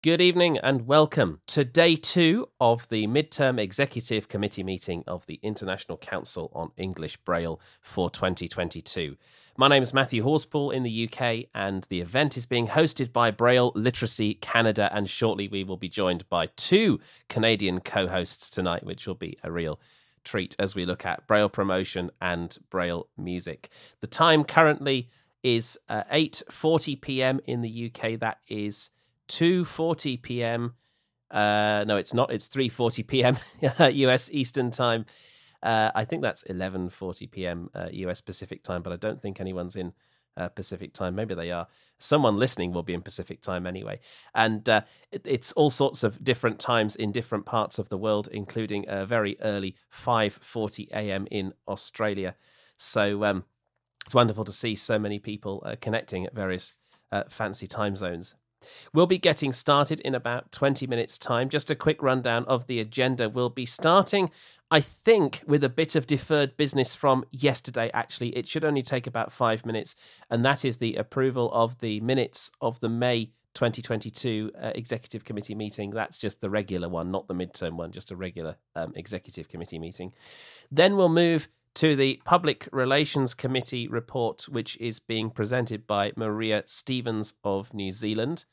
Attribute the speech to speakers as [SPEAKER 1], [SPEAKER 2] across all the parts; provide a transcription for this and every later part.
[SPEAKER 1] Good evening and welcome to day two of the midterm executive committee meeting of the International Council on English Braille for 2022. My name is Matthew Horspool in the UK, and the event is being hosted by Braille Literacy Canada. And shortly, we will be joined by two Canadian co hosts tonight, which will be a real treat as we look at Braille promotion and Braille music. The time currently is uh, 8:40 p.m. in the UK. That is 2:40 p.m. Uh, no, it's not. It's 3:40 p.m. U.S. Eastern Time. Uh, I think that's 11:40 p.m. Uh, U.S. Pacific Time, but I don't think anyone's in uh, Pacific Time. Maybe they are. Someone listening will be in Pacific Time anyway, and uh, it, it's all sorts of different times in different parts of the world, including a very early 5:40 a.m. in Australia. So um, it's wonderful to see so many people uh, connecting at various fancy time zones. We'll be getting started in about 20 minutes' time. Just a quick rundown of the agenda. We'll be starting, I think, with a bit of deferred business from yesterday, actually. It should only take about five minutes, and that is the approval of the minutes of the May 2022 uh, executive committee meeting. That's just the regular one, not the midterm one, just a regular um, executive committee meeting. Then we'll move to the Public Relations Committee report, which is being presented by Maria Stevens of New Zealand.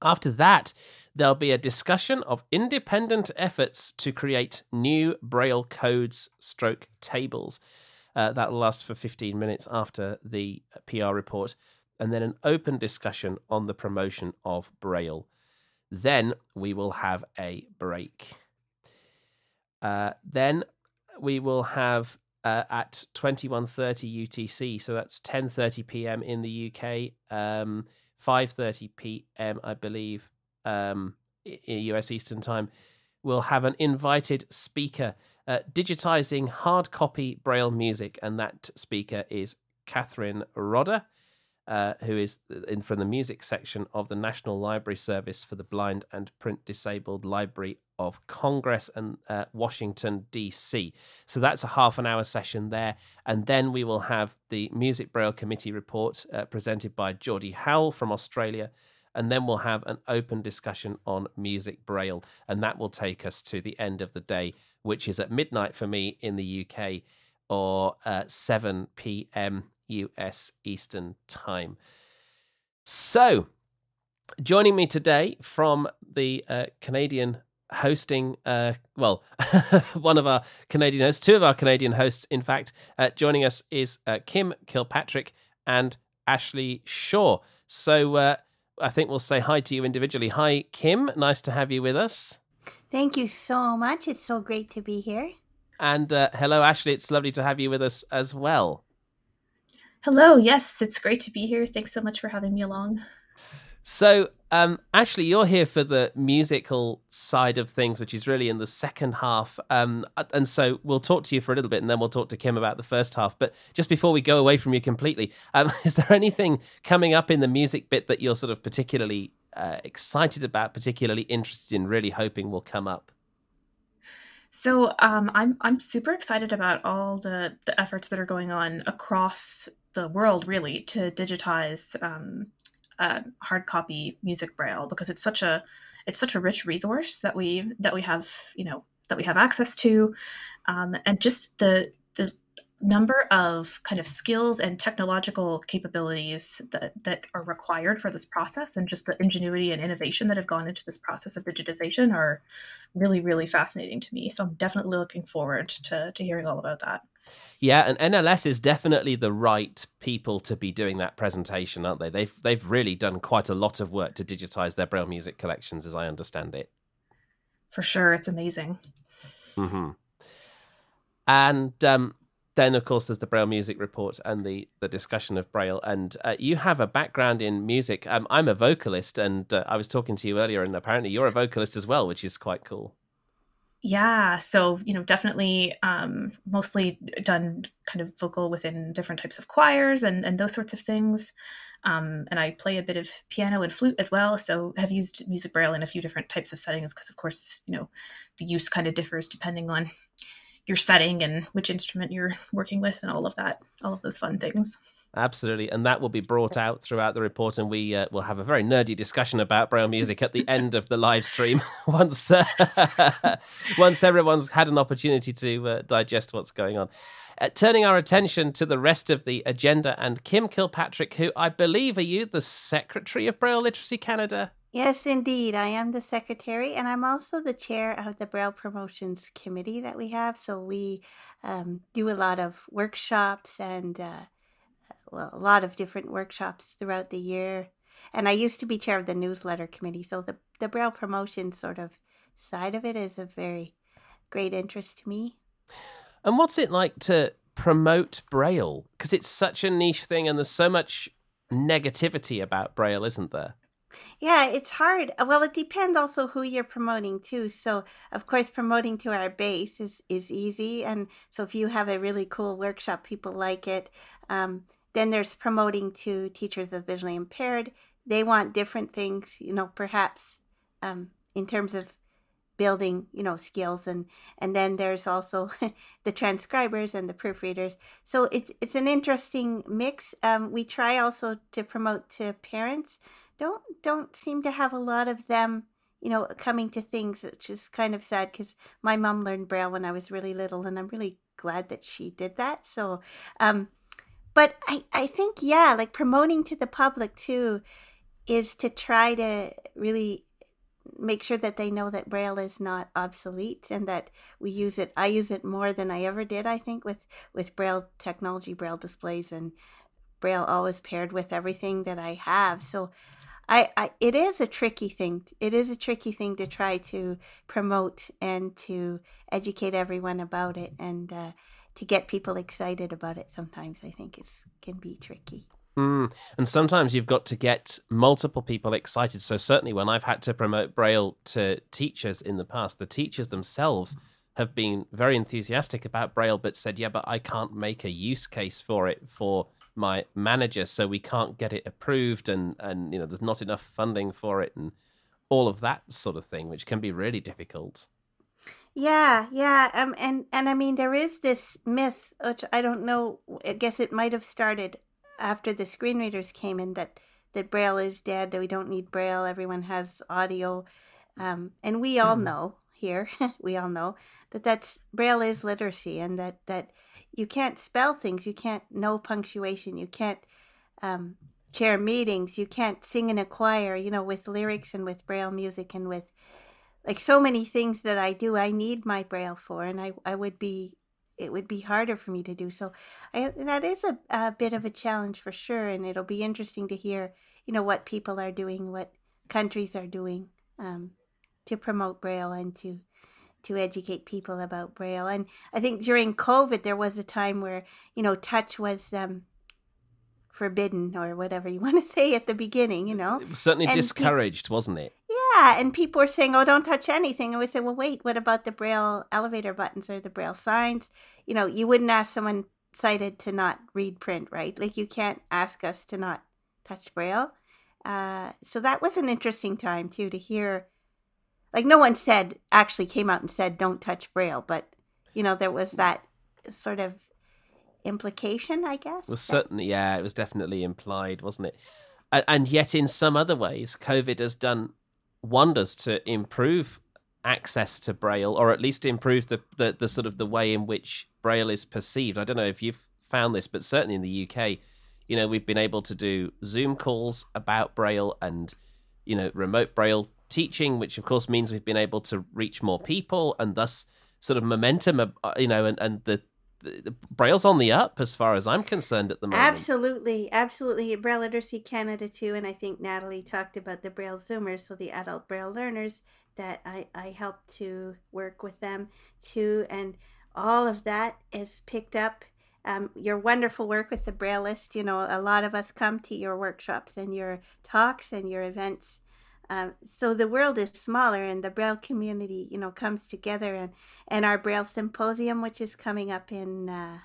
[SPEAKER 1] After that, there'll be a discussion of independent efforts to create new Braille codes stroke tables. Uh, that'll last for 15 minutes after the PR report, and then an open discussion on the promotion of Braille. Then we will have a break. Uh, then we will have uh, at 21:30 UTC, so that's 10:30 p.m. in the UK, um, 5:30 p.m. I believe um, in US Eastern Time. We'll have an invited speaker uh, digitizing hard copy Braille music, and that speaker is Catherine Rodder. Uh, who is in from the music section of the National Library Service for the Blind and Print Disabled Library of Congress and uh, Washington, D.C. So that's a half an hour session there. And then we will have the Music Braille Committee report uh, presented by Geordie Howell from Australia. And then we'll have an open discussion on Music Braille. And that will take us to the end of the day, which is at midnight for me in the UK or uh, 7 p.m. US Eastern Time. So, joining me today from the uh, Canadian hosting, uh, well, one of our Canadian hosts, two of our Canadian hosts, in fact, uh, joining us is uh, Kim Kilpatrick and Ashley Shaw. So uh, I think we'll say hi to you individually. Hi, Kim. Nice to have you with us.
[SPEAKER 2] Thank you so much. It's so great to be here.
[SPEAKER 1] And uh, hello, Ashley. It's lovely to have you with us as well.
[SPEAKER 3] Hello. Yes, it's great to be here. Thanks so much for having me along.
[SPEAKER 1] So, um, Ashley, you're here for the musical side of things, which is really in the second half. Um, and so we'll talk to you for a little bit, and then we'll talk to Kim about the first half. But just before we go away from you completely, um, is there anything coming up in the music bit that you're sort of particularly uh, excited about, particularly interested in, really hoping will come up?
[SPEAKER 3] So um, I'm I'm super excited about all the the efforts that are going on across the world, really, to digitize um, uh, hard copy music braille because it's such a it's such a rich resource that we that we have you know that we have access to. Um, and just the the number of kind of skills and technological capabilities that, that are required for this process and just the ingenuity and innovation that have gone into this process of digitization are really really fascinating to me. So i'm definitely looking forward to, to hearing all about that
[SPEAKER 1] yeah, and NLS is definitely the right people to be doing that presentation, aren't they? They've they've really done quite a lot of work to digitize their braille music collections, as I understand it.
[SPEAKER 3] For sure, it's amazing.
[SPEAKER 1] Mm-hmm. And um, then, of course, there's the Braille Music Report and the the discussion of Braille. And uh, you have a background in music. Um, I'm a vocalist, and uh, I was talking to you earlier, and apparently you're a vocalist as well, which is quite cool.
[SPEAKER 3] Yeah, so you know, definitely um, mostly done kind of vocal within different types of choirs and and those sorts of things. Um, and I play a bit of piano and flute as well. So have used music braille in a few different types of settings because, of course, you know, the use kind of differs depending on your setting and which instrument you're working with and all of that, all of those fun things.
[SPEAKER 1] Absolutely, and that will be brought out throughout the report, and we uh, will have a very nerdy discussion about Braille music at the end of the live stream once uh, once everyone's had an opportunity to uh, digest what's going on. Uh, turning our attention to the rest of the agenda, and Kim Kilpatrick, who I believe are you the secretary of Braille Literacy Canada?
[SPEAKER 2] Yes, indeed. I am the secretary, and I'm also the chair of the Braille Promotions Committee that we have. So we um, do a lot of workshops and uh, well, a lot of different workshops throughout the year. And I used to be chair of the newsletter committee, so the the Braille promotion sort of side of it is a very great interest to me.
[SPEAKER 1] And what's it like to promote Braille? Because it's such a niche thing, and there's so much negativity about Braille, isn't there?
[SPEAKER 2] Yeah, it's hard. Well, it depends also who you're promoting to. So, of course, promoting to our base is is easy, and so if you have a really cool workshop, people like it. Um, then there's promoting to teachers of visually impaired. They want different things, you know, perhaps um, in terms of building, you know, skills, and and then there's also the transcribers and the proofreaders. So it's it's an interesting mix. Um, we try also to promote to parents. Don't don't seem to have a lot of them you know, coming to things, which is kind of sad because my mom learned Braille when I was really little, and I'm really glad that she did that. So, um, but I, I think yeah like promoting to the public too is to try to really make sure that they know that braille is not obsolete and that we use it i use it more than i ever did i think with with braille technology braille displays and braille always paired with everything that i have. So I, I it is a tricky thing it is a tricky thing to try to promote and to educate everyone about it and uh, to get people excited about it sometimes I think it can be tricky.
[SPEAKER 1] Mm. And sometimes you've got to get multiple people excited. So certainly when I've had to promote Braille to teachers in the past, the teachers themselves have been very enthusiastic about Braille, but said, "Yeah, but I can't make a use case for it for my manager, so we can't get it approved, and and you know there's not enough funding for it, and all of that sort of thing, which can be really difficult."
[SPEAKER 2] Yeah, yeah, um, and and I mean there is this myth, which I don't know. I guess it might have started after the screen readers came in that that Braille is dead. That we don't need Braille. Everyone has audio, um, and we all mm. know here, we all know that that's Braille is literacy, and that that you can't spell things, you can't know punctuation, you can't um, chair meetings, you can't sing in a choir, you know, with lyrics and with Braille music and with like so many things that I do, I need my braille for, and I, I would be, it would be harder for me to do. So I, that is a, a bit of a challenge for sure. And it'll be interesting to hear, you know, what people are doing, what countries are doing um, to promote braille and to, to educate people about braille. And I think during COVID, there was a time where, you know, touch was, um, forbidden or whatever you want to say at the beginning, you know.
[SPEAKER 1] It was certainly and discouraged, pe- wasn't it?
[SPEAKER 2] Yeah, and people were saying, "Oh, don't touch anything." And we said, "Well, wait, what about the braille elevator buttons or the braille signs?" You know, you wouldn't ask someone sighted to not read print, right? Like you can't ask us to not touch braille. Uh, so that was an interesting time too to hear. Like no one said actually came out and said don't touch braille, but you know there was that sort of implication, I guess.
[SPEAKER 1] Well, certainly, yeah, it was definitely implied, wasn't it? And, and yet, in some other ways, COVID has done wonders to improve access to braille or at least improve the, the, the sort of the way in which braille is perceived. I don't know if you've found this but certainly in the uk you know we've been able to do zoom calls about braille and you know remote braille teaching which of course means we've been able to reach more people and thus sort of momentum uh, you know and, and the the, Braille's on the up as far as I'm concerned at the moment.
[SPEAKER 2] Absolutely, absolutely. Braille Literacy Canada too, and I think Natalie talked about the Braille Zoomers, so the adult Braille learners that I I helped to work with them too, and all of that is picked up. Um, your wonderful work with the Braillists. You know, a lot of us come to your workshops and your talks and your events um, so the world is smaller and the braille community you know comes together and and our braille symposium which is coming up in uh,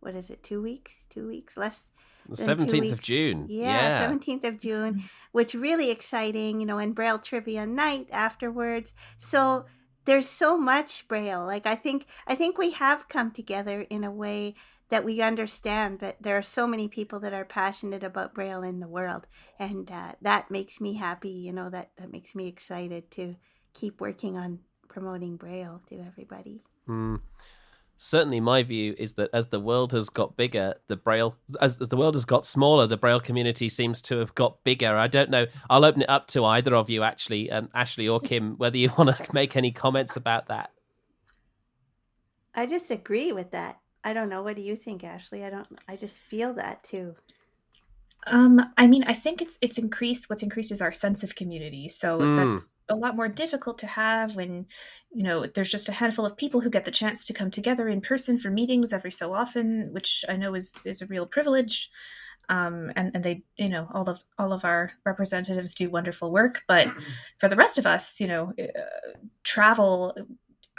[SPEAKER 2] what is it two weeks two weeks less
[SPEAKER 1] the 17th of June.
[SPEAKER 2] Yeah, yeah, 17th of June, which really exciting, you know, and Braille trivia night afterwards. So there's so much Braille. Like I think I think we have come together in a way that we understand that there are so many people that are passionate about Braille in the world, and uh, that makes me happy. You know that that makes me excited to keep working on promoting Braille to everybody.
[SPEAKER 1] Mm. Certainly, my view is that as the world has got bigger, the Braille, as, as the world has got smaller, the Braille community seems to have got bigger. I don't know. I'll open it up to either of you, actually, um, Ashley or Kim, whether you want to make any comments about that.
[SPEAKER 2] I just agree with that. I don't know. What do you think, Ashley? I don't. I just feel that too.
[SPEAKER 3] Um, I mean, I think it's it's increased. What's increased is our sense of community. So mm. that's a lot more difficult to have when, you know, there's just a handful of people who get the chance to come together in person for meetings every so often, which I know is is a real privilege. Um, and and they, you know, all of all of our representatives do wonderful work. But for the rest of us, you know, uh, travel,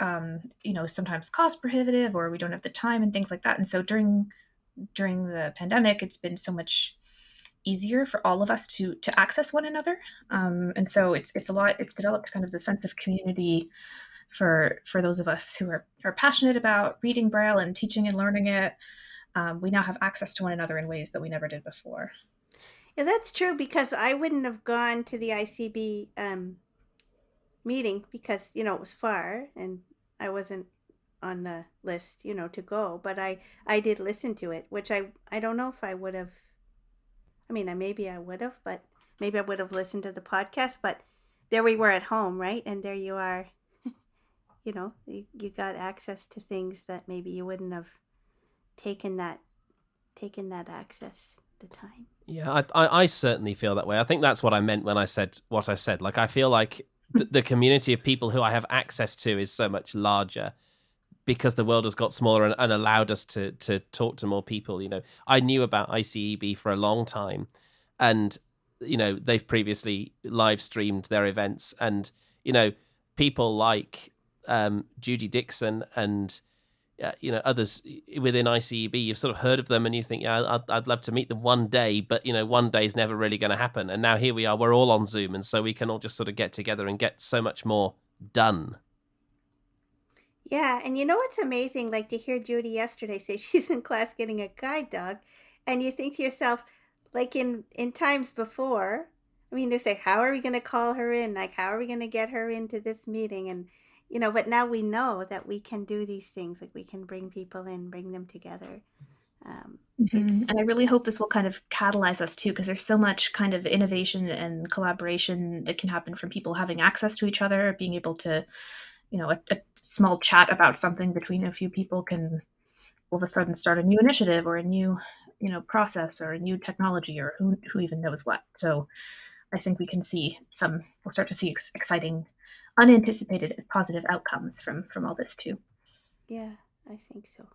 [SPEAKER 3] um, you know, sometimes cost prohibitive, or we don't have the time and things like that. And so during during the pandemic, it's been so much easier for all of us to to access one another. Um, and so it's it's a lot it's developed kind of the sense of community for for those of us who are, are passionate about reading braille and teaching and learning it. Um, we now have access to one another in ways that we never did before.
[SPEAKER 2] Yeah that's true because i wouldn't have gone to the icb um, meeting because you know it was far and i wasn't on the list you know to go but i i did listen to it which i i don't know if i would have I mean, I maybe I would have, but maybe I would have listened to the podcast. But there we were at home, right? And there you are. you know, you, you got access to things that maybe you wouldn't have taken that taken that access the time.
[SPEAKER 1] Yeah, I, I, I certainly feel that way. I think that's what I meant when I said what I said. Like I feel like the, the community of people who I have access to is so much larger because the world has got smaller and, and, allowed us to to talk to more people. You know, I knew about ICEB for a long time, and you know they've previously live streamed their events, and you know people like um, Judy Dixon and. Uh, you know others within ICEB. You've sort of heard of them, and you think, yeah, I'd, I'd love to meet them one day, but you know, one day is never really going to happen. And now here we are, we're all on Zoom, and so we can all just sort of get together and get so much more done.
[SPEAKER 2] Yeah, and you know what's amazing? Like to hear Judy yesterday say she's in class getting a guide dog, and you think to yourself, like in in times before, I mean, they say, how are we going to call her in? Like, how are we going to get her into this meeting? And you know, but now we know that we can do these things. Like we can bring people in, bring them together. Um,
[SPEAKER 3] mm-hmm. And I really hope this will kind of catalyze us too, because there's so much kind of innovation and collaboration that can happen from people having access to each other, being able to you know, a, a small chat about something between a few people can all of a sudden start a new initiative or a new, you know, process or a new technology or who, who even knows what. So I think we can see some, we'll start to see ex- exciting, unanticipated positive outcomes from from all this too.
[SPEAKER 2] Yeah, I think so.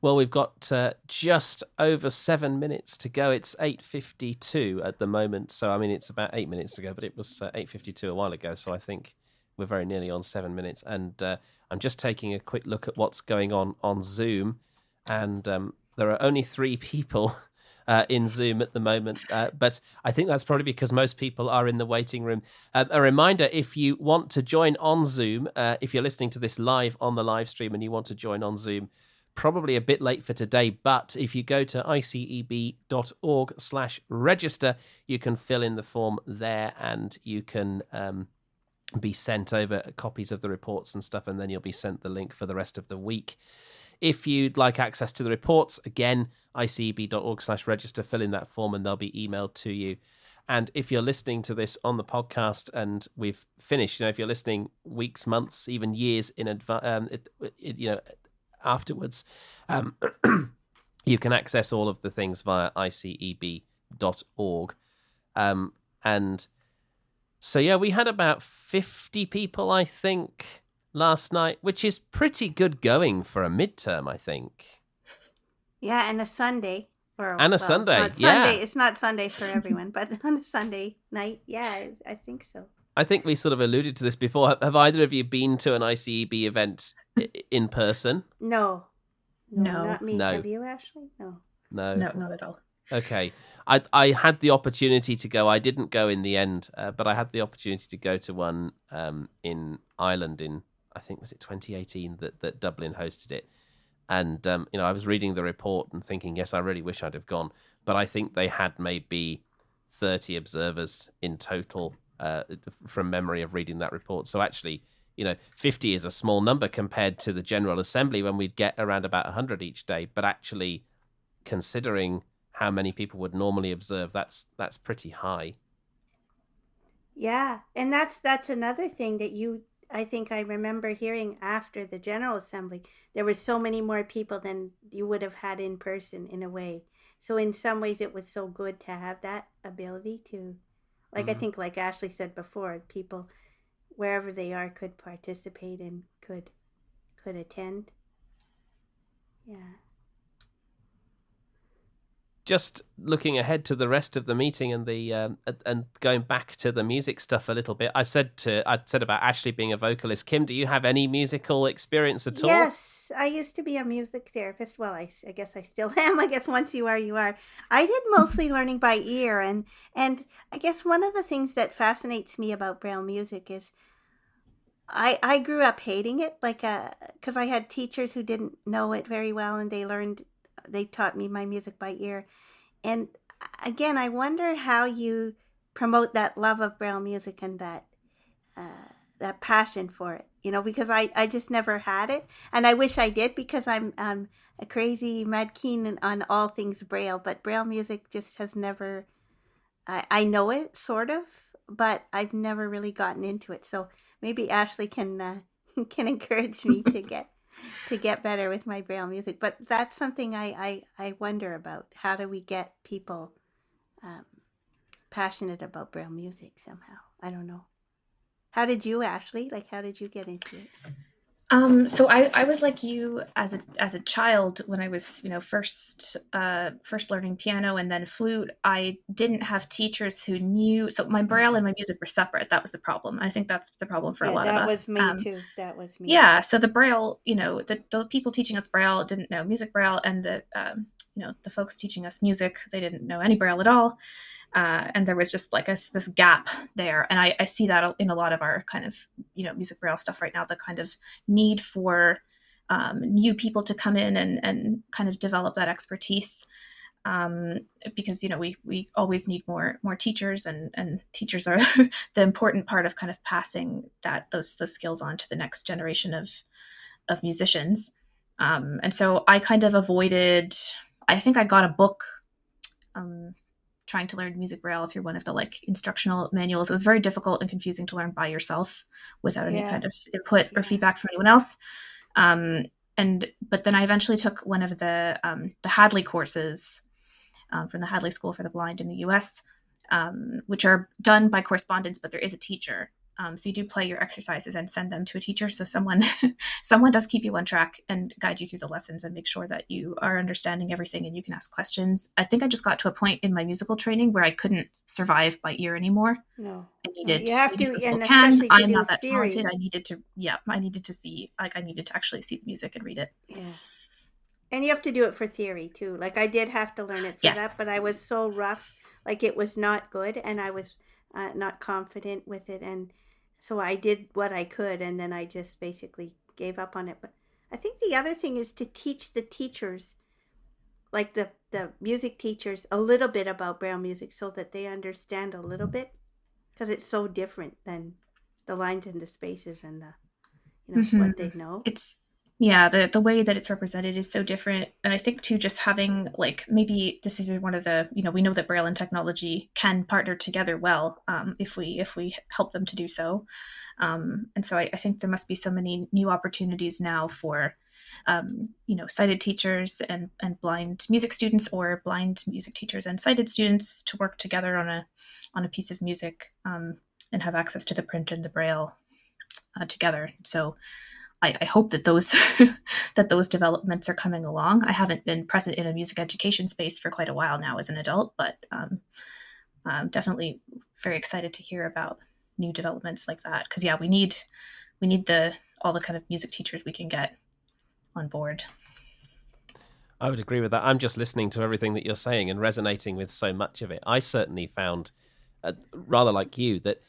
[SPEAKER 1] Well, we've got uh, just over seven minutes to go. It's eight fifty-two at the moment, so I mean it's about eight minutes to go, but it was uh, eight fifty-two a while ago. So I think we're very nearly on seven minutes. And uh, I'm just taking a quick look at what's going on on Zoom, and um, there are only three people. Uh, in Zoom at the moment, uh, but I think that's probably because most people are in the waiting room. Uh, a reminder if you want to join on Zoom, uh, if you're listening to this live on the live stream and you want to join on Zoom, probably a bit late for today, but if you go to iceb.org slash register, you can fill in the form there and you can um, be sent over copies of the reports and stuff, and then you'll be sent the link for the rest of the week. If you'd like access to the reports, again, iceb.org slash register, fill in that form and they'll be emailed to you. And if you're listening to this on the podcast and we've finished, you know, if you're listening weeks, months, even years in advance, um, you know, afterwards. Um, you can access all of the things via iceb.org. Um, and so, yeah, we had about 50 people, I think, last night, which is pretty good going for a midterm, I think.
[SPEAKER 2] Yeah, and a Sunday.
[SPEAKER 1] Or, and a well, Sunday,
[SPEAKER 2] it's
[SPEAKER 1] yeah.
[SPEAKER 2] Sunday. It's not Sunday for everyone, but on a Sunday night, yeah, I, I think so.
[SPEAKER 1] I think we sort of alluded to this before. Have either of you been to an ICEB event in person?
[SPEAKER 2] No. No,
[SPEAKER 3] no.
[SPEAKER 2] not me. No. Have you, Ashley? No.
[SPEAKER 1] No.
[SPEAKER 3] No, not at all.
[SPEAKER 1] Okay. I I had the opportunity to go. I didn't go in the end, uh, but I had the opportunity to go to one um, in Ireland in I think was it 2018 that that Dublin hosted it, And um, you know, I was reading the report and thinking, yes, I really wish I'd have gone, but I think they had maybe thirty observers in total uh, from memory of reading that report. So actually, you know, 50 is a small number compared to the General Assembly when we'd get around about 100 each day. But actually, considering how many people would normally observe, that's that's pretty high.
[SPEAKER 2] Yeah, and that's that's another thing that you I think I remember hearing after the General Assembly. There were so many more people than you would have had in person in a way. So in some ways, it was so good to have that ability to, like mm-hmm. I think, like Ashley said before, people wherever they are could participate and could could attend. Yeah.
[SPEAKER 1] Just looking ahead to the rest of the meeting and the um, and going back to the music stuff a little bit. I said to I said about Ashley being a vocalist. Kim, do you have any musical experience at all?
[SPEAKER 2] Yes, I used to be a music therapist. Well, I, I guess I still am. I guess once you are, you are. I did mostly learning by ear, and and I guess one of the things that fascinates me about Braille music is I I grew up hating it, like uh, because I had teachers who didn't know it very well, and they learned, they taught me my music by ear, and again, I wonder how you promote that love of Braille music and that uh, that passion for it. You know, because I I just never had it, and I wish I did because I'm um a crazy mad keen on all things Braille, but Braille music just has never. I I know it sort of, but I've never really gotten into it, so maybe Ashley can uh, can encourage me to get to get better with my braille music. But that's something I I, I wonder about. How do we get people um, passionate about braille music somehow? I don't know. How did you, Ashley? Like, how did you get into it?
[SPEAKER 3] Um, so I, I was like you as a as a child when I was you know first uh, first learning piano and then flute. I didn't have teachers who knew. So my braille and my music were separate. That was the problem. I think that's the problem for
[SPEAKER 2] yeah,
[SPEAKER 3] a lot
[SPEAKER 2] of
[SPEAKER 3] us.
[SPEAKER 2] That was me um, too. That was me.
[SPEAKER 3] Yeah. So the braille, you know, the, the people teaching us braille didn't know music braille, and the um, you know the folks teaching us music they didn't know any braille at all uh, and there was just like a, this gap there. And I, I, see that in a lot of our kind of you know music braille stuff right now the kind of need for um, new people to come in and, and kind of develop that expertise. Um, because you know we we always need more more teachers and and teachers are the important part of kind of passing that those those skills on to the next generation of of musicians. Um, and so I kind of avoided I think I got a book um, trying to learn music braille through one of the like instructional manuals. It was very difficult and confusing to learn by yourself without any yeah. kind of input yeah. or feedback from anyone else. Um, and but then I eventually took one of the um, the Hadley courses um, from the Hadley School for the Blind in the U.S., um, which are done by correspondence, but there is a teacher. Um, so you do play your exercises and send them to a teacher. So someone someone does keep you on track and guide you through the lessons and make sure that you are understanding everything and you can ask questions. I think I just got to a point in my musical training where I couldn't survive by ear anymore.
[SPEAKER 2] No,
[SPEAKER 3] I needed.
[SPEAKER 2] You have to, and
[SPEAKER 3] can. I'm not that theory. talented. I needed to. Yeah, I needed to see. Like I needed to actually see the music and read it.
[SPEAKER 2] Yeah. And you have to do it for theory too. Like I did have to learn it for yes. that, but I was so rough, like it was not good, and I was uh, not confident with it, and so I did what I could and then I just basically gave up on it. But I think the other thing is to teach the teachers, like the, the music teachers, a little bit about Braille music so that they understand a little bit because it's so different than the lines and the spaces and the, you know, mm-hmm. what they know.
[SPEAKER 3] It's, yeah the the way that it's represented is so different. And i think too just having like maybe this is one of the you know we know that braille and technology can partner together well um, if we if we help them to do so. Um, and so I, I, think there must be so many new opportunities now for um, you know sighted teachers and and blind music students or blind music teachers and sighted students to work together on a on a piece of music um, and have access to the print and the braille uh, together. So I, I hope that those that those developments are coming along. I haven't been present in a music education space for quite a while now as an adult, but um, I'm definitely very excited to hear about new developments like that. Because yeah, we need we need the all the kind of music teachers we can get on board.
[SPEAKER 1] I would agree with that. I'm just listening to everything that you're saying and resonating with so much of it. I certainly found, uh, rather like you, that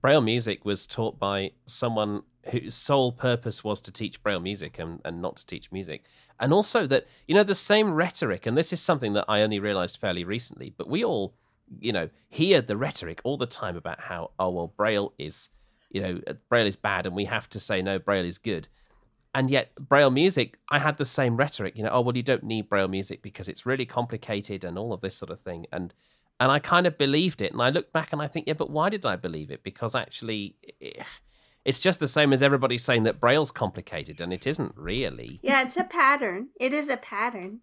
[SPEAKER 1] Braille music was taught by someone whose sole purpose was to teach Braille music and, and not to teach music. And also that, you know, the same rhetoric, and this is something that I only realized fairly recently, but we all, you know, hear the rhetoric all the time about how, oh, well, Braille is, you know, uh, Braille is bad and we have to say, no, Braille is good. And yet, Braille music, I had the same rhetoric, you know, oh, well, you don't need Braille music because it's really complicated and all of this sort of thing. And, and I kind of believed it. And I look back and I think, yeah, but why did I believe it? Because actually, it's just the same as everybody saying that Braille's complicated, and it isn't really.
[SPEAKER 2] Yeah, it's a pattern. It is a pattern,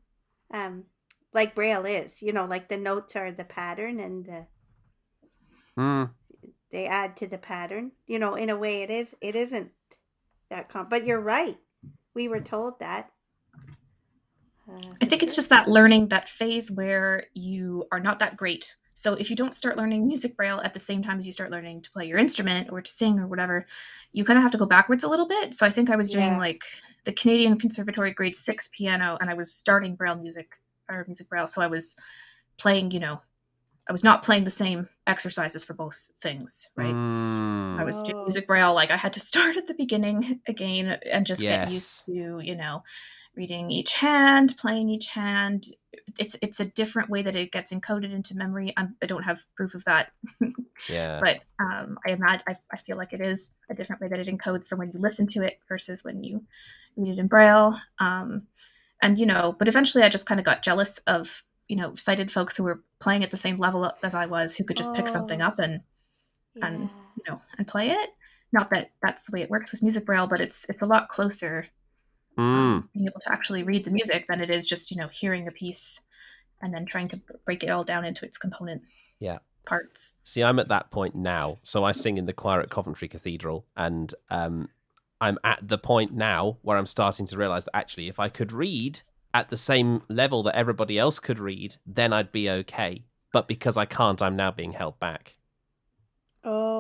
[SPEAKER 2] um, like Braille is. You know, like the notes are the pattern, and the
[SPEAKER 1] mm.
[SPEAKER 2] they add to the pattern. You know, in a way, it is. It isn't that comp. But you're right. We were told that.
[SPEAKER 3] Uh, I think it's just that learning that phase where you are not that great. So if you don't start learning music braille at the same time as you start learning to play your instrument or to sing or whatever, you kind of have to go backwards a little bit. So I think I was doing yeah. like the Canadian Conservatory grade 6 piano and I was starting braille music or music braille. So I was playing, you know, I was not playing the same exercises for both things, right?
[SPEAKER 1] Mm.
[SPEAKER 3] I was doing music braille like I had to start at the beginning again and just yes. get used to, you know, reading each hand, playing each hand. It's it's a different way that it gets encoded into memory. I'm, I do not have proof of that.
[SPEAKER 1] yeah.
[SPEAKER 3] But um, I imagine I, I feel like it is a different way that it encodes from when you listen to it versus when you read it in braille. Um, and you know, but eventually I just kind of got jealous of you know sighted folks who were playing at the same level as I was, who could just oh, pick something oh. up and yeah. and you know and play it. Not that that's the way it works with music braille, but it's it's a lot closer
[SPEAKER 1] mm. um,
[SPEAKER 3] being able to actually read the music than it is just you know hearing a piece and then trying to break it all down into its component
[SPEAKER 1] yeah.
[SPEAKER 3] parts.
[SPEAKER 1] See i'm at that point now. So i sing in the choir at coventry cathedral and um, i'm at the point now where i'm starting to realize that actually if i could read at the same level that everybody else could read then i'd be okay. But because i can't i'm now being held back.
[SPEAKER 2] Oh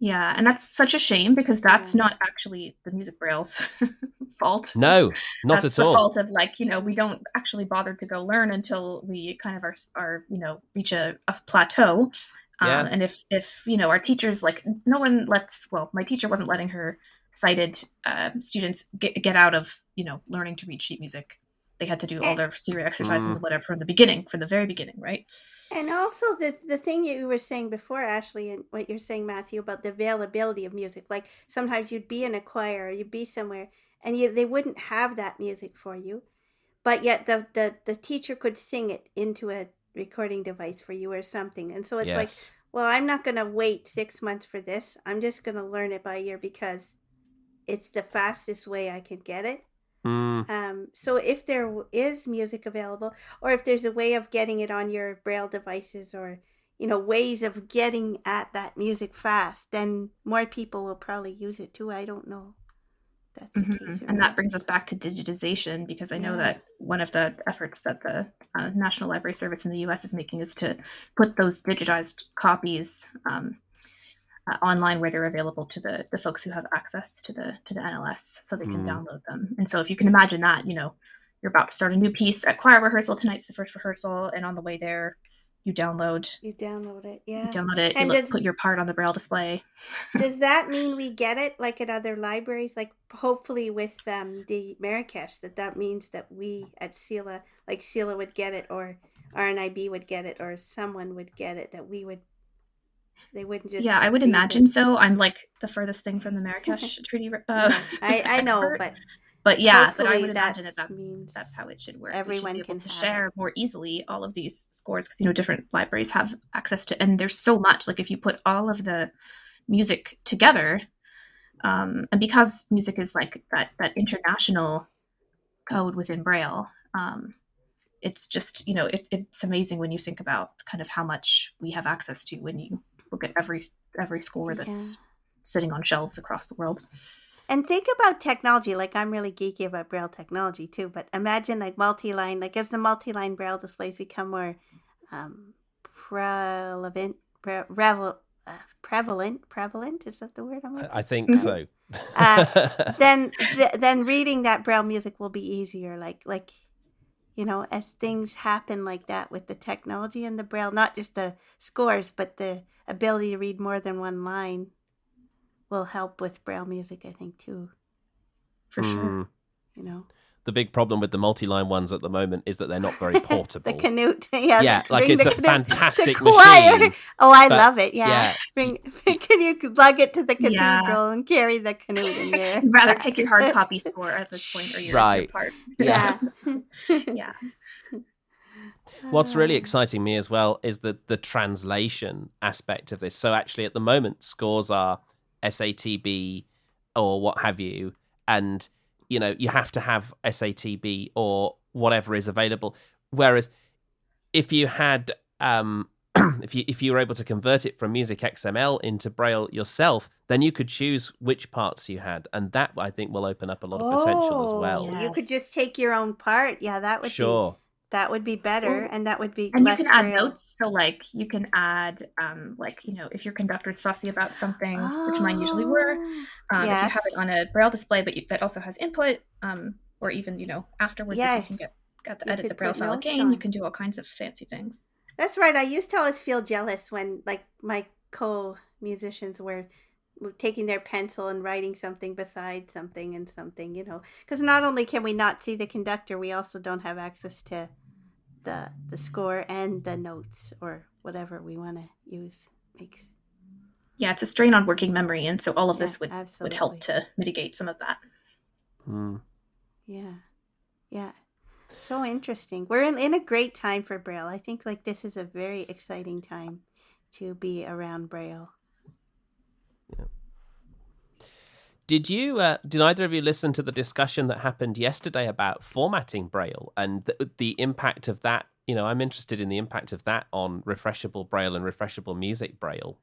[SPEAKER 3] yeah, and that's such a shame because that's not actually the music braille's fault.
[SPEAKER 1] No, not
[SPEAKER 3] that's
[SPEAKER 1] at
[SPEAKER 3] all.
[SPEAKER 1] the
[SPEAKER 3] fault of like you know we don't actually bother to go learn until we kind of are are you know reach a, a plateau.
[SPEAKER 1] Yeah.
[SPEAKER 3] Um, and if if you know our teachers like no one lets well my teacher wasn't letting her sighted uh, students get get out of you know learning to read sheet music. They had to do all their theory exercises mm. and whatever from the beginning, from the very beginning, right?
[SPEAKER 2] And also the the thing you were saying before, Ashley, and what you're saying, Matthew, about the availability of music. Like sometimes you'd be in a choir, or you'd be somewhere, and you, they wouldn't have that music for you, but yet the, the the teacher could sing it into a recording device for you or something. And so it's yes. like, well, I'm not going to wait six months for this. I'm just going to learn it by ear because it's the fastest way I can get it.
[SPEAKER 1] Mm.
[SPEAKER 2] Um, so if there is music available, or if there's a way of getting it on your braille devices, or you know ways of getting at that music fast, then more people will probably use it too. I don't know.
[SPEAKER 3] That's Mm-hmm. And that brings us back to digitization because I know yeah. that one of the efforts that the uh, National Library Service in the U.S. is making is to put those digitized copies um, uh, online where they're available to the the folks who have access to the to the NLS, so they can mm. download them. And so, if you can imagine that, you know, you're about to start a new piece at choir rehearsal tonight's the first rehearsal, and on the way there, you download
[SPEAKER 2] you download it yeah
[SPEAKER 3] you download it and you does, put your part on the braille display
[SPEAKER 2] does that mean we get it like at other libraries like hopefully with um, the marrakesh that that means that we at CELA like CELA would get it or rnib would get it or someone would get it that we would they wouldn't just.
[SPEAKER 3] Yeah, I would imagine so. I'm like the furthest thing from the Marrakesh Treaty. Uh,
[SPEAKER 2] I I know, but
[SPEAKER 3] but yeah, but I would imagine that that's that's how it should work.
[SPEAKER 2] Everyone
[SPEAKER 3] should
[SPEAKER 2] able
[SPEAKER 3] to share it. more easily all of these scores because you know different libraries have access to, and there's so much. Like if you put all of the music together, um, and because music is like that that international code within Braille, um, it's just you know it, it's amazing when you think about kind of how much we have access to when you look at every every score that's yeah. sitting on shelves across the world.
[SPEAKER 2] And think about technology. Like I'm really geeky about braille technology too. But imagine like multi-line. Like as the multi-line braille displays become more um, prevalent, pre- revel, uh, prevalent, prevalent. Is that the word? I'm
[SPEAKER 1] I think so.
[SPEAKER 2] uh, then, th- then reading that braille music will be easier. Like, like you know, as things happen like that with the technology and the braille, not just the scores, but the ability to read more than one line will help with braille music, I think, too.
[SPEAKER 3] For mm. sure.
[SPEAKER 2] You know
[SPEAKER 1] the big problem with the multi-line ones at the moment is that they're not very portable.
[SPEAKER 2] the canute, yeah,
[SPEAKER 1] yeah, like it's a fantastic
[SPEAKER 2] machine. Oh, I love it. Yeah, yeah. Bring, can you lug it to the cathedral yeah. and carry the canute in there?
[SPEAKER 3] You'd rather take your hard copy score at this point, or your right? Part.
[SPEAKER 2] Yeah,
[SPEAKER 3] yeah.
[SPEAKER 1] What's really um. exciting me as well is the the translation aspect of this. So actually, at the moment, scores are SATB or what have you, and you know you have to have SATB or whatever is available. Whereas if you had um, if you if you were able to convert it from Music XML into Braille yourself, then you could choose which parts you had, and that I think will open up a lot of oh, potential as well.
[SPEAKER 2] Yes. You could just take your own part. Yeah, that would
[SPEAKER 1] sure. Be,
[SPEAKER 2] that would be better, and that would be
[SPEAKER 3] and you can add Braille. notes. So like you can add um like you know if your conductor's fussy about something, oh, which mine usually were, um, yes. if you have it on a Braille display, but you, that also has input, um or even you know afterwards yeah. you can get get the edit the Braille file again. On. You can do all kinds of fancy things.
[SPEAKER 2] That's right. I used to always feel jealous when like my co musicians were taking their pencil and writing something beside something and something, you know, because not only can we not see the conductor, we also don't have access to the the score and the notes or whatever we want to use. Makes
[SPEAKER 3] yeah, it's a strain on working memory, and so all of yeah, this would absolutely. would help to mitigate some of that.
[SPEAKER 1] Mm.
[SPEAKER 2] Yeah, yeah. So interesting. We're in, in a great time for Braille. I think like this is a very exciting time to be around Braille.
[SPEAKER 1] Yeah. Did you? Uh, did either of you listen to the discussion that happened yesterday about formatting Braille and the, the impact of that? You know, I'm interested in the impact of that on refreshable Braille and refreshable music Braille.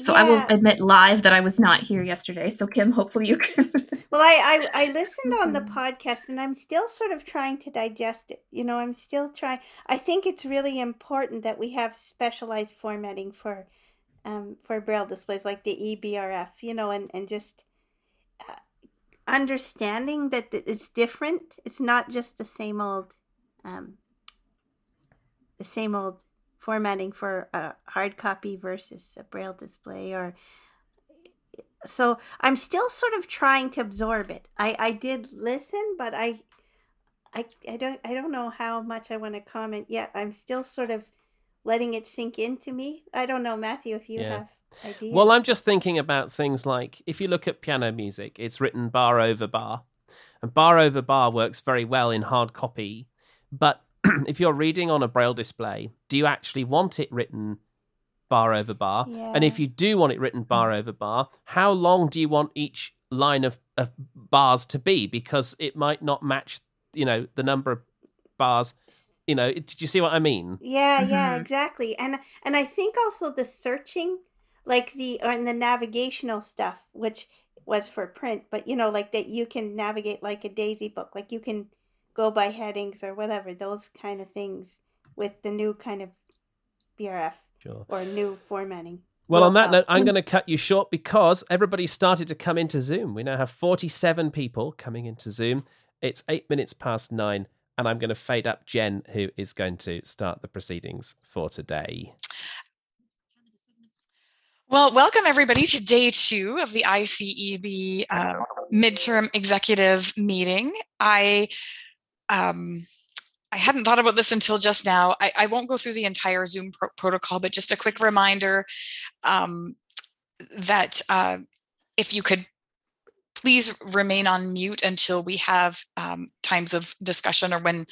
[SPEAKER 3] so yeah. I will admit live that I was not here yesterday. So Kim, hopefully you can.
[SPEAKER 2] well, I, I I listened on the podcast, and I'm still sort of trying to digest it. You know, I'm still trying. I think it's really important that we have specialized formatting for um, for braille displays like the EBRF. You know, and and just. Uh, understanding that it's different it's not just the same old um, the same old formatting for a hard copy versus a braille display or so i'm still sort of trying to absorb it i i did listen but i i, I don't i don't know how much i want to comment yet i'm still sort of letting it sink into me i don't know matthew if you yeah. have ideas.
[SPEAKER 1] well i'm just thinking about things like if you look at piano music it's written bar over bar and bar over bar works very well in hard copy but if you're reading on a braille display, do you actually want it written bar over bar?
[SPEAKER 2] Yeah.
[SPEAKER 1] And if you do want it written bar over bar, how long do you want each line of, of bars to be? Because it might not match, you know, the number of bars. You know, did you see what I mean?
[SPEAKER 2] Yeah, mm-hmm. yeah, exactly. And and I think also the searching, like the and the navigational stuff, which was for print, but you know, like that you can navigate like a daisy book, like you can go by headings or whatever, those kind of things with the new kind of BRF
[SPEAKER 1] sure.
[SPEAKER 2] or new formatting.
[SPEAKER 1] Well, on that note, I'm going to cut you short because everybody started to come into Zoom. We now have 47 people coming into Zoom. It's eight minutes past nine, and I'm going to fade up Jen, who is going to start the proceedings for today.
[SPEAKER 4] Well, welcome everybody to day two of the ICEB uh, midterm executive meeting. I um, I hadn't thought about this until just now. I, I won't go through the entire Zoom pro- protocol, but just a quick reminder um, that uh, if you could please remain on mute until we have um, times of discussion or when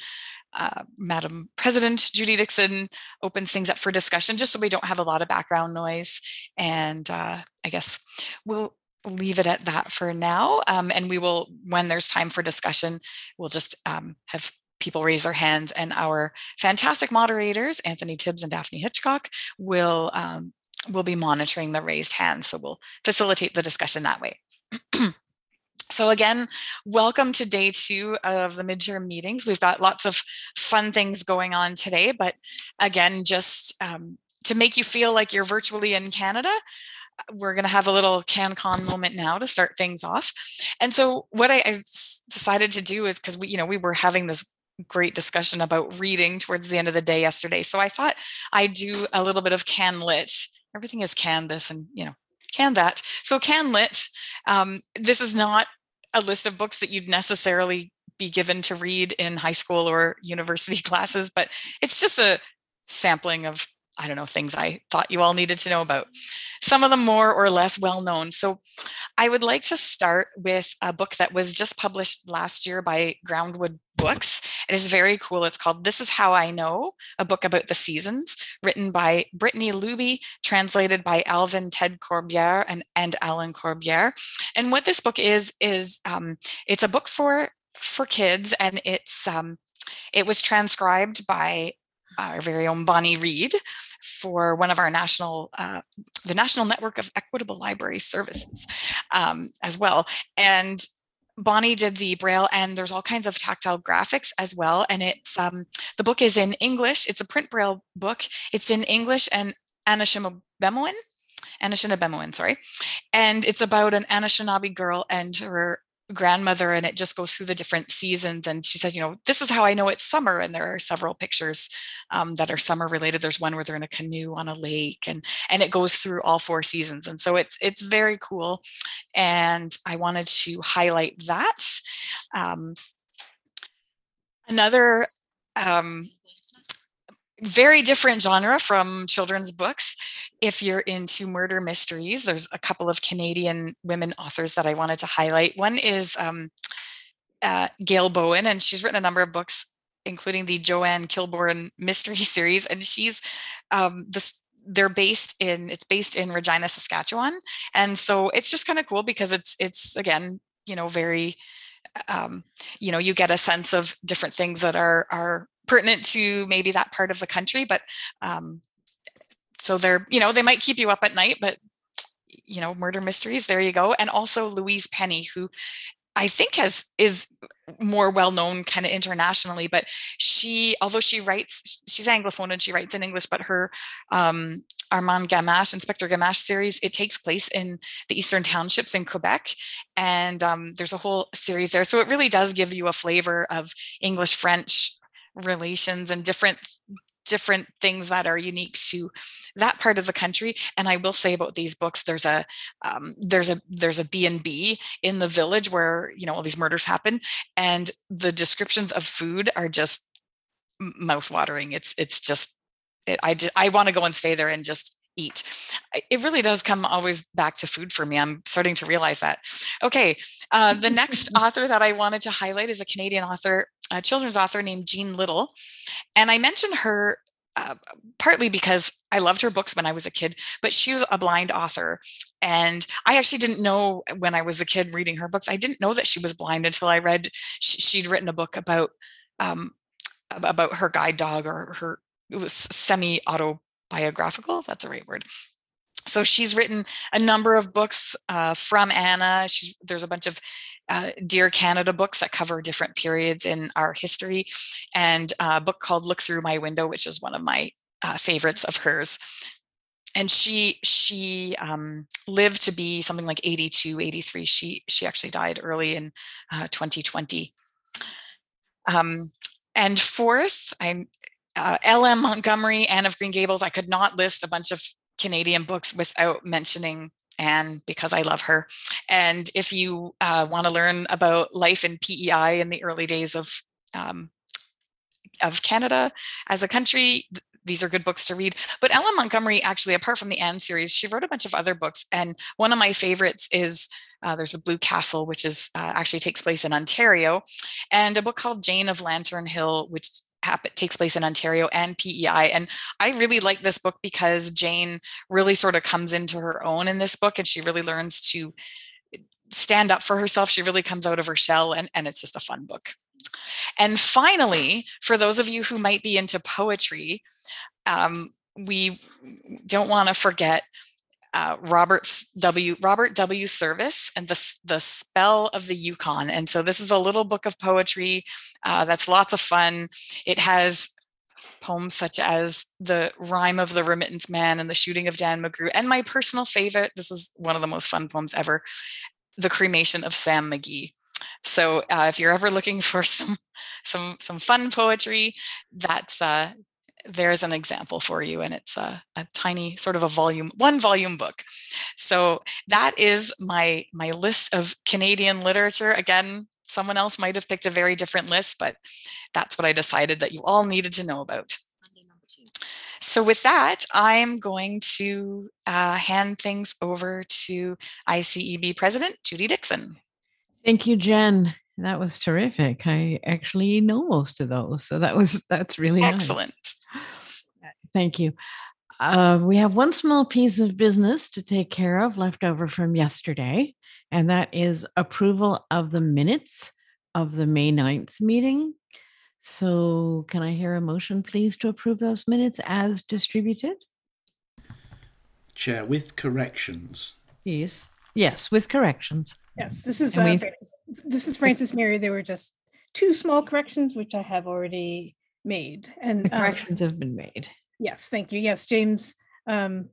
[SPEAKER 4] uh, Madam President Judy Dixon opens things up for discussion, just so we don't have a lot of background noise. And uh, I guess we'll leave it at that for now. Um, and we will, when there's time for discussion, we'll just um, have people raise their hands and our fantastic moderators, Anthony Tibbs and Daphne Hitchcock, will um, will be monitoring the raised hands. So we'll facilitate the discussion that way. So again, welcome to day two of the midterm meetings. We've got lots of fun things going on today, but again, just um, to make you feel like you're virtually in Canada, we're going to have a little CanCon moment now to start things off. And so what I, I decided to do is because we, you know, we were having this great discussion about reading towards the end of the day yesterday. So I thought I'd do a little bit of CanLit. Everything is can this and, you know, can that. So CanLit, um, this is not a list of books that you'd necessarily be given to read in high school or university classes, but it's just a sampling of I don't know, things I thought you all needed to know about. Some of them more or less well known. So I would like to start with a book that was just published last year by Groundwood Books. It is very cool. It's called This Is How I Know, a book about the seasons, written by Brittany Luby, translated by Alvin Ted Corbière and, and Alan Corbière. And what this book is, is um, it's a book for for kids and it's um, it was transcribed by our very own Bonnie Reed for one of our national, uh, the National Network of Equitable Library Services um, as well. And Bonnie did the braille and there's all kinds of tactile graphics as well. And it's um, the book is in English. It's a print braille book. It's in English and Anishinaabemowin. Anishinaabemowin, sorry. And it's about an Anishinaabe girl and her grandmother and it just goes through the different seasons and she says you know this is how i know it's summer. And there are several pictures um, that are summer related. There's one where they're in a canoe on a lake and and it goes through all four seasons. And so it's it's very cool. And i wanted to highlight that. Um, another um, very different genre from children's books if you're into murder mysteries, there's a couple of Canadian women authors that I wanted to highlight. One is um, uh, Gail Bowen, and she's written a number of books, including the Joanne Kilbourn mystery series. And she's um, this they're based in it's based in Regina, Saskatchewan, and so it's just kind of cool because it's it's again you know very um, you know you get a sense of different things that are are pertinent to maybe that part of the country, but um, so they're you know they might keep you up at night but you know murder mysteries there you go. And also louise penny who i think has is more well known kind of internationally but she although she writes she's anglophone and she writes in english but her um, armand gamache inspector gamache series it takes place in the eastern townships in quebec. And um, there's a whole series there. So it really does give you a flavor of english french relations and different different things that are unique to that part of the country and i will say about these books there's a um, there's a there's a b&b in the village where you know all these murders happen and the descriptions of food are just mouth watering it's it's just it, i just, i want to go and stay there and just eat. It really does come always back to food for me. I'm starting to realize that. Okay uh, the next author that i wanted to highlight is a canadian author a children's author named Jean Little. And I mentioned her uh, partly because I loved her books when I was a kid, but she was a blind author. And I actually didn't know when I was a kid reading her books, I didn't know that she was blind until I read, she'd written a book about, um, about her guide dog or her, it was semi autobiographical. That's the right word so she's written a number of books uh, from Anna. She's, there's a bunch of uh, Dear Canada books that cover different periods in our history, and a book called Look Through My Window, which is one of my uh, favorites of hers. And she she um, lived to be something like 82, 83. She she actually died early in 2020. Uh, um, and fourth, I'm uh, L.M. Montgomery, Anne of Green Gables. I could not list a bunch of Canadian books without mentioning Anne because I love her. And if you uh, want to learn about life in PEI in the early days of um, of Canada as a country, these are good books to read. But L.M. Montgomery, actually, apart from the Anne series, she wrote a bunch of other books. And one of my favorites is uh, there's a Blue Castle, which is uh, actually takes place in Ontario, and a book called Jane of Lantern Hill, which happen, takes place in Ontario and PEI. And I really like this book because Jane really sort of comes into her own in this book and she really learns to stand up for herself. She really comes out of her shell and, and it's just a fun book. And finally, for those of you who might be into poetry, um, we don't want to forget uh, Robert's W Robert W. Service and the the spell of the Yukon. And so this is a little book of poetry uh, that's lots of fun. It has poems such as The rhyme of the Remittance Man and The Shooting of Dan McGrew. And my personal favorite, this is one of the most fun poems ever, The Cremation of Sam McGee. So uh, if you're ever looking for some some some fun poetry, that's uh, there's an example for you, and it's a, a tiny sort of a volume one volume book. So that is my my list of Canadian literature. Again, someone else might have picked a very different list, but that's what I decided that you all needed to know about. So with that, I'm going to uh, hand things over to ICEB President Judy Dixon.
[SPEAKER 5] Thank you, Jen. That was terrific. I actually know most of those, so that was that's really
[SPEAKER 4] excellent.
[SPEAKER 5] Nice. Thank you. Uh, we have one small piece of business to take care of left over from yesterday, and that is approval of the minutes of the May 9th meeting. So, can I hear a motion, please, to approve those minutes as distributed?
[SPEAKER 6] Chair, with corrections.
[SPEAKER 5] Yes. Yes, with corrections.
[SPEAKER 7] Yes, this is
[SPEAKER 5] And
[SPEAKER 7] uh,
[SPEAKER 5] we-
[SPEAKER 7] Francis, this is Francis Mary. There were just two small corrections which I have already made. And
[SPEAKER 5] The
[SPEAKER 7] um,
[SPEAKER 5] corrections have been made.
[SPEAKER 7] Yes, thank you. Yes, James um,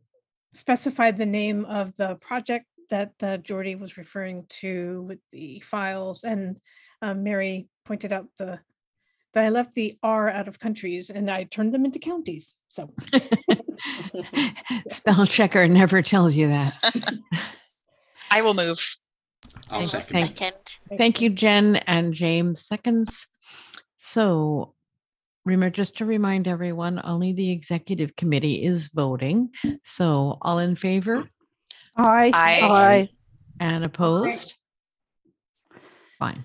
[SPEAKER 7] specified the name of the project that uh, Jordy was referring to with the files, and um, Mary pointed out the that I left the R out of countries and I turned them into counties. So
[SPEAKER 5] Spell checker never tells you that.
[SPEAKER 4] I will move.
[SPEAKER 6] I'll
[SPEAKER 5] Thank-
[SPEAKER 6] second.
[SPEAKER 5] thank-
[SPEAKER 6] it.
[SPEAKER 5] Thank you, Jen and James. Seconds. So remember, just to remind everyone, only the executive committee is voting. So all in favor
[SPEAKER 8] Aye.
[SPEAKER 4] Aye.
[SPEAKER 5] and opposed? Fine.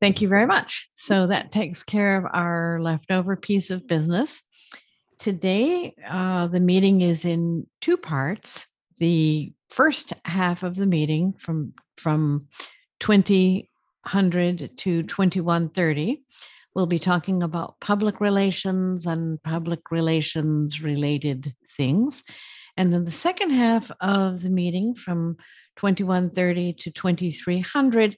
[SPEAKER 5] Thank you very much. So that takes care of our leftover piece of business. Today, uh, the meeting is in two parts. The first half of the meeting from from 2000 to 2130 we'll be talking about public relations and public relations related things and then the second half of the meeting from 2130 to 2300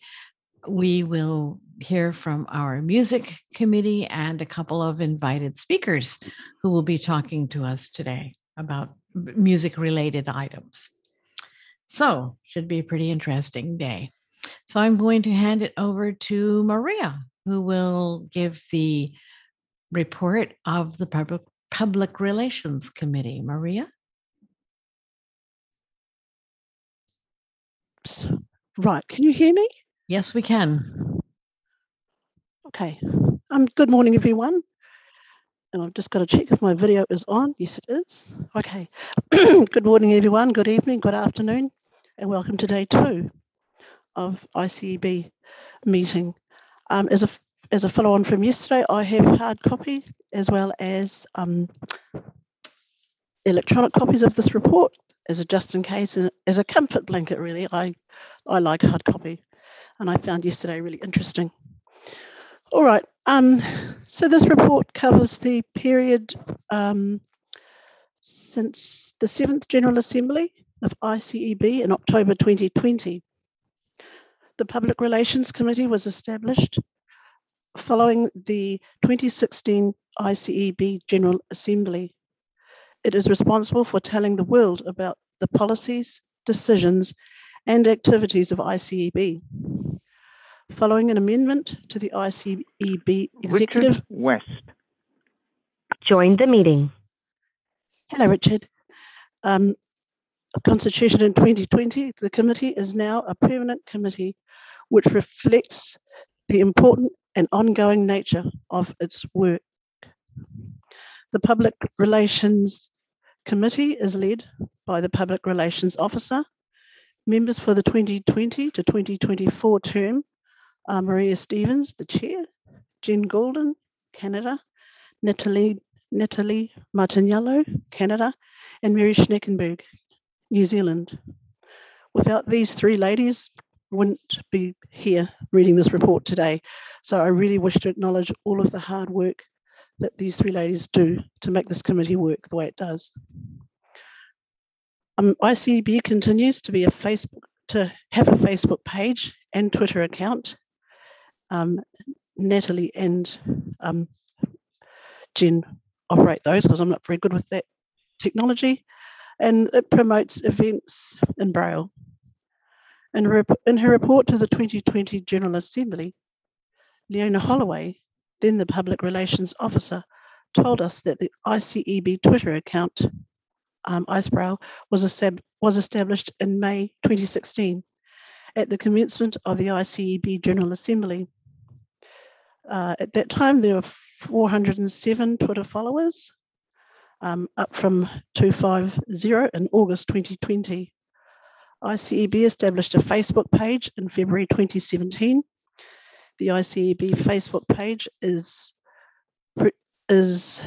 [SPEAKER 5] we will hear from our music committee and a couple of invited speakers who will be talking to us today about music related items. So, should be a pretty interesting day. So, I'm going to hand it over to Maria, who will give the report of the Public, Public Relations Committee. Maria?
[SPEAKER 8] Right. Can you hear me?
[SPEAKER 5] Yes, we can.
[SPEAKER 8] Okay. Um, good morning, everyone. And I've just got to check if my video is on. Yes, it is. Okay. good morning, everyone. Good evening, good afternoon, and welcome to day two of ICEB meeting. Um, as a as a follow on from yesterday, I have hard copy as well as um, electronic copies of this report as a just in case and as a comfort blanket. Really, I I like hard copy, and I found yesterday really interesting. All right. Um, so this report covers the period um, since the seventh General Assembly of ICEB in October 2020. The Public Relations Committee was established following the 2016 ICEB General Assembly. It is responsible for telling the world about the policies, decisions, and activities of ICEB. Following an amendment to the ICEB executive.
[SPEAKER 9] Richard West.
[SPEAKER 10] Join the meeting.
[SPEAKER 8] Hello, Richard. Um, constitution in 2020, the committee is now a permanent committee which reflects the important and ongoing nature of its work. The Public Relations Committee is led by the Public Relations Officer. Members for the 2020 to 2024 term are Maria Stevens, the Chair, Jen Goulden, Canada, Natalie, Natalie Martiniello, Canada, and Mary Schnackenberg, New Zealand. Without these three ladies, wouldn't be here reading this report today. So I really wish to acknowledge all of the hard work that these three ladies do to make this committee work the way it does. Um, ICB continues to be a Facebook to have a Facebook page and Twitter account. Um, Natalie and um, Jen operate those because I'm not very good with that technology. And it promotes events in Braille. In, rep- in her report to the 2020 General Assembly, Leona Holloway, then the Public Relations Officer, told us that the ICEB Twitter account, um, IceBraille, was, estab- was established in May 2016 at the commencement of the ICEB General Assembly. Uh, at that time, there were 407 Twitter followers, um, up from 250 in August 2020. ICEB established a Facebook page in February 2017. The ICEB Facebook page is is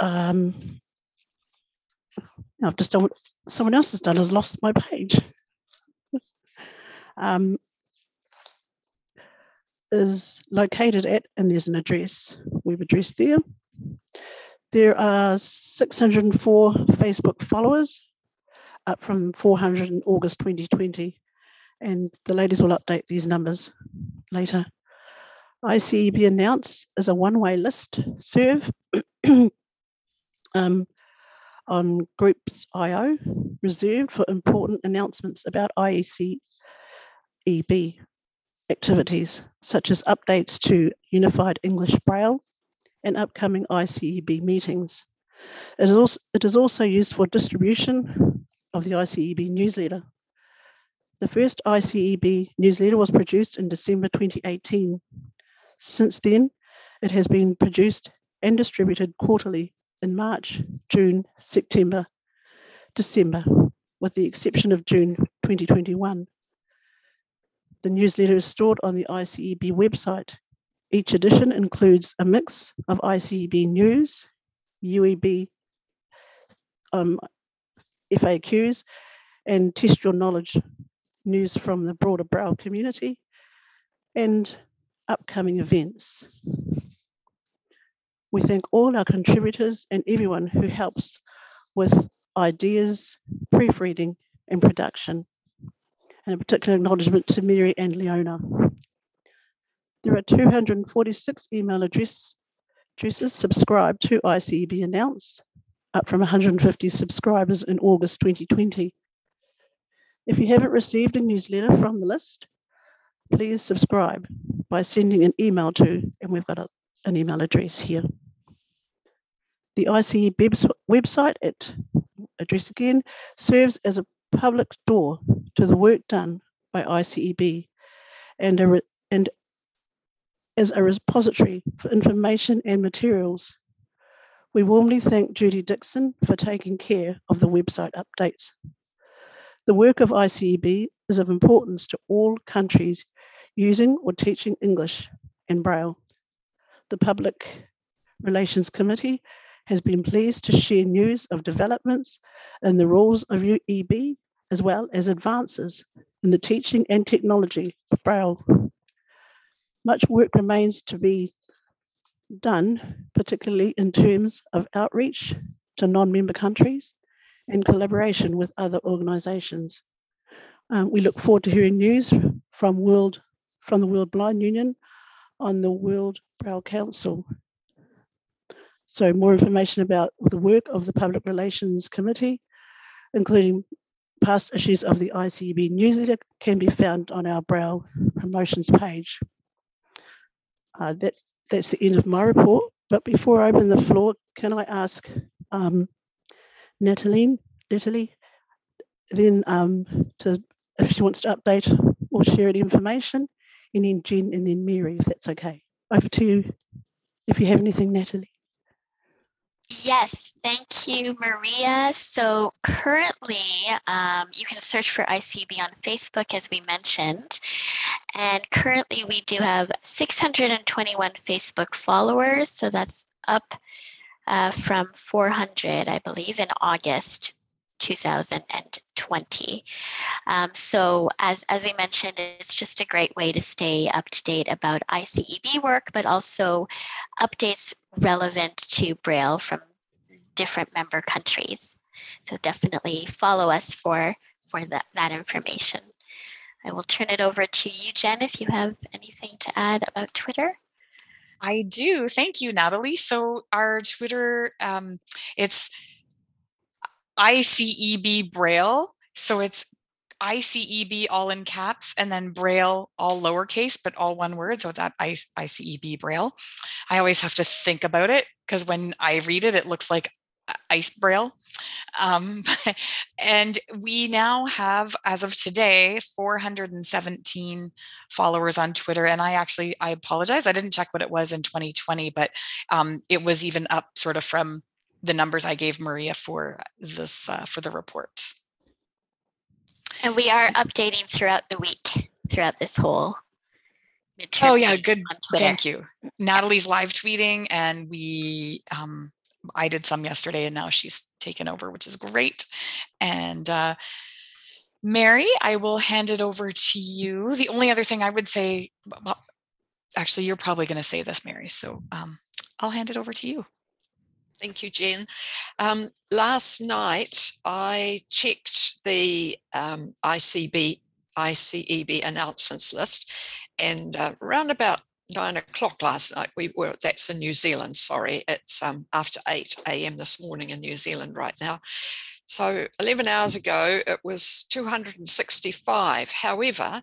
[SPEAKER 8] um, I've just done what someone else has done has lost my page. um, is located at, and there's an address. We've addressed there. There are 604 Facebook followers, up from 400 in August 2020. And the ladies will update these numbers later. ICEB Announce is a one-way list serve um, on Groups IO, reserved for important announcements about IEC EB activities, such as updates to Unified English Braille and upcoming ICEB meetings. It is also, it is also used for distribution of the ICEB newsletter. The first ICEB newsletter was produced in December 2018. Since then, it has been produced and distributed quarterly in March, June, September, December, with the exception of June 2021. The newsletter is stored on the ICEB website. Each edition includes a mix of ICEB news, UEB um, FAQs, and test your knowledge news from the broader Braille community and upcoming events. We thank all our contributors and everyone who helps with ideas, proofreading, and production and a particular acknowledgement to Mary and Leona. There are 246 email address, addresses subscribed to ICEB Announce, up from 150 subscribers in August 2020. If you haven't received a newsletter from the list, please subscribe by sending an email to, and we've got a, an email address here. The ICEB website at address again serves as a public door to the work done by ICEB and, a, and as a repository for information and materials. We warmly thank Judy Dixon for taking care of the website updates. The work of ICEB is of importance to all countries using or teaching English and Braille. The Public Relations Committee has been pleased to share news of developments in the rules of UEB as well as advances in the teaching and technology of Braille. Much work remains to be done, particularly in terms of outreach to non-member countries and collaboration with other organisations. Um, we look forward to hearing news from World from the World Blind Union on the World Braille Council. So more information about the work of the Public Relations Committee, including past issues of the ICEB newsletter can be found on our Braille promotions page. Uh, that, that's the end of my report. But before I open the floor, can I ask um, Natalie, Natalie, then um, to if she wants to update or share any information, and then Jen and then Mary, if that's okay. Over to you, if you have anything, Natalie.
[SPEAKER 9] Yes, thank you, Maria. So currently, um, you can search for ICB on Facebook, as we mentioned. And currently, we do have 621 Facebook followers. So that's up uh, from 400, I believe, in August 2020. Um, so as, as we mentioned, it's just a great way to stay up to date about ICEB work, but also updates relevant to Braille from different member countries. So definitely follow us for, for that, that information. I will turn it over to you, Jen, if you have anything to add about Twitter.
[SPEAKER 4] I do. Thank you, Natalie. So our Twitter, um, it's ICEB Braille. So it's ICEB all in caps and then Braille all lowercase, but all one word. So it's at ICEB Braille. I always have to think about it because when I read it, it looks like ice braille. Um, and we now have, as of today, 417 followers on Twitter. And I actually, I apologize, I didn't check what it was in 2020, but um, it was even up sort of from the numbers I gave Maria for this uh, for the report.
[SPEAKER 9] And we are updating throughout the week, throughout this whole midterm.
[SPEAKER 4] Oh yeah, good. Thank you. Natalie's live tweeting, and we um, I did some yesterday, and now she's taken over, which is great. And uh, Mary, I will hand it over to you. The only other thing I would say, well, actually, you're probably going to say this, Mary. So um, I'll hand it over to you.
[SPEAKER 11] Thank you, Jen. Um, last night, I checked the um, ICB, ICEB announcements list, and uh, around about nine o'clock last night, we were, that's in New Zealand, sorry, it's um, after 8 a.m. this morning in New Zealand right now. So 11 hours ago, it was 265. However,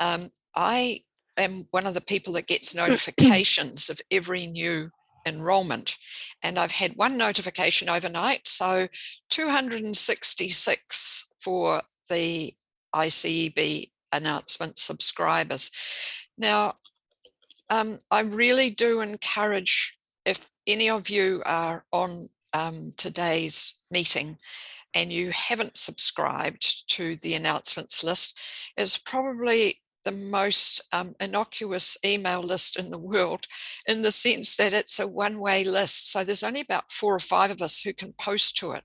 [SPEAKER 11] um, I am one of the people that gets notifications of every new enrollment. And I've had one notification overnight. So 266 for the ICEB announcement subscribers. Now, um, I really do encourage if any of you are on um, today's meeting and you haven't subscribed to the announcements list, it's probably the most um, innocuous email list in the world in the sense that it's a one way list. So there's only about four or five of us who can post to it.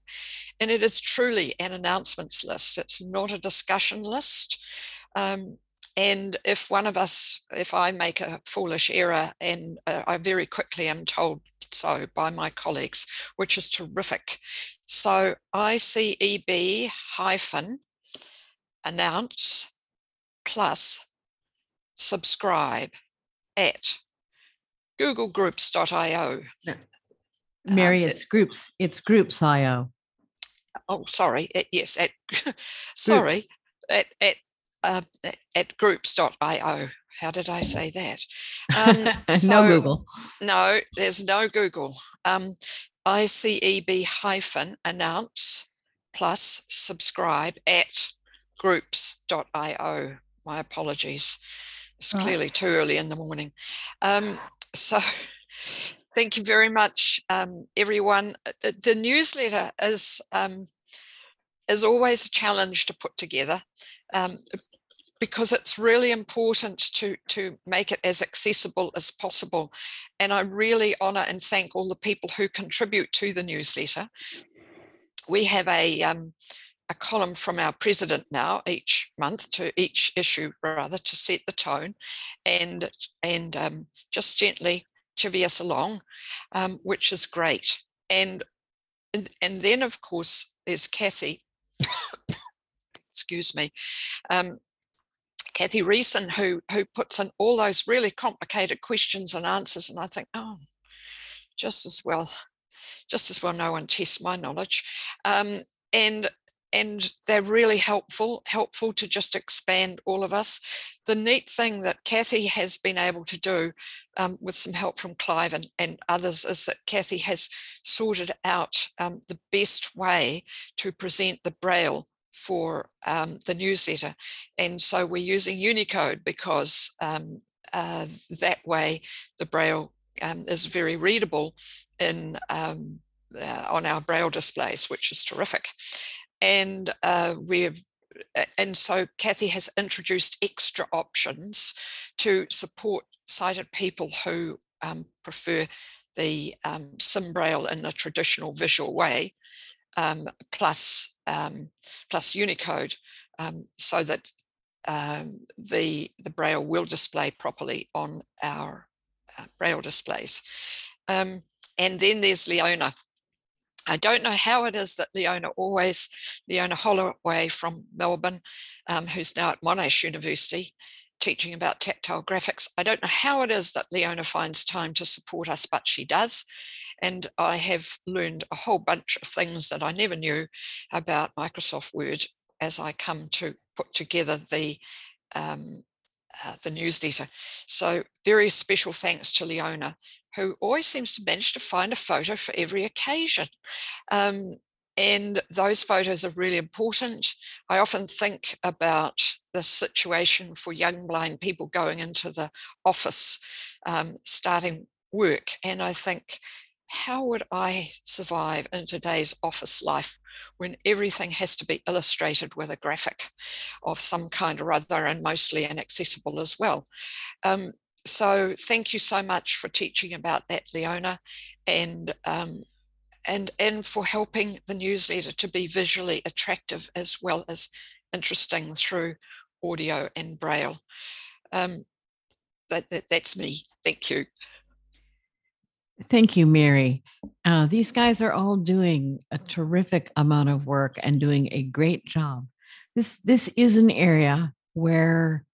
[SPEAKER 11] And it is truly an announcements list, it's not a discussion list. Um, and if one of us, if I make a foolish error and uh, I very quickly am told so by my colleagues, which is terrific. So ICEB hyphen announce plus subscribe at googlegroups.io.
[SPEAKER 5] No. Mary, um, it's groups, it's groups.io.
[SPEAKER 11] Oh, sorry. It, yes, at sorry, at, at uh, at groups.io. How did I say that?
[SPEAKER 5] Um, so, no Google.
[SPEAKER 11] No, there's no Google. Um, ICEB hyphen announce plus subscribe at groups.io. My apologies. It's clearly too early in the morning. Um, so thank you very much, um, everyone. Uh, uh, the newsletter is um, is always a challenge to put together um, because it's really important to, to make it as accessible as possible. And I really honour and thank all the people who contribute to the newsletter. We have a, um, a column from our president now each month to each issue rather to set the tone and and um, just gently chivvy us along, um, which is great. And, and then of course there's Kathy excuse me, um, Kathy Riessen, who who puts in all those really complicated questions and answers, and I think, oh, just as well, just as well, no one tests my knowledge, um, and and they're really helpful, helpful to just expand all of us. The neat thing that Kathy has been able to do um, with some help from Clive and, and, others is that Kathy has sorted out um, the best way to present the Braille for um, the newsletter. And so we're using Unicode because um, uh, that way the Braille um, is very readable in um, uh, on our Braille displays, which is terrific. And uh, we've and so Kathy has introduced extra options to support sighted people who um, prefer the um, SimBraille in a traditional visual way, um, plus um, plus Unicode um, so that um, the, the Braille will display properly on our uh, Braille displays. And then there's Leona. I don't know how it is that Leona always, Leona Holloway from Melbourne, um, who's now at Monash University, teaching about tactile graphics. I don't know how it is that Leona finds time to support us, but she does. And I have learned a whole bunch of things that I never knew about Microsoft Word as I come to put together the um, uh, the newsletter. So very special thanks to Leona, who always seems to manage to find a photo for every occasion. Um, and those photos are really important. I often think about the situation for young blind people going into the office, um, starting work, and I think, how would I survive in today's office life when everything has to be illustrated with a graphic of some kind or other and mostly inaccessible as well? Um, so thank you so much for teaching about that, Leona, and um, and and for helping the newsletter to be visually attractive as well as interesting through audio and braille. Um, that, that that's me. Thank you.
[SPEAKER 5] Thank you, Mary. Uh, these guys are all doing a terrific amount of work and doing a great job. This this is an area where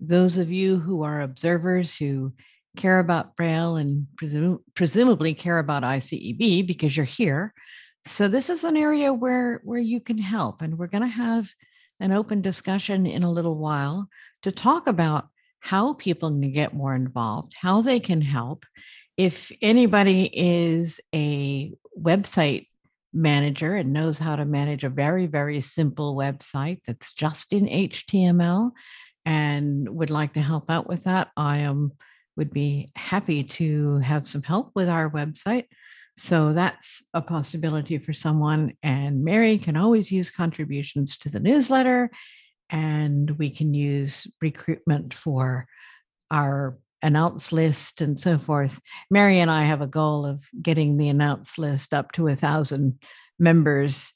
[SPEAKER 5] those of you who are observers who care about Braille and presum- presumably care about ICEB because you're here. So this is an area where where you can help, and we're going to have an open discussion in a little while to talk about how people can get more involved, how they can help. If anybody is a website manager and knows how to manage a very, very simple website that's just in HTML and would like to help out with that, I am would be happy to have some help with our website. So that's a possibility for someone. And Mary can always use contributions to the newsletter, and we can use recruitment for our announce list and so forth. Mary and I have a goal of getting the announce list up to a thousand members,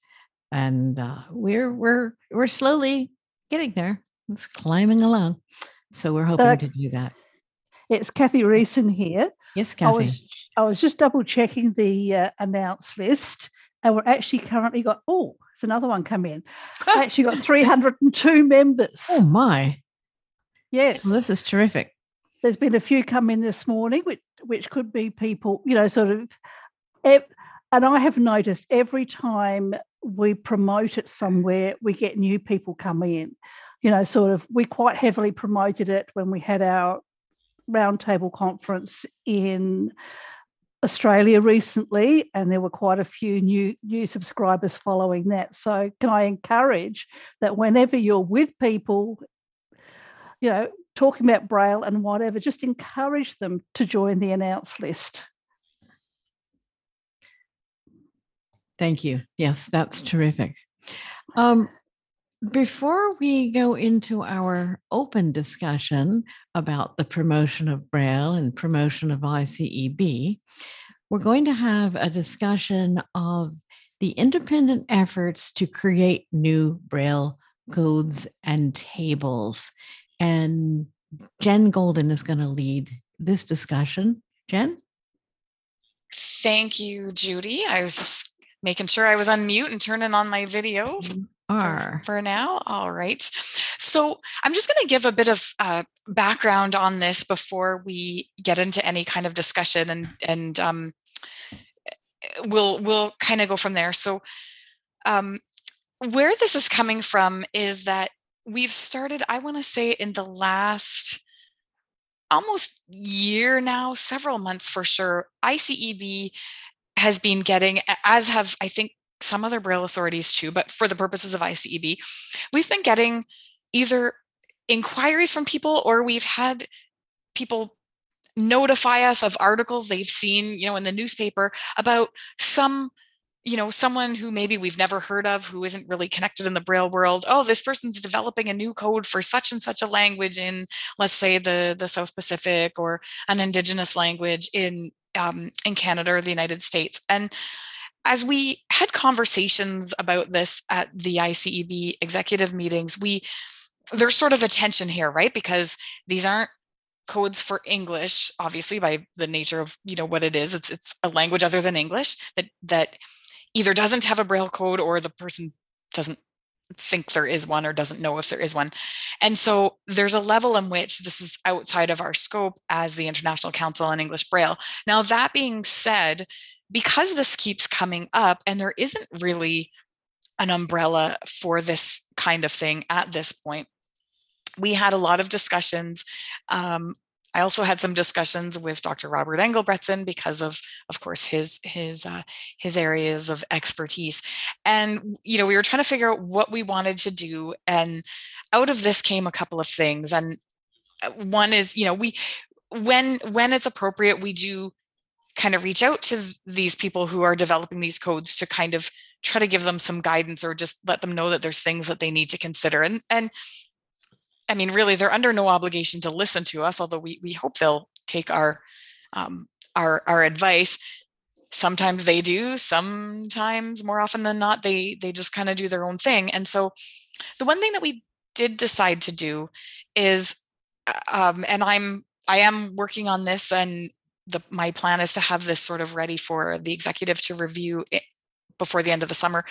[SPEAKER 5] and uh, we're we're we're slowly getting there. It's climbing along. So we're hoping
[SPEAKER 12] Uh,
[SPEAKER 5] to do that.
[SPEAKER 12] It's Kathy Riessen here.
[SPEAKER 5] Yes,
[SPEAKER 12] I
[SPEAKER 5] Kathy.
[SPEAKER 12] was I was just double checking the uh, announce list, and we're actually currently got oh, there's another one come in. I actually got 302 members.
[SPEAKER 5] Oh my!
[SPEAKER 12] Yes,
[SPEAKER 5] Well, this is terrific.
[SPEAKER 12] there's been a few come in this morning, which which could be people, you know, sort of. And I have noticed every time we promote it somewhere, we get new people coming in. You know, sort of. We quite heavily promoted it when we had our roundtable conference in Australia recently, and there were quite a few new new subscribers following that. So, can I encourage that whenever you're with people, you know, talking about Braille and whatever, just encourage them to join the announce list.
[SPEAKER 5] Thank you. Yes, that's terrific. Um, before we go into our open discussion about the promotion of Braille and promotion of ICEB, we're going to have a discussion of the independent efforts to create new Braille codes and tables. And Jen Goulden is going to lead this discussion. Jen?
[SPEAKER 4] Thank you, Judy. I was just making sure I was on mute and turning on my video mm-hmm.
[SPEAKER 5] Are.
[SPEAKER 4] for now. All right. So I'm just going to give a bit of uh, background on this before we get into any kind of discussion, and and um, we'll we'll kind of go from there. So um, where this is coming from is that we've started. I want to say in the last almost year now, several months for sure. ICEB has been getting, as have I think some other Braille authorities too, but for the purposes of ICEB, we've been getting either inquiries from people or we've had people notify us of articles they've seen, you know, in the newspaper about some you know someone who maybe we've never heard of who isn't really connected in the braille world. Oh this person's developing a new code for such and such a language in let's say the the south pacific or an indigenous language in um, in canada or the united states. And as we had conversations about this at the ICEB executive meetings, we there's sort of a tension here, right? Because these aren't codes for English, obviously by the nature of you know what it is. It's it's a language other than English that that either doesn't have a braille code or the person doesn't think there is one or doesn't know if there is one. And so there's a level in which this is outside of our scope as the International Council on English Braille. Now, that being said, because this keeps coming up and there isn't really an umbrella for this kind of thing at this point, we had a lot of discussions um, I also had some discussions with Dr. Robert Englebretson because of, of course, his his uh, his areas of expertise, and you know we were trying to figure out what we wanted to do, and out of this came a couple of things, and uh, one is you know we when when it's appropriate we do kind of reach out to these people who are developing these codes to kind of try to give them some guidance or just let them know that there's things that they need to consider and and I mean, really, they're under no obligation to listen to us, although we, we hope they'll take our, um, our, our advice. Sometimes they do, sometimes more often than not, they, they just kind of do their own thing. And so the one thing that we did decide to do is, uh, um, and I'm, I am working on this and the, my plan is to have this sort of ready for the executive to review before the end of the summer,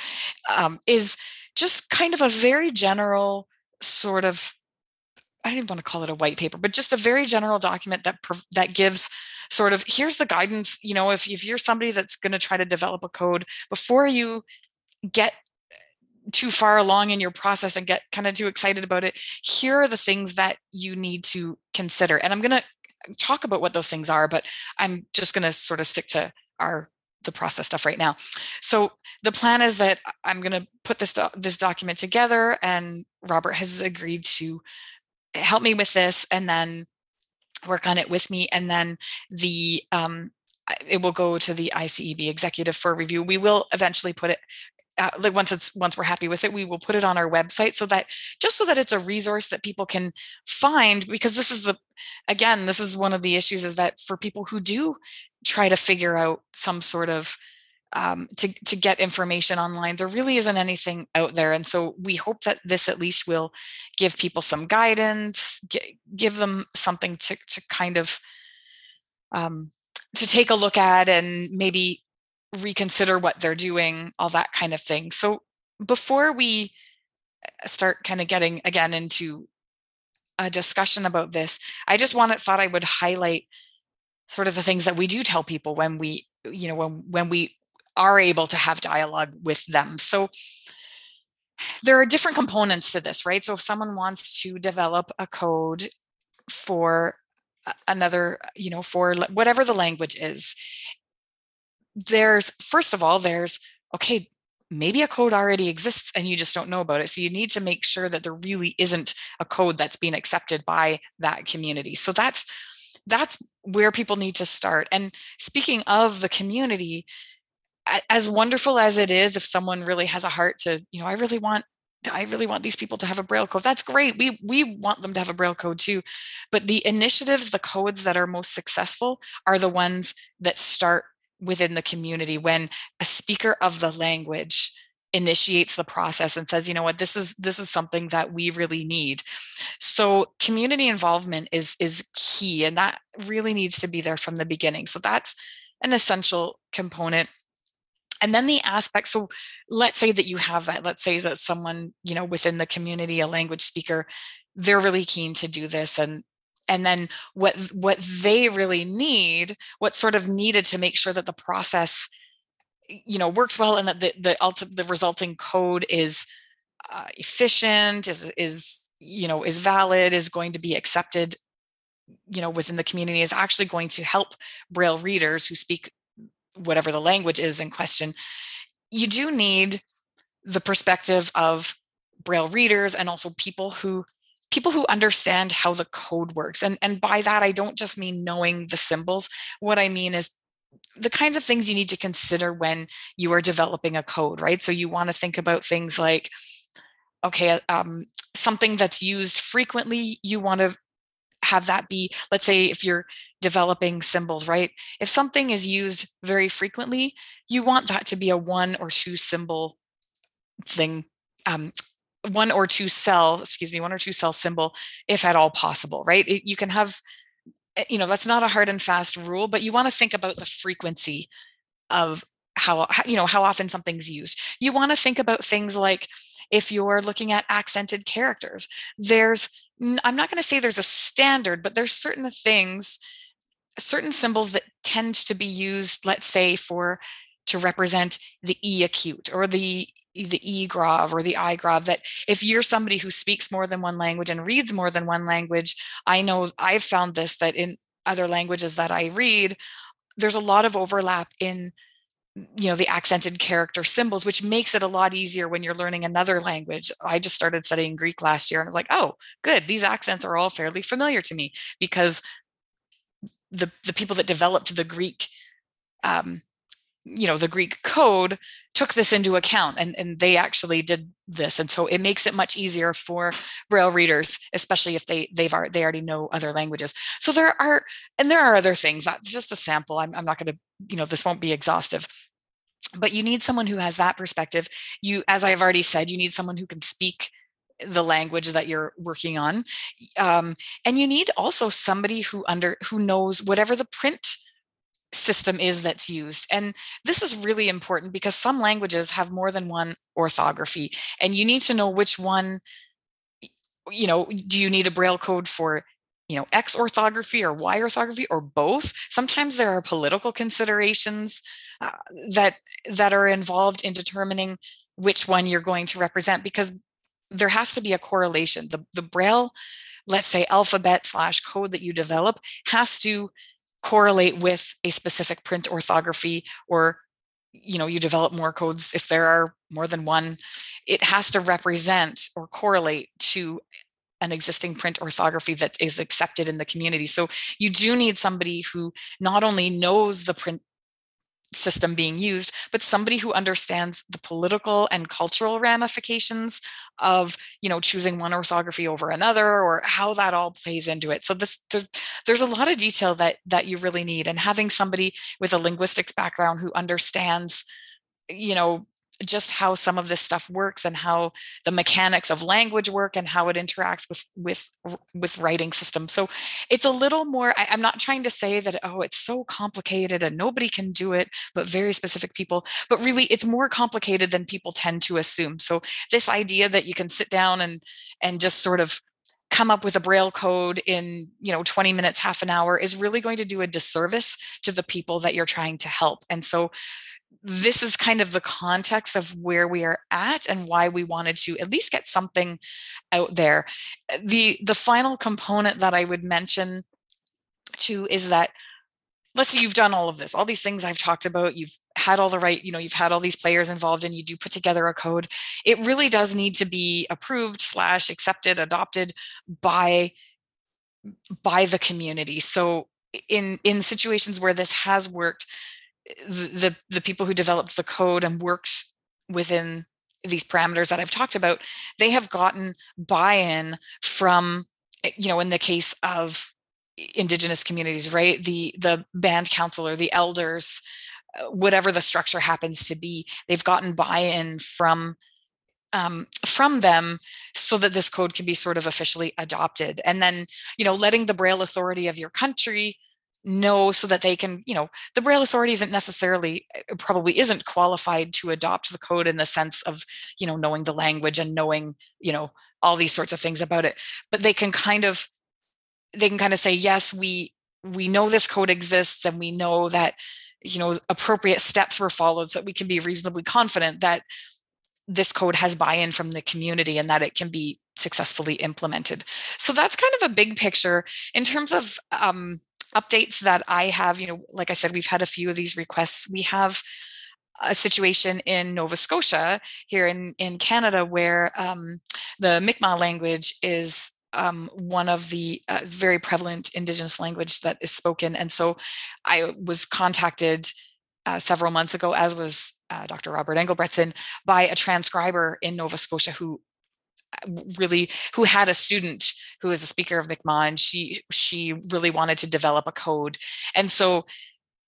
[SPEAKER 4] um, is just kind of a very general sort of I don't even want to call it a white paper, but just a very general document that that gives sort of here's the guidance. You know, if if you're somebody that's going to try to develop a code before you get too far along in your process and get kind of too excited about it, here are the things that you need to consider. And I'm going to talk about what those things are, but I'm just going to sort of stick to our the process stuff right now. So the plan is that I'm going to put this do- this document together, and Robert has agreed to help me with this and then work on it with me and then the um, it will go to the ICEB executive for review. We will eventually put it uh, like once it's once we're happy with it, we will put it on our website so that just so that it's a resource that people can find because this is the again this is one of the issues is that for people who do try to figure out some sort of um, to, to get information online. There really isn't anything out there. And so we hope that this at least will give people some guidance, get, give them something to, to kind of um, to take a look at and maybe reconsider what they're doing, all that kind of thing. So before we uh, start kind of getting again into a discussion about this, I just wanted thought I would highlight sort of the things that we do tell people when we you know when when we are able to have dialogue with them. So there are different components to this, right? So if someone wants to develop a code for another, you know, for whatever the language is, there's first of all, there's okay, maybe a code already exists and you just don't know about it. So you need to make sure that there really isn't a code that's being accepted by that community. So that's that's where people need to start. And speaking of the community, as wonderful as it is if someone really has a heart to you know i really want i really want these people to have a braille code that's great we we want them to have a braille code too but the initiatives the codes that are most successful are the ones that start within the community when a speaker of the language initiates the process and says you know what? This is this is something that we really need. So community involvement is is key and that really needs to be there from the beginning. So that's an essential component. And then the aspect so let's say that you have that. Let's say that someone you know within the community a language speaker they're really keen to do this and and then what what they really need what's sort of needed to make sure that the process you know works well and that the the ultimate the resulting code is uh, efficient is is you know is valid is going to be accepted you know within the community is actually going to help braille readers who speak whatever the language is in question, you do need the perspective of braille readers and also people who people who understand how the code works and and by that i don't just mean knowing the symbols. What i mean is the kinds of things you need to consider when you are developing a code right? So you want to think about things like okay um, something that's used frequently you want to have that be let's say if you're developing symbols right? If something is used very frequently you want that to be a one or two symbol thing um, one or two cell excuse me one or two cell symbol if at all possible right? It, you can have eh, you know that's not a hard and fast rule but you want to think about the frequency of how you know how often something's used. You want to think about things like if you're looking at accented characters there's i'm not going to say there's a standard but there's certain things certain symbols that tend to be used let's say for to represent the e acute or the the e grave or the i grave that if you're somebody who speaks more than one language and reads more than one language i know i've found this that in other languages that i read there's a lot of overlap in you know the accented character symbols which makes it a lot easier when you're learning another language. I just started studying greek last year and i was like oh good these accents are all fairly familiar to me because the the people that developed the greek um, you know the greek code took this into account and, and they actually did this and so it makes it much easier for braille readers especially if they they've already they already know other languages. So there are and there are other things that's just a sample i'm, I'm not going to you know this won't be exhaustive but you need someone who has that perspective. You as i've already said you need someone who can speak the language that you're working on um, and you need also somebody who under who knows whatever the print system is that's used. And this is really important because some languages have more than one orthography, and you need to know which one, you know, do you need a Braille code for, you know, X orthography or Y orthography or both? Sometimes there are political considerations uh, that that are involved in determining which one you're going to represent because there has to be a correlation. The, the Braille, let's say alphabet slash code that you develop has to correlate with a specific print orthography or you know you develop more codes if there are more than one it has to represent or correlate to an existing print orthography that is accepted in the community. So you do need somebody who not only knows the print system being used, but somebody who understands the political and cultural ramifications of, you know, choosing one orthography over another or how that all plays into it. So this there's, there's a lot of detail that that you really need and having somebody with a linguistics background who understands you know just how some of this stuff works and how the mechanics of language work and how it interacts with with with writing systems. So it's a little more I, i'm not trying to say that oh it's so complicated and nobody can do it but very specific people but really it's more complicated than people tend to assume. So this idea that you can sit down and and just sort of come up with a braille code in you know 20 minutes half an hour is really going to do a disservice to the people that you're trying to help. And so this is kind of the context of where we are at and why we wanted to at least get something out there. Uh, the the final component that i would mention too is that let's say you've done all of this all these things i've talked about you've had all the right you know you've had all these players involved and you do put together a code. It really does need to be approved slash accepted adopted by by the community. So in in situations where this has worked the the people who developed the code and works within these parameters that I've talked about, they have gotten buy-in from, eh, you know, in the case of indigenous communities, right? The the band council or the elders, uh, whatever the structure happens to be, they've gotten buy-in from um, from them so that this code can be sort of officially adopted. And then, you know, letting the Braille Authority of your country know so that they can you know the braille authority isn't necessarily uh, probably isn't qualified to adopt the code in the sense of you know knowing the language and knowing you know all these sorts of things about it but they can kind of they can kind of say yes we we know this code exists and we know that you know appropriate steps were followed so that we can be reasonably confident that this code has buy-in from the community and that it can be successfully implemented. So that's kind of a big picture. In terms of um, updates that I have, you know, like I said, we've had a few of these requests. We have a situation in Nova Scotia here in, in Canada where um, the Mi'kmaq language is um, one of the uh, very prevalent Indigenous language that is spoken. And so I was contacted uh, several months ago, as was uh, Dr. Robert Englebretson, by a transcriber in Nova Scotia who really who had a student who is a speaker of and she she really wanted to develop a code. And so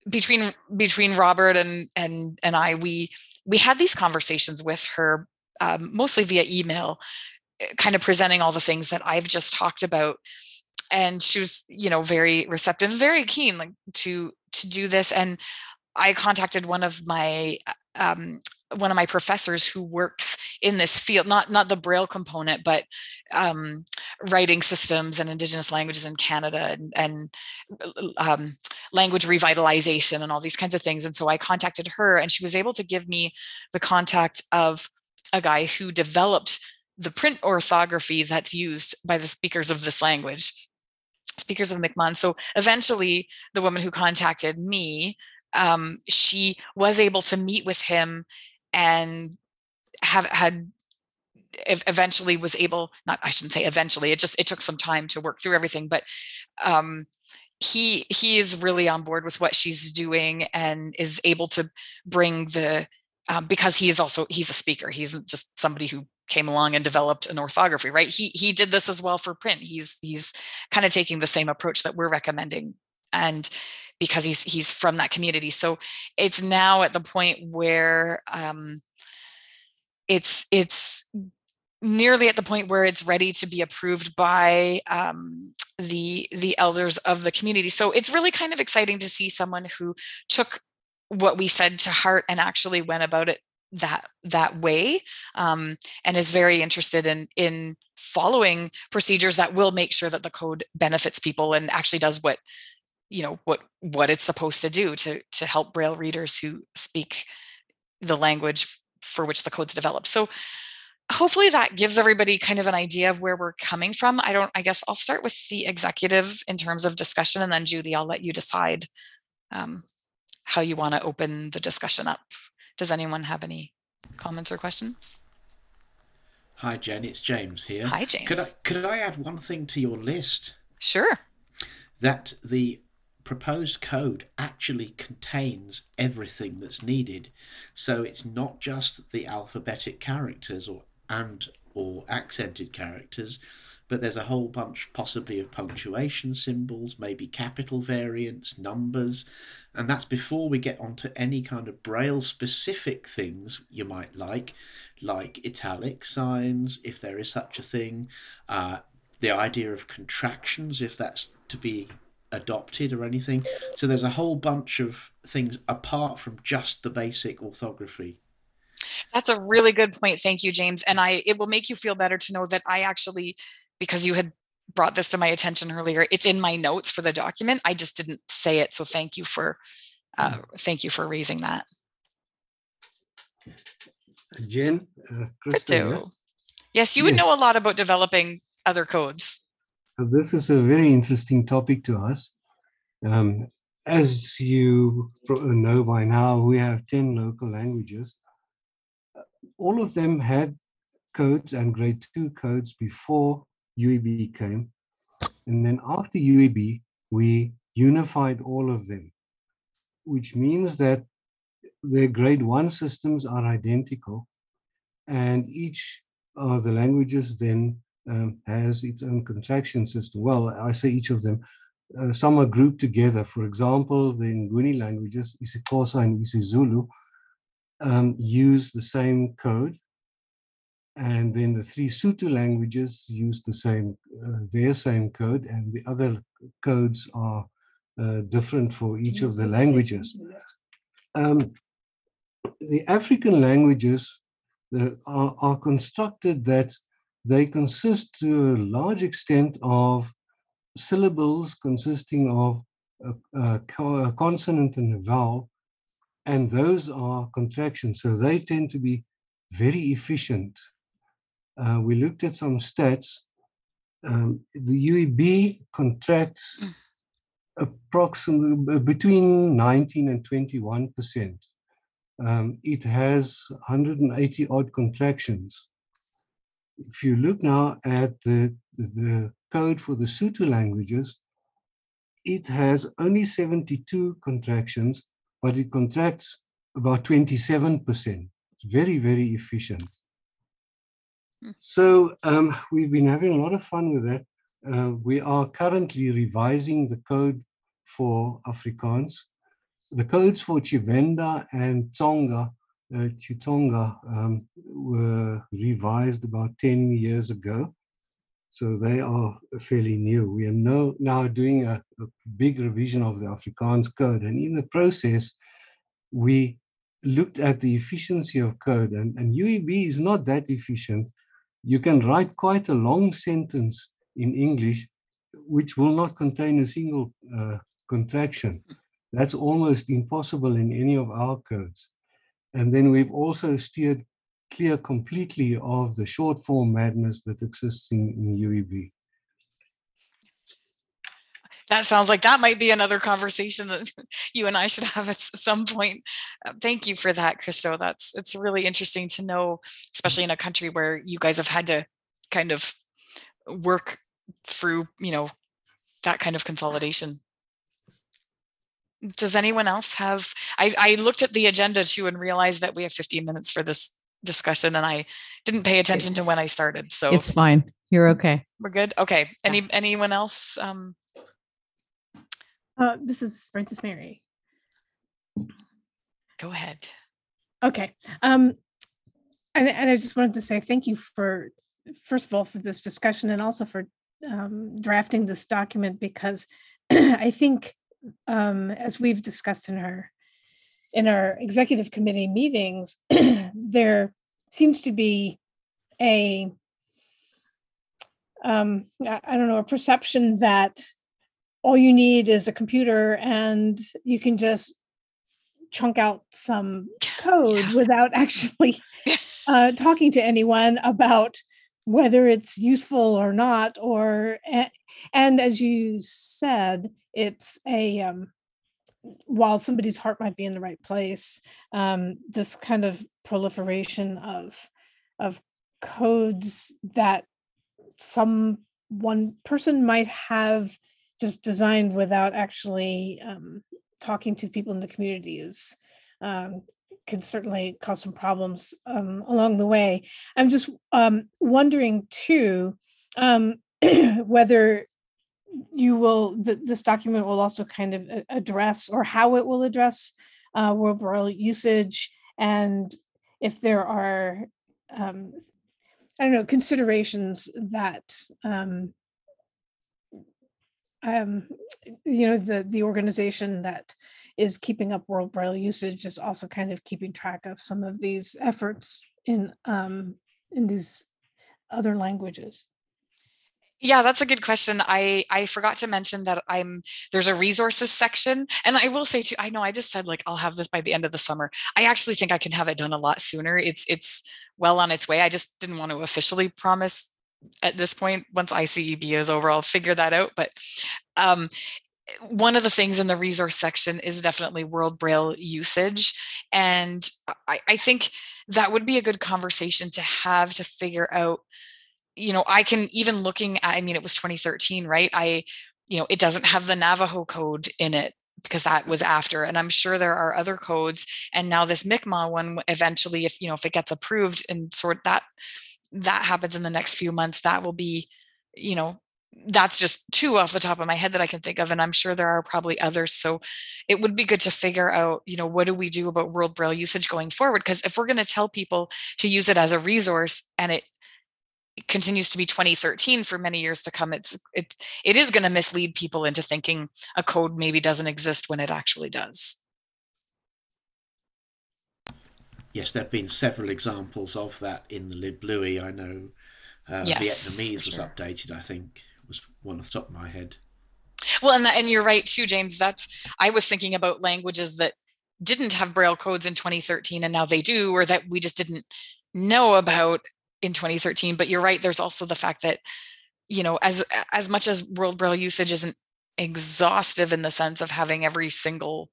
[SPEAKER 4] between between Robert and and and I we we had these conversations with her um, mostly via email eh, kind of presenting all the things that I've just talked about. And she was you know very receptive very keen like to to do this. And I contacted one of my um, one of my professors who works in this field not not the braille component but um, writing systems and indigenous languages in canada and, and um, language revitalization and all these kinds of things and so i contacted her and she was able to give me the contact of a guy who developed the print orthography that's used by the speakers of this language speakers of Mi'kmaq. So eventually, the woman who contacted me, um, she was able to meet with him and have had eventually was able not i shouldn't say eventually it just it took some time to work through everything but um he he is really on board with what she's doing and is able to bring the um, because he is also he's a speaker he's just somebody who came along and developed an orthography right? He he did this as well for print he's he's kind of taking the same approach that we're recommending and because he's he's from that community. So it's now at the point where um it's it's nearly at the point where it's ready to be approved by um, the the elders of the community. So it's really kind of exciting to see someone who took what we said to heart and actually went about it that that way um, and is very interested in in following procedures that will make sure that the code benefits people and actually does what you know what what it's supposed to do to to help braille readers who speak the language for which the code's developed so hopefully that gives everybody kind of an idea of where we're coming from i don't i guess i'll start with the executive in terms of discussion and then judy i'll let you decide um, how you want to open the discussion up does anyone have any comments or questions?
[SPEAKER 6] Hi, Jen. It's James here.
[SPEAKER 4] Hi, James.
[SPEAKER 6] Could I, could I add one thing to your list?
[SPEAKER 4] Sure.
[SPEAKER 6] That the proposed code actually contains everything that's needed. So it's not just the alphabetic characters or and or accented characters, but there's a whole bunch possibly of punctuation symbols, maybe capital variants, numbers, and that's before we get onto any kind of braille specific things you might like, like italic signs, if there is such a thing, uh, the idea of contractions, if that's to be adopted or anything. So there's a whole bunch of things apart from just the basic orthography.
[SPEAKER 4] That's a really good point. Thank you, James. And I it will make you feel better to know that I actually because you had brought this to my attention earlier it's in my notes for the document i just didn't say it so thank you for uh, mm. thank you for raising that
[SPEAKER 13] jen uh,
[SPEAKER 4] Christo. yes you would know a lot about developing other codes
[SPEAKER 13] this is a very interesting topic to us um, as you know by now we have 10 local languages all of them had codes and grade 2 codes before UEB came. And then after UEB, we unified all of them, which means that the grade one systems are identical and each of the languages then um, has its own contraction system. Well, I say each of them, uh, some are grouped together. For example, the Nguni languages, isiXhosa and isiZulu, um, use the same code and then the three Sotho languages use the same, uh, their same code, and the other codes are uh, different for each of the languages. Um, the African languages are, are, constructed that they consist to a large extent of syllables consisting of a, a, consonant and a vowel, and those are contractions. So they tend to be very efficient uh, we looked at some stats. Um, the UEB contracts mm. approximately between 19 and 21 percent. Um, it has 180 odd contractions. If you look now at the, the code for the Sotho languages, it has only 72 contractions, but it contracts about 27%. It's very, very efficient. So um, we've been having a lot of fun with that. Uh, we are currently revising the code for Afrikaans. The codes for Tshivenda and Tsonga, uh, um, were revised about 10 years ago. So they are fairly new. We are no, now doing a, a big revision of the Afrikaans code. And in the process, we looked at the efficiency of code, and, and UEB is not that efficient. You can write quite a long sentence in English, which will not contain a single uh, contraction. That's almost impossible in any of our codes. And then we've also steered clear completely of the short form madness that exists in, in UEB.
[SPEAKER 4] That sounds like that might be another conversation that you and I should have at some point. Uh, thank you for that, Christo. That's it's really interesting to know, especially in a country where you guys have had to kind of work through, you know, that kind of consolidation. Does anyone else have? I, I looked at the agenda too and realized that we have 15 minutes for this discussion and I didn't pay attention to when I started. So
[SPEAKER 5] It's fine. You're okay.
[SPEAKER 4] we're good. Okay. Any anyone else? Um,
[SPEAKER 7] Uh, this is Francis Mary.
[SPEAKER 4] go ahead.
[SPEAKER 7] Okay. Um, and, and I just wanted to say thank you for, first of all, for this discussion and also for um, drafting this document because I think, um, as we've discussed in our in our executive committee meetings, there seems to be a um, I, I don't know a perception that all you need is a computer and you can just chunk out some code without actually uh, talking to anyone about whether it's useful or not or and as you said it's a um, while somebody's heart might be in the right place um, this kind of proliferation of of codes that some one person might have just designed without actually um, talking to people in the community is um, could certainly cause some problems um, along the way. I'm just um, wondering too um, whether you will th- this document will also kind of address or how it will address uh, world braille usage and if there are um, I don't know considerations that um, you know the the organization that is keeping up world braille usage is also kind of keeping track of some of these efforts in um, in these other languages.
[SPEAKER 4] Yeah, that's a good question. I I forgot to mention that I'm there's a resources section, and I will say too. I know I just said like I'll have this by the end of the summer. I actually think I can have it done a lot sooner. It's it's well on its way. I just didn't want to officially promise at this point. Once ICEB is over, I'll figure that out. But um, one of the things in the resource section is definitely World Braille usage, and I, I think that would be a good conversation to have to figure out you know, I can even looking at, I mean, it was 2013, right? I, you know, it doesn't have the Navajo code in it because that was after. And I'm sure there are other codes. And now this Mi'kmaq one, eventually, if, you know, if it gets approved and sort that, that happens in the next few months, that will be, you know, that's just two off the top of my head that I can think of. And I'm sure there are probably others. So it would be good to figure out, you know, what do we do about World Braille usage going forward? Because if we're going to tell people to use it as a resource and it continues to be 2013 for many years to come it's it it is going to mislead people into thinking a code maybe doesn't exist when it actually does
[SPEAKER 6] Yes, there have been several examples of that in the LibLouis. I know uh,
[SPEAKER 4] Yes,
[SPEAKER 6] Vietnamese was
[SPEAKER 4] sure.
[SPEAKER 6] updated, I think, was one off the top of my head.
[SPEAKER 4] well and and you're right too james that's i was thinking about languages that didn't have braille codes in 2013 and now they do or that we just didn't know about in 2013 but you're right there's also the fact that you know as as much as world braille usage isn't exhaustive in the sense of having every single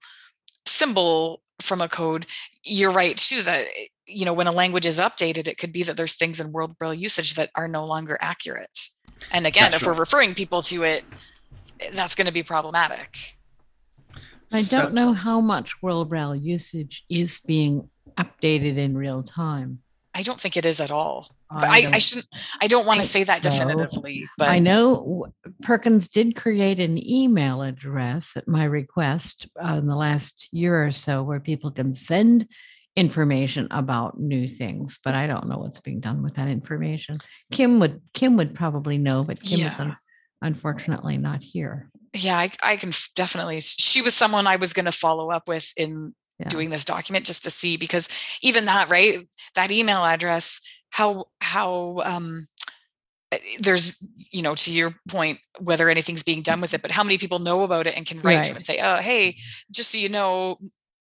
[SPEAKER 4] symbol from a code you're right too that you know when a language is updated it could be that there's things in world braille usage that are no longer accurate. And again
[SPEAKER 6] That's
[SPEAKER 4] if we're referring people to it eh, that's going to be problematic.
[SPEAKER 5] I don't know how much World Braille usage is being updated in real time.
[SPEAKER 4] i don't think it is at all but
[SPEAKER 5] I
[SPEAKER 4] i, shouldn't i don't want to say that
[SPEAKER 5] so.
[SPEAKER 4] definitively but
[SPEAKER 5] I know Perkins did create an email address at my request uh, in the last year or so where people can send information about new things, but I don't know what's being done with that information. Kim would Kim would probably know, but Kim is un- unfortunately not here.
[SPEAKER 4] yeah I, I can definitely she was someone i was going to follow up with in
[SPEAKER 5] Yeah.
[SPEAKER 4] doing this document just to see because even that right that email address how how um eh, there's you know to your point whether anything's being done with it but how many people know about it and can write to
[SPEAKER 5] Right.
[SPEAKER 4] and say oh hey just so you know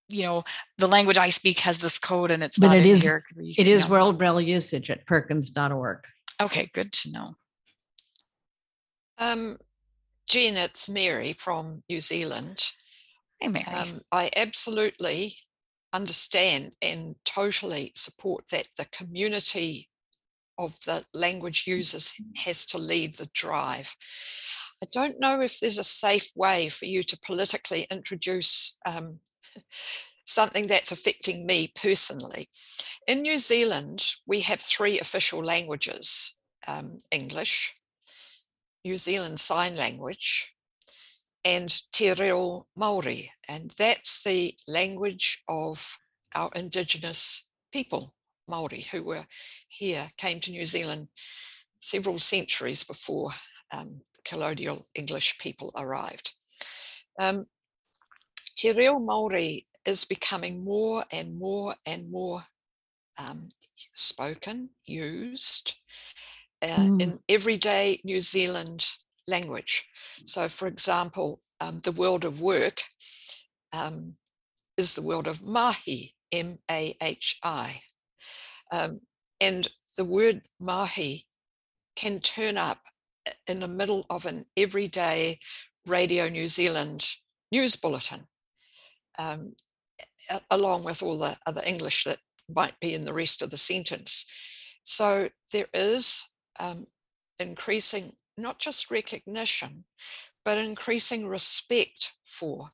[SPEAKER 4] you know the language i speak has this code and it's
[SPEAKER 5] But
[SPEAKER 4] not
[SPEAKER 5] it
[SPEAKER 4] in
[SPEAKER 5] is
[SPEAKER 4] here we-
[SPEAKER 5] it is
[SPEAKER 4] yeah.
[SPEAKER 5] World Braille usage at perkins.org.
[SPEAKER 4] okay good to know
[SPEAKER 11] Um, Jean, it's Mary from New Zealand.
[SPEAKER 4] hey mary
[SPEAKER 11] Um, I absolutely understand and totally support that the community of the language users has to lead the drive. I don't know if there's a safe way for you to politically introduce um, something that's affecting me personally. In New Zealand, we have three official languages um, English, New Zealand Sign Language, and Te Reo Māori, and that's the language of our Indigenous people, Māori, who were here, came to New Zealand several centuries before um, colonial English people arrived. Um, Te Reo Māori is becoming more and more and more um, spoken, used uh,
[SPEAKER 5] Mm.
[SPEAKER 11] in everyday New Zealand language. So, for example, um, the world of work um, is the world of mahi, M A H I. Um, and the word mahi can turn up in the middle of an everyday Radio New Zealand news bulletin, um, along with all the other English that might be in the rest of the sentence. So there is um, increasing not just recognition, but increasing respect for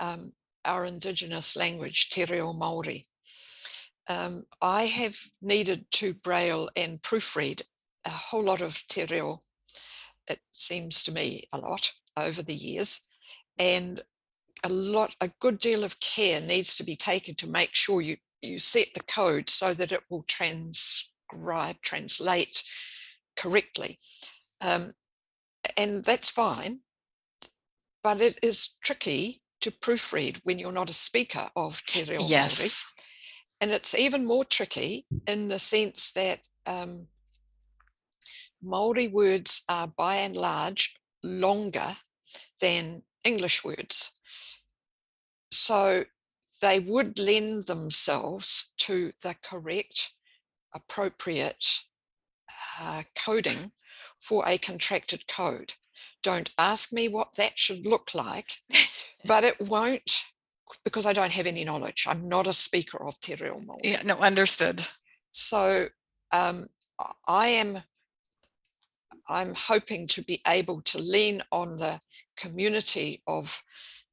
[SPEAKER 11] um, our Indigenous language, Te Reo Māori. Um, I have needed to braille and proofread a whole lot of Te Reo, it seems to me a lot over the years, and a lot, a good deal of care needs to be taken to make sure you, you set the code so that it will transcribe, translate correctly. Um, and that's fine, but it is tricky to proofread when you're not a speaker of Te Reo Māori.
[SPEAKER 4] yes
[SPEAKER 11] And it's even more tricky in the sense that um, Maori words are by and large longer than English words. So they would lend themselves to the correct, appropriate uh, coding for a contracted code. Don't ask me what that should look like, but it won't because I don't have any knowledge. I'm not a speaker of Te Reo Māori.
[SPEAKER 4] yeah no understood
[SPEAKER 11] So um, I- am I'm hoping to be able to lean on the community of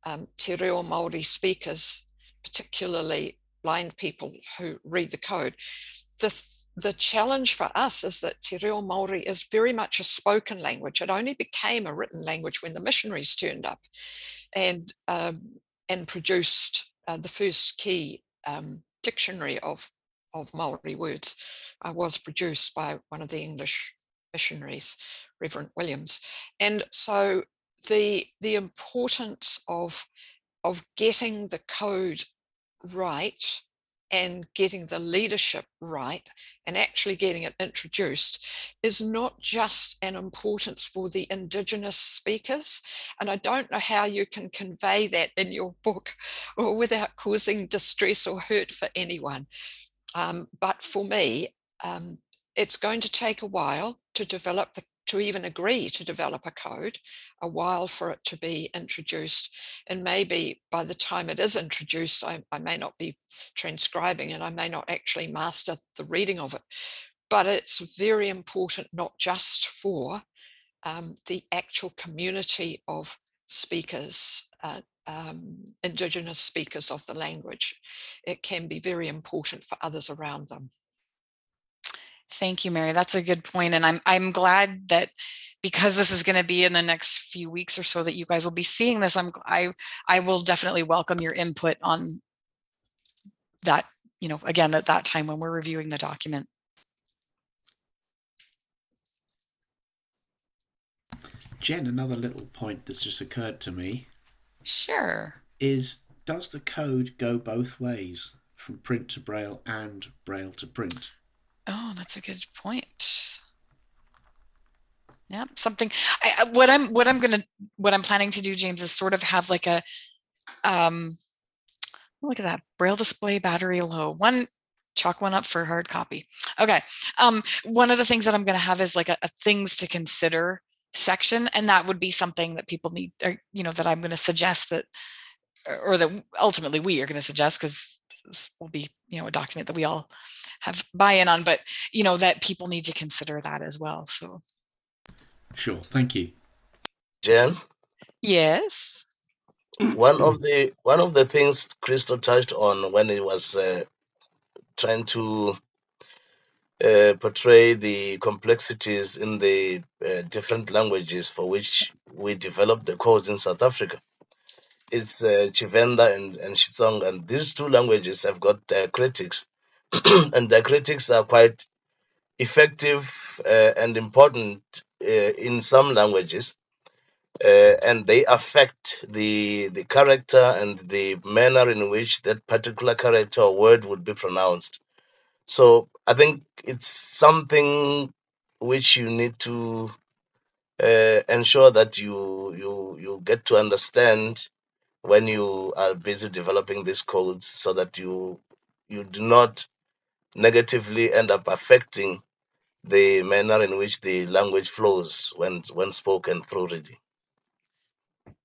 [SPEAKER 11] um, Te Reo Māori speakers, particularly blind people who read the code. The, th- the challenge for us is that Te Reo Māori is very much a spoken language. It only became a written language when the missionaries turned up and, um, and produced uh, the first key um, dictionary of, of Maori words uh, was produced by one of the English missionaries, Reverend Williams. And so the the importance of of getting the code right and getting the leadership right and actually getting it introduced is not just an importance for the indigenous speakers and i don't know how you can convey that in your book or without causing distress or hurt for anyone. Um, but for me um, it's going to take a while to develop the to even agree to develop a code, a while for it to be introduced. And maybe by the time it is introduced, I, I may not be transcribing and I may not actually master the reading of it. But it's very important, not just for um, the actual community of speakers, uh, um, Indigenous speakers of the language. It can be very important for others around them.
[SPEAKER 4] Thank you, Mary. That's a good point, and I'm I'm glad that because this is going to be in the next few weeks or so that you guys will be seeing this. I'm I I will definitely welcome your input on that. You know, again at that time when we're reviewing the document.
[SPEAKER 6] Jen, another little point that's just occurred to me
[SPEAKER 4] Sure.
[SPEAKER 6] is does the code go both ways, from print to braille and braille to print?
[SPEAKER 4] Oh, that's a good point. Yeah, something. I, what I'm what I'm gonna what I'm planning to do, James, is sort of have like a um look at that braille display battery low one chalk one up for hard copy okay um one of the things that i'm going to have is like a, a, things to consider section and that would be something that people need or you know that i'm going to suggest that or that ultimately we are going to suggest because this will be you know a document that we all have buy-in on but you know that people need to consider that as well so.
[SPEAKER 6] Sure thank you.
[SPEAKER 14] Jen?
[SPEAKER 4] Yes?
[SPEAKER 14] One of the one of the things Christo touched on when he was uh, trying to uh, portray the complexities in the uh, different languages for which we developed the codes in South Africa. It's uh, Tshivenda and, and Xitsonga, and these two languages have got diacritics, and diacritics are quite effective uh, and important uh, in some languages uh, and they affect the the character and the manner in which that particular character or word would be pronounced. So I think it's something which you need to uh, ensure that you you you get to understand when you are busy developing these codes, so that you you do not negatively end up affecting the manner in which the language flows when when spoken through reading.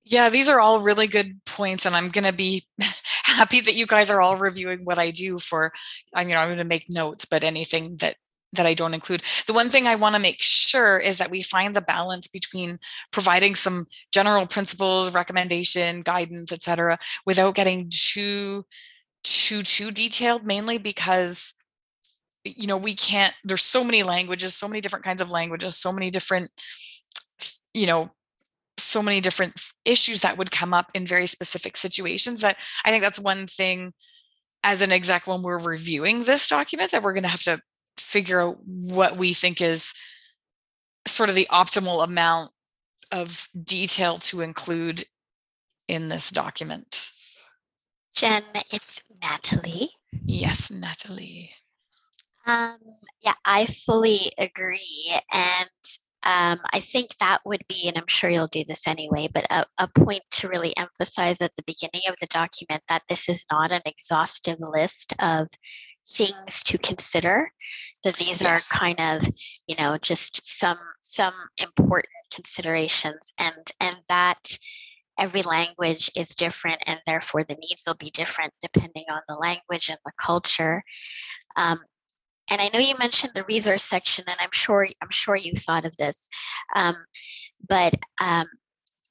[SPEAKER 4] Yeah, these are all really good points, and I'm going to be happy that you guys are all reviewing what I do. For I mean, I'm going to make notes, but anything that that I don't include. The one thing I want to make sure is that we find the balance between providing some general principles, recommendation, guidance, etc., without getting too too too detailed. Mainly because you know we can't. There's so many languages, so many different kinds of languages, so many different you know so many different issues that would come up in very specific situations that I think that's one thing as an exec when we're reviewing this document that we're going to have to figure out what we think is sort of the optimal amount of detail to include in this document.
[SPEAKER 9] Jen, it's Natalie.
[SPEAKER 4] Yes, Natalie.
[SPEAKER 9] Um, yeah, I fully agree. And um, I think that would be, and I'm sure you'll do this anyway, but a, a, point to really emphasize at the beginning of the document that this is not an exhaustive list of things to consider. That these yes. are kind of, you know, just some some important considerations, and and that every language is different, and therefore the needs will be different depending on the language and the culture. Um, and I know you mentioned the resource section, and I'm sure I'm sure you thought of this, um, but um,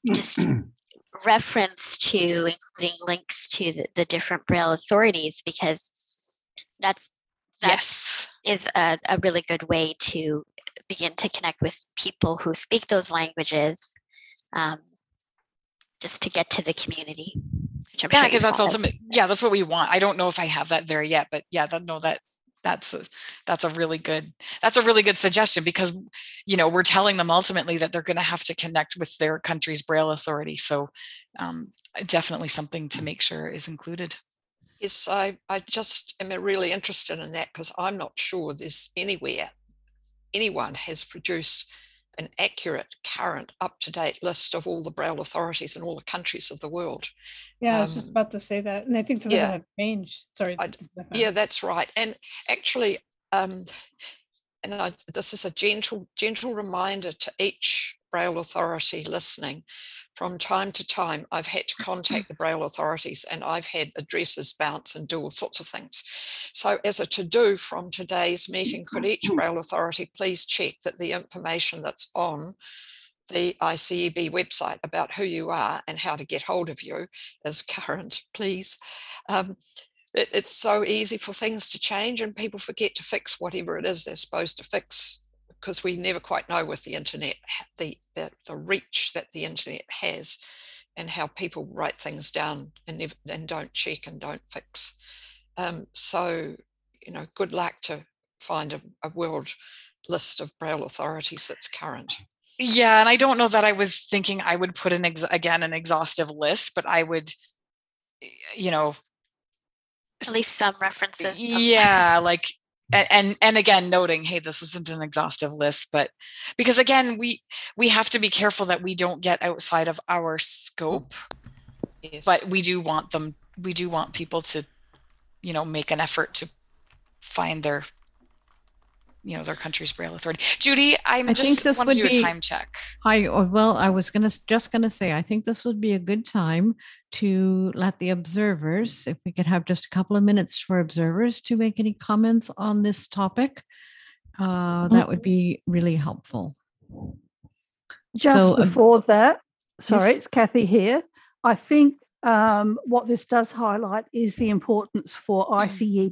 [SPEAKER 9] just reference to including links to the, the, different Braille authorities because that's that yes. is a, a really good way to begin to connect with people who speak those languages, um, just to get to the community.
[SPEAKER 4] yeah, because sure that's ultimate. Yeah, that's what we want. I don't know if I have that there yet, but yeah, that, no, that that's a, that's a really good that's a really good suggestion because you know we're telling them ultimately that they're going to have to connect with their country's braille authority. So um, definitely something to make sure is included.
[SPEAKER 11] Yes i i just am really interested in that because i'm not sure there's anywhere anyone has produced an accurate, current, up to date list of all the Braille authorities in all the countries of the world.
[SPEAKER 7] Yeah, I was just um, about to say that. And I think some yeah, of them have changed. Sorry. I,
[SPEAKER 11] yeah, that's right. And actually, um, and I, this is a gentle, gentle reminder to each Braille authority listening from time to time, I've had to contact the Braille authorities and I've had addresses bounce and do all sorts of things. So, as a to do from today's meeting, could each Braille authority please check that the information that's on the ICEB website about who you are and how to get hold of you is current, please. Um, it, it's so easy for things to change and people forget to fix whatever it is they're supposed to fix because we never quite know with the internet the, the, the reach that the internet has and how people write things down and never, and don't check and don't fix. Um, so you know, good luck to find a, a world list of braille authorities that's current.
[SPEAKER 4] Yeah, and I don't know that I was thinking I would put an ex- again an exhaustive list, but I would you know,
[SPEAKER 9] At least some references.
[SPEAKER 4] yeah, like a- and and again noting hey this isn't an exhaustive list but because again we we have to be careful that we don't get outside of our scope
[SPEAKER 11] Yes.
[SPEAKER 4] but we do want them we do want people to you know make an effort to find their you know their country's braille authority judy i'm
[SPEAKER 5] I
[SPEAKER 4] just
[SPEAKER 5] think this would
[SPEAKER 4] to do
[SPEAKER 5] be
[SPEAKER 4] a time check
[SPEAKER 5] I oh, well, I was gonna just gonna say, I think this would be a good time to let the observers, if we could have just a couple of minutes for observers to make any comments on this topic, uh, that would be really helpful.
[SPEAKER 12] Just
[SPEAKER 5] So, uh,
[SPEAKER 12] before that, sorry,
[SPEAKER 5] yes.
[SPEAKER 12] it's Kathy here. I think um, what this does highlight is the importance for ICE,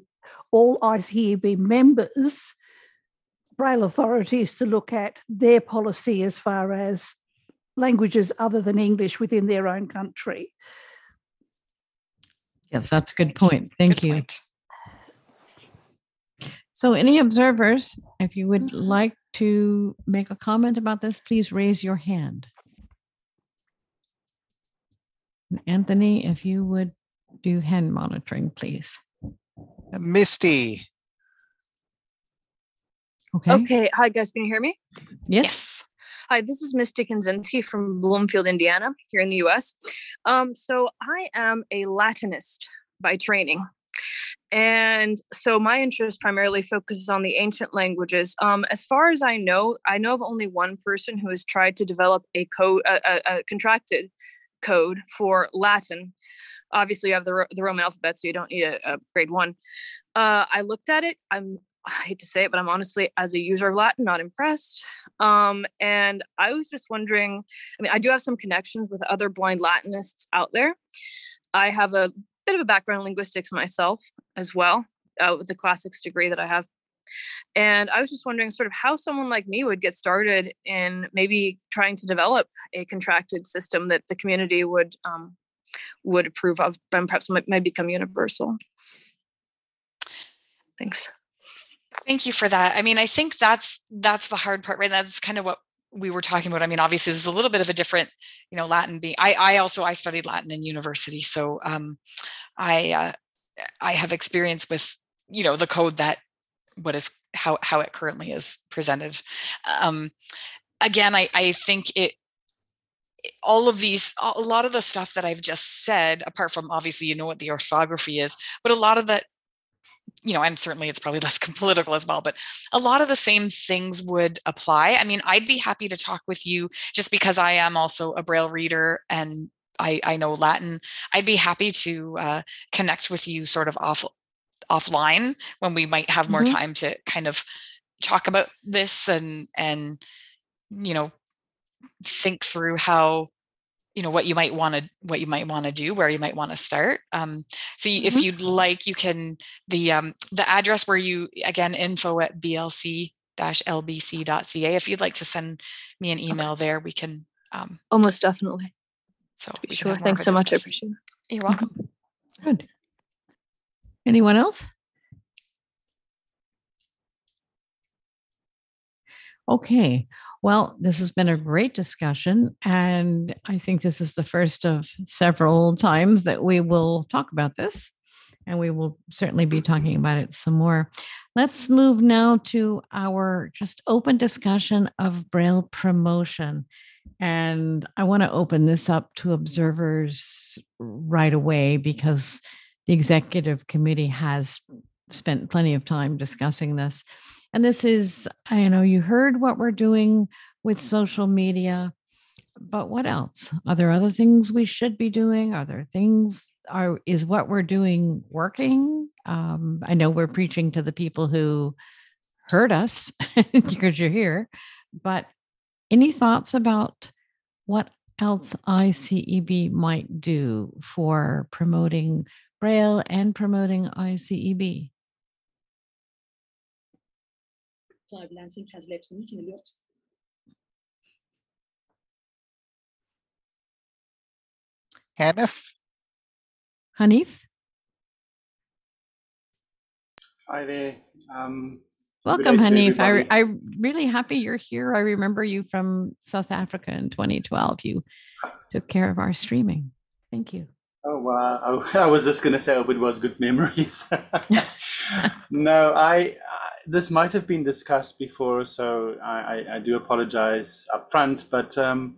[SPEAKER 12] all ICEB members, Braille authorities to look at their policy as far as languages other than English within their own country.
[SPEAKER 5] Yes, that's a good point. Thank
[SPEAKER 4] Good
[SPEAKER 5] you.
[SPEAKER 4] point.
[SPEAKER 5] So any observers, if you would mm-hmm. like to make a comment about this, please raise your hand. Anthony, if you would do hand monitoring, please.
[SPEAKER 15] Uh, Misty.
[SPEAKER 5] Okay.
[SPEAKER 16] Okay. Hi, guys. Can you hear me?
[SPEAKER 5] Yes.
[SPEAKER 16] Hi, this is Misty Kanzinski from Bloomfield, Indiana, here in the US. Um, so I am a Latinist by training. And so my interest primarily focuses on the ancient languages. Um, as far as I know, I know of only one person who has tried to develop a code, a, a, a contracted code for Latin. Obviously, you have the, the Roman alphabet, so you don't need a, a grade one. Uh, I looked at it. I'm I hate to say it, but I'm honestly, as a user of Latin, not impressed. Um, and I was just wondering. I mean, I do have some connections with other blind Latinists out there. I have a bit of a background in linguistics myself as well, uh, with the classics degree that I have. And I was just wondering, sort of, how someone like me would get started in maybe trying to develop a contracted system that the community would um, would approve of, and perhaps might, might become universal. Thanks.
[SPEAKER 4] Thank you for that. I mean, I think that's that's the hard part, right? That's kind of what we were talking about. I mean, obviously, there's a little bit of a different, you know, Latin. Being, I I also I studied Latin in university, so um, I uh, I have experience with you know the code that what is how how it currently is presented. Um, again, I I think it all of these a lot of the stuff that i've just said apart from obviously you know what the orthography is but a lot of that you know and certainly it's probably less political as well but a lot of the same things would apply i mean i'd be happy to talk with you just because i am also a braille reader and i i know latin i'd be happy to uh, connect with you sort of off offline when we might have more
[SPEAKER 5] Mhm.
[SPEAKER 4] time to kind of talk about this and and you know think through how you know what you might want to what you might want to do where you might want to start um, so you, if you'd like you can the um, the address where you again info at blc lbc.ca if you'd like to send me an email there we can um,
[SPEAKER 16] Almost definitely.
[SPEAKER 4] so
[SPEAKER 16] sure. Thanks so
[SPEAKER 4] a
[SPEAKER 16] much. I appreciate it.
[SPEAKER 4] you're welcome
[SPEAKER 5] Good. Anyone else? Okay, well, this has been a great discussion, and I think this is the first of several times that we will talk about this, and we will certainly be talking about it some more. Let's move now to our just open discussion of Braille promotion. And I want to open this up to observers right away because the executive committee has spent plenty of time discussing this. And this is, I know you heard what we're doing with social media, but what else? Are there other things we should be doing? Are there things are is what we're doing working? Um, I know we're preaching to the people who heard us because you're here, but any thoughts about what else ICEB might do for promoting Braille and promoting ICEB?
[SPEAKER 17] Clive Lansing has left the meeting alert.
[SPEAKER 15] Hanif.
[SPEAKER 5] Hanif?
[SPEAKER 18] Hi there. Um,
[SPEAKER 5] Welcome, Hanif. I, I'm really happy you're here. I remember you from South Africa in 2012. You took care of our streaming. Thank you.
[SPEAKER 18] Oh wow! Oh, I was just going to say, oh, it was good memories. no, I, I this might have been discussed before, so I, I, I do apologize up front. But um,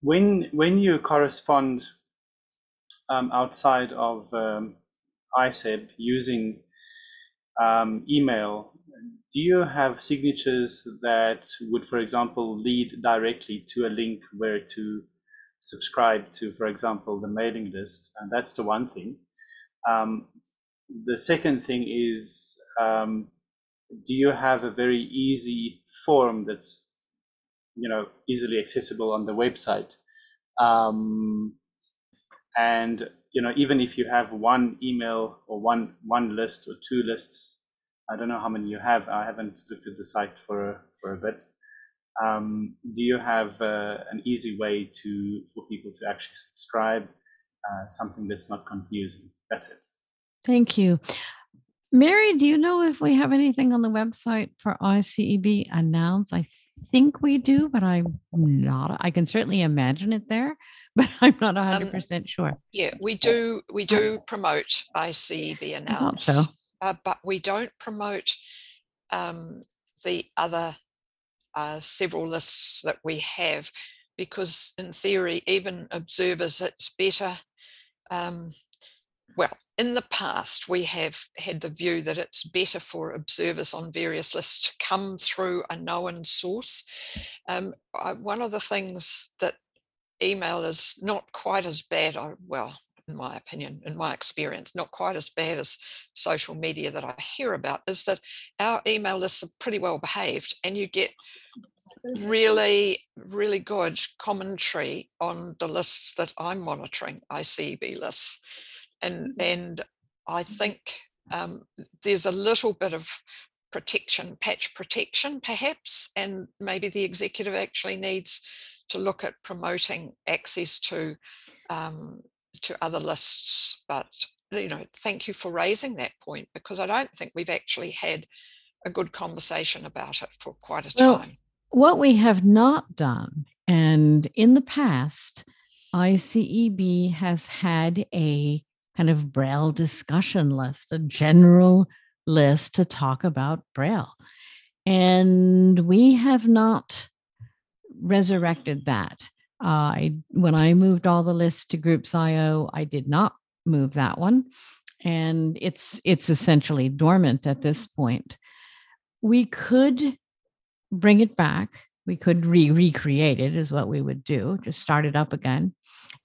[SPEAKER 18] when when you correspond um, outside of um, ICEB using um, email, do you have signatures that would, for example, lead directly to a link where to subscribe to, for example, the mailing list? And that's the one thing. Um, the second thing is, um, do you have a very easy form that's, you know, easily accessible on the website? Um, and you know, even if you have one email or one one list or two lists, I don't know how many you have. I haven't looked at the site for for a bit. Um, do you have uh, an easy way to for people to actually subscribe? Uh, something that's not confusing. That's it.
[SPEAKER 5] Thank you. Mary, do you know if we have anything on the website for ICEB announce? I think we do, but I'm not. I can certainly imagine it there, but I'm not 100%
[SPEAKER 11] Um,
[SPEAKER 5] sure.
[SPEAKER 11] Yeah, we do, we do promote ICEB
[SPEAKER 5] thought so.
[SPEAKER 11] announce, uh, but we don't promote um, the other uh, several lists that we have because in theory, even observers, it's better. Um, well, in the past, we have had the view that it's better for observers on various lists to come through a known source. Um, I, one of the things that email is not quite as bad, I, well, in my opinion, in my experience, not quite as bad as social media that I hear about, is that our email lists are pretty well behaved and you get really, really good commentary on the lists that I'm monitoring, ICEB lists. And and I think um, there's a little bit of protection, patch protection, perhaps, and maybe the executive actually needs to look at promoting access to um, to other lists. But you know, thank you for raising that point because I don't think we've actually had a good conversation about it for quite a
[SPEAKER 5] Well,
[SPEAKER 11] time.
[SPEAKER 5] what we have not done, and in the past, ICEB has had a kind of Braille discussion list, a general list to talk about Braille. And we have not resurrected that. Uh, I when I moved all the lists to Groups IO, I did not move that one, and it's it's essentially dormant at this point. We could bring it back. We could re recreate it, is what we would do. Just start it up again,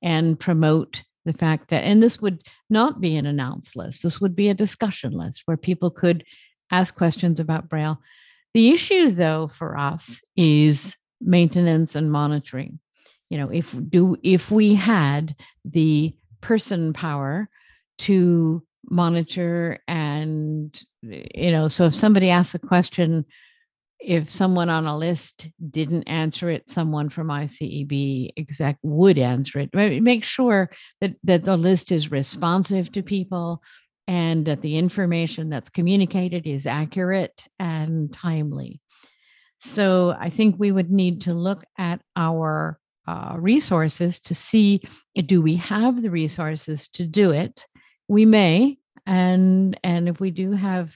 [SPEAKER 5] and promote the fact that, and this would not be an announced list. This would be a discussion list where people could ask questions about Braille. The issue, though, for us is maintenance and monitoring. You know, if do if we had the person power to monitor and you know, so if somebody asks a question, if someone on a list didn't answer it, someone from ICEB exec would answer it. Ma- Make sure that that the list is responsive to people and that the information that's communicated is accurate and timely. So I think we would need to look at our uh, resources to see uh, do we have the resources to do it. We may, and and if we do have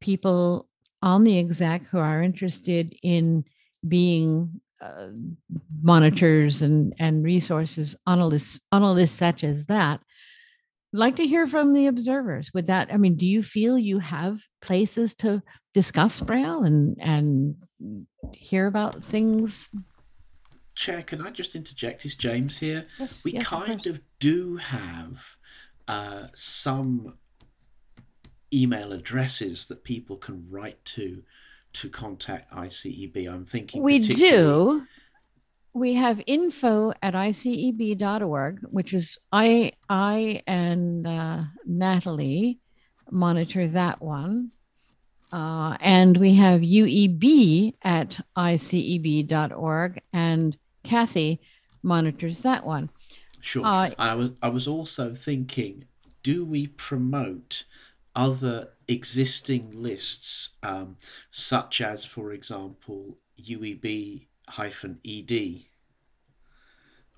[SPEAKER 5] people on the exec who are interested in being uh, monitors and and resources on a list on a list such as that I'd like to hear from the observers would that i mean do you feel you have places to discuss braille and and hear about things
[SPEAKER 6] Chair, can I just interject? Is James here?
[SPEAKER 5] Yes,
[SPEAKER 6] we
[SPEAKER 5] yes, of
[SPEAKER 6] kind of do have uh, some email addresses that people can write to to contact ICEB. I'm thinking
[SPEAKER 5] we do we have info at iceb.org which is i i and uh, natalie monitor that one uh, and we have ueb at iceb.org and kathy monitors that one
[SPEAKER 6] Sure.
[SPEAKER 5] Uh,
[SPEAKER 6] I was I was also thinking, do we promote other existing lists, um, such as, for example, UEB hyphen ED,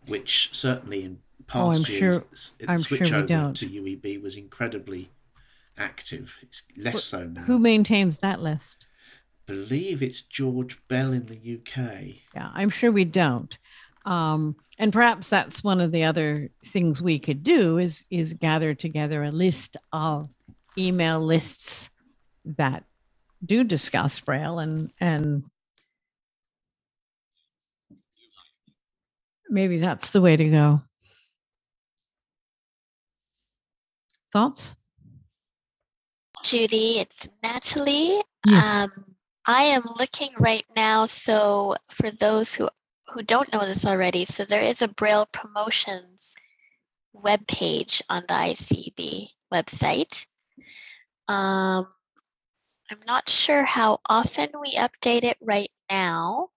[SPEAKER 6] which certainly in past
[SPEAKER 5] I'm
[SPEAKER 6] years,
[SPEAKER 5] sure-
[SPEAKER 6] the
[SPEAKER 5] sure
[SPEAKER 6] switch
[SPEAKER 5] we
[SPEAKER 6] over to UEB was incredibly active. It's less so now.
[SPEAKER 5] Who maintains that list?
[SPEAKER 6] believe it's George Bell in the UK.
[SPEAKER 5] Yeah, I'm sure we don't. Um, and perhaps that's one of the other things we could do is is gather together a list of email lists that do discuss Braille and and maybe that's the way to go. Thoughts?
[SPEAKER 9] Judy, it's Natalie.
[SPEAKER 5] Yes.
[SPEAKER 9] Um, I am looking right now. So for those who who don't know this already, so there is a Braille promotions webpage on the ICEB website. Um, I'm not sure how often we update it right now,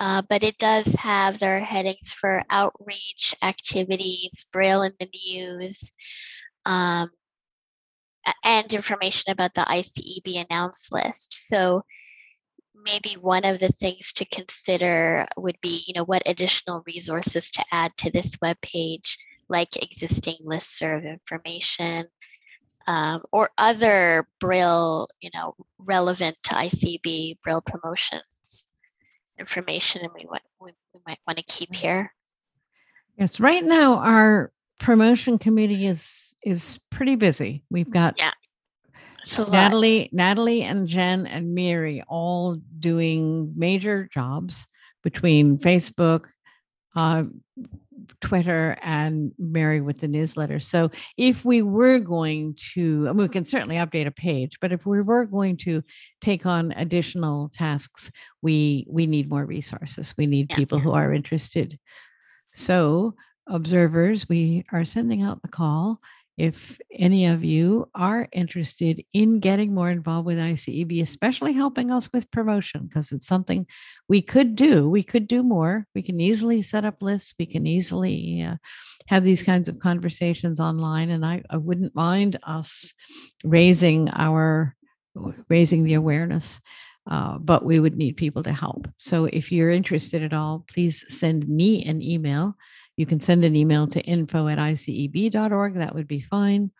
[SPEAKER 9] uh, but it does have their headings for outreach activities, Braille in the news, um, and information about the ICEB announce list. So maybe one of the things to consider would be, you know, what additional resources to add to this webpage, like existing listserv information, um, or other Braille, you know, relevant to ICEB Braille promotions information, and we, we, we might want to keep here.
[SPEAKER 5] Yes, right now our promotion committee is is pretty busy. We've got
[SPEAKER 9] Yeah. It's a lot.
[SPEAKER 5] Natalie, Natalie and Jen and Mary all doing major jobs between Facebook, uh, Twitter, and Mary with the newsletter. So if we were going to, I mean, we can certainly update a page, but if we were going to take on additional tasks, we we need more resources. We need people who are interested. So observers, we are sending out the call. If any of you are interested in getting more involved with ICEB, especially helping us with promotion, because it's something we could do, we could do more. We can easily set up lists. We can easily uh, have these kinds of conversations online. And I, I wouldn't mind us raising our raising the awareness uh, but we would need people to help. So if you're interested at all, please send me an email. You can send an email to info at iceb.org. That would be fine.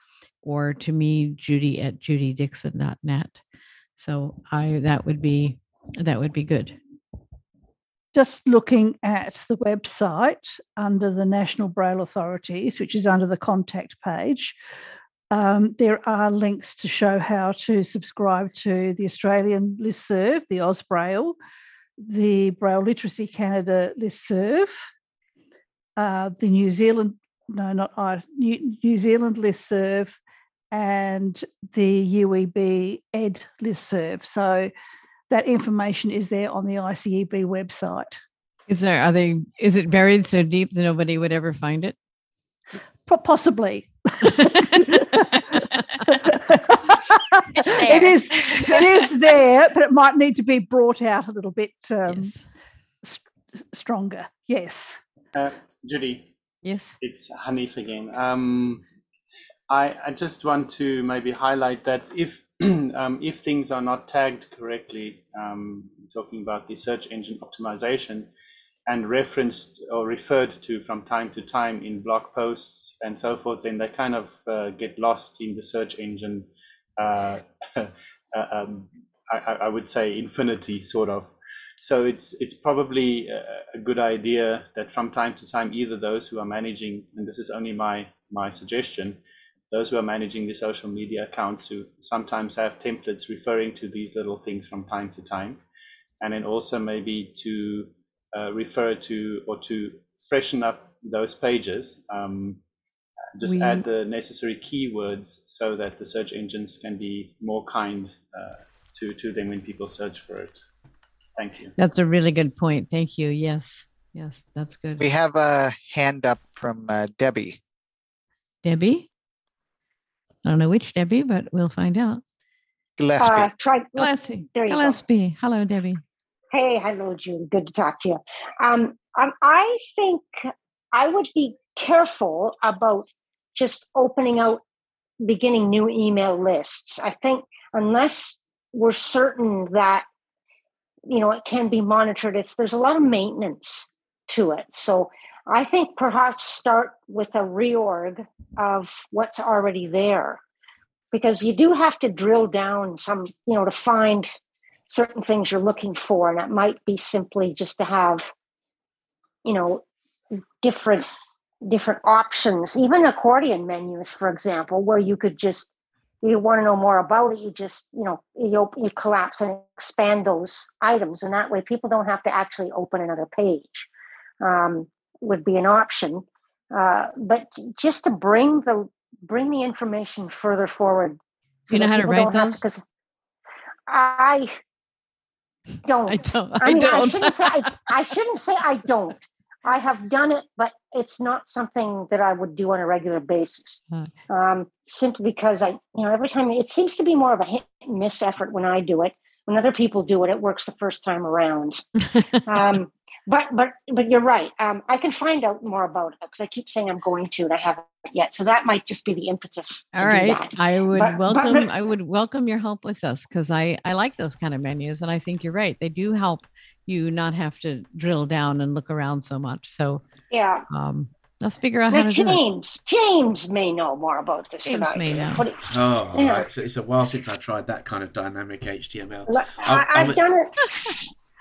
[SPEAKER 5] Or to me, Judy at judydixon.net. So I that would be that would be good.
[SPEAKER 12] Just looking at the website under the National Braille Authorities, which is under the contact page, um, there are links to show how to subscribe to the Australian listserv, the Ausbraille, the Braille Literacy Canada listserv, uh, the New Zealand, no, not I, New, New Zealand listserv, and the UEB Ed listserv. So that information is there on the ICEB website.
[SPEAKER 5] Is there are they is it buried so deep that nobody would ever find it?
[SPEAKER 12] Po- Possibly.
[SPEAKER 9] It's
[SPEAKER 12] It
[SPEAKER 9] there.
[SPEAKER 12] is. It is there, but it might need to be brought out a little bit um, s- stronger. Yes.
[SPEAKER 18] Uh, Judy,
[SPEAKER 5] Yes.
[SPEAKER 18] it's Hanif again. Um, I, I just want to maybe highlight that if um, if things are not tagged correctly, um, talking about the search engine optimization, and referenced or referred to from time to time in blog posts and so forth, then they kind of uh, get lost in the search engine. Uh, uh, um, I, I I would say infinity, sort of. So it's it's probably a, a good idea that from time to time, either those who are managing, and this is only my my suggestion, those who are managing the social media accounts who sometimes have templates referring to these little things from time to time, and then also maybe to uh, refer to or to freshen up those pages. Um, just
[SPEAKER 5] We-
[SPEAKER 18] add the necessary keywords so that the search engines can be more kind uh, to to them when people search for it. Thank you.
[SPEAKER 5] That's a really good point. Thank you. Yes. Yes, that's good.
[SPEAKER 15] We have a hand up from uh, Debbie.
[SPEAKER 5] Debbie? I don't know which Debbie, but we'll find out.
[SPEAKER 15] Gillespie.
[SPEAKER 19] Uh, try,
[SPEAKER 5] Gillespie.
[SPEAKER 19] there you go.
[SPEAKER 5] Gillespie. Hello, Debbie.
[SPEAKER 19] Hey, hello, Judy. Good to talk to you. Um, um, I think I would be careful about just opening out, beginning new email lists. I think unless we're certain that you know it can be monitored, it's there's a lot of maintenance to it. So I think perhaps start with a reorg of what's already there because you do have to drill down some, you know, to find certain things you're looking for. And it might be simply just to have, you know, different different options, even accordion menus, for example, where you could just you want to know more about it, you just, you know, you, you collapse and expand those items. And that way people don't have to actually open another page um, would be an option. Uh, but just to bring the bring the information further forward.
[SPEAKER 5] So you know how to write those?
[SPEAKER 19] Because I don't.
[SPEAKER 5] I don't.
[SPEAKER 19] I,
[SPEAKER 5] I
[SPEAKER 19] mean,
[SPEAKER 5] don't.
[SPEAKER 19] I shouldn't say I, I shouldn't say I don't. I have done it, but it's not something that I would do on a regular basis. Um, simply because I, you know, every time it seems to be more of a hit and miss effort when I do it. When other people do it, it works the first time around. um, but but but you're right. Um, I can find out more about it because I keep saying I'm going to, and I haven't yet. So that might just be the impetus.
[SPEAKER 5] All right. I would
[SPEAKER 19] But- but-
[SPEAKER 5] welcome I would welcome your help with this because I I like those kind of menus and I think you're right. They do help you not have to drill down and look around so much. So
[SPEAKER 19] yeah.
[SPEAKER 5] um let's figure out how
[SPEAKER 19] Now,
[SPEAKER 5] to do it.
[SPEAKER 19] James, James may know more about this
[SPEAKER 5] James
[SPEAKER 19] than I
[SPEAKER 5] may
[SPEAKER 19] do.
[SPEAKER 5] know.
[SPEAKER 19] What do
[SPEAKER 6] Oh,
[SPEAKER 19] Yeah.
[SPEAKER 6] right. So it's a while since I tried that kind of dynamic HTML.
[SPEAKER 19] Look,
[SPEAKER 6] I'll-
[SPEAKER 19] I,
[SPEAKER 6] I'll-
[SPEAKER 19] I've done it.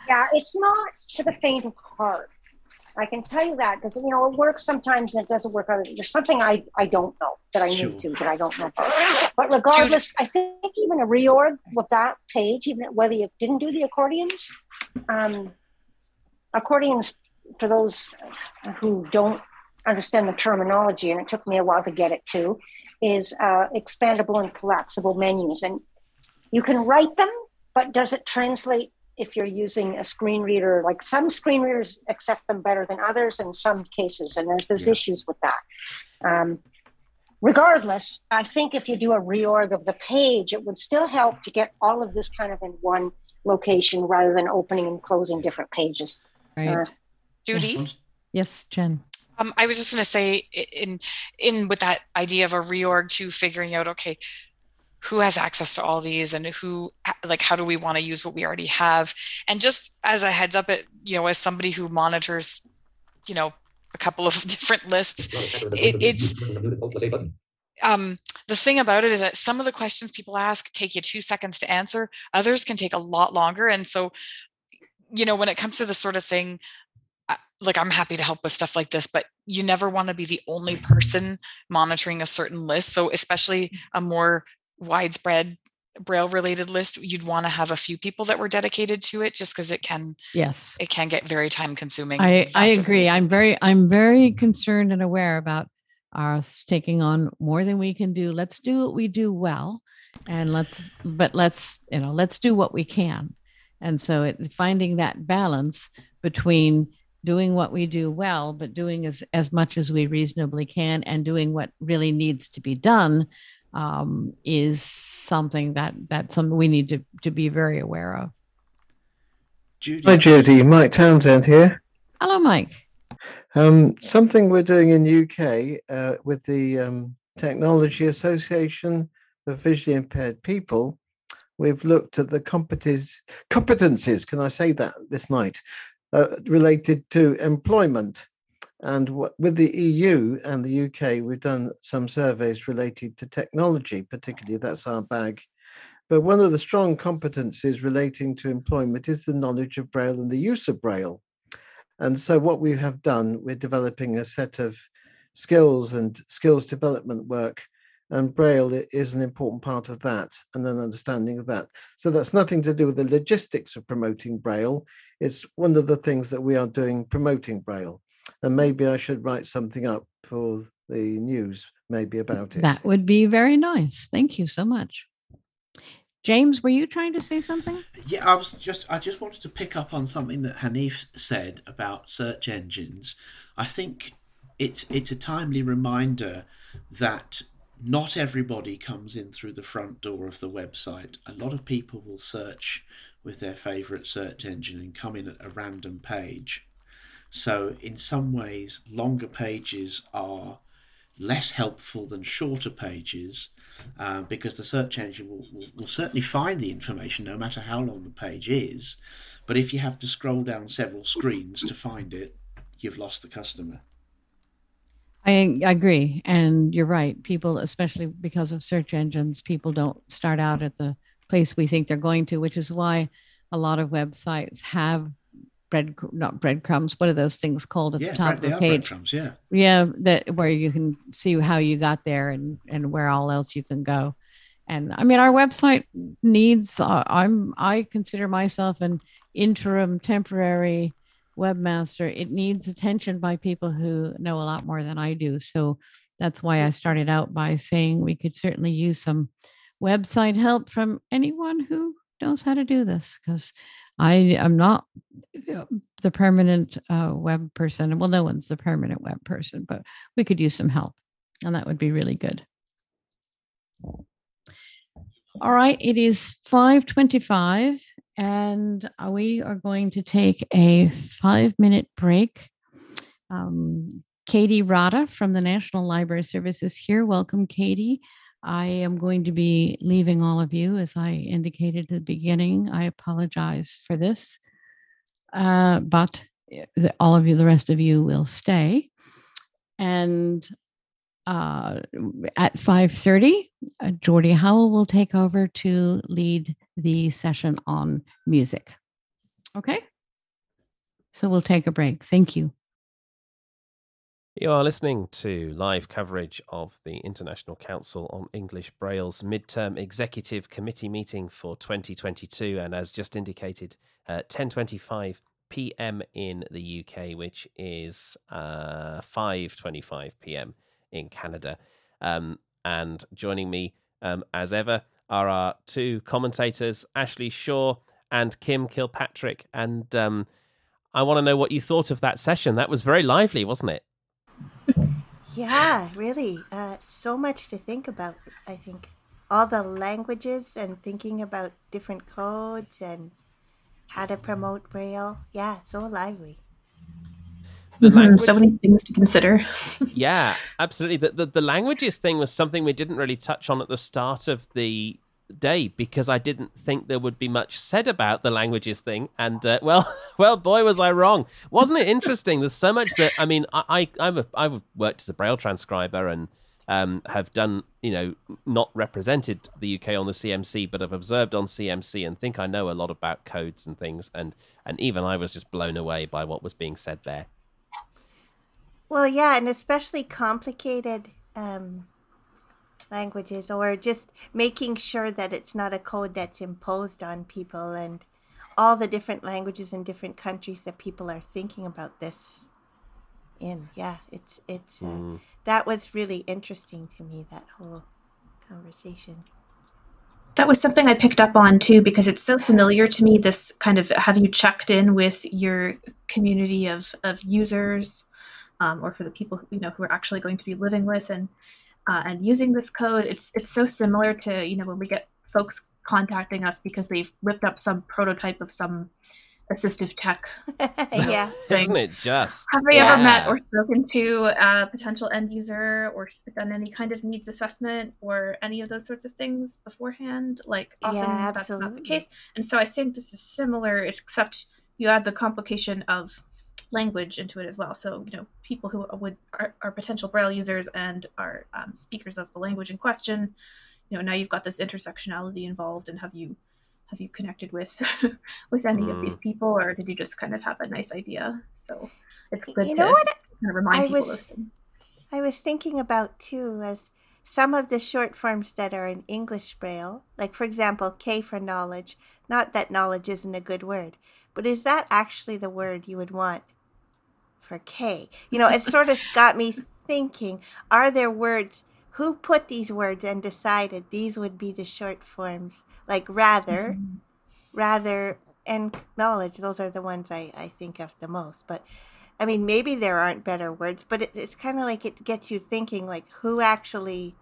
[SPEAKER 19] Yeah, it's not to the faint of heart. I can tell you that because you know it works sometimes and it doesn't work other. There's something I I don't know that I
[SPEAKER 6] Sure.
[SPEAKER 19] need to that I don't know. But regardless, I think even a reorg with that page, even whether you didn't do the accordions, um, accordions for those who don't understand the terminology, and it took me a while to get it to, is uh, expandable and collapsible menus, and you can write them, but does it translate if you're using a screen reader? Like some screen readers accept them better than others in some cases, and there's there's issues with that. Um, regardless, I think if you do a reorg of the page, it would still help to get all of this kind of in one location rather than opening and closing different pages.
[SPEAKER 5] Right.
[SPEAKER 19] Uh,
[SPEAKER 4] Judy?
[SPEAKER 5] Yes, Jen.
[SPEAKER 4] Um, I was just going to say, in in with that idea of a reorg to figuring out, okay, who has access to all these, and who like how do we want to use what we already have, and just as a heads up, it you know, as somebody who monitors, you know, a couple of different lists, it, it's um, the thing about it is that some of the questions people ask take you two seconds to answer. Others can take a lot longer. And so you know when it comes to this sort of thing uh, like i'm happy to help with stuff like this but you never want to be the only person monitoring a certain list. So especially a more widespread braille related list you'd want to have a few people that were dedicated to it just because it can
[SPEAKER 5] Yes.
[SPEAKER 4] it can get very time consuming
[SPEAKER 5] I, I agree. I'm very I'm very concerned and aware about us taking on more than we can do. Let's do what we do well, and let's but let's you know let's do what we can. And so it, finding that balance between doing what we do well, but doing as as much as we reasonably can, and doing what really needs to be done um, is something that that's something we need to to be very aware of.
[SPEAKER 20] Hi, Judy. Mike Townsend here.
[SPEAKER 5] Hello, Mike.
[SPEAKER 20] Um, something we're doing in UK uh, with the um, Technology Association of Visually Impaired People. We've looked at the competencies, competencies, can I say that this night, uh, related to employment. And wh- with the EU and the UK, we've done some surveys related to technology, particularly that's our bag. But one of the strong competencies relating to employment is the knowledge of Braille and the use of Braille. And so, what we have done, we're developing a set of skills and skills development work, and Braille is an important part of that and an understanding of that. So, that's nothing to do with the logistics of promoting Braille. It's one of the things that we are doing promoting Braille. And maybe I should write something up for the news, maybe about it.
[SPEAKER 5] That would be very nice. Thank you so much. James, were you trying to say something?
[SPEAKER 6] Yeah, I was just I just wanted to pick up on something that Hanif said about search engines. I think it's it's a timely reminder that not everybody comes in through the front door of the website. A lot of people will search with their favorite search engine and come in at a random page. So in some ways longer pages are less helpful than shorter pages uh, because the search engine will, will, will certainly find the information no matter how long the page is. But if you have to scroll down several screens to find it, you've lost the customer.
[SPEAKER 5] I, I agree. And you're right. People, especially because of search engines, people don't start out at the place we think they're going to, which is why a lot of websites have bread, not breadcrumbs. What are those things called at
[SPEAKER 6] Yeah,
[SPEAKER 5] the top
[SPEAKER 6] bread-
[SPEAKER 5] of the page?
[SPEAKER 6] breadcrumbs, yeah.
[SPEAKER 5] Yeah, that where you can see how you got there and and where all else you can go. And I mean, our website needs. Uh, I'm I consider myself an interim, temporary webmaster. It needs attention by people who know a lot more than I do. So that's why I started out by saying we could certainly use some website help from anyone who knows how to do this because I am not uh, the permanent uh, web person. Well, no one's the permanent web person, but we could use some help, and that would be really good. All right, it is 5:25 and uh, we are going to take a 5-minute break. Um, Katie Rada from the National Library Service is here. Welcome, Katie. I am going to be leaving all of you as I indicated at the beginning. I apologize for this. Uh, but uh, the, all of you, the rest of you will stay. And uh, at 5.30, uh, Geordie Howell will take over to lead the session on music. Okay? So we'll take a break. Thank you.
[SPEAKER 1] You are listening to live coverage of the International Council on English Braille's midterm executive committee meeting for 2022, and as just indicated, uh, 10:25 p.m. in the UK, which is uh, 5:25 p.m. in Canada. Um, and joining me, um, as ever, are our two commentators, Ashley Shaw and Kim Kilpatrick. And um, I want to know what you thought of that session. That was very lively, wasn't it?
[SPEAKER 2] Yeah, really. Uh, so much to think about, I think. All the languages and thinking about different codes and how to promote Braille. Yeah, so lively.
[SPEAKER 1] The
[SPEAKER 3] Mhm, so many things to consider.
[SPEAKER 1] yeah, absolutely. The, the the languages thing was something we didn't really touch on at the start of the day because I didn't think there would be much said about the languages thing. And uh, well, well, boy, was I wrong. Wasn't it interesting? There's so much that I mean, I, I I've a, I've worked as a braille transcriber and um, have done you know not represented the UK on the CMC, but have observed on CMC and think I know a lot about codes and things. And and even I was just blown away by what was being said there.
[SPEAKER 2] Well, yeah, and especially complicated um, languages, or just making sure that it's not a code that's imposed on people, and all the different languages in different countries that people are thinking about this in. Yeah, it's it's uh,
[SPEAKER 1] Mm.
[SPEAKER 2] that was really interesting to me. That whole conversation.
[SPEAKER 3] That was something I picked up on too because it's so familiar to me. This kind of have you checked in with your community of, of users, um, or for the people you know who are actually going to be living with and uh, and using this code. It's it's so similar to you know when we get folks contacting us because they've whipped up some prototype of some assistive tech
[SPEAKER 2] yeah.
[SPEAKER 1] Isn't it just?
[SPEAKER 3] Have they ever met or spoken to a potential end user or done any kind of needs assessment or any of those sorts of things beforehand? Like often
[SPEAKER 2] Yeah,
[SPEAKER 3] that's not the case. And so I think this is similar, except you add the complication of language into it as well. So you know, people who would are, are potential Braille users and are um, speakers of the language in question. You know, now you've got this intersectionality involved, and have you have you connected with with any of these
[SPEAKER 2] Mm.
[SPEAKER 3] people, or did you just kind of have a nice idea? So it's good
[SPEAKER 2] You
[SPEAKER 3] to
[SPEAKER 2] know what
[SPEAKER 3] kind of remind
[SPEAKER 2] I
[SPEAKER 3] people
[SPEAKER 2] was
[SPEAKER 3] those.
[SPEAKER 2] I was thinking about too as some of the short forms that are in English Braille, like for example, K for knowledge. Not that knowledge isn't a good word, but is that actually the word you would want for K? You know, it sort of got me thinking: Are there words? Who put these words and decided these would be the short forms? Like rather, rather, and knowledge. Those are the ones I, I think of the most. But I mean, maybe there aren't better words, but it, it's kind of like it gets you thinking, like who actually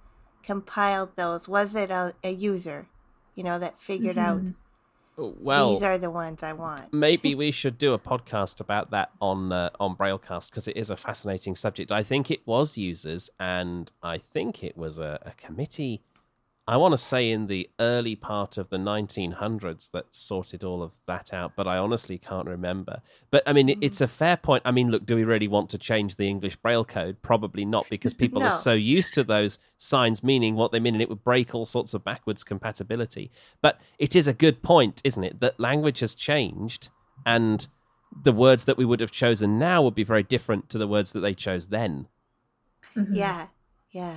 [SPEAKER 2] compiled those? Was it a, a user, you know, that figured out
[SPEAKER 3] Mhm.
[SPEAKER 1] Well,
[SPEAKER 2] these are the ones I want?
[SPEAKER 1] maybe we should do a podcast about that on uh, on Braillecast because it is a fascinating subject. I think it was users, and I think it was a, a committee I want to say in the early part of the 1900s that sorted all of that out, but I honestly can't remember. But I mean, mm. it's a fair point. I mean, look, do we really want to change the English Braille code? Probably not, because people no. are so used to those signs meaning what they mean, and it would break all sorts of backwards compatibility. But it is a good point, isn't it, that language has changed and the words that we would have chosen now would be very different to the words that they chose then.
[SPEAKER 2] Mm-hmm. Yeah, yeah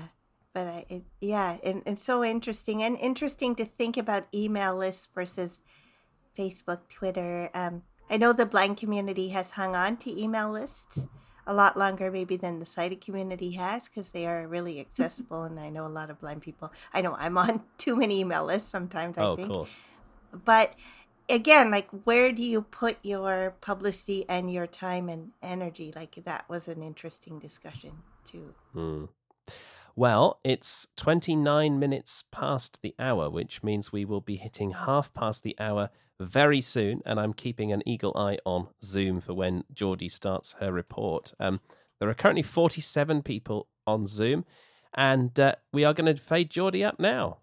[SPEAKER 2] but I, it, yeah, and it's so interesting and interesting to think about email lists versus Facebook, Twitter. Um, I know the blind community has hung on to email lists a lot longer, maybe than the sighted community has, because they are really accessible. and I know a lot of blind people. I know I'm on too many email lists sometimes. I
[SPEAKER 1] oh,
[SPEAKER 2] think,
[SPEAKER 1] of course.
[SPEAKER 2] but again, like where do you put your publicity and your time and energy? Like that was an interesting discussion too.
[SPEAKER 1] Mm. Well, it's 29 minutes past the hour, which means we will be hitting half past the hour very soon. And I'm keeping an eagle eye on Zoom for when Geordie starts her report. Um, there are currently 47 people on Zoom, and uh, we are going to fade Geordie up now.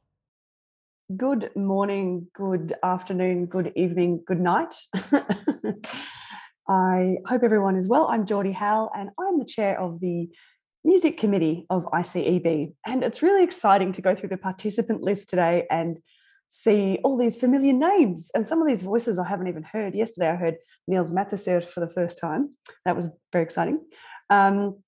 [SPEAKER 21] Good morning, good afternoon, good evening, good night. I hope everyone is well. I'm Geordie Howell, and I'm the chair of the music committee of ICEB. And it's really exciting to go through the participant list today and see all these familiar names and some of these voices I haven't even heard. Yesterday I heard Niels Mathesert for the first time. That was very exciting. Um,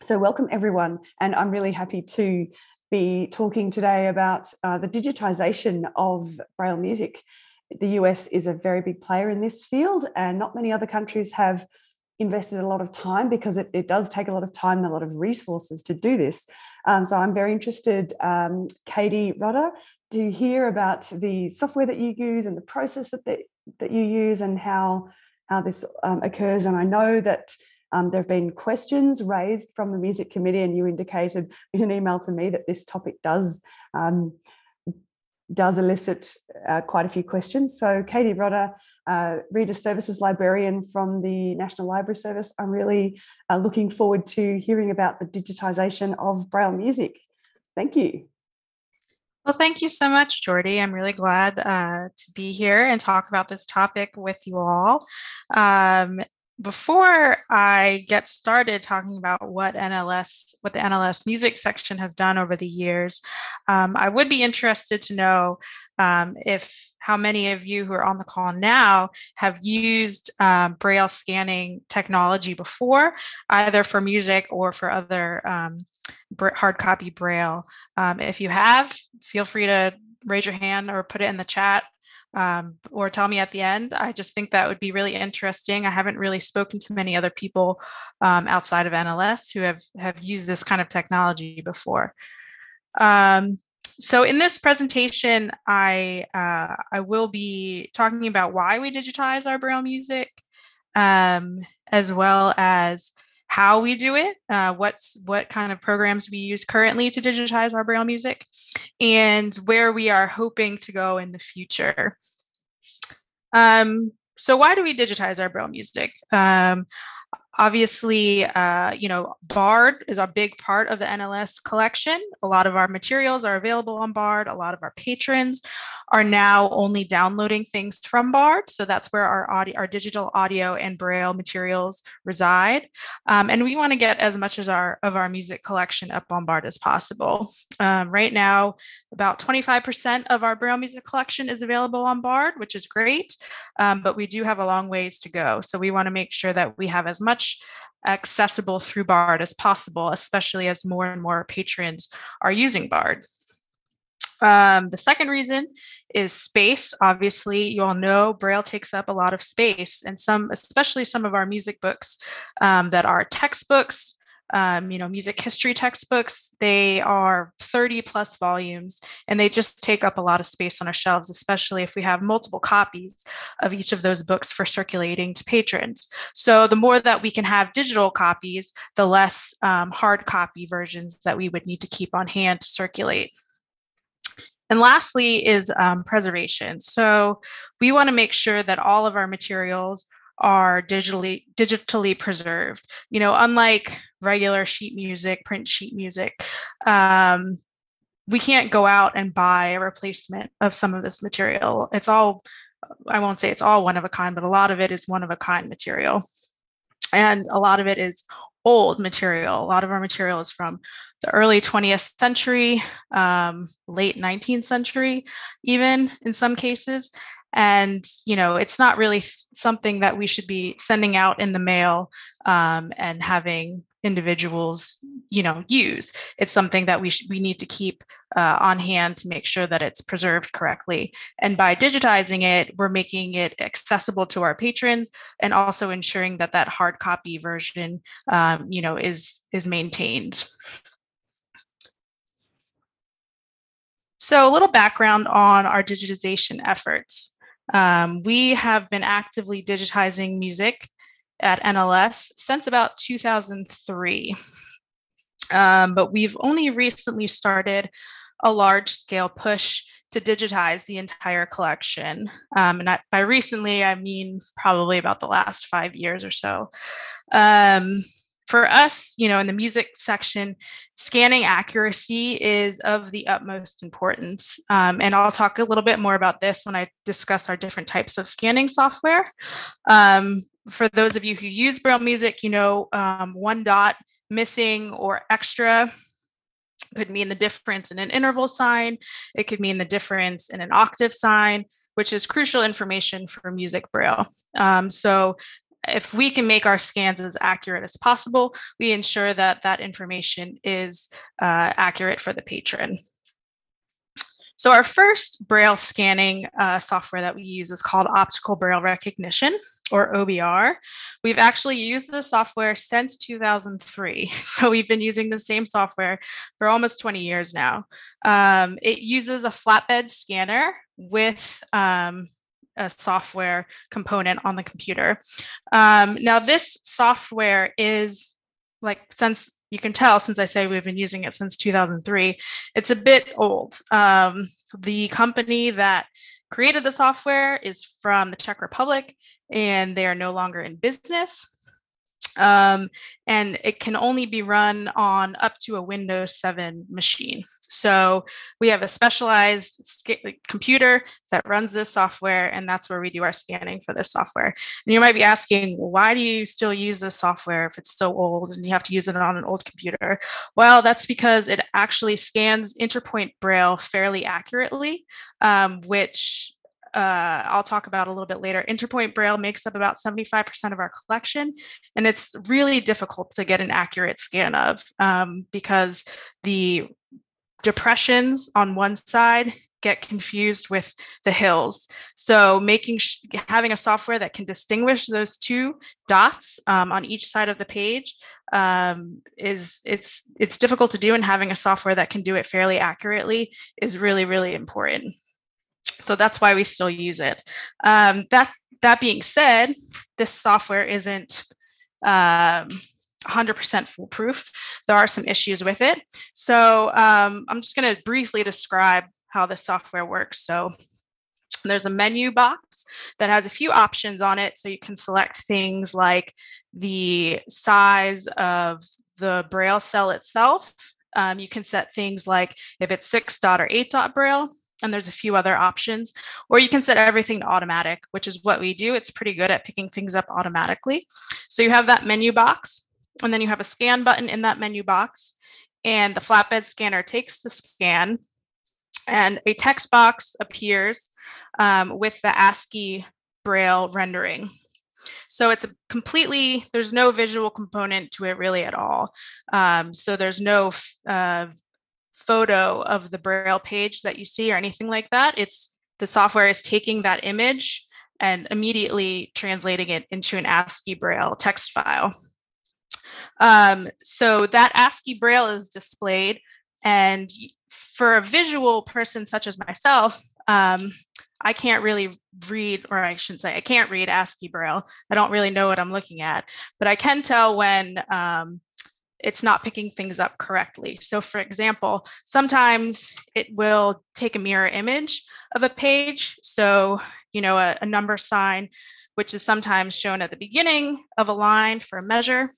[SPEAKER 21] so welcome everyone. And I'm really happy to be talking today about uh, the digitization of Braille music. The US is a very big player in this field and not many other countries have invested a lot of time because it, it does take a lot of time and a lot of resources to do this. Um, so I'm very interested, um, Katie Rudder, to hear about the software that you use and the process that, that, that you use and how, how this um, occurs. And I know that um, there have been questions raised from the music committee, and you indicated in an email to me that this topic does um, does elicit uh, quite a few questions. So, Katie Rodder, uh, Reader Services Librarian from the National Library Service, I'm really uh, looking forward to hearing about the digitisation of Braille music. Thank you.
[SPEAKER 22] Well, thank you so much, Geordie. I'm really glad uh, to be here and talk about this topic with you all. Um, before I get started talking about what NLS, what the NLS music section has done over the years, um, I would be interested to know um, if how many of you who are on the call now have used um, Braille scanning technology before, either for music or for other um, hard copy Braille. Um, if you have, feel free to raise your hand or put it in the chat um, or tell me at the end. I just think that would be really interesting. I haven't really spoken to many other people um, outside of NLS who have have used this kind of technology before. Um, so in this presentation, I uh, I will be talking about why we digitize our Braille music, um, as well as how we do it, uh, what's what kind of programs we use currently to digitize our Braille music, and where we are hoping to go in the future. Um, so why do we digitize our Braille music? Um, Obviously, uh, you know, BARD is a big part of the NLS collection. A lot of our materials are available on BARD. A lot of our patrons are now only downloading things from BARD. So that's where our audio, our digital audio and Braille materials reside. Um, and we want to get as much as our of our music collection up on BARD as possible. Um, right now, about 25% of our Braille music collection is available on BARD, which is great. Um, but we do have a long ways to go. So we want to make sure that we have as much accessible through BARD as possible, especially as more and more patrons are using BARD. Um, the second reason is space. Obviously, you all know Braille takes up a lot of space, and some, especially some of our music books um, that are textbooks, um, you know, music history textbooks. They are 30 plus volumes and they just take up a lot of space on our shelves, especially if we have multiple copies of each of those books for circulating to patrons. So the more that we can have digital copies, the less um, hard copy versions that we would need to keep on hand to circulate. And lastly is um, preservation. So we want to make sure that all of our materials are digitally digitally preserved you know unlike regular sheet music print sheet music um, we can't go out and buy a replacement of some of this material. It's all, I won't say it's all one of a kind, but a lot of it is one of a kind material. And a lot of it is old material. A lot of our material is from the early 20th century, um, late 19th century, even in some cases. And, you know, it's not really something that we should be sending out in the mail um, and having individuals you know use. It's something that we sh- we need to keep uh, on hand to make sure that it's preserved correctly. And by digitizing it we're making it accessible to our patrons and also ensuring that that hard copy version um, you know is is maintained. So a little background on our digitization efforts um, we have been actively digitizing music at NLS since about 2003. Um, but we've only recently started a large scale push to digitize the entire collection. Um, and I, by recently, I mean probably about the last five years or so. Um, for us, you know, in the music section, scanning accuracy is of the utmost importance. Um, and I'll talk a little bit more about this when I discuss our different types of scanning software. Um, for those of you who use Braille music, you know, um, one dot missing or extra could mean the difference in an interval sign. It could mean the difference in an octave sign, which is crucial information for music Braille. Um, so if we can make our scans as accurate as possible, we ensure that that information is uh, accurate for the patron. So our first Braille scanning uh, software that we use is called Optical Braille Recognition, or OBR. We've actually used this software since 2003. So we've been using the same software for almost 20 years now. Um, it uses a flatbed scanner with um, a software component on the computer. Um, now, this software is like since you can tell since I say we've been using it since 2003, it's a bit old. Um, the company that created the software is from the Czech Republic and they are no longer in business. Um, and it can only be run on up to a Windows 7 machine. So we have a specialized sc- computer that runs this software, and that's where we do our scanning for this software. And you might be asking, why do you still use this software if it's so old and you have to use it on an old computer? Well, that's because it actually scans interpoint braille fairly accurately, um, which uh, I'll talk about a little bit later. Interpoint Braille makes up about 75% of our collection, and it's really difficult to get an accurate scan of um, because the depressions on one side get confused with the hills. So making sh- having a software that can distinguish those two dots um, on each side of the page um, is it's it's difficult to do, and having a software that can do it fairly accurately is really really important. So that's why we still use it. Um, that that being said, this software isn't um, 100% foolproof. There are some issues with it. So um, I'm just going to briefly describe how the software works. So there's a menu box that has a few options on it. So you can select things like the size of the braille cell itself. Um, you can set things like if it's six dot or eight dot braille, and there's a few other options. Or you can set everything to automatic, which is what we do. It's pretty good at picking things up automatically. So you have that menu box, and then you have a scan button in that menu box, and the flatbed scanner takes the scan, and a text box appears um, with the ASCII Braille rendering. So it's completely, there's no visual component to it really at all. Um, so there's no uh, photo of the braille page that you see or anything like that it's the software is taking that image and immediately translating it into an ascii braille text file. Um, so that ascii braille is displayed and for a visual person such as myself um, i can't really read or i shouldn't say i can't read ascii braille. I don't really know what i'm looking at but i can tell when um, it's not picking things up correctly. So for example, sometimes it will take a mirror image of a page. So, you know, a, a number sign, which is sometimes shown at the beginning of a line for a measure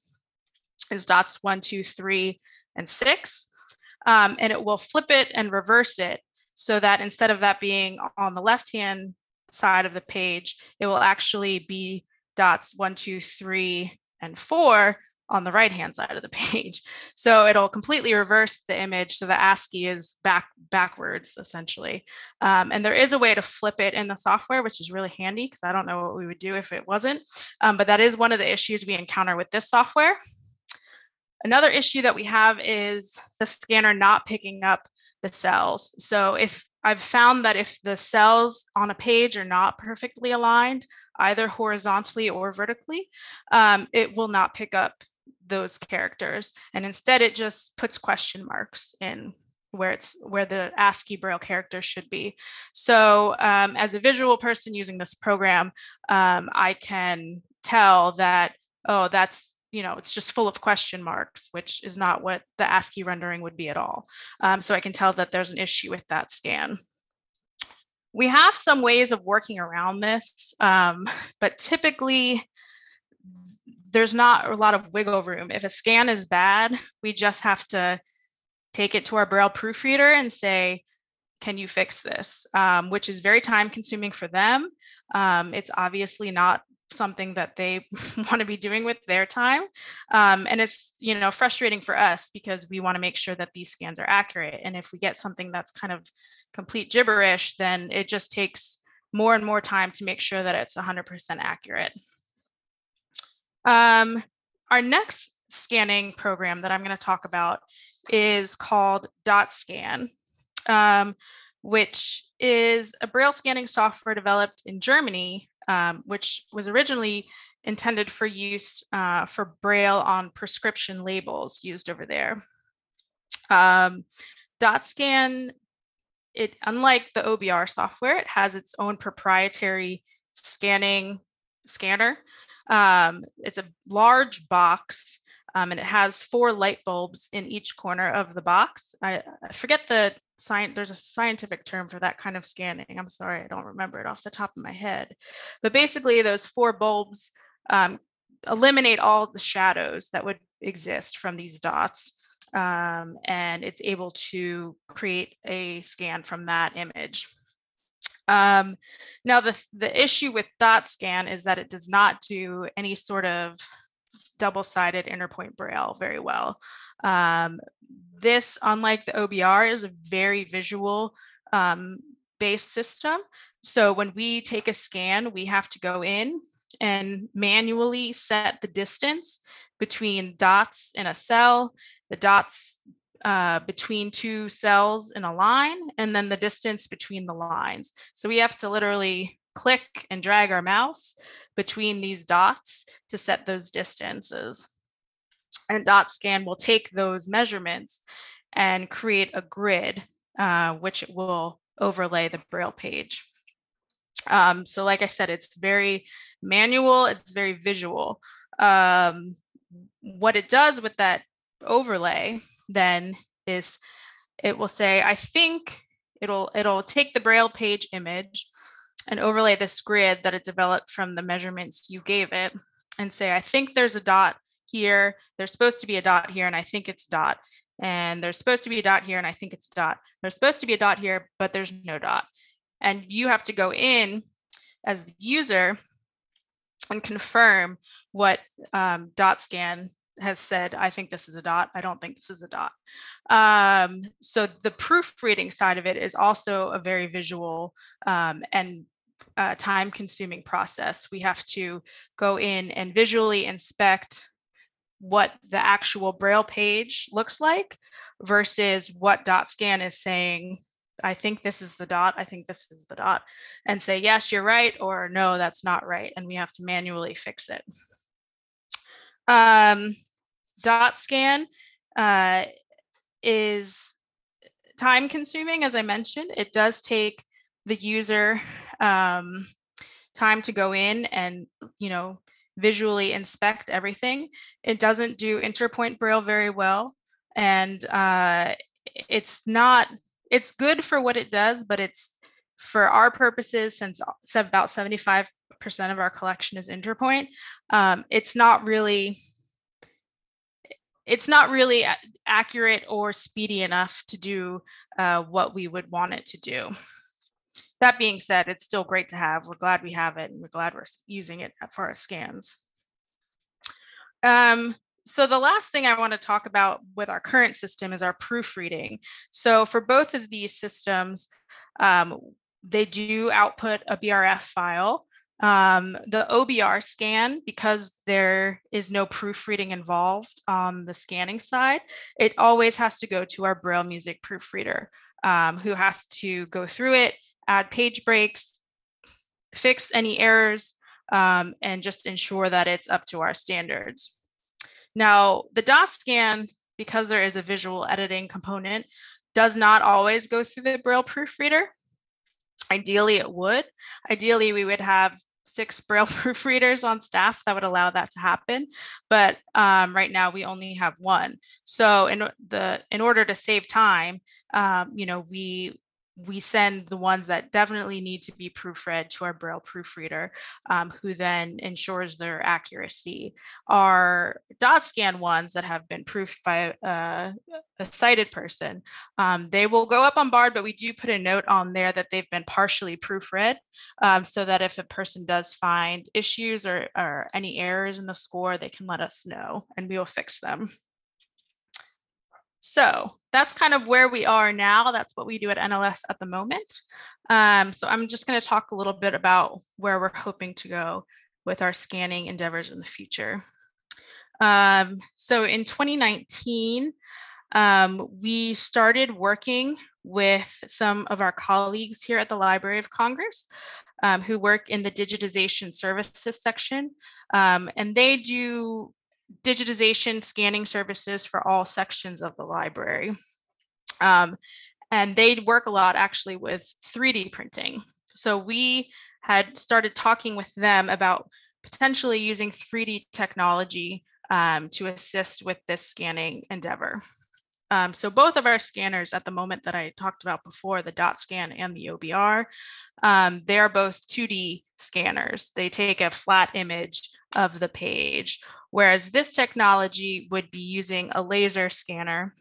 [SPEAKER 22] is dots one, two, three, and six. um, and it will flip it and reverse it so that instead of that being on the left hand side of the page, it will actually be dots one, two, three, and four on the right hand side of the page. So it'll completely reverse the image so the ASCII is back backwards essentially. Um, and there is a way to flip it in the software, which is really handy because I don't know what we would do if it wasn't. Um, but that is one of the issues we encounter with this software. Another issue that we have is the scanner not picking up the cells. So if I've found that if the cells on a page are not perfectly aligned, either horizontally or vertically, um, it will not pick up those characters. And instead it just puts question marks in where it's where the ASCII braille character should be. So um, as a visual person using this program, um, I can tell that, oh, that's you know, it's just full of question marks, which is not what the ASCII rendering would be at all. Um, so I can tell that there's an issue with that scan. We have some ways of working around this, um, but typically there's not a lot of wiggle room. If a scan is bad, we just have to take it to our Braille proofreader and say, can you fix this? Um, which is very time consuming for them. Um, it's obviously not something that they want to be doing with their time. Um, and it's, you know, frustrating for us because we want to make sure that these scans are accurate. And if we get something that's kind of complete gibberish, then it just takes more and more time to make sure that it's 100% accurate. Um, our next scanning program that I'm going to talk about is called DotScan, um, which is a Braille scanning software developed in Germany um, which was originally intended for use uh, for Braille on prescription labels used over there. Um, DotScan, it unlike the OBR software, it has its own proprietary scanning scanner. Um, it's a large box um, and it has four light bulbs in each corner of the box. I, I forget the science there's a scientific term for that kind of scanning. I'm sorry i don't remember it off the top of my head. But basically those four bulbs um, eliminate all the shadows that would exist from these dots um, and it's able to create a scan from that image um, now the, the issue with dot scan is that it does not do any sort of double-sided interpoint braille very well um, this, unlike the OBR, is a very visual um, based system. So when we take a scan, we have to go in and manually set the distance between dots in a cell, the dots uh, between two cells in a line, and then the distance between the lines. So we have to literally click and drag our mouse between these dots to set those distances and dot scan will take those measurements and create a grid, uh, which it will overlay the braille page. Um, so like I said, it's very manual, it's very visual. Um, what it does with that overlay then is it will say, I think it'll it'll take the braille page image and overlay this grid that it developed from the measurements you gave it and say, I think there's a dot here. There's supposed to be a dot here, and I think it's dot. And there's supposed to be a dot here, and I think it's dot. There's supposed to be a dot here, but there's no dot. And you have to go in as the user and confirm what um, dot scan has said, I think this is a dot. I don't think this is a dot. Um, so the proofreading side of it is also a very visual um, and uh, time consuming process. We have to go in and visually inspect what the actual braille page looks like versus what dot scan is saying i think this is the dot i think this is the dot and say yes you're right or no that's not right and we have to manually fix it um, dot scan uh, is time consuming as i mentioned it does take the user um, time to go in and you know visually inspect everything. It doesn't do interpoint braille very well. And uh, it's not, it's good for what it does, but it's for our purposes, since about 75% of our collection is interpoint, um, it's not really, it's not really accurate or speedy enough to do uh, what we would want it to do. That being said, it's still great to have. We're glad we have it and we're glad we're using it for our scans. Um, so the last thing I want to talk about with our current system is our proofreading. So for both of these systems, um, they do output a BRF file. Um, the OBR scan, because there is no proofreading involved on the scanning side, it always has to go to our Braille Music proofreader, um, who has to go through it, add page breaks, fix any errors, um, and just ensure that it's up to our standards. Now, the dot scan, because there is a visual editing component, does not always go through the Braille proofreader. Ideally, it would. Ideally, we would have six Braille proofreaders on staff that would allow that to happen. But um, right now, we only have one. So, in the in order to save time, um, you know, we we send the ones that definitely need to be proofread to our Braille proofreader, um, who then ensures their accuracy. Our dot scan ones that have been proofed by a, a sighted person, um, they will go up on BARD, but we do put a note on there that they've been partially proofread um, so that if a person does find issues or, or any errors in the score, they can let us know and we will fix them. So that's kind of where we are now. That's what we do at NLS at the moment. Um, so I'm just going to talk a little bit about where we're hoping to go with our scanning endeavors in the future. Um, so in 2019, um, we started working with some of our colleagues here at the Library of Congress um, who work in the digitization services section. Um, and they do digitization scanning services for all sections of the library. Um, and they work a lot actually with 3D printing. So we had started talking with them about potentially using 3D technology um, to assist with this scanning endeavor. Um, so both of our scanners at the moment that I talked about before, the dot scan and the OBR, um, they are both 2D scanners. They take a flat image of the page, whereas this technology would be using a laser scanner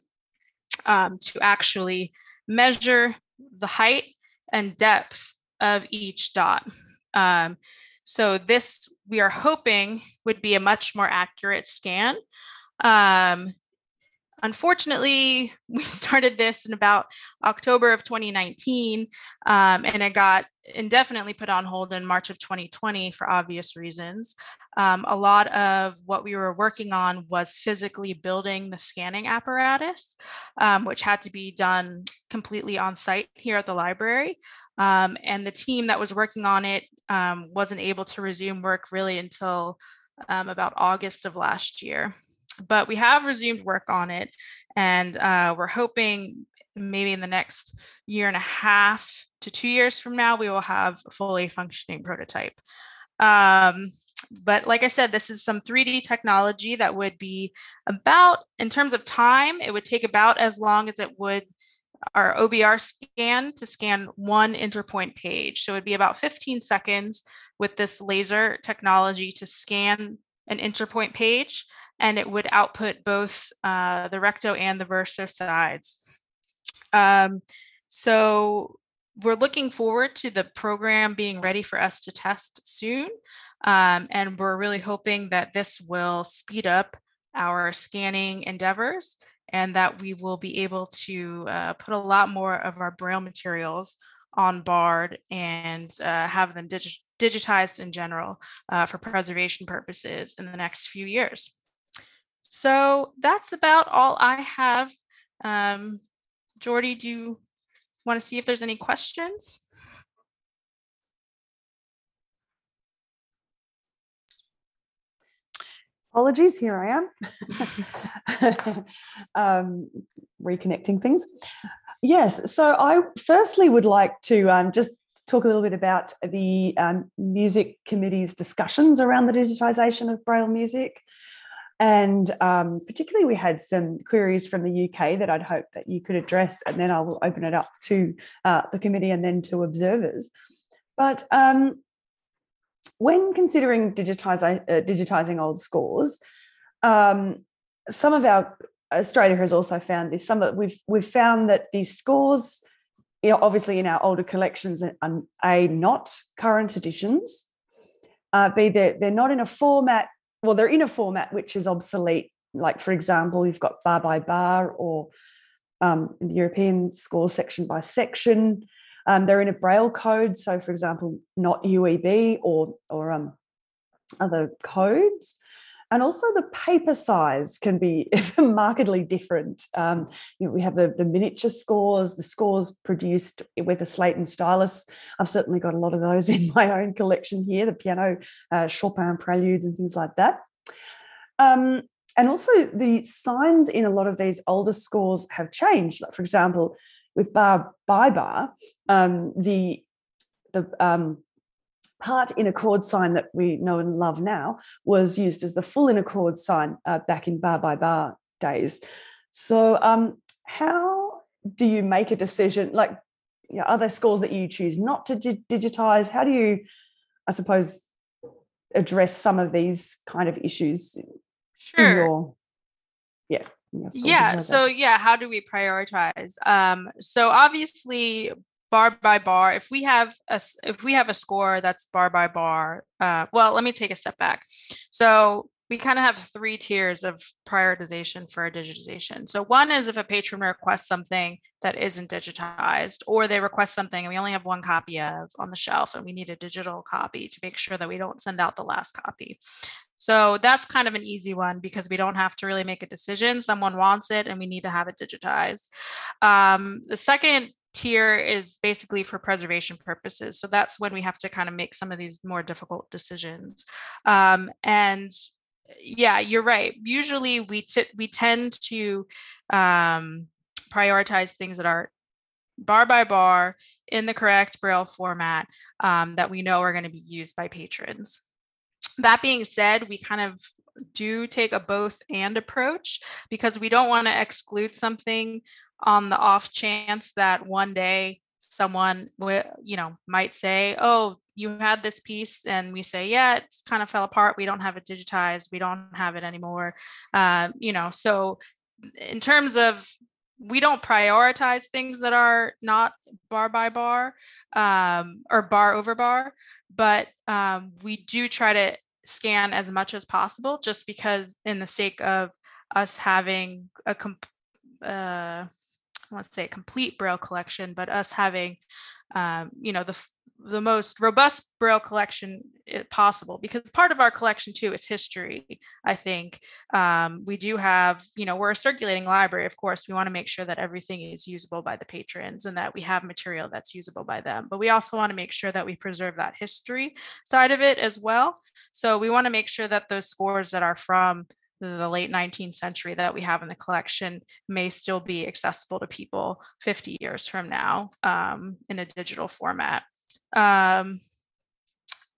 [SPEAKER 22] um, to actually measure the height and depth of each dot. Um, so this, we are hoping, would be a much more accurate scan. Um, unfortunately, we started this in about October of 2019, um, and it got indefinitely put on hold in March of 2020 for obvious reasons. Um, a lot of what we were working on was physically building the scanning apparatus, um, which had to be done completely on site here at the library. Um, and the team that was working on it um, wasn't able to resume work really until um, about August of last year but we have resumed work on it and uh, we're hoping maybe in the next year and a half to two years from now we will have a fully functioning prototype. Um, but like i said this is some 3d technology that would be about in terms of time it would take about as long as it would our obr scan to scan one interpoint page. So it'd be about 15 seconds with this laser technology to scan an interpoint page and it would output both uh, the recto and the verso sides. Um, so we're looking forward to the program being ready for us to test soon. Um, and we're really hoping that this will speed up our scanning endeavors and that we will be able to uh, put a lot more of our Braille materials on BARD and uh, have them digi digitized in general uh, for preservation purposes in the next few years. So that's about all I have. Um, Geordie, do you want to see if there's any questions?
[SPEAKER 21] Apologies, here I am. um, reconnecting things. Yes, so I firstly would like to um, just talk a little bit about the um, music committee's discussions around the digitisation of Braille music. And um, particularly, we had some queries from the UK that I'd hope that you could address, and then I will open it up to uh, the committee and then to observers. But um, when considering digitize, uh, digitizing old scores, um, some of our Australia has also found this. Some of we've we've found that the scores, you know, obviously in our older collections, are a not current editions. Uh, b they're they're not in a format. Well, they're in a format which is obsolete. Like for example, you've got bar by bar or um, in the European score section by section. Um, they're in a braille code, so for example, not UEB or or um, other codes. And also the paper size can be markedly different. Um, you know, we have the, the miniature scores, the scores produced with a slate and stylus. I've certainly got a lot of those in my own collection here, the piano, uh, Chopin preludes and things like that. Um, and also the signs in a lot of these older scores have changed. Like for example, with bar by bar, um, the the um, part in a chord sign that we know and love now was used as the full in a chord sign uh, back in bar by bar days. So, um, how do you make a decision? Like, you know, are there scores that you choose not to di- digitize? How do you, I suppose, address some of these kind of issues?
[SPEAKER 22] Sure.
[SPEAKER 21] Your, yeah
[SPEAKER 22] yeah so yeah how do we prioritize um so obviously bar by bar if we have a if we have a score that's bar by bar uh well let me take a step back so we kind of have three tiers of prioritization for digitization. So one is if a patron requests something that isn't digitized, or they request something and we only have one copy of on the shelf and we need a digital copy to make sure that we don't send out the last copy. So that's kind of an easy one because we don't have to really make a decision. Someone wants it and we need to have it digitized. Um, the second tier is basically for preservation purposes. So that's when we have to kind of make some of these more difficult decisions. Um, and yeah, you're right. Usually we t- we tend to um, prioritize things that are bar by bar in the correct braille format um, that we know are going to be used by patrons that being said we kind of do take a both and approach because we don't want to exclude something on the off chance that one day someone you know might say oh you had this piece and we say yeah it's kind of fell apart. We don't have it digitized. We don't have it anymore. Um, you know so in terms of we don't prioritize things that are not bar by bar um, or bar over bar but um, we do try to scan as much as possible just because in the sake of us having a comp- uh, To say a complete braille collection, but us having, um, you know, the the most robust braille collection eh, possible because part of our collection too is history i think. Um, we do have you know we're a circulating library of course we want to make sure that everything is usable by the patrons and that we have material that's usable by them but we also want to make sure that we preserve that history side of it as well. So we want to make sure that those scores that are from the late 19th century that we have in the collection may still be accessible to people 50 years from now um, in a digital format. Um,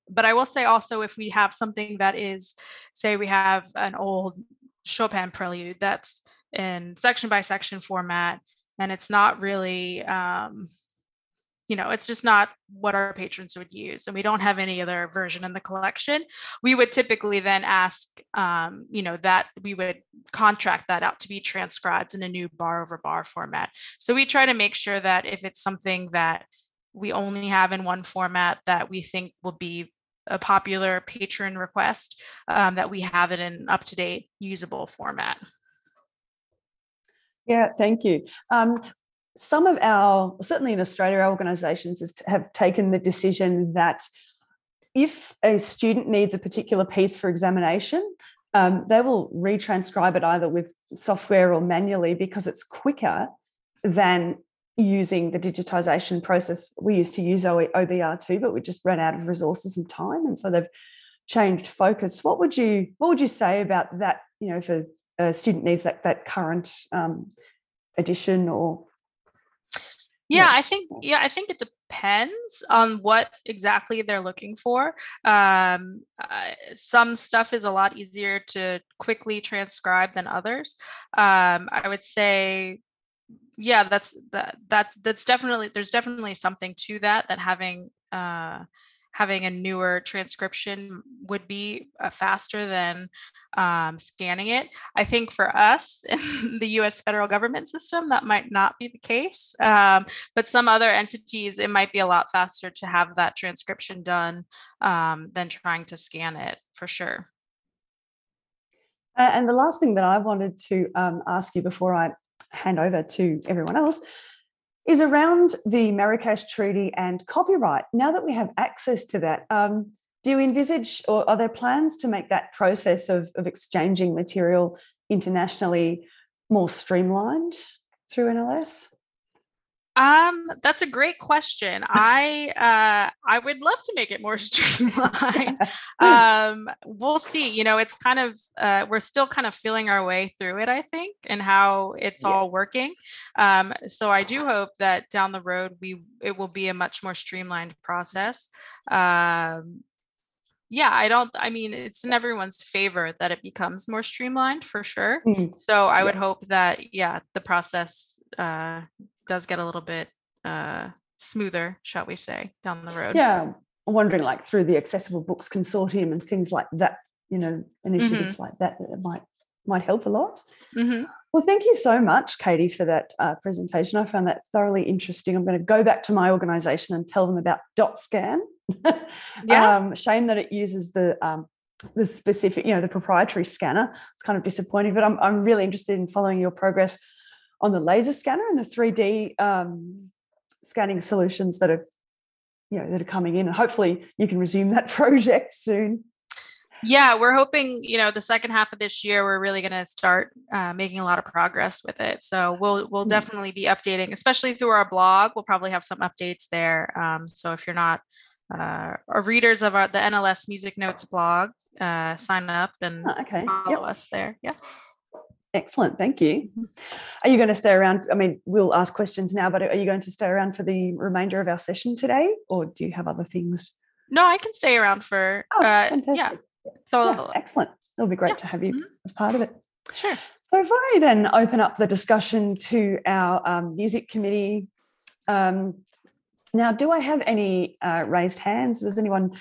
[SPEAKER 22] but I will say also, if we have something that is, say, we have an old Chopin prelude that's in section by section format, and it's not really um, you know it's just not what our patrons would use and we don't have any other version in the collection. We would typically then ask um, you know that we would contract that out to be transcribed in a new bar over bar format. So we try to make sure that if it's something that we only have in one format that we think will be a popular patron request um, that we have it in up to date usable format.
[SPEAKER 21] Yeah, thank you. Um, some of our, certainly in Australia, our organisations have taken the decision that if a student needs a particular piece for examination, um, they will retranscribe it either with software or manually because it's quicker than using the digitization process. We used to use OBR2, but we just ran out of resources and time, and so they've changed focus. What would you What would you say about that? You know, if a, a student needs that that current um, edition or
[SPEAKER 22] yeah, I think yeah, I think it depends on what exactly they're looking for. Um, uh, some stuff is a lot easier to quickly transcribe than others. Um, I would say, yeah, that's that that that's definitely there's definitely something to that that having uh, having a newer transcription would be uh, faster than um, scanning it. I think for us in the US federal government system, that might not be the case. Um, but some other entities, it might be a lot faster to have that transcription done um, than trying to scan it for sure.
[SPEAKER 21] And the last thing that I wanted to um, ask you before I hand over to everyone else is around the Marrakesh Treaty and copyright. Now that we have access to that, um, do you envisage or are there plans to make that process of, of exchanging material internationally more streamlined through NLS?
[SPEAKER 22] Um, that's a great question. I uh I would love to make it more streamlined. um, we'll see. You know, it's kind of uh we're still kind of feeling our way through it, I think, and how it's
[SPEAKER 21] Yeah.
[SPEAKER 22] all working. Um, so I do hope that down the road we it will be a much more streamlined process. Um yeah, I don't I mean it's in everyone's favor that it becomes more streamlined for sure.
[SPEAKER 21] Mm,
[SPEAKER 22] So I would hope that yeah, the process uh does get a little bit uh smoother, shall we say, down the road.
[SPEAKER 21] Yeah, I'm wondering like through the Accessible Books Consortium and things like that, you know, initiatives like that, that might might help a lot.
[SPEAKER 22] Mhm.
[SPEAKER 21] Well, thank you so much, Katie, for that uh, presentation. I found that thoroughly interesting. I'm going to go back to my organisation and tell them about Dot Scan.
[SPEAKER 22] Yeah.
[SPEAKER 21] um, shame that it uses the um, the specific, you know, the proprietary scanner. It's kind of disappointing, but I'm I'm really interested in following your progress on the laser scanner and the 3D um, scanning solutions that are, you know, that are coming in. And hopefully, you can resume that project soon.
[SPEAKER 22] Yeah, we're hoping, you know, the second half of this year, we're really going to start uh, making a lot of progress with it. So we'll we'll
[SPEAKER 21] Mm.
[SPEAKER 22] definitely be updating, especially through our blog. We'll probably have some updates there. Um, so if you're not uh, or readers of our the NLS Music Notes blog, uh, sign up and
[SPEAKER 21] Ah, okay.
[SPEAKER 22] follow
[SPEAKER 21] Yep.
[SPEAKER 22] us there. Yeah.
[SPEAKER 21] Excellent. Thank you. Are you going to stay around? I mean, we'll ask questions now, but are you going to stay around for the remainder of our session today, or do you have other things?
[SPEAKER 22] No, I can stay around for
[SPEAKER 21] Oh,
[SPEAKER 22] uh, yeah.
[SPEAKER 21] fantastic.
[SPEAKER 22] So
[SPEAKER 21] Yeah, excellent. It'll be great to have you as part of it.
[SPEAKER 22] Sure.
[SPEAKER 21] So, if I then open up the discussion to our um, music committee, um, now, do I have any uh, raised hands? Was anyone?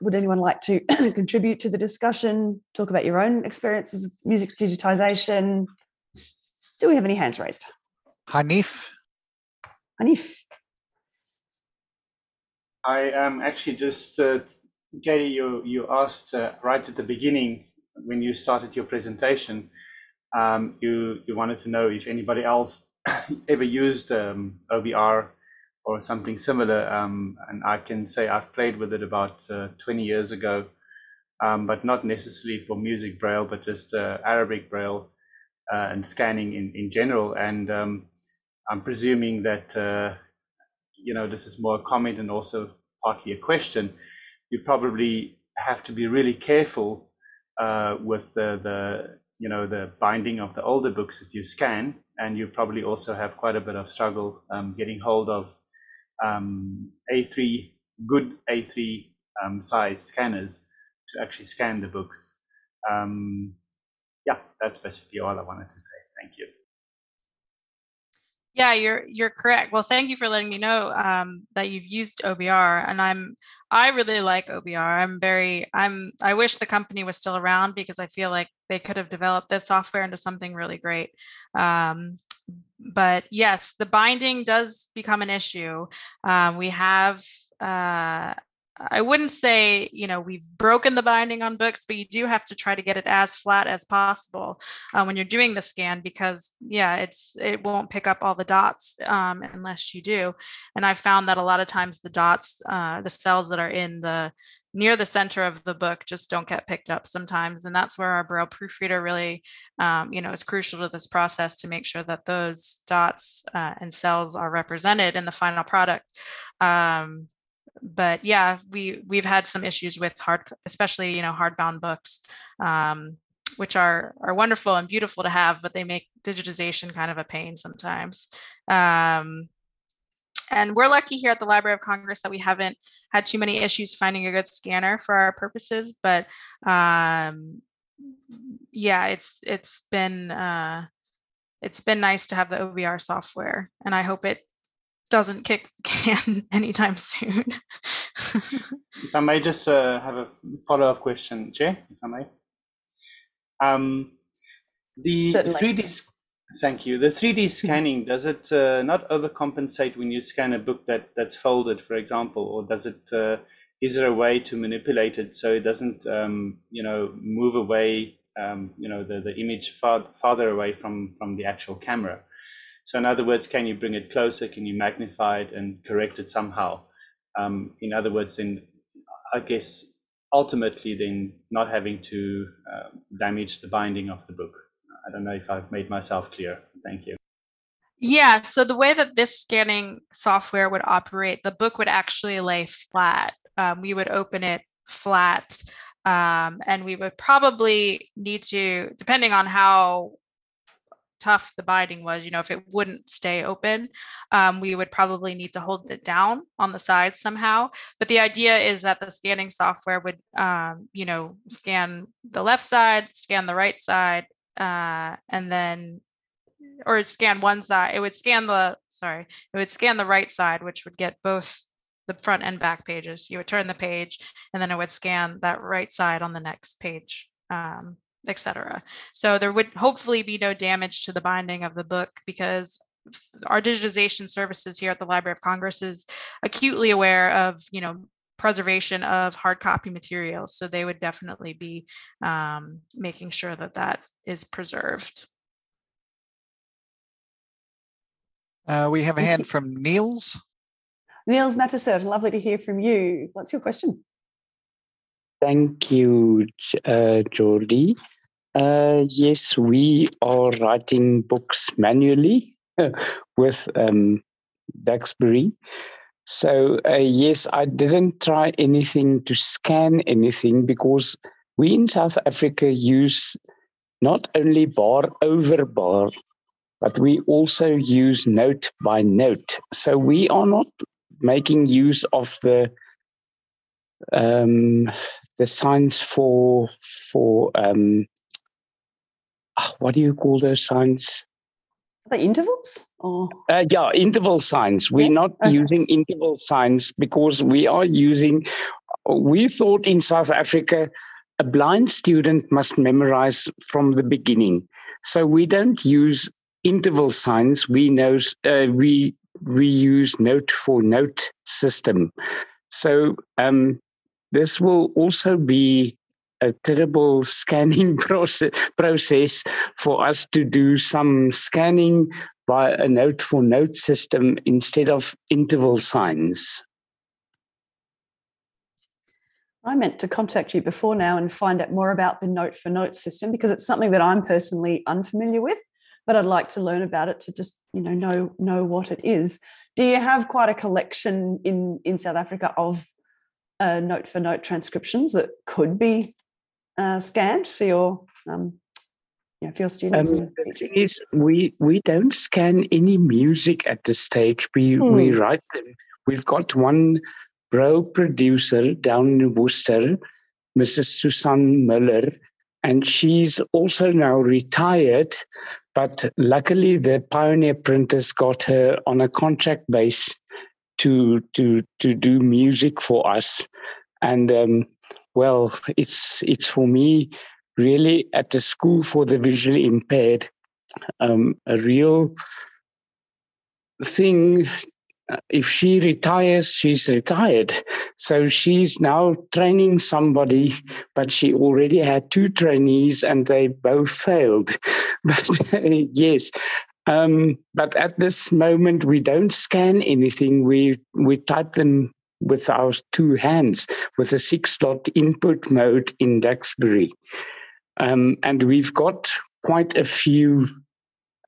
[SPEAKER 21] Would anyone like to contribute to the discussion? Talk about your own experiences of music digitization? Do we have any hands raised?
[SPEAKER 15] Hanif,
[SPEAKER 21] Hanif.
[SPEAKER 18] I am actually just, uh, Katie, you, you asked uh, right at the beginning when you started your presentation, um, you, you wanted to know if anybody else ever used um, OBR or something similar. Um, and I can say I've played with it about uh, 20 years ago, um, but not necessarily for music braille, but just uh, Arabic braille uh, and scanning in, in general. And um, I'm presuming that uh, you know, this is more a comment and also partly a question. You probably have to be really careful uh, with the, the, you know, the binding of the older books that you scan, and you probably also have quite a bit of struggle um, getting hold of um, A3 good A3 um, size scanners to actually scan the books. Um, yeah, that's basically all I wanted to say. Thank you.
[SPEAKER 22] Yeah, you're you're correct. Well, thank you for letting me know um, that you've used OBR, and I'm I really like OBR. I'm very I'm I wish the company was still around because I feel like they could have developed this software into something really great. Um, but yes, the binding does become an issue. Um, we have. Uh, I wouldn't say, you know, we've broken the binding on books, but you do have to try to get it as flat as possible uh, when you're doing the scan because, yeah, it's it won't pick up all the dots um, unless you do. And I found that a lot of times the dots, uh, the cells that are in the near the center of the book just don't get picked up sometimes and that's where our braille proofreader really um, you know is crucial to this process to make sure that those dots uh, and cells are represented in the final product um, but yeah, we we've had some issues with hard, especially you know hardbound books, um, which are are wonderful and beautiful to have, but they make digitization kind of a pain sometimes. Um, and we're lucky here at the Library of Congress that we haven't had too many issues finding a good scanner for our purposes. But um, yeah, it's it's been uh, it's been nice to have the OBR software, and I hope it doesn't kick can anytime soon.
[SPEAKER 18] if I may just uh, have a follow-up question, Chair, if I may. Um, the
[SPEAKER 21] Certainly.
[SPEAKER 18] 3D, thank you. The 3D scanning, does it uh, not overcompensate when you scan a book that, that's folded, for example, or does it, uh, is there a way to manipulate it so it doesn't, um, you know, move away, um, you know, the, the image far, farther away from, from the actual camera? So in other words, can you bring it closer? Can you magnify it and correct it somehow? Um, in other words, in I guess ultimately then not having to uh, damage the binding of the book. I don't know if I've made myself clear. Thank you.
[SPEAKER 22] Yeah, so the way that this scanning software would operate, the book would actually lay flat. Um, we would open it flat, um, and we would probably need to, depending on how tough the binding was, you know, if it wouldn't stay open, um, we would probably need to hold it down on the side somehow. But the idea is that the scanning software would, um, you know, scan the left side, scan the right side, uh, and then, or scan one side. It would scan the, sorry, it would scan the right side, which would get both the front and back pages. You would turn the page, and then it would scan that right side on the next page. Um, etc. So there would hopefully be no damage to the binding of the book because our digitization services here at the Library of Congress is acutely aware of, you know, preservation of hard copy materials. So they would definitely be um, making sure that that is preserved.
[SPEAKER 15] Uh, we have a hand from Niels.
[SPEAKER 21] Niels Mattisert, lovely to hear from you. What's your question?
[SPEAKER 23] Thank you, uh, Geordie. Uh, yes, we are writing books manually with um, Duxbury. So, uh, yes, I didn't try anything to scan anything because we in South Africa use not only bar over bar, but we also use note by note. So, we are not making use of the um, the signs for for um, ah, what do you call those signs?
[SPEAKER 21] The intervals or
[SPEAKER 23] Uh, yeah, interval signs. We're not using interval signs because we are using. We thought in South Africa, a blind student must memorize from the beginning, so we don't use interval signs. We know uh, we we use note for note system. So um, this will also be a terrible scanning process, process for us to do some scanning by a note for note system instead of interval signs.
[SPEAKER 21] I meant to contact you before now and find out more about the note for note system because it's something that I'm personally unfamiliar with, but I'd like to learn about it to just you know know know what it is. Do you have quite a collection in in South Africa of uh, note for note transcriptions that could be uh, scanned for your um, you know, for your students?
[SPEAKER 23] Um, is, we we don't scan any music at this stage. We we
[SPEAKER 21] Hmm.
[SPEAKER 23] write them. We've got one bro producer down in Worcester, Mrs. Susan Miller, and she's also now retired. But luckily, the Pioneer printers got her on a contract base to to to do music for us, and um, well, it's it's for me really at the school for the visually impaired um, a real thing. Uh, If she retires, she's retired. So she's now training somebody, but she already had two trainees and they both failed. But yes, um, but at this moment, we don't scan anything. We we type them with our two hands with a six slot input mode in Duxbury. Um, and we've got quite a few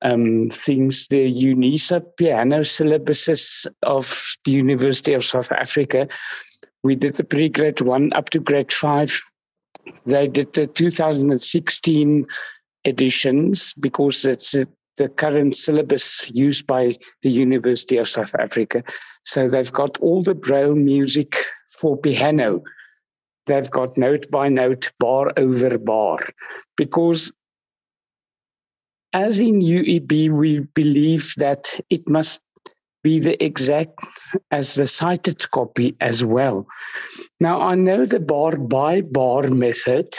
[SPEAKER 23] um, things. The UNISA piano syllabuses of the University of South Africa. We did the pre grade one up to grade five. They did the 2016 editions because it's uh, the current syllabus used by the University of South Africa. So they've got all the Braille music for piano. They've got note by note, bar over bar, because as in UEB, we believe that it must be the exact as the sighted copy as well. Now, I know the bar by bar method.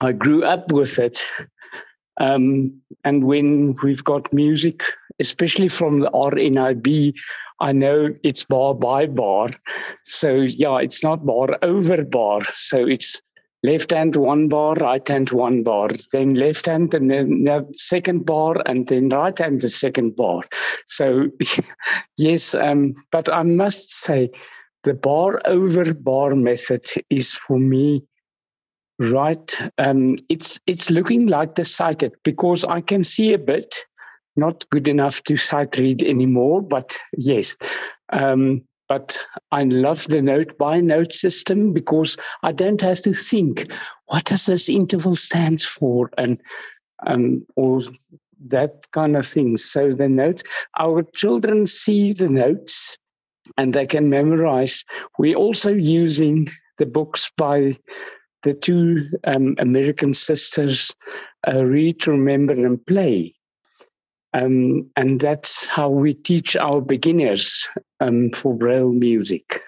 [SPEAKER 23] I grew up with it. Um, and when we've got music, especially from the RNIB, I know it's bar by bar. So, yeah, it's not bar over bar. So it's left hand one bar, right hand one bar, then left hand and then the second bar, and then right hand the second bar. So, yes, um, but I must say the bar over bar method is for me right. Um, it's it's looking like the sighted because I can see a bit, not good enough to sight read anymore, but yes. Um, but I love the note by note system because I don't have to think what does this interval stands for and um, or that kind of thing. So the note, our children see the notes and they can memorize. We're also using the books by the two um, American sisters, uh, Read, Remember, and Play. Um, and that's how we teach our beginners um, for Braille music.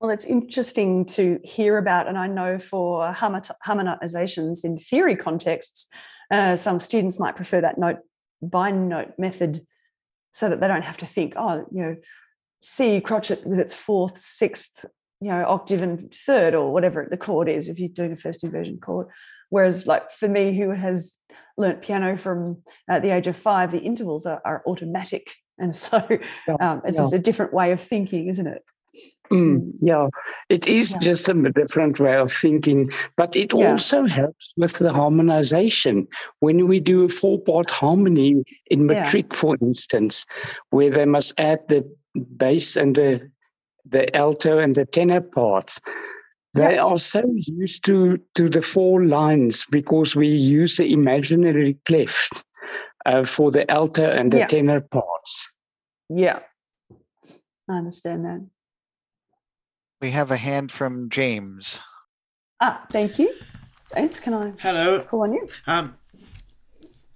[SPEAKER 21] Well, it's interesting to hear about, and I know for harmonizations in theory contexts, uh, some students might prefer that note by note method so that they don't have to think, oh, you know, C crotchet with its fourth, sixth, you know, octave and third, or whatever the chord is if you're doing a first inversion chord. Whereas, like for me, who has learnt piano from at the age of five, the intervals are, are automatic, and so um, it's yeah. just a different way of thinking, isn't it?
[SPEAKER 23] Mm, yeah, it is yeah. just a different way of thinking, but it yeah. also helps with the harmonization. When we do a four part harmony in matric, for instance, where they must add the bass and the the alto and the tenor parts, they yeah. are so used to, to the four lines because we use the imaginary clef uh, for the alto and the yeah. tenor parts.
[SPEAKER 21] Yeah, I understand that.
[SPEAKER 15] We have a hand from James.
[SPEAKER 21] Ah, thank you. James, can I
[SPEAKER 6] Hello.
[SPEAKER 21] call on you?
[SPEAKER 6] Um,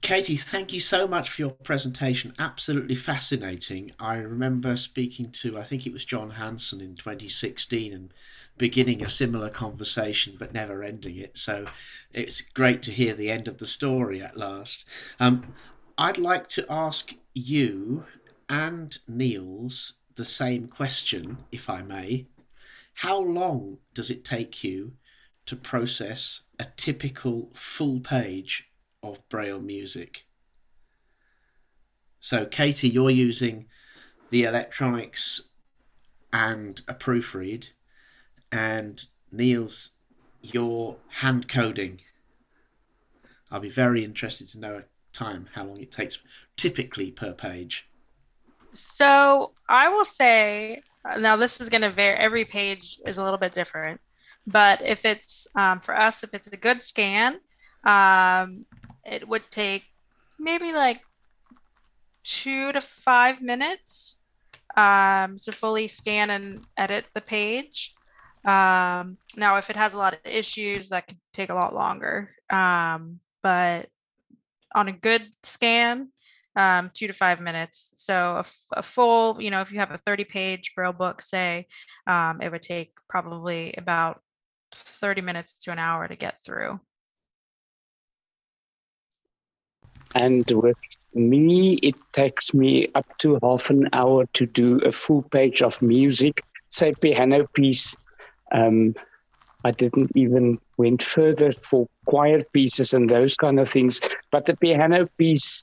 [SPEAKER 6] Katie, thank you so much for your presentation. Absolutely fascinating. I remember speaking to, I think it was John Hanson in 2016 and beginning a similar conversation but never ending it. So it's great to hear the end of the story at last. Um, I'd like to ask you and Niels the same question, if I may. How long does it take you to process a typical full page of Braille music. So, Katie, you're using the electronics and a proofread, and Niels, you're hand coding. I'll be very interested to know time, how long it takes typically per page.
[SPEAKER 22] So, I will say now this is going to vary, every page is a little bit different. But if it's um, for us, if it's a good scan, um, it would take maybe like two to five minutes um, to fully scan and edit the page. Um, now, if it has a lot of issues, that could take a lot longer. Um, but on a good scan, um, two to five minutes. So a, full, you know, if you have a 30 page Braille book, say, um, it would take probably about 30 minutes to an hour to get through.
[SPEAKER 23] And with me, it takes me up to half an hour to do a full page of music, say piano piece. Um, I didn't even went further for choir pieces and those kind of things. But the piano piece,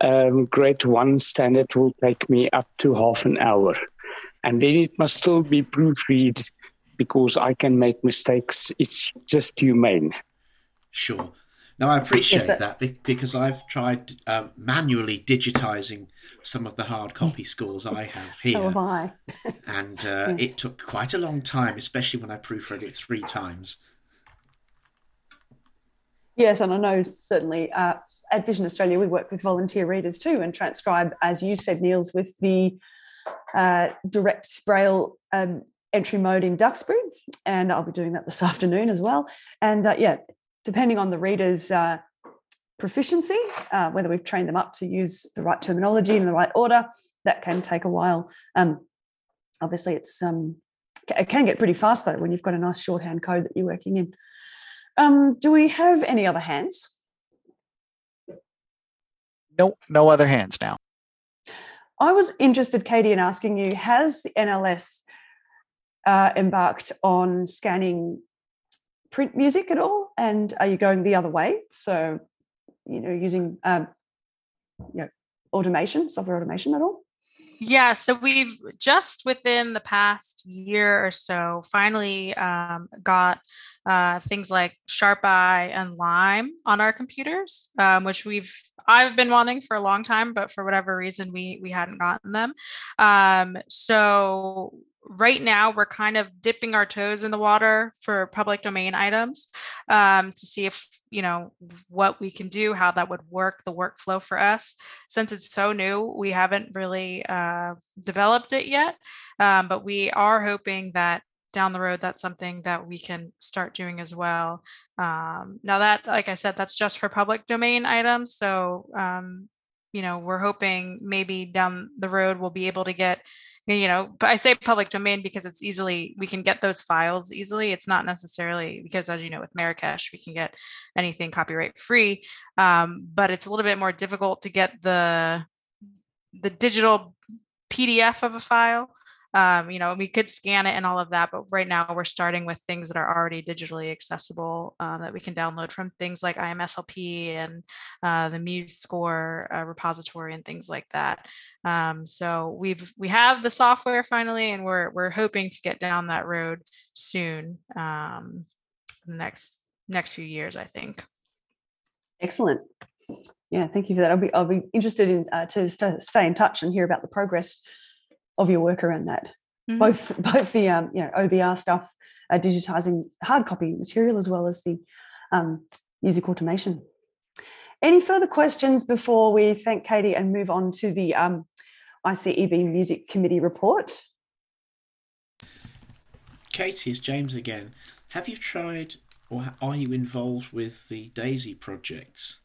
[SPEAKER 23] um, grade one standard, will take me up to half an hour. And then it must still be proofread because I can make mistakes. It's just humane.
[SPEAKER 6] Sure. Now, I appreciate that because I've tried uh, manually digitizing some of the hard copy scores I have here.
[SPEAKER 21] So have I.
[SPEAKER 6] and uh, yes. it took quite a long time, especially when I proofread it three times.
[SPEAKER 21] Yes, and I know certainly uh, at Vision Australia we work with volunteer readers too and transcribe, as you said, Niels, with the uh, direct braille um, entry mode in Duxbury, and I'll be doing that this afternoon as well. And uh, yeah, depending on the reader's uh, proficiency, uh, whether we've trained them up to use the right terminology in the right order. That can take a while. Um, obviously, it's um, it can get pretty fast though when you've got a nice shorthand code that you're working in. Um, do we have any other hands?
[SPEAKER 15] No, no other hands now.
[SPEAKER 21] I was interested, Katie, in asking you: Has the NLS uh, embarked on scanning print music at all, and are you going the other way? So, you know, using um, you know automation, software automation at all?
[SPEAKER 22] Yeah, so we've just within the past year or so finally um, got uh, things like SharpEye and Lime on our computers, um, which we've I've been wanting for a long time, but for whatever reason we we hadn't gotten them. Um, so right now we're kind of dipping our toes in the water for public domain items um, to see if you know what we can do how that would work the workflow for us. Since it's so new we haven't really uh, developed it yet um, but we are hoping that down the road that's something that we can start doing as well. Um, now that like i said that's just for public domain items so um, you know we're hoping maybe down the road we'll be able to get you know but i say public domain because it's easily we can get those files easily. It's not necessarily because as you know with marrakesh we can get anything copyright free um, but it's a little bit more difficult to get the the digital pdf of a file um, you know we could scan it and all of that but right now we're starting with things that are already digitally accessible um, that we can download from things like imslp and uh, the MuseScore uh, repository and things like that um, so we've we have the software finally and we're we're hoping to get down that road soon um, the next next few years i think
[SPEAKER 21] Excellent. Yeah, thank you for that. I'll be I'll be interested in uh, to st- stay in touch and hear about the progress of your work around that.
[SPEAKER 22] Mhm.
[SPEAKER 21] Both both the um, you know OBR stuff, uh, digitizing hard copy material as well as the um, music automation. Any further questions before we thank Katie and move on to the um, ICEB Music Committee report?
[SPEAKER 6] Katie, it's James again. Have you tried or are you involved with the DAISY projects?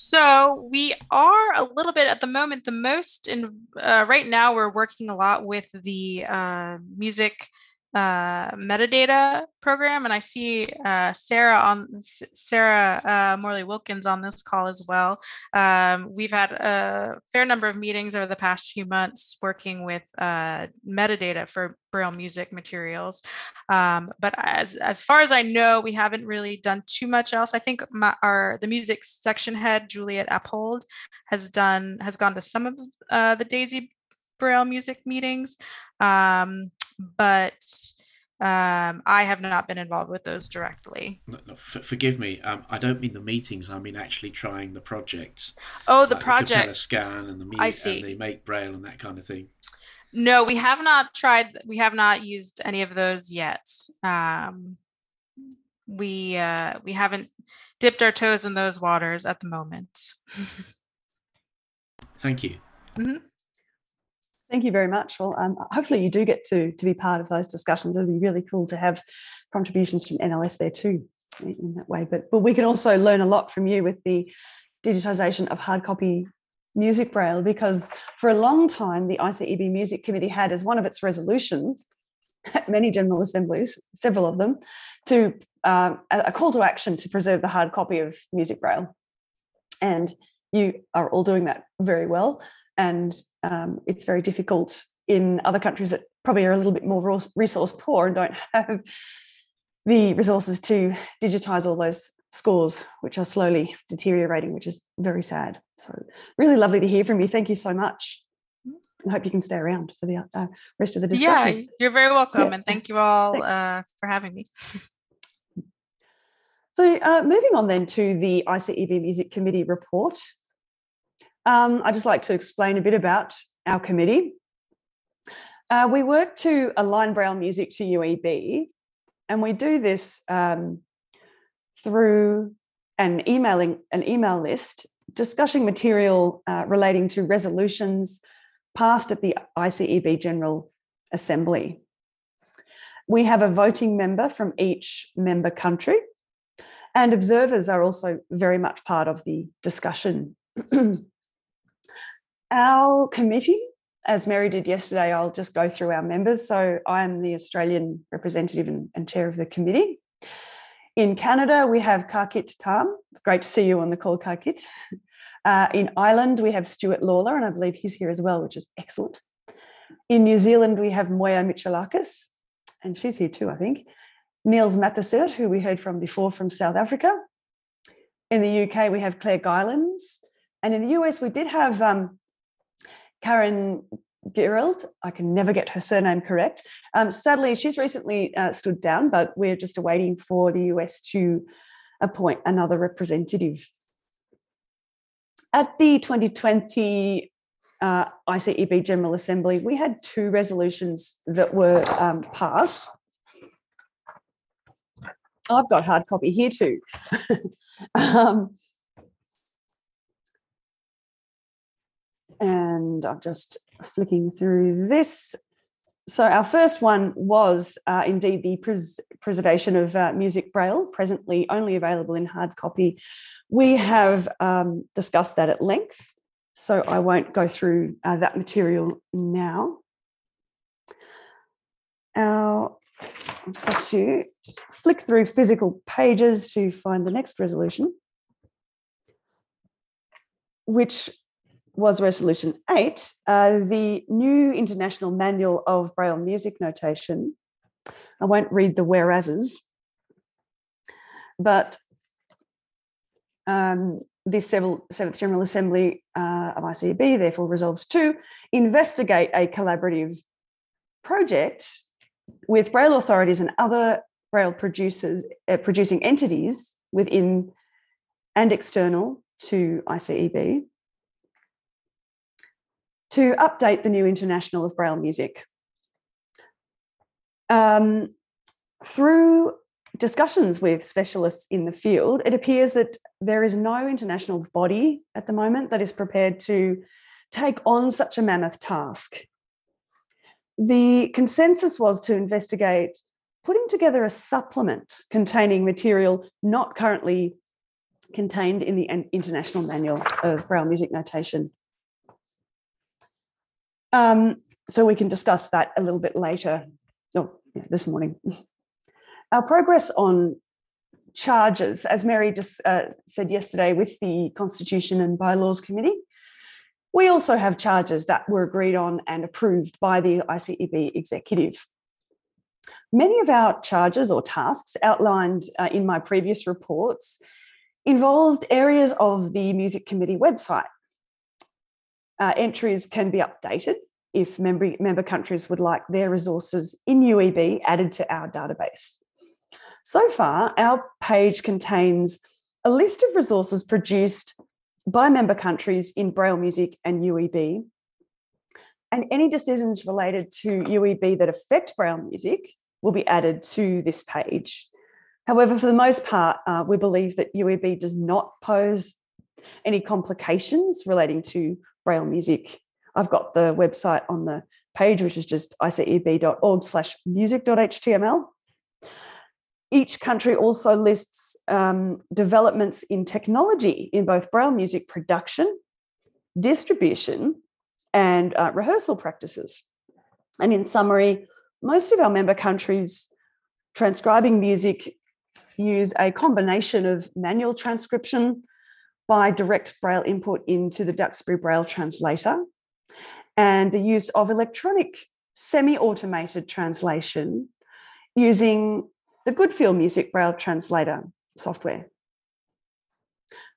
[SPEAKER 22] So we are a little bit at the moment. The most in uh, right now, we're working a lot with the uh, music uh, metadata program, and I see uh, Sarah on Sarah uh, Morley Wilkins on this call as well. Um, we've had a fair number of meetings over the past few months working with uh, metadata for Braille music materials. Um, but as as far as I know, we haven't really done too much else. I think my, our the music section head Juliette Appold has done has gone to some of uh, the Daisy Braille music meetings, um, but um, I have not been involved with those directly.
[SPEAKER 6] No, no, f- forgive me. Um, I don't mean the meetings. I mean actually trying the projects.
[SPEAKER 22] Oh, the
[SPEAKER 6] like
[SPEAKER 22] project.
[SPEAKER 6] scan and the
[SPEAKER 22] I see.
[SPEAKER 6] and the make braille and that kind of thing.
[SPEAKER 22] No, we have not tried. We have not used any of those yet. Um, we uh, we haven't dipped our toes in those waters at the moment.
[SPEAKER 6] Thank you.
[SPEAKER 22] Mhm.
[SPEAKER 21] Thank you very much. Well, um, hopefully you do get to to be part of those discussions. It'd be really cool to have contributions from NLS there too, in, that way. But but we can also learn a lot from you with the digitization of hard copy music braille because for a long time the ICEB Music Committee had as one of its resolutions, at many general assemblies, several of them, to uh, a call to action to preserve the hard copy of music braille, and you are all doing that very well and um, it's very difficult in other countries that probably are a little bit more resource poor and don't have the resources to digitize all those scores which are slowly deteriorating which is very sad so really lovely to hear from you thank you so much i hope you can stay around for the uh, rest of the discussion.
[SPEAKER 22] Yeah, you're very welcome,
[SPEAKER 21] Yeah.
[SPEAKER 22] and thank you all uh, for having me.
[SPEAKER 21] So, uh, moving on then to the ICEB Music Committee report, um, I'd just like to explain a bit about our committee. Uh, we work to align Braille music to UEB, and we do this um, through an emailing an email list discussing material uh, relating to resolutions passed at the ICEB General Assembly. We have a voting member from each member country. And observers are also very much part of the discussion. our committee, as Mary did yesterday, I'll just go through our members. So I'm the Australian representative and, and chair of the committee. In Canada, we have Karkit Tam. It's great to see you on the call, Karkit. Uh, in Ireland, we have Stuart Lawler, and I believe he's here as well, which is excellent. In New Zealand, we have Moya Michalakis, and she's here too, I think. Niels Matthesert, who we heard from before from South Africa. In the UK, we have Claire Guylands. And in the US, we did have um, Karen Gearreald. I can never get her surname correct. Um, sadly, she's recently uh, stood down, but we're just awaiting for the US to appoint another representative. At the 2020 uh, ICEB General Assembly, we had two resolutions that were um, passed. I've got hard copy here too. um, and I'm just flicking through this. So our first one was uh, indeed the pres preservation of uh, music braille, presently only available in hard copy. We have um, discussed that at length, so I won't go through uh, that material now. Our, I'll just have to flick through physical pages to find the next resolution, which was Resolution 8, uh, the new International Manual of Braille Music Notation. I won't read the whereases, but um, this Seventh General Assembly uh, of ICEB therefore resolves to investigate a collaborative project with Braille authorities and other Braille producers, uh, producing entities within and external to ICEB to update the new International of Braille Music. Um, through discussions with specialists in the field, it appears that there is no international body at the moment that is prepared to take on such a mammoth task. The consensus was to investigate putting together a supplement containing material not currently contained in the International Manual of Braille Music Notation. Um, so we can discuss that a little bit later, oh, yeah, this morning. Our progress on charges, as Mary just uh, said yesterday with the Constitution and Bylaws Committee, we also have charges that were agreed on and approved by the ICEB executive. Many of our charges or tasks outlined uh, in my previous reports involved areas of the Music Committee website, uh, entries can be updated if member, member countries would like their resources in UEB added to our database. So far, our page contains a list of resources produced by member countries in Braille Music and UEB. And any decisions related to UEB that affect Braille Music will be added to this page. However, for the most part, uh, we believe that UEB does not pose any complications relating to Braille music. I've got the website on the page, which is just iceb.org slash music.html. Each country also lists um, developments in technology in both Braille music production, distribution, and uh, rehearsal practices. And in summary, most of our member countries transcribing music use a combination of manual transcription by direct Braille input into the Duxbury Braille translator and the use of electronic semi-automated translation using the Goodfeel Music Braille translator software.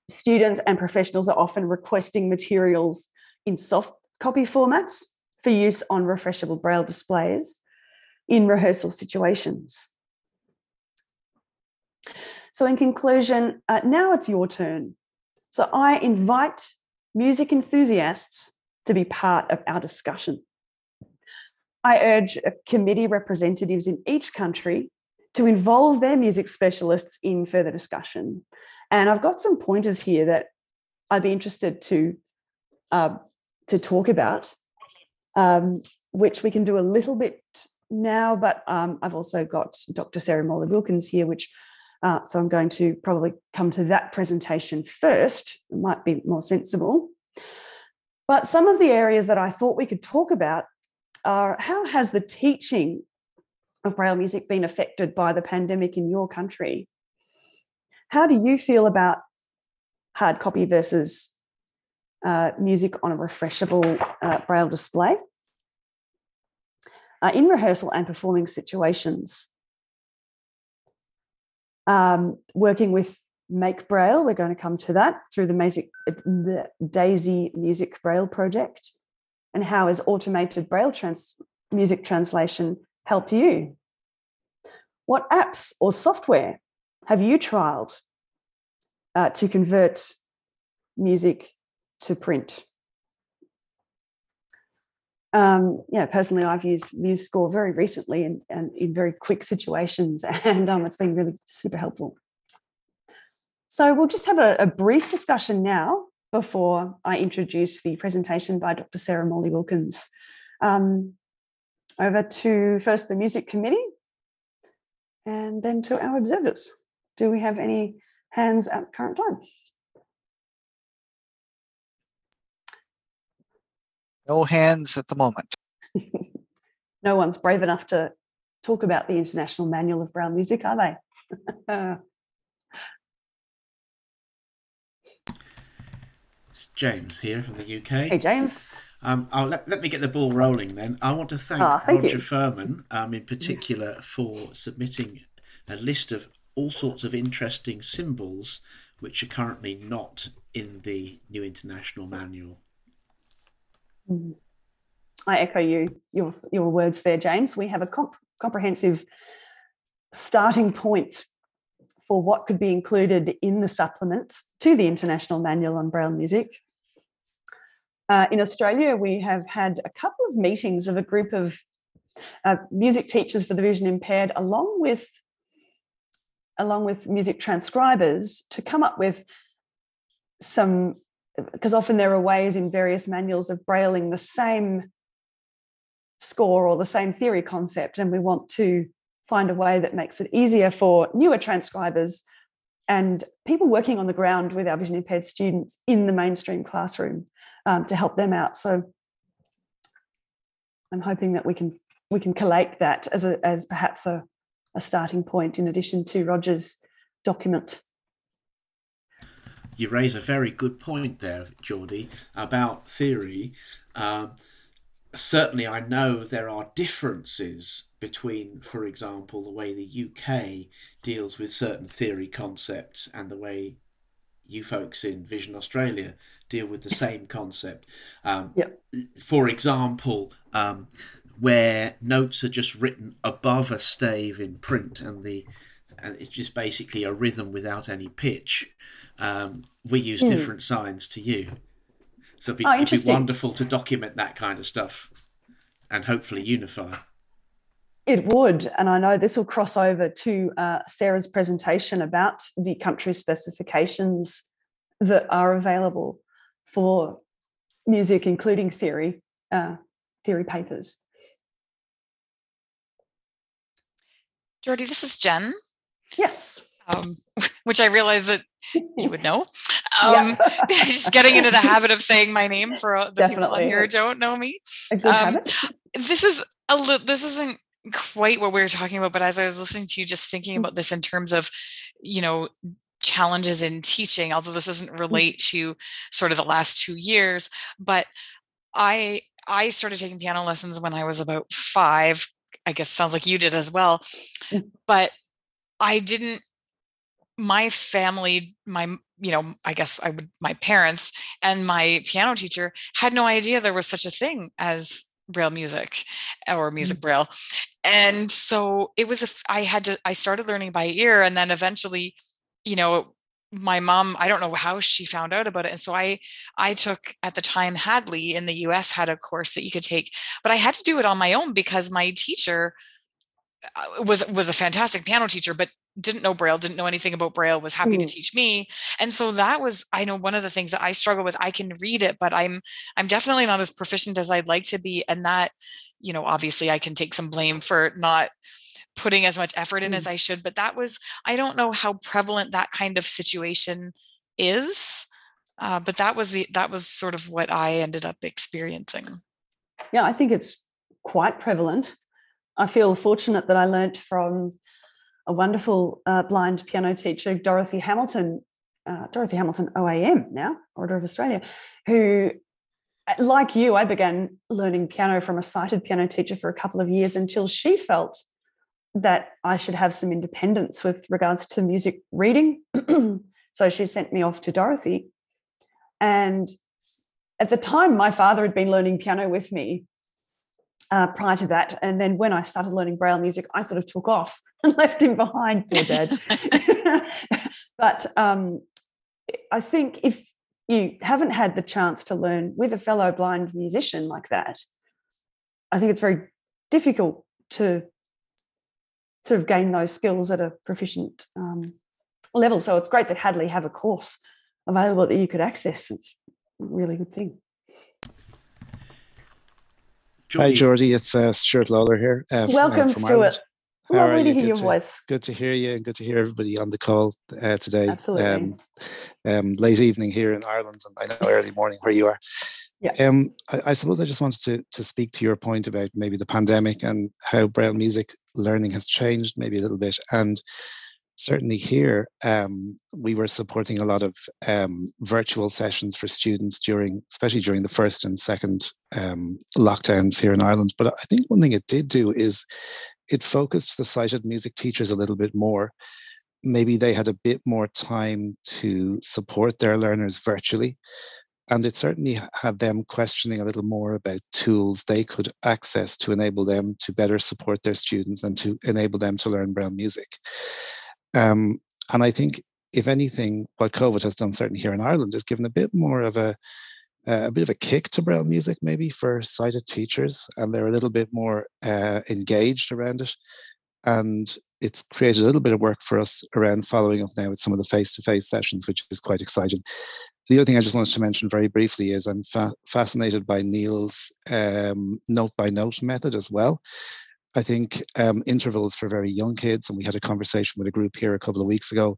[SPEAKER 21] Students and professionals are often requesting materials in soft copy formats for use on refreshable Braille displays in rehearsal situations. So in conclusion, uh, now it's your turn. So I invite music enthusiasts to be part of our discussion. I urge committee representatives in each country to involve their music specialists in further discussion. And I've got some pointers here that I'd be interested to, uh, to talk about, um, which we can do a little bit now, but um, I've also got Dr. Sarah Morley Wilkins here, which Uh, so I'm going to probably come to that presentation first. It might be more sensible. But some of the areas that I thought we could talk about are how has the teaching of Braille music been affected by the pandemic in your country? How do you feel about hard copy versus uh, music on a refreshable uh, Braille display? Uh, in rehearsal and performing situations, um, working with Make Braille, we're going to come to that through the, the DAISY Music Braille project. And how has automated Braille trans- music translation helped you? What apps or software have you trialed uh, to convert music to print? Um, yeah, personally, I've used MuseScore very recently and, in very quick situations, and um, it's been really super helpful. So we'll just have a, a, brief discussion now before I introduce the presentation by Dr. Sarah Morley Wilkins. Um, over to first the music committee and then to our observers. Do we have any hands at the current time?
[SPEAKER 15] No hands at the moment.
[SPEAKER 21] no one's brave enough to talk about the International Manual of Braille Music, are they?
[SPEAKER 6] it's James here from the UK.
[SPEAKER 21] Hey, James.
[SPEAKER 6] Um, I'll let, let me get the ball rolling then. I want to thank,
[SPEAKER 21] oh, thank
[SPEAKER 6] Roger
[SPEAKER 21] you.
[SPEAKER 6] Firman um, in particular yes. for submitting a list of all sorts of interesting symbols which are currently not in the New International Manual.
[SPEAKER 21] I echo you your your words there, James. We have a comp- comprehensive starting point for what could be included in the supplement to the International Manual on Braille Music. Uh, in Australia, we have had a couple of meetings of a group of uh, music teachers for the vision impaired, along with along with music transcribers, to come up with some because often there are ways in various manuals of brailing the same score or the same theory concept, and we want to find a way that makes it easier for newer transcribers and people working on the ground with our vision impaired students in the mainstream classroom um, to help them out. So I'm hoping that we can we can collate that as a as perhaps a, a starting point in addition to Roger's document.
[SPEAKER 6] You raise a very good point there, Geordie, about theory. Um, certainly, I know there are differences between, for example, the way the UK deals with certain theory concepts and the way you folks in Vision Australia deal with the same concept. Um,
[SPEAKER 21] yep.
[SPEAKER 6] For example, um, where notes are just written above a stave in print and the and it's just basically a rhythm without any pitch. Um, we use mm. different signs to you. So it'd be,
[SPEAKER 21] oh,
[SPEAKER 6] it'd be wonderful to document that kind of stuff and hopefully unify.
[SPEAKER 21] It would, and I know this will cross over to uh, Sarah's presentation about the country specifications that are available for music, including theory, uh, theory papers.
[SPEAKER 4] Geordie, this is Jen.
[SPEAKER 21] Yes.
[SPEAKER 4] Um, which I realize that you would know. Um, just getting into the habit of saying my name for the
[SPEAKER 21] Definitely.
[SPEAKER 4] people here don't know me. Um, this is a li- this isn't quite what we were talking about, but as I was listening to you, just thinking
[SPEAKER 21] Mm.
[SPEAKER 4] about this in terms of, you know, challenges in teaching, although this doesn't relate to sort of the last two years, but I I started taking piano lessons when I was about five. I guess sounds like you did as well. But I didn't my family, my you know, I guess I would my parents and my piano teacher had no idea there was such a thing as braille music or music braille. And so it was a, I had to i started learning by ear and then eventually you know my mom i don't know how she found out about it and so i i took at the time hadley in the us had a course that you could take but i had to do it on my own because my teacher uh, was was a fantastic piano teacher but didn't know braille didn't know anything about braille was happy to
[SPEAKER 21] Mm.
[SPEAKER 4] teach me and so that was i know one of the things that i struggle with i can read it but i'm i'm definitely not as proficient as i'd like to be and that you know obviously i can take some blame for not putting as much effort in
[SPEAKER 21] Mm.
[SPEAKER 4] as I should. But that was, I don't know how prevalent that kind of situation is. Uh, but that was the that was sort of what I ended up experiencing.
[SPEAKER 21] Yeah, I think it's quite prevalent. I feel fortunate that I learned from a wonderful uh, blind piano teacher, Dorothy Hamilton, uh, Dorothy Hamilton OAM now, Order of Australia, who, uh, like you, I began learning piano from a sighted piano teacher for a couple of years until she felt that I should have some independence with regards to music reading. so she sent me off to Dorothy. And at the time, my father had been learning piano with me uh, prior to that. And then when I started learning Braille music, I sort of took off and left him behind, poor dad. but um, I think if you haven't had the chance to learn with a fellow blind musician like that, I think it's very difficult to sort of gain those skills at a proficient um, level. So it's great that Hadley have a course available that you could access. It's a really good thing.
[SPEAKER 24] Hi, Geordie. It's uh, Stuart Lawler here. Uh, uh,
[SPEAKER 21] Welcome,
[SPEAKER 24] from
[SPEAKER 21] Stuart.
[SPEAKER 24] Ireland. How
[SPEAKER 21] Lovely to hear
[SPEAKER 24] Good
[SPEAKER 21] your voice.
[SPEAKER 24] Good to hear you, and good to hear everybody on the call uh, today.
[SPEAKER 21] Absolutely.
[SPEAKER 24] Um, um, late evening here in Ireland, and I know early morning where you are.
[SPEAKER 21] Yeah.
[SPEAKER 24] Um, I, I suppose I just wanted to to speak to your point about maybe the pandemic and how Braille music learning has changed maybe a little bit, and certainly here um, we were supporting a lot of um, virtual sessions for students during especially during the first and second um, lockdowns here in ireland. But i think one thing it did do is it focused the sighted music teachers a little bit more. Maybe they had a bit more time to support their learners virtually and it certainly had them questioning a little more about tools they could access to enable them to better support their students and to enable them to learn braille music um, and I think, if anything, what COVID has done, certainly here in Ireland, is given a bit more of a a bit of a kick to Braille music, maybe for sighted teachers, and they're a little bit more uh, engaged around it. And it's created a little bit of work for us around following up now with some of the face-to-face sessions, which is quite exciting. The other thing I just wanted to mention very briefly is I'm fa- fascinated by Neil's um, note-by-note method as well. I think um, intervals for very young kids, and we had a conversation with a group here a couple of weeks ago.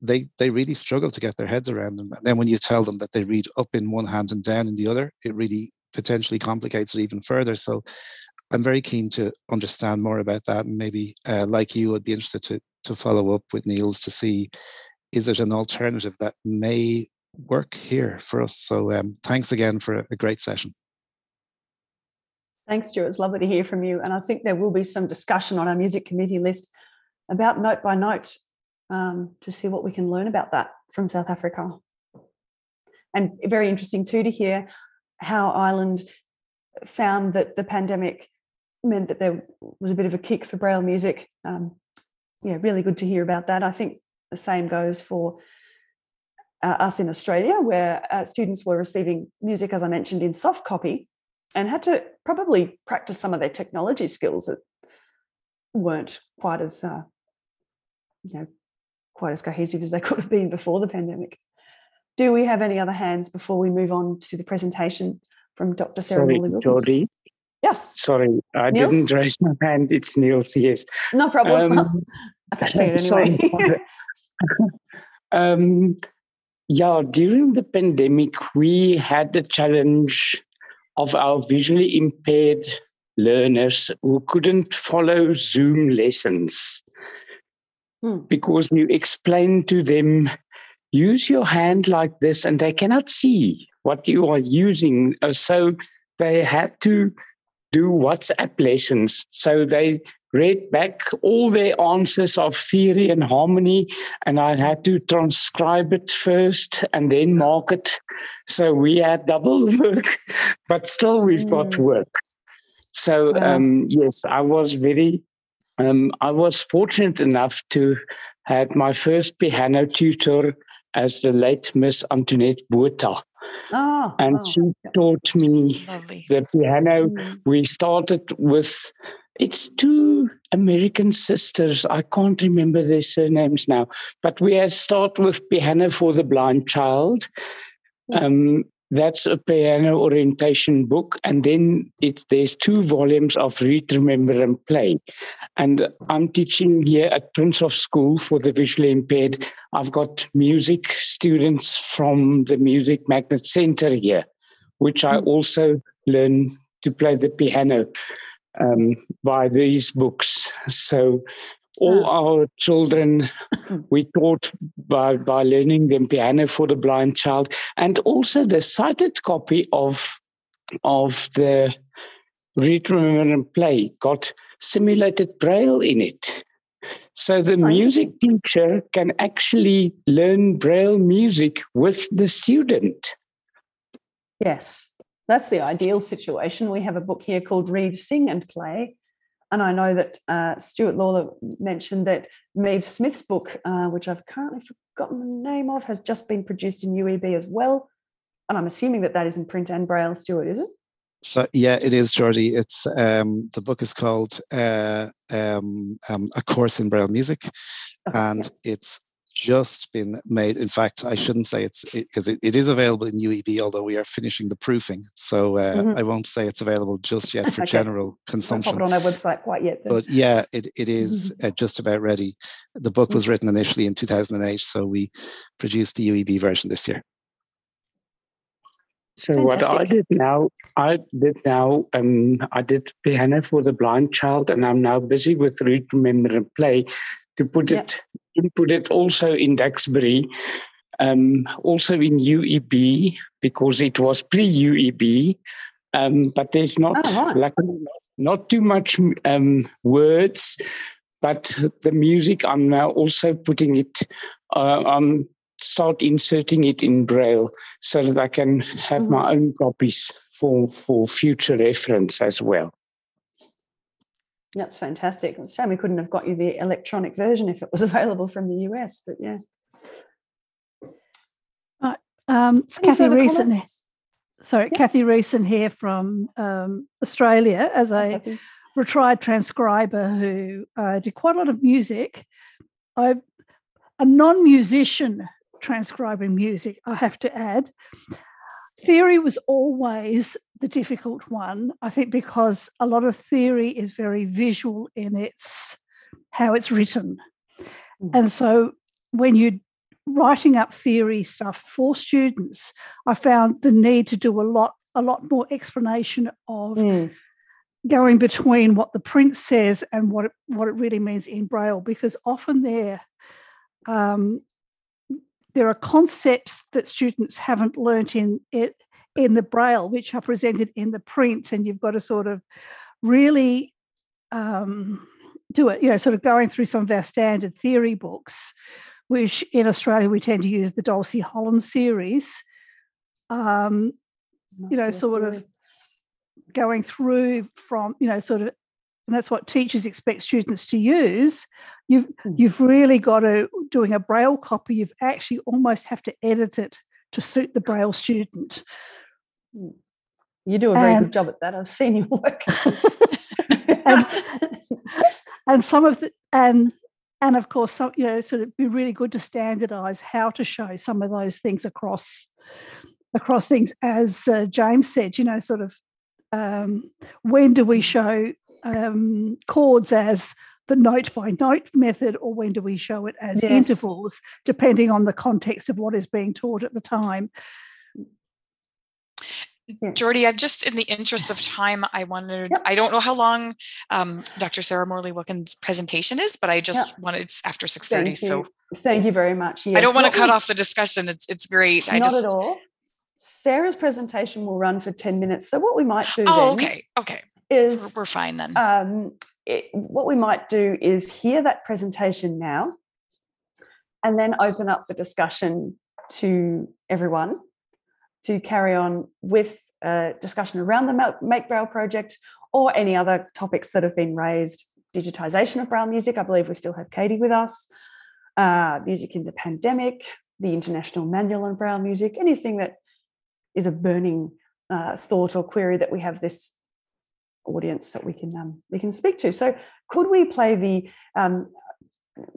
[SPEAKER 24] They they really struggle to get their heads around them. And then when you tell them that they read up in one hand and down in the other, it really potentially complicates it even further. So I'm very keen to understand more about that, and maybe uh, like you, I'd be interested to to follow up with Niels to see is it an alternative that may work here for us. So um, thanks again for a, a great session.
[SPEAKER 21] Thanks, Stuart. It's lovely to hear from you. And I think there will be some discussion on our music committee list about note by note um, to see what we can learn about that from South Africa. And very interesting too to hear how Ireland found that the pandemic meant that there was a bit of a kick for Braille music. Um, yeah, really good to hear about that. I think the same goes for uh, us in Australia, where uh, students were receiving music, as I mentioned, in soft copy and had to probably practice some of their technology skills that weren't quite as uh, you know quite as cohesive as they could have been before the pandemic. Do we have any other hands before we move on to the presentation from Dr. Sarah
[SPEAKER 23] Sorry? Geordie.
[SPEAKER 21] Yes.
[SPEAKER 23] Sorry, I
[SPEAKER 21] Niels?
[SPEAKER 23] didn't raise my hand. It's Niels, yes.
[SPEAKER 21] No problem.
[SPEAKER 23] Um,
[SPEAKER 21] I can't see it anyway.
[SPEAKER 23] um, yeah, during the pandemic, we had the challenge of our visually impaired learners who couldn't follow Zoom lessons. Because you explain to them use your hand like this and they cannot see what you are using. Uh, so they had to do whatsapp lessons. So they read back all their answers of theory and harmony and i had to transcribe it first and then mark it. So we had double work but still we've got work. So um, yes i was very um, I was fortunate enough to had my first piano tutor as the late Miss Antoinette Botha.
[SPEAKER 21] Oh,
[SPEAKER 23] and she taught me the piano. We started with it's two American sisters. I can't remember their surnames now, but we had start with piano for the blind child. Um, that's a piano orientation book. And then it's, there's two volumes of Read, Remember, and Play. And I'm teaching here at Prinshof School for the visually impaired. I've got music students from the Music Magnet Center here, which I also learn to play the piano um, by these books. So all ah. our children we taught by, by learning them piano for the blind child and also the sighted copy of of the read remember and play got simulated braille in it so the music teacher can actually learn braille music with the student
[SPEAKER 21] Yes, that's the ideal situation. We have a book here called Read, Sing, and Play. And I know that uh, Stuart Lawler mentioned that Maeve Smith's book, uh, which I've currently forgotten the name of, has just been produced in UEB as well. And I'm assuming that that is in print and braille, Stuart, is it?
[SPEAKER 24] So yeah, it is, Geordie. It's um, the book is called uh, um, um, A Course in Braille Music, and it's just been made. In fact, I shouldn't say it's because it, it is available in UEB, although we are finishing the proofing. So uh,
[SPEAKER 21] Mhm.
[SPEAKER 24] I won't say it's available just yet for
[SPEAKER 21] Okay.
[SPEAKER 24] general consumption.
[SPEAKER 21] pop it on our website quite yet. then.
[SPEAKER 24] But yeah, it, it is uh, just about ready. The book was written initially in 2008, so we produced the UEB version this year.
[SPEAKER 23] So what I did now, I did now, um, I did piano for the blind child, and I'm now busy with read, remember, and play to put it, input it also in Duxbury, um, also in UEB because it was pre-UEB, um, but there's not
[SPEAKER 21] Oh, right.
[SPEAKER 23] like not too much um, words, but the music. I'm now also putting it. Uh, I'm start inserting it in braille so that I can have
[SPEAKER 21] Mm-hmm.
[SPEAKER 23] my own copies for for future reference as well.
[SPEAKER 21] That's fantastic. It's a shame we couldn't have got you the electronic version if it was available from the US, but yeah.
[SPEAKER 12] Right. Um, Kathy Riessen.
[SPEAKER 21] comments?
[SPEAKER 12] Sorry, Kathy Riessen here from um, Australia as a retired transcriber who uh, did quite a lot of music. I, a non-musician transcribing music, I have to add. Theory was always the difficult one, I think, because a lot of theory is very visual in its how it's written. And so when you're writing up theory stuff for students, I found the need to do a lot, a lot more explanation of going between what the print says and what it, what it really means in braille, because often there um, there are concepts that students haven't learnt in it in the braille, which are presented in the print, and you've got to sort of really um, do it. You know, sort of going through some of our standard theory books, which in Australia we tend to use the Dulcie Holland series. Um, you know, sort of going through from you know sort of and that's what teachers expect students to use. You've you've really got to doing a braille copy you've actually almost have to edit it to suit the braille student.
[SPEAKER 21] You do a very
[SPEAKER 12] And-
[SPEAKER 21] good job at that. I've seen your work.
[SPEAKER 12] and, and some of the and and of course some you know sort of be really good to standardize how to show some of those things across across things. As uh, james said you know sort of um, when do we show um, chords as the note by note method or when do we show it as
[SPEAKER 21] Yes.
[SPEAKER 12] intervals depending on the context of what is being taught at the time
[SPEAKER 4] Geordie, I'm just in the interest of time, I wondered, I don't know how long um, Dr. Sarah Morley Wilkins' presentation is, but I just wanted, it's after 6.30,
[SPEAKER 21] Thank
[SPEAKER 4] so
[SPEAKER 21] Thank you very much.
[SPEAKER 4] I don't want to cut off the discussion. It's it's great. I
[SPEAKER 21] Not
[SPEAKER 4] just
[SPEAKER 21] at all. Sarah's presentation will run for 10 minutes. So what we might do
[SPEAKER 4] Oh,
[SPEAKER 21] then
[SPEAKER 4] okay, okay.
[SPEAKER 21] is
[SPEAKER 4] We're, we're fine then.
[SPEAKER 21] um, it, what we might do is hear that presentation now and then open up the discussion to everyone to carry on with a discussion around the Make Braille project or any other topics that have been raised. Digitization of Braille music. I believe we still have Katie with us. Uh, music in the pandemic, the International Manual on Braille music, anything that is a burning uh, thought or query that we have this audience that we can um, we can speak to. So, could we play the um,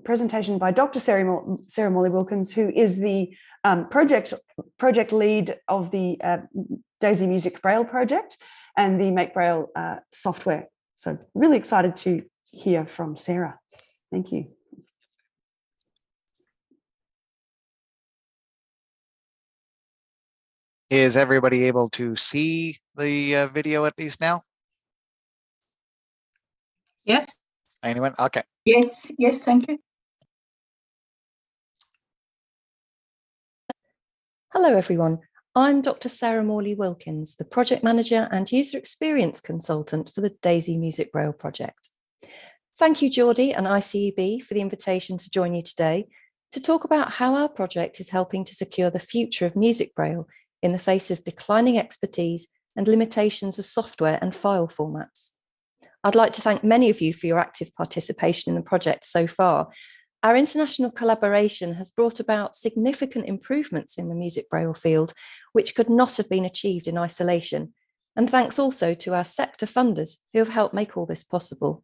[SPEAKER 21] presentation by Dr. Sarah, Sarah Morley Wilkins, who is the um, project project lead of the uh, Daisy Music Braille project and the Make Braille uh, software. So really excited to hear from Sarah. Thank you.
[SPEAKER 15] Is everybody able to see the uh, video at least now?
[SPEAKER 25] Yes.
[SPEAKER 15] Anyone? Okay.
[SPEAKER 25] Yes. Yes. Thank you.
[SPEAKER 26] Hello, everyone. I'm Dr. Sarah Morley Wilkins, the Project Manager and User Experience Consultant for the DAISY Music Braille project. Thank you, Geordie and ICEB, for the invitation to join you today to talk about how our project is helping to secure the future of music braille in the face of declining expertise and limitations of software and file formats. I'd like to thank many of you for your active participation in the project so far. Our international collaboration has brought about significant improvements in the music braille field, which could not have been achieved in isolation. And thanks also to our sector funders who have helped make all this possible.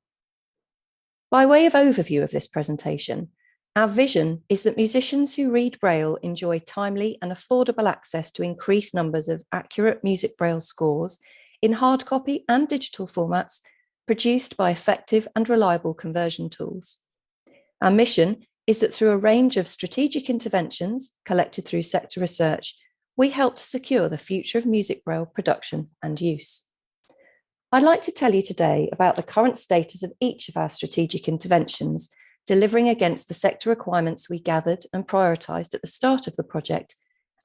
[SPEAKER 26] By way of overview of this presentation, our vision is that musicians who read Braille enjoy timely and affordable access to increased numbers of accurate music Braille scores in hard copy and digital formats produced by effective and reliable conversion tools. Our mission is that through a range of strategic interventions collected through sector research, we help to secure the future of music Braille production and use. I'd like to tell you today about the current status of each of our strategic interventions delivering against the sector requirements we gathered and prioritised at the start of the project,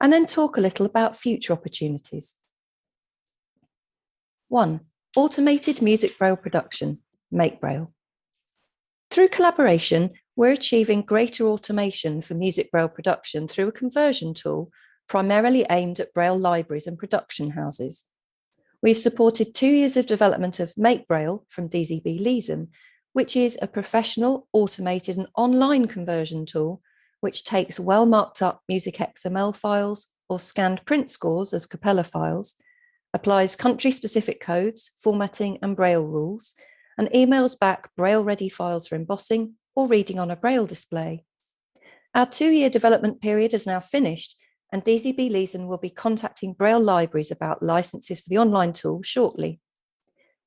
[SPEAKER 26] and then talk a little about future opportunities. One, automated music braille production, Make Braille. Through collaboration, we're achieving greater automation for music braille production through a conversion tool primarily aimed at braille libraries and production houses. We've supported two years of development of Make Braille from DZB Lesen which is a professional, automated, and online conversion tool which takes well marked up music XML files or scanned print scores as Capella files, applies country specific codes, formatting, and Braille rules, and emails back Braille ready files for embossing or reading on a Braille display. Our two year development period is now finished, and DZB Lesen will be contacting Braille libraries about licenses for the online tool shortly.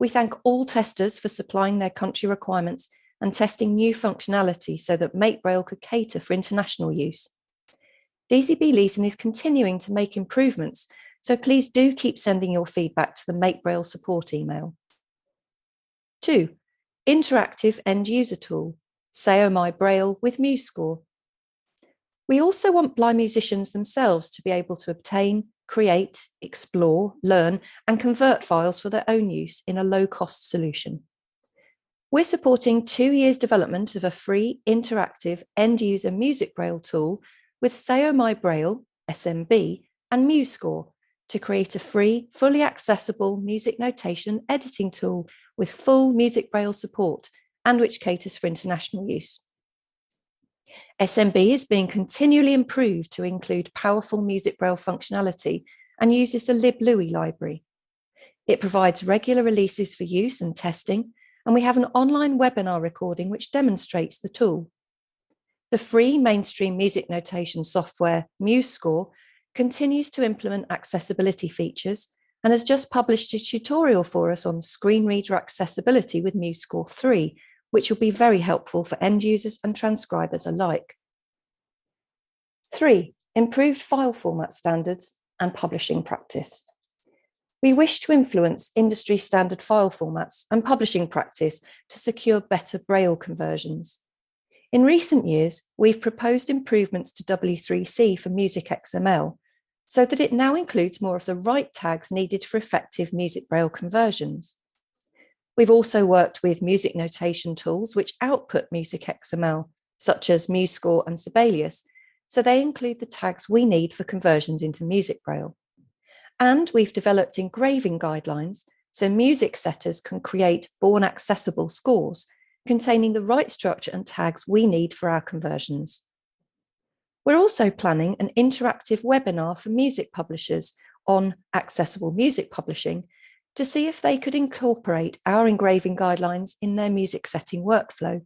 [SPEAKER 26] We thank all testers for supplying their country requirements and testing new functionality so that Make could cater for international use. DZB Lesen is continuing to make improvements, so please do keep sending your feedback to the Make support email. Two, interactive end user tool, Say Oh My Braille with MuseScore. We also want blind musicians themselves to be able to obtain, create, explore, learn, and convert files for their own use in a low cost solution. We're supporting two years development of a free interactive end user music braille tool with My Braille, SMB, and MuseScore to create a free, fully accessible music notation editing tool with full music braille support and which caters for international use. SMB is being continually improved to include powerful music braille functionality and uses the LibLouis library. It provides regular releases for use and testing, and we have an online webinar recording which demonstrates the tool. The free mainstream music notation software MuseScore continues to implement accessibility features and has just published a tutorial for us on screen reader accessibility with MuseScore 3, which will be very helpful for end users and transcribers alike. Three, improved file format standards and publishing practice. We wish to influence industry standard file formats and publishing practice to secure better Braille conversions. In recent years, we've proposed improvements to W3C for Music XML so that it now includes more of the right tags needed for effective Music Braille conversions. We've also worked with music notation tools which output music XML, such as MuseScore and Sibelius, so they include the tags we need for conversions into music braille. And we've developed engraving guidelines so music setters can create born accessible scores containing the right structure and tags we need for our conversions. We're also planning an interactive webinar for music publishers on accessible music publishing to see if they could incorporate our engraving guidelines in their music setting workflow.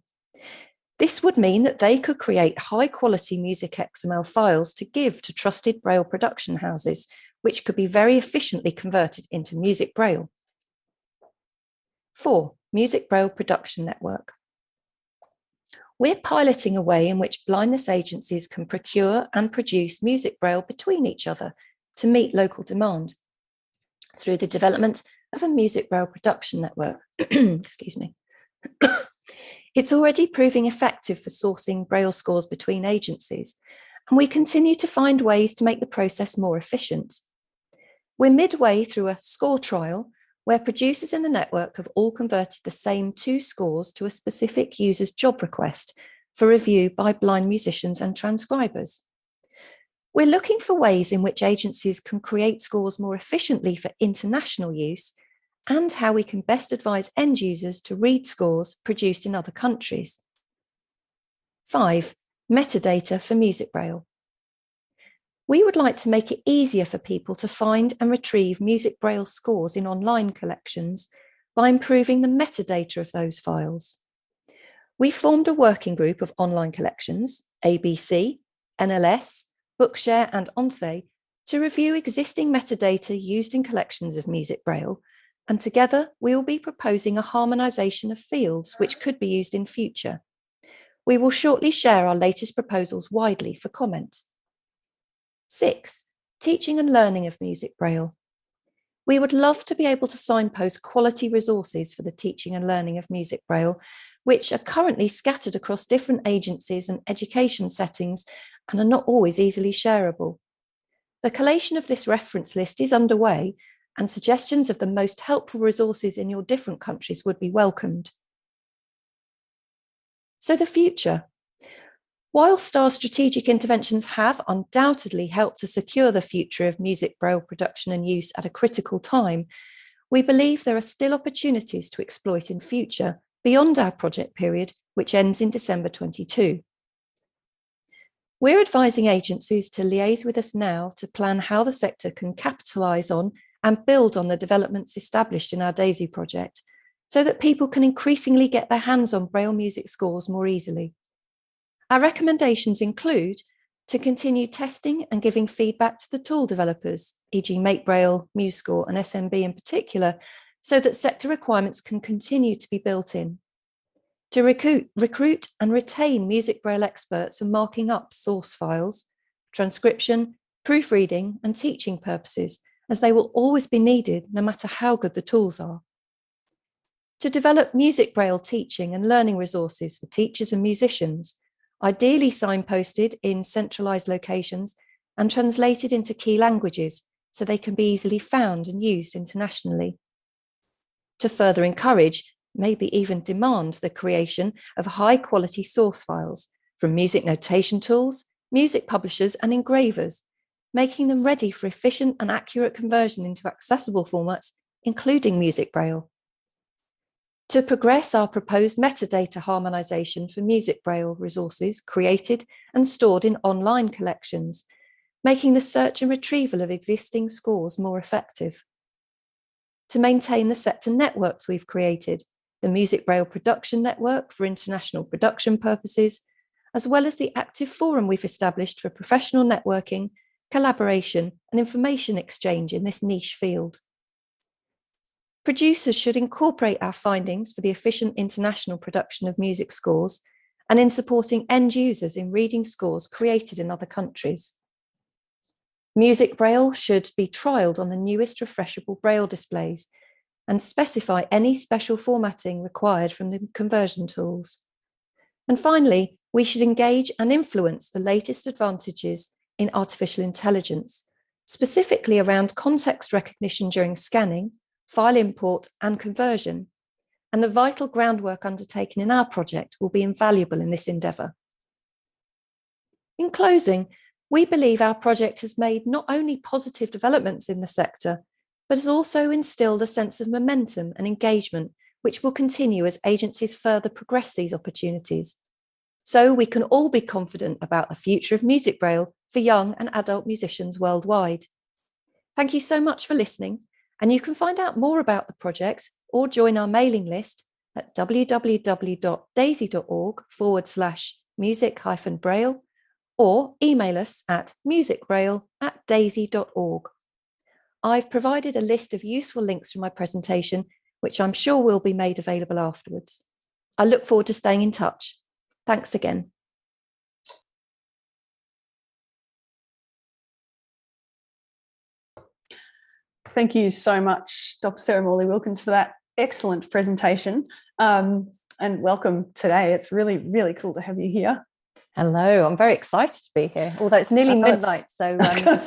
[SPEAKER 26] This would mean that they could create high quality music XML files to give to trusted Braille production houses, which could be very efficiently converted into Music Braille. Four, Music Braille Production Network. We're piloting a way in which blindness agencies can procure and produce music braille between each other to meet local demand through the development of a music braille production network. Excuse me. it's already proving effective for sourcing braille scores between agencies, and we continue to find ways to make the process more efficient. We're midway through a score trial where producers in the network have all converted the same two scores to a specific user's job request for review by blind musicians and transcribers. We're looking for ways in which agencies can create scores more efficiently for international use and how we can best advise end users to read scores produced in other countries. Five, metadata for music braille we would like to make it easier for people to find and retrieve music braille scores in online collections by improving the metadata of those files. We formed a working group of online collections, ABC, NLS, Bookshare, and ONTHE, to review existing metadata used in collections of music braille, and together we will be proposing a harmonisation of fields which could be used in future. We will shortly share our latest proposals widely for comment. Six, teaching and learning of music braille. We would love to be able to signpost quality resources for the teaching and learning of music braille, which are currently scattered across different agencies and education settings and are not always easily shareable. The collation of this reference list is underway, and suggestions of the most helpful resources in your different countries would be welcomed. So, the future. Whilst our strategic interventions have undoubtedly helped to secure the future of music braille production and use at a critical time, we believe there are still opportunities to exploit in future beyond our project period, which ends in December 22. We're advising agencies to liaise with us now to plan how the sector can capitalise on and build on the developments established in our DAISY project so that people can increasingly get their hands on Braille music scores more easily. Our recommendations include to continue testing and giving feedback to the tool developers, e.g. MakeBraille, MuseScore and SMB in particular, so that sector requirements can continue to be built in. To recruit, recruit and retain music braille experts for marking up source files, transcription, proofreading and teaching purposes, as they will always be needed no matter how good the tools are. To develop music braille teaching and learning resources for teachers and musicians, ideally signposted in centralized locations and translated into key languages so they can be easily found and used internationally. To further encourage, maybe even demand the creation of high quality source files from music notation tools, music publishers, and engravers, making them ready for efficient and accurate conversion into accessible formats, including music braille to progress our proposed metadata harmonization for music braille resources created and stored in online collections, making the search and retrieval of existing scores more effective. To maintain the sector networks we've created, the Music Braille Production Network for international production purposes, as well as the active forum we've established for professional networking, collaboration, and information exchange in this niche field. Producers should incorporate our findings for the efficient international production of music scores and in supporting end users in reading scores created in other countries. Music Braille should be trialled on the newest refreshable Braille displays and specify any special formatting required from the conversion tools. And finally, we should engage and influence the latest advantages in artificial intelligence, specifically around context recognition during scanning file import, and conversion, and the vital groundwork undertaken in our project will be invaluable in this endeavour. In closing, we believe our project has made not only positive developments in the sector, but has also instilled a sense of momentum and engagement, which will continue as agencies further progress these opportunities. So we can all be confident about the future of music braille for young and adult musicians worldwide. Thank you so much for listening and you can find out more about the project or join our mailing list at www.daisy.org forward slash music hyphen braille or email us at musicbraille at daisy.org. I've provided a list of useful links from my presentation, which I'm sure will be made available afterwards. I look forward to staying in touch. Thanks again.
[SPEAKER 21] Thank you so much, Dr. Sarah Morley Wilkins, for that excellent presentation. Um, and welcome today. It's really, really cool to have you here.
[SPEAKER 26] Hello, I'm very excited to be here, although it's nearly midnight. So, um,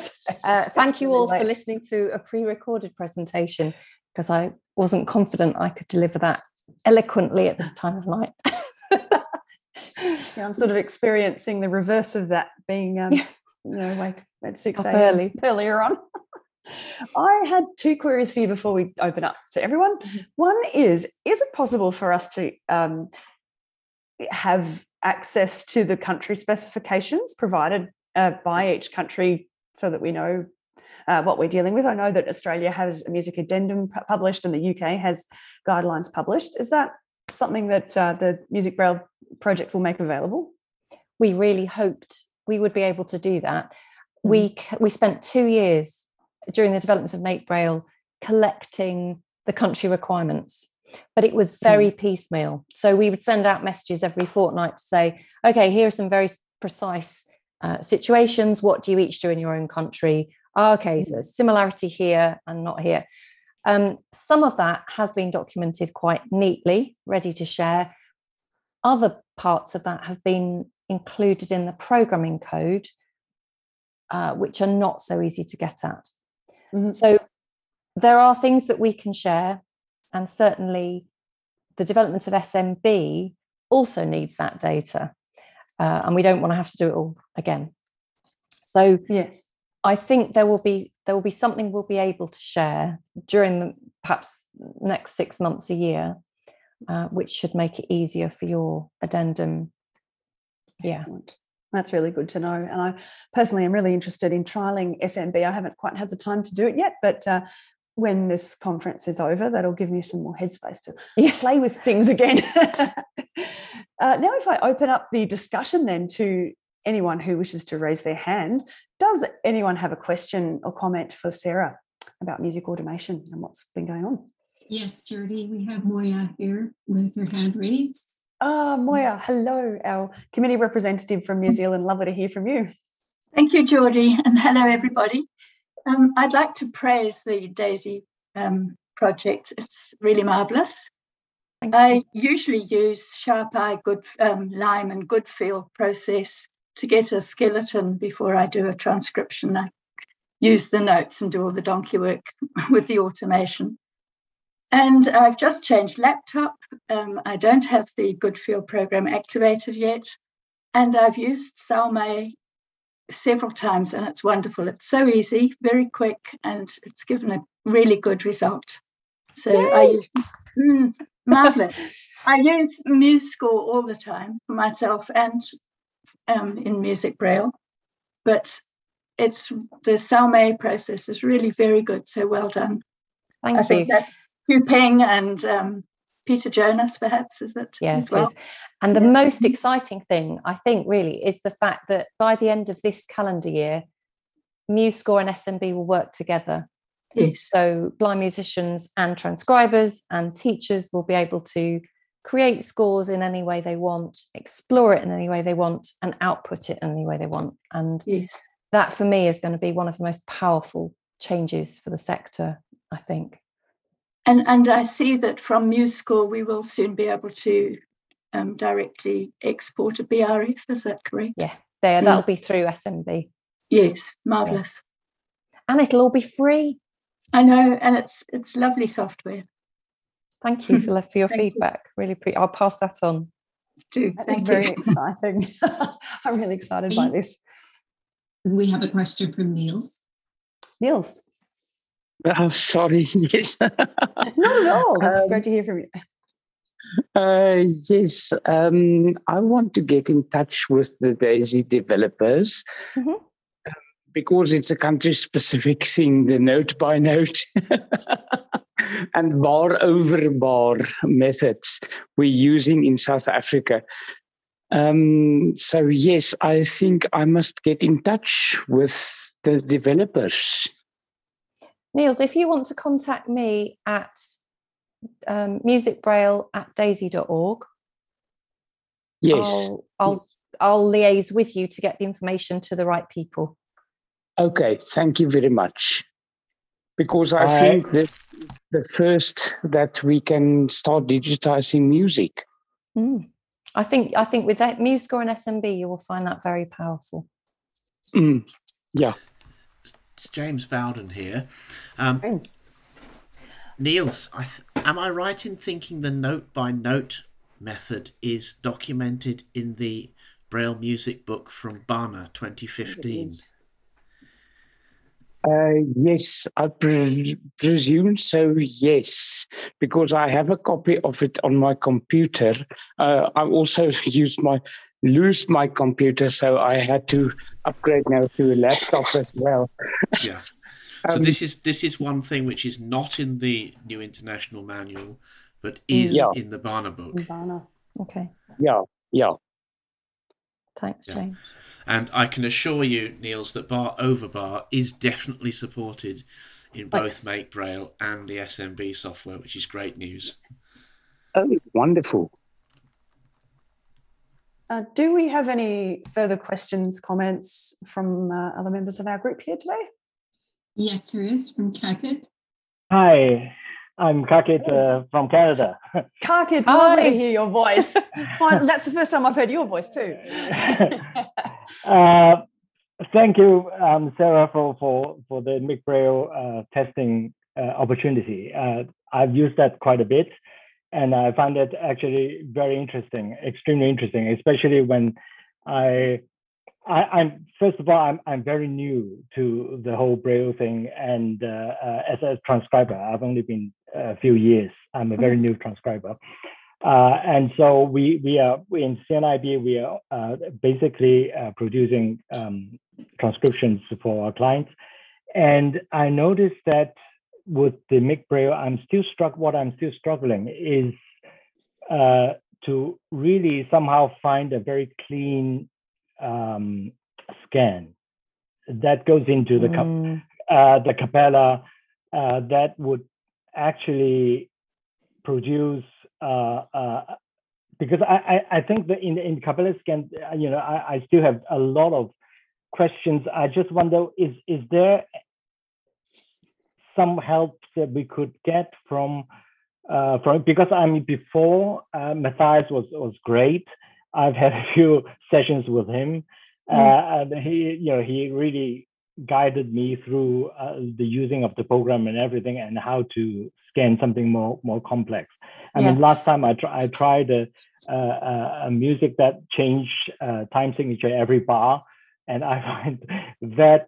[SPEAKER 26] uh, thank you all for listening to a pre recorded presentation because I wasn't confident I could deliver that eloquently at this time of night.
[SPEAKER 21] yeah, I'm sort of experiencing the reverse of that, being, um, you know, like at 6 a.m.
[SPEAKER 26] early.
[SPEAKER 21] earlier on. I had two queries for you before we open up to everyone. One is Is it possible for us to um, have access to the country specifications provided uh, by each country so that we know uh, what we're dealing with? I know that Australia has a music addendum published and the UK has guidelines published. Is that something that uh, the Music Braille project will make available?
[SPEAKER 26] We really hoped we would be able to do that. We we spent two years during the development of Make Braille collecting the country requirements, but it was very piecemeal. So we would send out messages every fortnight to say, okay, here are some very precise uh, situations. What do you each do in your own country? Oh, okay, so there's similarity here and not here. Um, some of that has been documented quite neatly, ready to share. Other parts of that have been included in the programming code, uh, which are not so easy to get at. So there are things that we can share, and certainly the development of SMB also needs that data, uh, and we don't want to have to do it all again. So
[SPEAKER 21] yes,
[SPEAKER 26] I think there will be there will be something we'll be able to share during the perhaps next six months a year, uh, which should make it easier for your addendum. Yeah.
[SPEAKER 21] Excellent. That's really good to know. And I personally am really interested in trialing SMB. I haven't quite had the time to do it yet, but uh, when this conference is over, that'll give me some more headspace to play with things again. uh, now, if I open up the discussion then to anyone who wishes to raise their hand, does anyone have a question or comment for Sarah about music automation and what's been going on?
[SPEAKER 27] Yes, Judy, we have Moya here with her hand raised.
[SPEAKER 21] Ah, Moya, hello, our committee representative from New Zealand. Lovely to hear from you.
[SPEAKER 25] Thank you, Geordie, and hello, everybody. Um, I'd like to praise the DAISY um, project. It's really marvellous. I usually use Sharp Eye, Good um, Lime, and Good Feel process to get a skeleton before I do a transcription. I use the notes and do all the donkey work with the automation. And I've just changed laptop. Um, I don't have the Good Feel program activated yet. And I've used Sao Mai several times and it's wonderful. It's so easy, very quick, and it's given a really good result. So I use mm, marvelous. I use MuseScore all the time for myself and um, in Music Braille, but it's the Sao Mai process is really very good. So well done.
[SPEAKER 26] Thank
[SPEAKER 25] I think that's Hugh Peng and um, Peter Jonas, perhaps, is it?
[SPEAKER 26] Yeah,
[SPEAKER 25] as well?
[SPEAKER 26] is. And the most mm-hmm. exciting thing, I think, really, is the fact that by the end of this calendar year, MuseScore and SMB will work together.
[SPEAKER 25] Yes.
[SPEAKER 26] So blind musicians and transcribers and teachers will be able to create scores in any way they want, explore it in any way they want, and output it in any way they want. And that, for me, is going to be one of the most powerful changes for the sector, I think.
[SPEAKER 25] And and I see that from MuseScore we will soon be able to um, directly export a BRF. Is that correct?
[SPEAKER 26] Yeah, there. That'll be through SMB.
[SPEAKER 25] Yes, marvelous.
[SPEAKER 26] And it'll all be free.
[SPEAKER 25] I know, and it's it's lovely software.
[SPEAKER 26] Thank you for, for your
[SPEAKER 25] Thank you.
[SPEAKER 26] feedback. Really, pre- I'll pass that on.
[SPEAKER 25] Do
[SPEAKER 21] That is
[SPEAKER 25] thank
[SPEAKER 21] very exciting. I'm really excited by this.
[SPEAKER 27] We have a question from Niels.
[SPEAKER 21] Niels.
[SPEAKER 23] Oh, sorry. Yes.
[SPEAKER 21] Not at all. It's
[SPEAKER 23] Um,
[SPEAKER 21] great to hear from you.
[SPEAKER 23] Uh, yes, um, I want to get in touch with the DAISY developers
[SPEAKER 21] Mm-hmm.
[SPEAKER 23] because it's a country specific thing, the note by note. and bar over bar methods we're using in South Africa. Um, so yes, I think I must get in touch with the developers.
[SPEAKER 26] Niels, if you want to contact me at um, musicbraille at daisy.org,
[SPEAKER 23] Yes.
[SPEAKER 26] I'll, I'll, I'll liaise with you to get the information to the right people.
[SPEAKER 23] Okay, thank you very much. Because I
[SPEAKER 26] I-
[SPEAKER 23] think this is the first that we can start digitizing music.
[SPEAKER 26] Mm. I think I think with that MuseScore and SMB, you will find that very powerful.
[SPEAKER 23] Mm, yeah.
[SPEAKER 6] It's James Bowden here. Um, Niels, I th- am I right in thinking the note by note method is documented in the Braille music book from BANA 2015?
[SPEAKER 23] Uh, yes, I pre- presume so. Yes, because I have a copy of it on my computer. Uh, I also used my lose my computer, so I had to upgrade now to a laptop as well.
[SPEAKER 6] Yeah. So
[SPEAKER 23] Um,
[SPEAKER 6] this is this is one thing which is not in the New International Manual, but is
[SPEAKER 23] Yeah.
[SPEAKER 6] in the BANA book. Barna.
[SPEAKER 26] Okay.
[SPEAKER 23] Yeah, yeah.
[SPEAKER 26] Thanks,
[SPEAKER 6] Yeah.
[SPEAKER 26] James.
[SPEAKER 6] And I can assure you, Niels, that bar over bar is definitely supported in both
[SPEAKER 21] Thanks.
[SPEAKER 6] Make Braille and the SMB software, which is great news.
[SPEAKER 23] Oh, it's wonderful.
[SPEAKER 21] Uh, do we have any further questions, comments from uh, other members of our group here today?
[SPEAKER 27] Yes, there is from Kakit.
[SPEAKER 28] Hi, I'm Kakit uh, from Canada.
[SPEAKER 21] Karkid, lovely to hear your voice. Fine, that's the first time I've heard your voice too.
[SPEAKER 28] uh, thank you, um, Sarah, for, for, for the Make Braille uh, testing uh, opportunity. Uh, I've used that quite a bit, and I find it actually very interesting, extremely interesting, especially when I, I I'm first of all I'm I'm very new to the whole Braille thing, and uh, uh, as a transcriber, I've only been a few years. I'm a very new transcriber. Uh, and so we we are in CNIB we are uh, basically uh, producing um, transcriptions for our clients, and I noticed that with the MIG I'm still struck. What I'm still struggling is uh, to really somehow find a very clean um, scan that goes into the cap-
[SPEAKER 26] Mm.
[SPEAKER 28] uh, the capella uh, that would actually produce uh, uh, because I, I, I think that in in capella scan uh, you know I, I still have a lot of questions. I just wonder is is there some help that we could get from uh, from because I mean before uh, Matthias was was great. I've had a few sessions with him, uh, and he you know he really guided me through uh, the using of the program and everything and how to scan something more more complex. I mean,
[SPEAKER 29] Yeah.
[SPEAKER 28] last time I, tr- I tried a, a, a a music that changed uh, time signature every bar, and I find that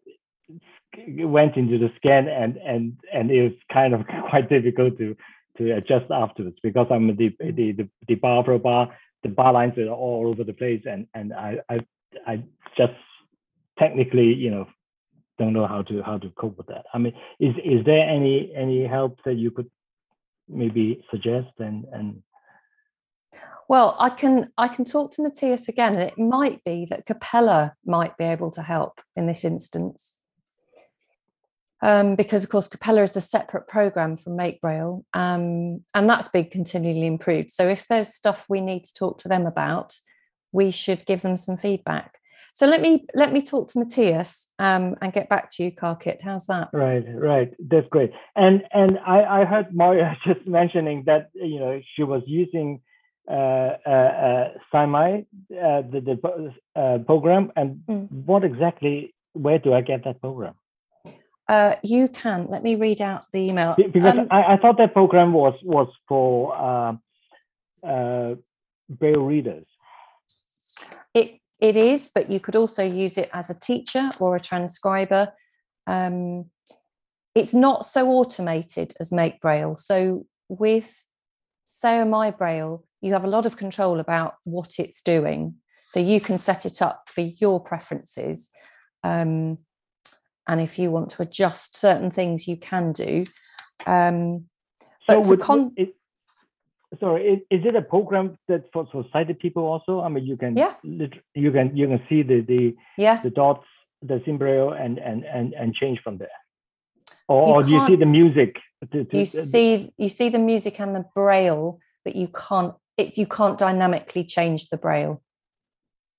[SPEAKER 28] went into the scan and and and it was kind of quite difficult to to adjust afterwards because I'm the the the, the bar for bar the bar lines are all over the place and and I I I just technically you know don't know how to how to cope with that. I mean, is is there any any help that you could maybe suggest and and
[SPEAKER 26] Well, I can I can talk to Matthias again, and it might be that Capella might be able to help in this instance. Um, because of course Capella is a separate program from MakeBraille, um, and that's been continually improved. So if there's stuff we need to talk to them about, we should give them some feedback. So let me let me talk to Matthias um, and get back to you, Carkit. How's that?
[SPEAKER 28] Right, right. That's great. And and I, I heard Moya just mentioning that you know she was using uh, uh, uh, Simi, uh, the the uh, program. And what exactly? Where do I get that program?
[SPEAKER 26] Uh, you can let me read out the email.
[SPEAKER 28] Because
[SPEAKER 26] Um,
[SPEAKER 28] I, I thought that program was was for uh, uh, Braille readers.
[SPEAKER 26] It it is, but you could also use it as a teacher or a transcriber. Um, it's not so automated as Make Braille. So with Sao Mai Braille, you have a lot of control about what it's doing. So you can set it up for your preferences. Um, and if you want to adjust certain things, you can do. Um, But to
[SPEAKER 28] would-
[SPEAKER 26] con-
[SPEAKER 28] it, sorry, is, is it a program that for, for sighted people also? I mean, you can
[SPEAKER 26] Yeah.
[SPEAKER 28] you can you can see the the
[SPEAKER 26] Yeah.
[SPEAKER 28] the dots, the symbol, and and and and change from there. Or,
[SPEAKER 26] You
[SPEAKER 28] or do you see the music? To, to,
[SPEAKER 26] you
[SPEAKER 28] uh,
[SPEAKER 26] see you see the music and the braille, but you can't it's you can't dynamically change the braille.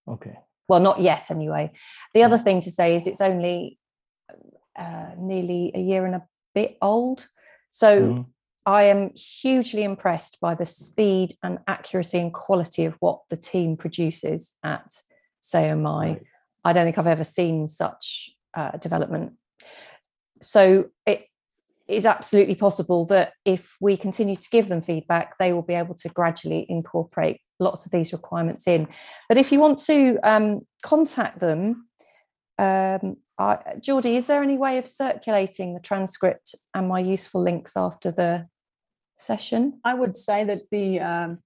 [SPEAKER 28] Okay.
[SPEAKER 26] Well, not yet anyway. The other thing to say is it's only uh, nearly a year and a bit old. So
[SPEAKER 28] Mhm.
[SPEAKER 26] I am hugely impressed by the speed and accuracy and quality of what the team produces at Sao Mai. I don't think I've ever seen such uh, development. So it is absolutely possible that if we continue to give them feedback, they will be able to gradually incorporate lots of these requirements in. But if you want to um, contact them, um, I, Geordie, is there any way of circulating the transcript and my useful links after the session?
[SPEAKER 21] I would say that the um,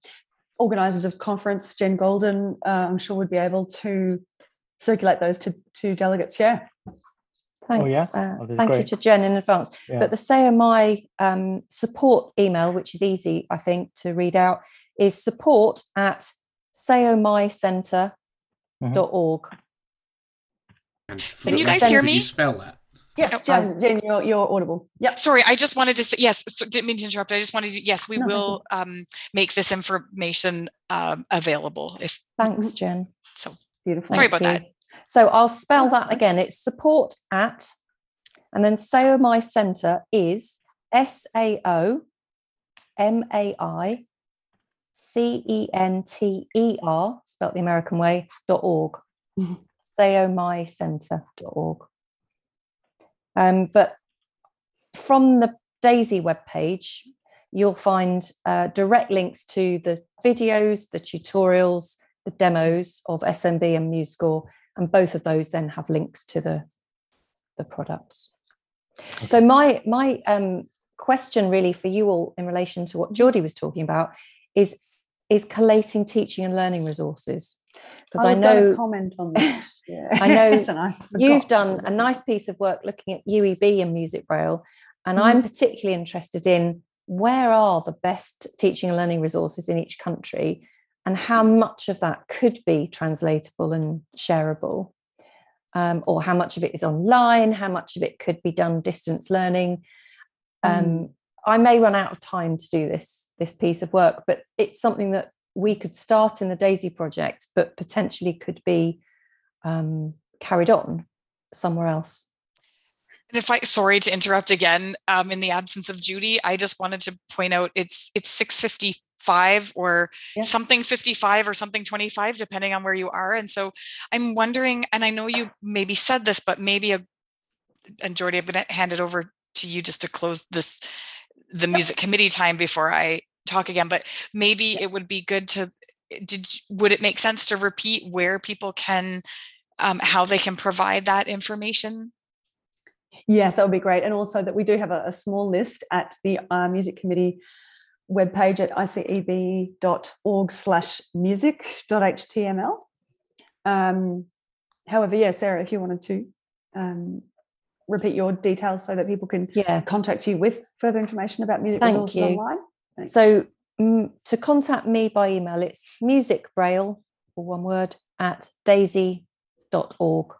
[SPEAKER 21] organisers of conference, Jen Goulden, uh, I'm sure would be able to circulate those to, to delegates. Yeah.
[SPEAKER 26] Thanks.
[SPEAKER 21] yeah?
[SPEAKER 26] uh,
[SPEAKER 21] Oh, that's
[SPEAKER 26] thank you to Jen in advance.
[SPEAKER 21] Yeah.
[SPEAKER 26] But the Sao Mai um, support email, which is easy, I think, to read out, is support at saomaicenter.org.
[SPEAKER 6] And
[SPEAKER 4] Can you guys hear me?
[SPEAKER 6] you spell that?
[SPEAKER 21] Yes, Jen, Jen you're, you're audible. Yep.
[SPEAKER 4] Sorry, I just wanted to say yes. So didn't mean to interrupt. I just wanted to yes, we
[SPEAKER 21] No, thank
[SPEAKER 4] will um, make this information um, available. If
[SPEAKER 26] Thanks, Jen.
[SPEAKER 4] So
[SPEAKER 21] beautiful.
[SPEAKER 4] Sorry about
[SPEAKER 26] Thank
[SPEAKER 4] that.
[SPEAKER 26] So I'll spell that again. It's support at, and then Sao Mai Centre is S A O M A I C E N T E R, spelt the American way, dot org. saomaicenter.org. Um, but from the Daisy webpage, you'll find uh, direct links to the videos, the tutorials, the demos of SMB and MuseScore, and both of those then have links to the the products. So my my um, question really for you all in relation to what Geordie was talking about is is collating teaching and learning resources because I,
[SPEAKER 21] gonna
[SPEAKER 26] know
[SPEAKER 21] comment on that. Yeah.
[SPEAKER 26] I know
[SPEAKER 21] I
[SPEAKER 26] you've done a nice piece of work looking at UEB and Music Braille, and
[SPEAKER 21] Mm-hmm.
[SPEAKER 26] I'm particularly interested in where are the best teaching and learning resources in each country, and how much of that could be translatable and shareable, um, or how much of it is online, how much of it could be done distance learning. Um,
[SPEAKER 21] Mm.
[SPEAKER 26] I may run out of time to do this this piece of work, but it's something that we could start in the Daisy project, but potentially could be um, carried on somewhere else.
[SPEAKER 4] And if I sorry to interrupt again, um, in the absence of Judy, I just wanted to point out it's it's six fifty five or something 55 or something 25 depending on where you are and so i'm wondering and i know you maybe said this but maybe a and Geordie i'm going to hand it over to you just to close this the music committee time before i talk again but maybe it would be good to did would it make sense to repeat where people can um, how they can provide that information
[SPEAKER 21] Yes, that would be great. And also that we do have a, a small list at the uh, Music Committee webpage at iceb.org slash music.html. Um, however, yeah, Sarah, if you wanted to um, repeat your details so that people can
[SPEAKER 26] Yeah.
[SPEAKER 21] contact you with further information about music
[SPEAKER 26] Thank
[SPEAKER 21] resources
[SPEAKER 26] you.
[SPEAKER 21] online.
[SPEAKER 26] So mm, to contact me by email, it's music braille, or one word, at daisy.org.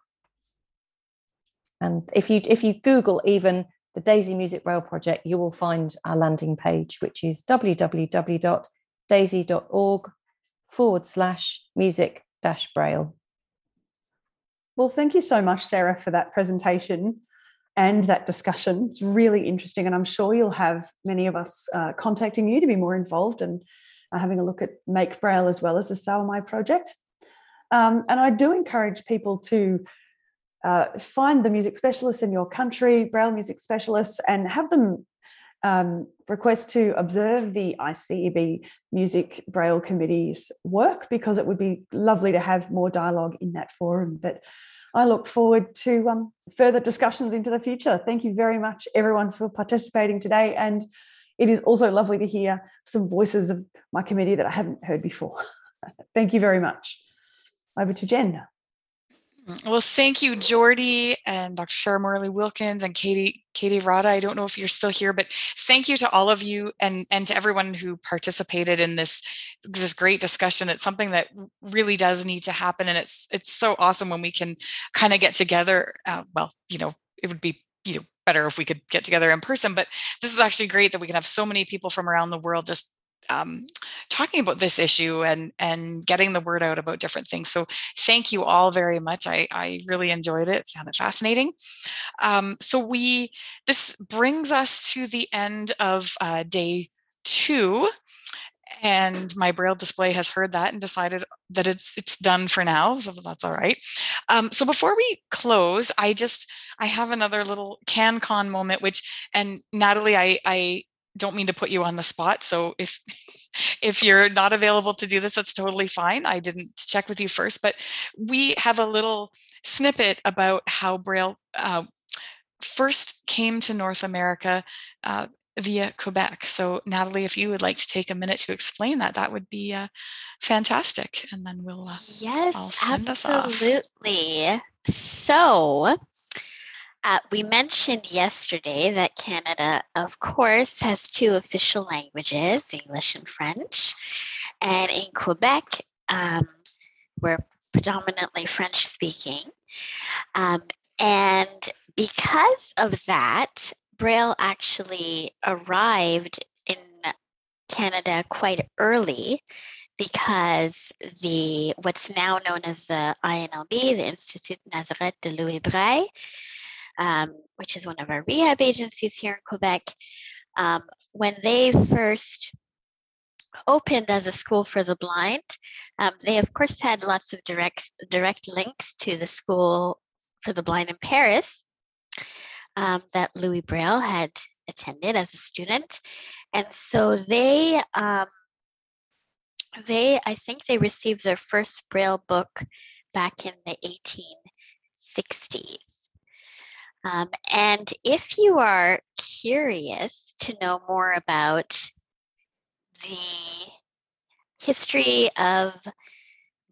[SPEAKER 26] And if you if you Google even the Daisy Music Braille project, you will find our landing page, which is www.daisy.org forward slash music dash braille.
[SPEAKER 21] Well, thank you so much, Sarah, for that presentation and that discussion. It's really interesting, and I'm sure you'll have many of us uh, contacting you to be more involved and uh, having a look at Make Braille as well as the Sao Mai project. Um, and I do encourage people to uh, find the music specialists in your country, Braille music specialists, and have them um, request to observe the ICEB Music Braille Committee's work because it would be lovely to have more dialogue in that forum. But I look forward to um, further discussions into the future. Thank you very much, everyone, for participating today. And it is also lovely to hear some voices of my committee that I haven't heard before. Thank you very much. Over to Jen.
[SPEAKER 4] Well, thank you, Geordie and Dr. Sarah Morley Wilkins and Katie Katie Rada. I don't know if you're still here, but thank you to all of you and and to everyone who participated in this this great discussion. It's something that really does need to happen, and it's it's so awesome when we can kind of get together. Uh, well, you know, it would be you know better if we could get together in person, but this is actually great that we can have so many people from around the world just um, talking about this issue and and getting the word out about different things. So thank you all very much. I, I really enjoyed it, found it fascinating. Um, so we this brings us to the end of uh, day two. And my braille display has heard that and decided that it's it's done for now, so that's all right. Um, so before we close, I just I have another little CanCon moment, which and Natalie, I I don't mean to put you on the spot. So if if you're not available to do this, that's totally fine. I didn't check with you first, but we have a little snippet about how Braille uh, first came to North America uh, via Quebec. So Natalie, if you would like to take a minute to explain that, that would be uh, fantastic. And then we'll uh,
[SPEAKER 9] yes, absolutely. So uh, we mentioned yesterday that Canada, of course, has two official languages, English and French. And in Quebec, um, we're predominantly French speaking. Um, and because of that, Braille actually arrived in Canada quite early because the what's now known as the INLB, the Institut Nazareth de Louis Braille, um, which is one of our rehab agencies here in Quebec, um, when they first opened as a school for the blind, um, they of course had lots of direct direct links to the school for the blind in Paris um, that Louis Braille had attended as a student, and so they um, they I think they received their first Braille book back in the 1860s. Um, and if you are curious to know more about the history of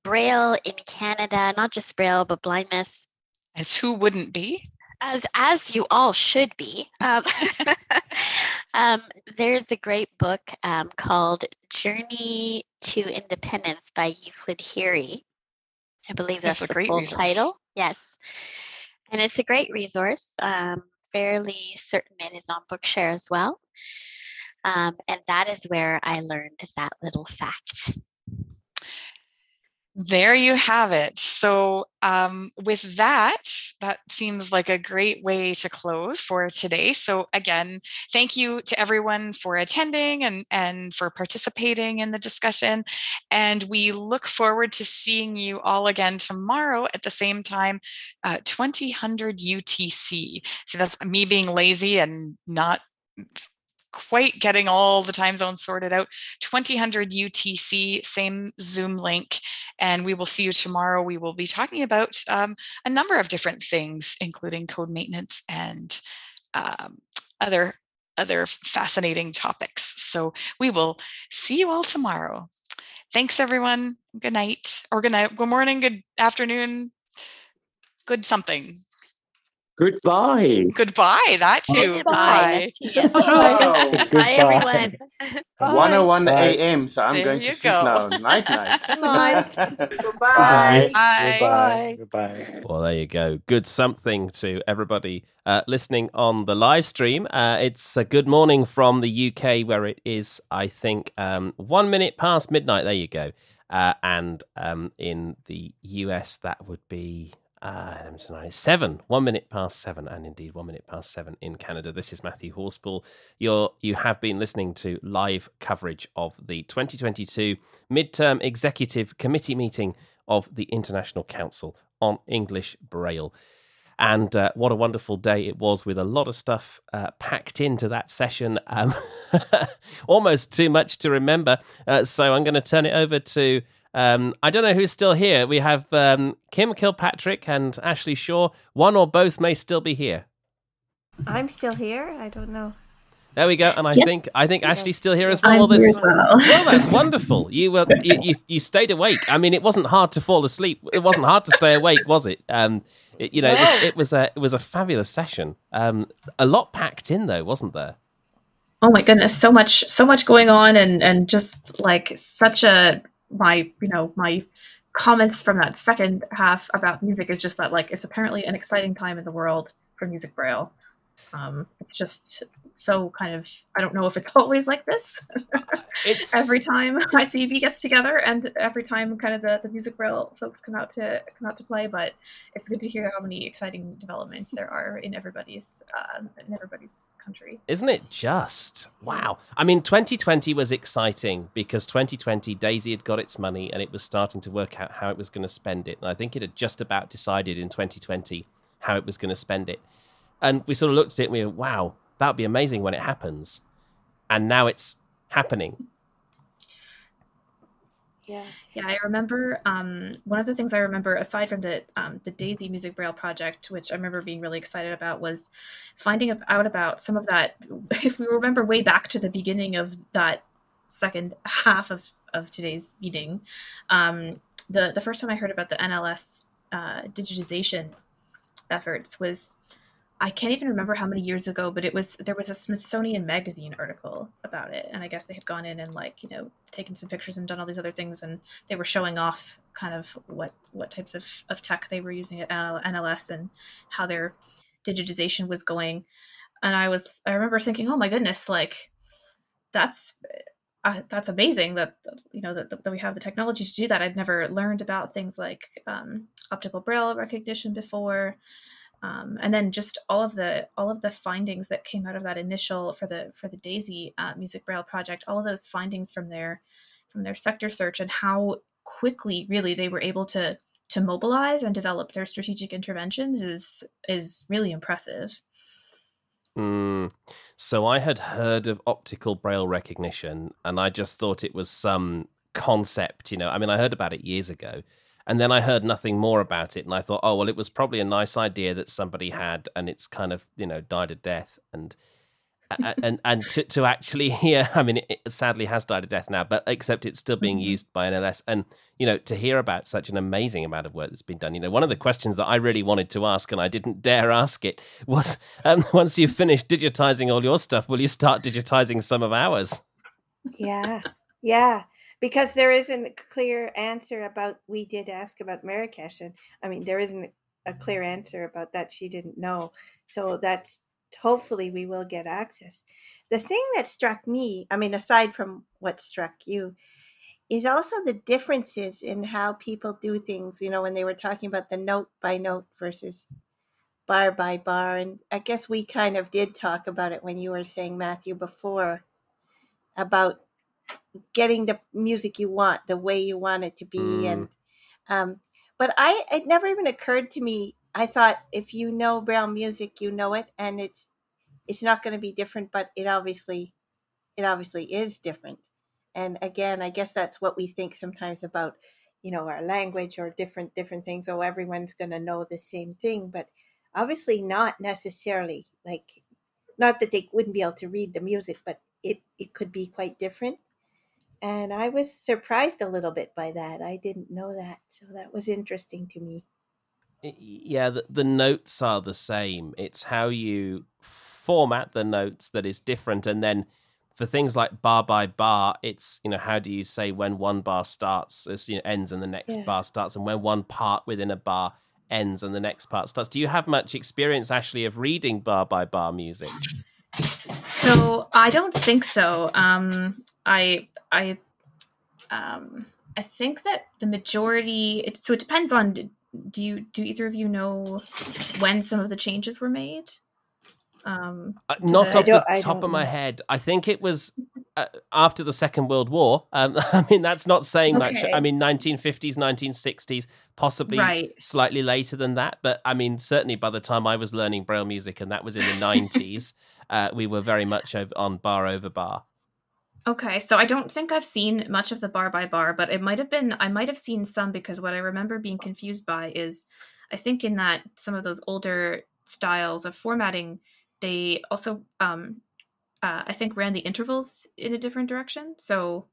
[SPEAKER 9] Braille in Canada, not just Braille, but blindness.
[SPEAKER 4] As who wouldn't be?
[SPEAKER 9] As, as you all should be. Um, um, there's a great book um, called Journey to Independence by Euclid Herie. I believe that's, that's a great full resource. title. Yes and it's a great resource. Um, fairly certain it is on Bookshare as well. Um, and that is where I learned that little fact.
[SPEAKER 4] There you have it. So, um, with that, that seems like a great way to close for today. So, again, thank you to everyone for attending and, and for participating in the discussion. And we look forward to seeing you all again tomorrow at the same time, uh, 2000 UTC. So, that's me being lazy and not quite getting all the time zones sorted out. 2000 UTC, same Zoom link. And we will see you tomorrow. We will be talking about um, a number of different things, including code maintenance and um, other, other fascinating topics. So we will see you all tomorrow. Thanks, everyone. Good night, or good night, good morning, good afternoon, good something.
[SPEAKER 23] Goodbye.
[SPEAKER 4] Goodbye. That too.
[SPEAKER 9] Goodbye. Bye. Bye, everyone.
[SPEAKER 18] 101 a.m. So I'm there going to sleep now. Night, night. Good night. Goodbye.
[SPEAKER 1] Bye. Goodbye. Goodbye. Well, there you go. Good something to everybody uh, listening on the live stream. Uh, it's a good morning from the UK, where it is, I think, um, one minute past midnight. There you go. Uh, and um, in the US, that would be uh, seven, one minute past seven, and indeed one minute past seven in Canada. This is Matthew Horspool. You're you have been listening to live coverage of the 2022 midterm executive committee meeting of the International Council on English Braille. And uh, what a wonderful day it was with a lot of stuff uh, packed into that session. Um, almost too much to remember. Uh, so I'm going to turn it over to um, I don't know who's still here. We have um, Kim Kilpatrick and Ashley Shaw. One or both may still be here.
[SPEAKER 2] I'm still here. I don't know.
[SPEAKER 1] There we go, and I yes. think I think Ashley's still here as well. I'm this, as well. well, that's wonderful. You were you, you, you, stayed awake. I mean, it wasn't hard to fall asleep. It wasn't hard to stay awake, was it? Um, It, you know, it was, it was a it was a fabulous session. Um, a lot packed in though, wasn't there?
[SPEAKER 3] Oh my goodness, so much so much going on and and just like such a my you know my comments from that second half about music is just that like it's apparently an exciting time in the world for music braille um, it's just so kind of I don't know if it's always like this.
[SPEAKER 1] It's
[SPEAKER 3] every time ICEB gets together and every time kind of the, the music braille folks come out to come out to play, but it's good to hear how many exciting developments there are in everybody's uh, in everybody's country.
[SPEAKER 1] Isn't it just wow? I mean, 2020 was exciting because 2020 Daisy had got its money and it was starting to work out how it was going to spend it, and I think it had just about decided in 2020 how it was going to spend it and we sort of looked at it and we went, wow, that would be amazing when it happens. And now it's happening.
[SPEAKER 3] Yeah. Yeah, I remember um, one of the things I remember aside from the um, the Daisy Music Braille project, which I remember being really excited about, was finding out about some of that. If we remember way back to the beginning of that second half of, of today's meeting, um, the the first time I heard about the NLS uh, digitization efforts was I can't even remember how many years ago, but it was there was a Smithsonian magazine article about it, and I guess they had gone in and like you know taken some pictures and done all these other things, and they were showing off kind of what what types of, of tech they were using at NLS and how their digitization was going, and I was I remember thinking, oh my goodness, like that's uh, that's amazing that you know that, that we have the technology to do that. I'd never learned about things like um, optical braille recognition before um, and then just all of the all of the findings that came out of that initial for the for the Daisy uh, Music Braille project, all of those findings from their from their sector search and how quickly really they were able to to mobilize and develop their strategic interventions is is really impressive.
[SPEAKER 1] Mm. So I had heard of optical braille recognition, and I just thought it was some concept. You know, I mean, I heard about it years ago, and then I heard nothing more about it, and I thought, oh well, it was probably a nice idea that somebody had, and it's kind of you know died a death, and and and to, to actually hear, I mean, it, sadly has died a death now, but except it's still being mm-hmm. used by NLS, and you know to hear about such an amazing amount of work that's been done. You know, one of the questions that I really wanted to ask, and I didn't dare ask it, was um, once you've finished digitizing all your stuff, will you start digitizing some of ours?
[SPEAKER 2] Yeah, yeah because there isn't a clear answer about we did ask about Marrakesh and I mean there isn't a clear answer about that she didn't know. So that's hopefully we will get access. The thing that struck me I mean aside from what struck you is also the differences in how people do things you know when they were talking about the note by note versus bar by bar and I guess we kind of did talk about it when you were saying Matthew before about getting the music you want the way you want it to be mm. and um but i it never even occurred to me. I thought if you know braille music you know it and it's it's not going to be different but it obviously it obviously is different. And again i guess that's what we think sometimes about you know our language or different different things. Oh everyone's going to know the same thing but obviously not necessarily like not that they wouldn't be able to read the music but it it could be quite different and I was surprised a little bit by that. I didn't know that. So that was interesting to me.
[SPEAKER 1] Yeah, the, the notes are the same. It's how you format the notes that is different. And then for things like bar by bar, it's, you know, how do you say when one bar starts, as, you know, ends and the next yeah. bar starts, and when one part within a bar ends and the next part starts. Do you have much experience, Ashley, of reading bar by bar music?
[SPEAKER 3] So I don't think so. Um, I I um, I think that the majority. It, so it depends on. Do you do either of you know when some of the changes were made? Um,
[SPEAKER 1] uh, not the, off the top of my head. I think it was uh, after the Second World War. Um, I mean, that's not saying okay. much. I mean, 1950s, 1960s, possibly right. slightly later than that. But I mean, certainly by the time I was learning Braille music, and that was in the 90s, uh, we were very much over, on bar over bar.
[SPEAKER 3] Okay, so I don't think I've seen much of the bar by bar, but it might have been I might have seen some because what I remember being confused by is I think in that some of those older styles of formatting, they also um uh, I think ran the intervals in a different direction. So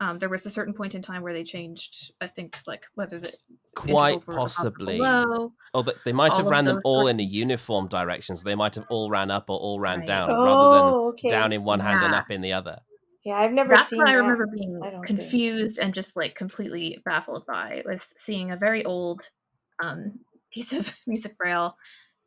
[SPEAKER 3] Um, there was a certain point in time where they changed, I think, like whether the
[SPEAKER 1] Quite
[SPEAKER 3] intervals were
[SPEAKER 1] possibly.
[SPEAKER 3] below.
[SPEAKER 1] Or they, they might have ran them all
[SPEAKER 3] sorts
[SPEAKER 1] in a uniform direction. So they might have all ran up or all ran
[SPEAKER 3] Right.
[SPEAKER 1] down,
[SPEAKER 2] Oh,
[SPEAKER 1] rather than
[SPEAKER 2] okay.
[SPEAKER 1] down in one hand and up in the other.
[SPEAKER 2] Yeah, I've never
[SPEAKER 3] That's
[SPEAKER 2] seen
[SPEAKER 3] what I
[SPEAKER 2] that.
[SPEAKER 3] remember being
[SPEAKER 2] I don't think.
[SPEAKER 3] confused and just like completely baffled by was seeing a very old um, piece of music braille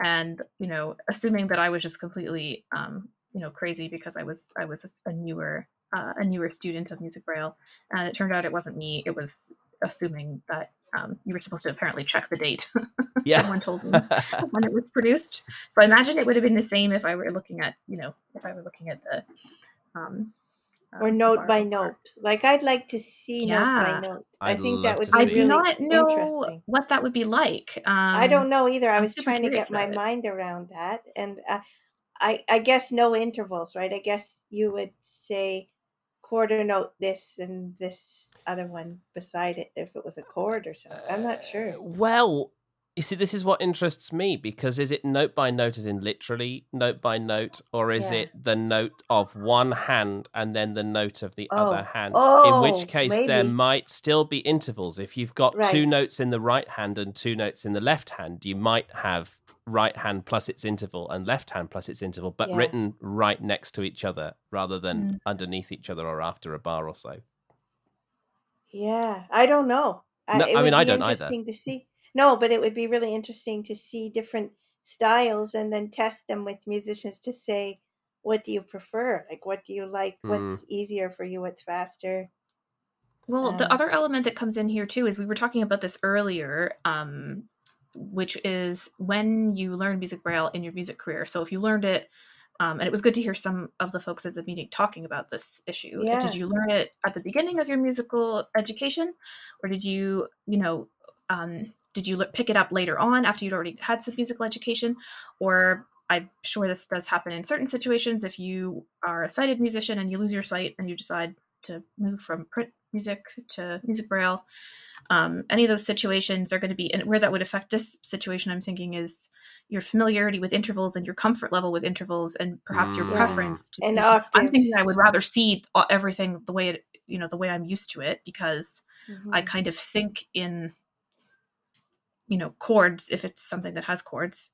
[SPEAKER 3] and you know assuming that I was just completely um, you know crazy because I was I was a newer uh, a newer student of music braille and it turned out it wasn't me it was assuming that um, you were supposed to apparently check the date
[SPEAKER 1] Yeah.
[SPEAKER 3] someone told me when it was produced so I imagine it would have been the same if I were looking at you know if I were looking at the um,
[SPEAKER 2] or note by note. Like I'd like to see note by note. I
[SPEAKER 1] I'd
[SPEAKER 2] think that would be
[SPEAKER 3] I
[SPEAKER 1] see
[SPEAKER 3] do
[SPEAKER 2] really
[SPEAKER 3] not know
[SPEAKER 2] interesting.
[SPEAKER 3] what that would be like. Um,
[SPEAKER 2] I don't know either. I
[SPEAKER 3] I'm
[SPEAKER 2] was trying to get my
[SPEAKER 3] it.
[SPEAKER 2] mind around that, and uh, I I guess no intervals, right? I guess you would say quarter note this and this other one beside it if it was a chord or something. I'm not sure.
[SPEAKER 1] Well, you see, this is what interests me because is it note by note, as in literally note by note, or is
[SPEAKER 2] Yeah.
[SPEAKER 1] it the note of one hand and then the note of the
[SPEAKER 2] Oh.
[SPEAKER 1] other hand? in
[SPEAKER 2] Oh,
[SPEAKER 1] which case, there might still be intervals. If you've got two notes in the right hand and two notes in the left hand, you might have right hand plus its interval and left hand plus its interval, but
[SPEAKER 2] Yeah.
[SPEAKER 1] written right next to each other rather than
[SPEAKER 2] Mm.
[SPEAKER 1] underneath each other or after a bar or so.
[SPEAKER 2] Yeah, I don't know.
[SPEAKER 1] No, I mean, I don't either.
[SPEAKER 2] interesting to see. No, but it would be really interesting to see different styles and then test them with musicians to say, what do you prefer? Like, what do you like?
[SPEAKER 1] Mm.
[SPEAKER 2] What's easier for you? What's faster?
[SPEAKER 3] Well, the
[SPEAKER 2] Um,
[SPEAKER 3] other element that comes in here too is we were talking about this earlier, um, which is when you learn music braille in your music career. So if you learned it, um, and it was good to hear some of the folks at the meeting talking about this issue.
[SPEAKER 2] Yeah.
[SPEAKER 3] Did you learn it at the beginning of your musical education, or did you, you know, um, did you pick it up later on after you'd already had some musical education, or I'm sure this does happen in certain situations. If you are a sighted musician and you lose your sight and you decide to move from print music to music braille, um, any of those situations are going to be, and where that would affect this situation, I'm thinking is your familiarity with intervals and your comfort level with intervals, and perhaps your
[SPEAKER 1] Mm.
[SPEAKER 2] Yeah.
[SPEAKER 3] preference. To
[SPEAKER 2] And.
[SPEAKER 3] I'm thinking. I would rather see everything the way it, you know, the way I'm used to it because I
[SPEAKER 2] Mhm.
[SPEAKER 3] kind of think in, you know, chords if it's something that has chords.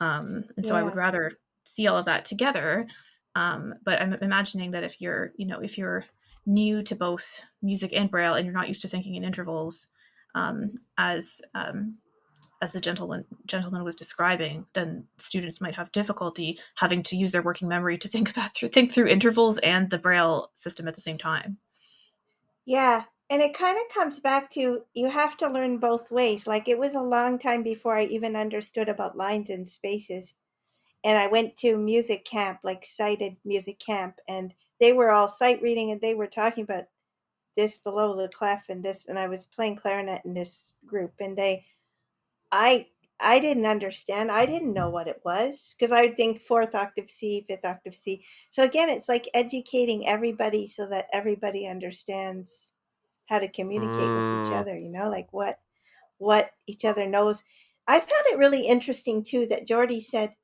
[SPEAKER 3] Um, and so I would rather see all of that together. Um, but I'm imagining that if you're, you know, if you're new to both music and braille and you're not used to thinking in intervals, um, as um, as the gentleman gentleman was describing, then students might have difficulty having to use their working memory to think about through think through intervals and the braille system at the same time.
[SPEAKER 2] Yeah, and it kind of comes back to you have to learn both ways. Like it was a long time before I even understood about lines and spaces. And I went to music camp, like sighted music camp, and they were all sight reading and they were talking about this below the clef and this and I was playing clarinet in this group and they I I didn't understand. I didn't know what it was because I would think fourth octave C, fifth octave C. So again, it's like educating everybody so that everybody understands how to communicate with each
[SPEAKER 1] Mm.
[SPEAKER 2] other. You know, like what what each other knows. I found it really interesting too that Geordie said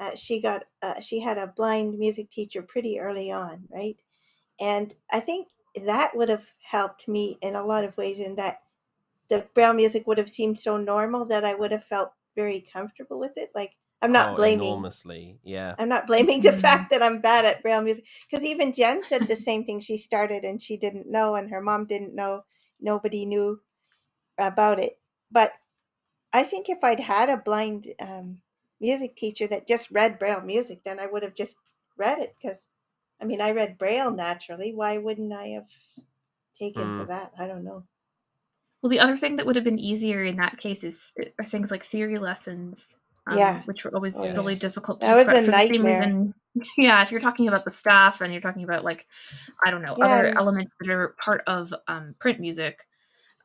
[SPEAKER 2] uh, she got uh, she had a blind music teacher pretty early on, right? And I think that would have helped me in a lot of ways in that the braille music would have seemed so normal that I would have felt very comfortable with it. Like I'm not
[SPEAKER 1] oh,
[SPEAKER 2] blaming
[SPEAKER 1] enormously. Yeah.
[SPEAKER 2] I'm not blaming the fact that I'm bad at braille music because even Jen said the same thing. She started and she didn't know, and her mom didn't know. Nobody knew about it. But I think if I'd had a blind um, music teacher that just read braille music, then I would have just read it because, I mean, I read braille naturally. Why wouldn't I have taken to
[SPEAKER 1] Mm.
[SPEAKER 2] that? I don't know.
[SPEAKER 3] Well, the other thing that would have been easier in that case is are things like theory lessons, um,
[SPEAKER 2] Yeah.
[SPEAKER 3] which were always
[SPEAKER 2] Oh,
[SPEAKER 3] really difficult to
[SPEAKER 2] That was
[SPEAKER 3] describe
[SPEAKER 2] a
[SPEAKER 3] for the same
[SPEAKER 2] nightmare.
[SPEAKER 3] reason. Yeah, if you're talking about the staff and you're talking about like, I don't know,
[SPEAKER 2] Yeah,
[SPEAKER 3] other elements that are part of um, print music.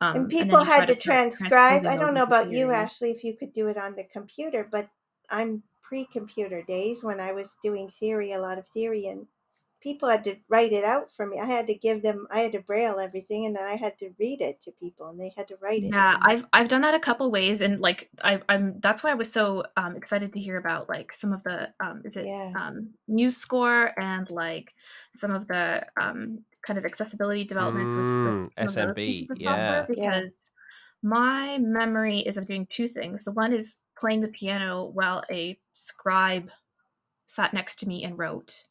[SPEAKER 3] Um,
[SPEAKER 2] and people
[SPEAKER 3] you try
[SPEAKER 2] had to
[SPEAKER 3] start
[SPEAKER 2] transcribe. I don't know
[SPEAKER 3] into
[SPEAKER 2] about you,
[SPEAKER 3] theory.
[SPEAKER 2] Ashley, if you could do it on the computer, but I'm pre-computer days when I was doing theory, a lot of theory, and people had to write it out for me. I had to give them, I had to braille everything, and then I had to read it to people, and they had to write it.
[SPEAKER 3] Yeah. I've I've done that a couple ways, and like I, I'm that's why I was so um, excited to hear about like some of the um, is it
[SPEAKER 2] Yeah.
[SPEAKER 3] um, MuseScore and like some of the um, kind of accessibility developments
[SPEAKER 1] Mm,
[SPEAKER 3] with some of those
[SPEAKER 1] SMB,
[SPEAKER 3] pieces of
[SPEAKER 1] yeah.
[SPEAKER 3] because my memory is of doing two things. The one is playing the piano while a scribe sat next to me and wrote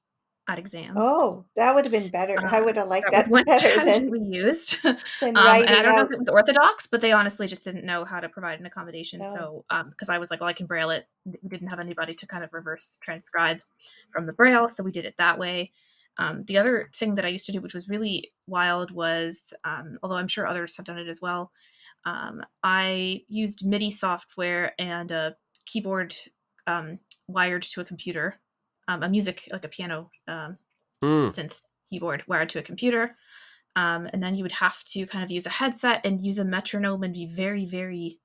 [SPEAKER 3] at exams.
[SPEAKER 2] Oh, that would have been better. I
[SPEAKER 3] Uh,
[SPEAKER 2] would have liked
[SPEAKER 3] that
[SPEAKER 2] that
[SPEAKER 3] one
[SPEAKER 2] better than
[SPEAKER 3] we used.
[SPEAKER 2] than
[SPEAKER 3] um, I don't know if it was orthodox, but they honestly just didn't know how to provide an accommodation.
[SPEAKER 2] No.
[SPEAKER 3] So, because I was like, well, I can braille it. We didn't have anybody to kind of reverse transcribe from the braille, so we did it that way. Um, the other thing that I used to do, which was really wild, was um, although I'm sure others have done it as well, um, I used MIDI software and a keyboard um, wired to a computer, um, a music like a piano um,
[SPEAKER 1] Mm.
[SPEAKER 3] synth keyboard wired to a computer. Um, and then you would have to kind of use a headset and use a metronome and be very, very.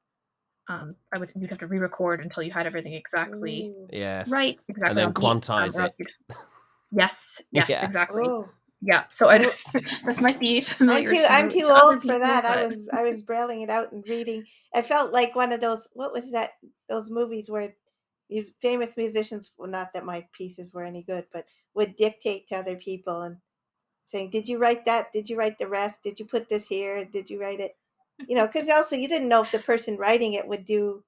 [SPEAKER 3] Um, I would you'd have to re-record until you had everything exactly
[SPEAKER 1] Yes.
[SPEAKER 3] right, exactly
[SPEAKER 1] And then
[SPEAKER 3] on beat, um,
[SPEAKER 1] quantize it.
[SPEAKER 3] Yes, yes,
[SPEAKER 1] Yeah.
[SPEAKER 3] exactly.
[SPEAKER 2] Oh.
[SPEAKER 3] Yeah. So I don't. this might be
[SPEAKER 2] I'm
[SPEAKER 3] familiar.
[SPEAKER 2] too I'm too
[SPEAKER 3] to other
[SPEAKER 2] old for
[SPEAKER 3] people,
[SPEAKER 2] that. I was I was brailing it out and reading. I felt like one of those what was that those movies where you famous musicians well not that my pieces were any good, but would dictate to other people and saying, "Did you write that? Did you write the rest? Did you put this here? Did you write it?" You know, because also you didn't know if the person writing it would do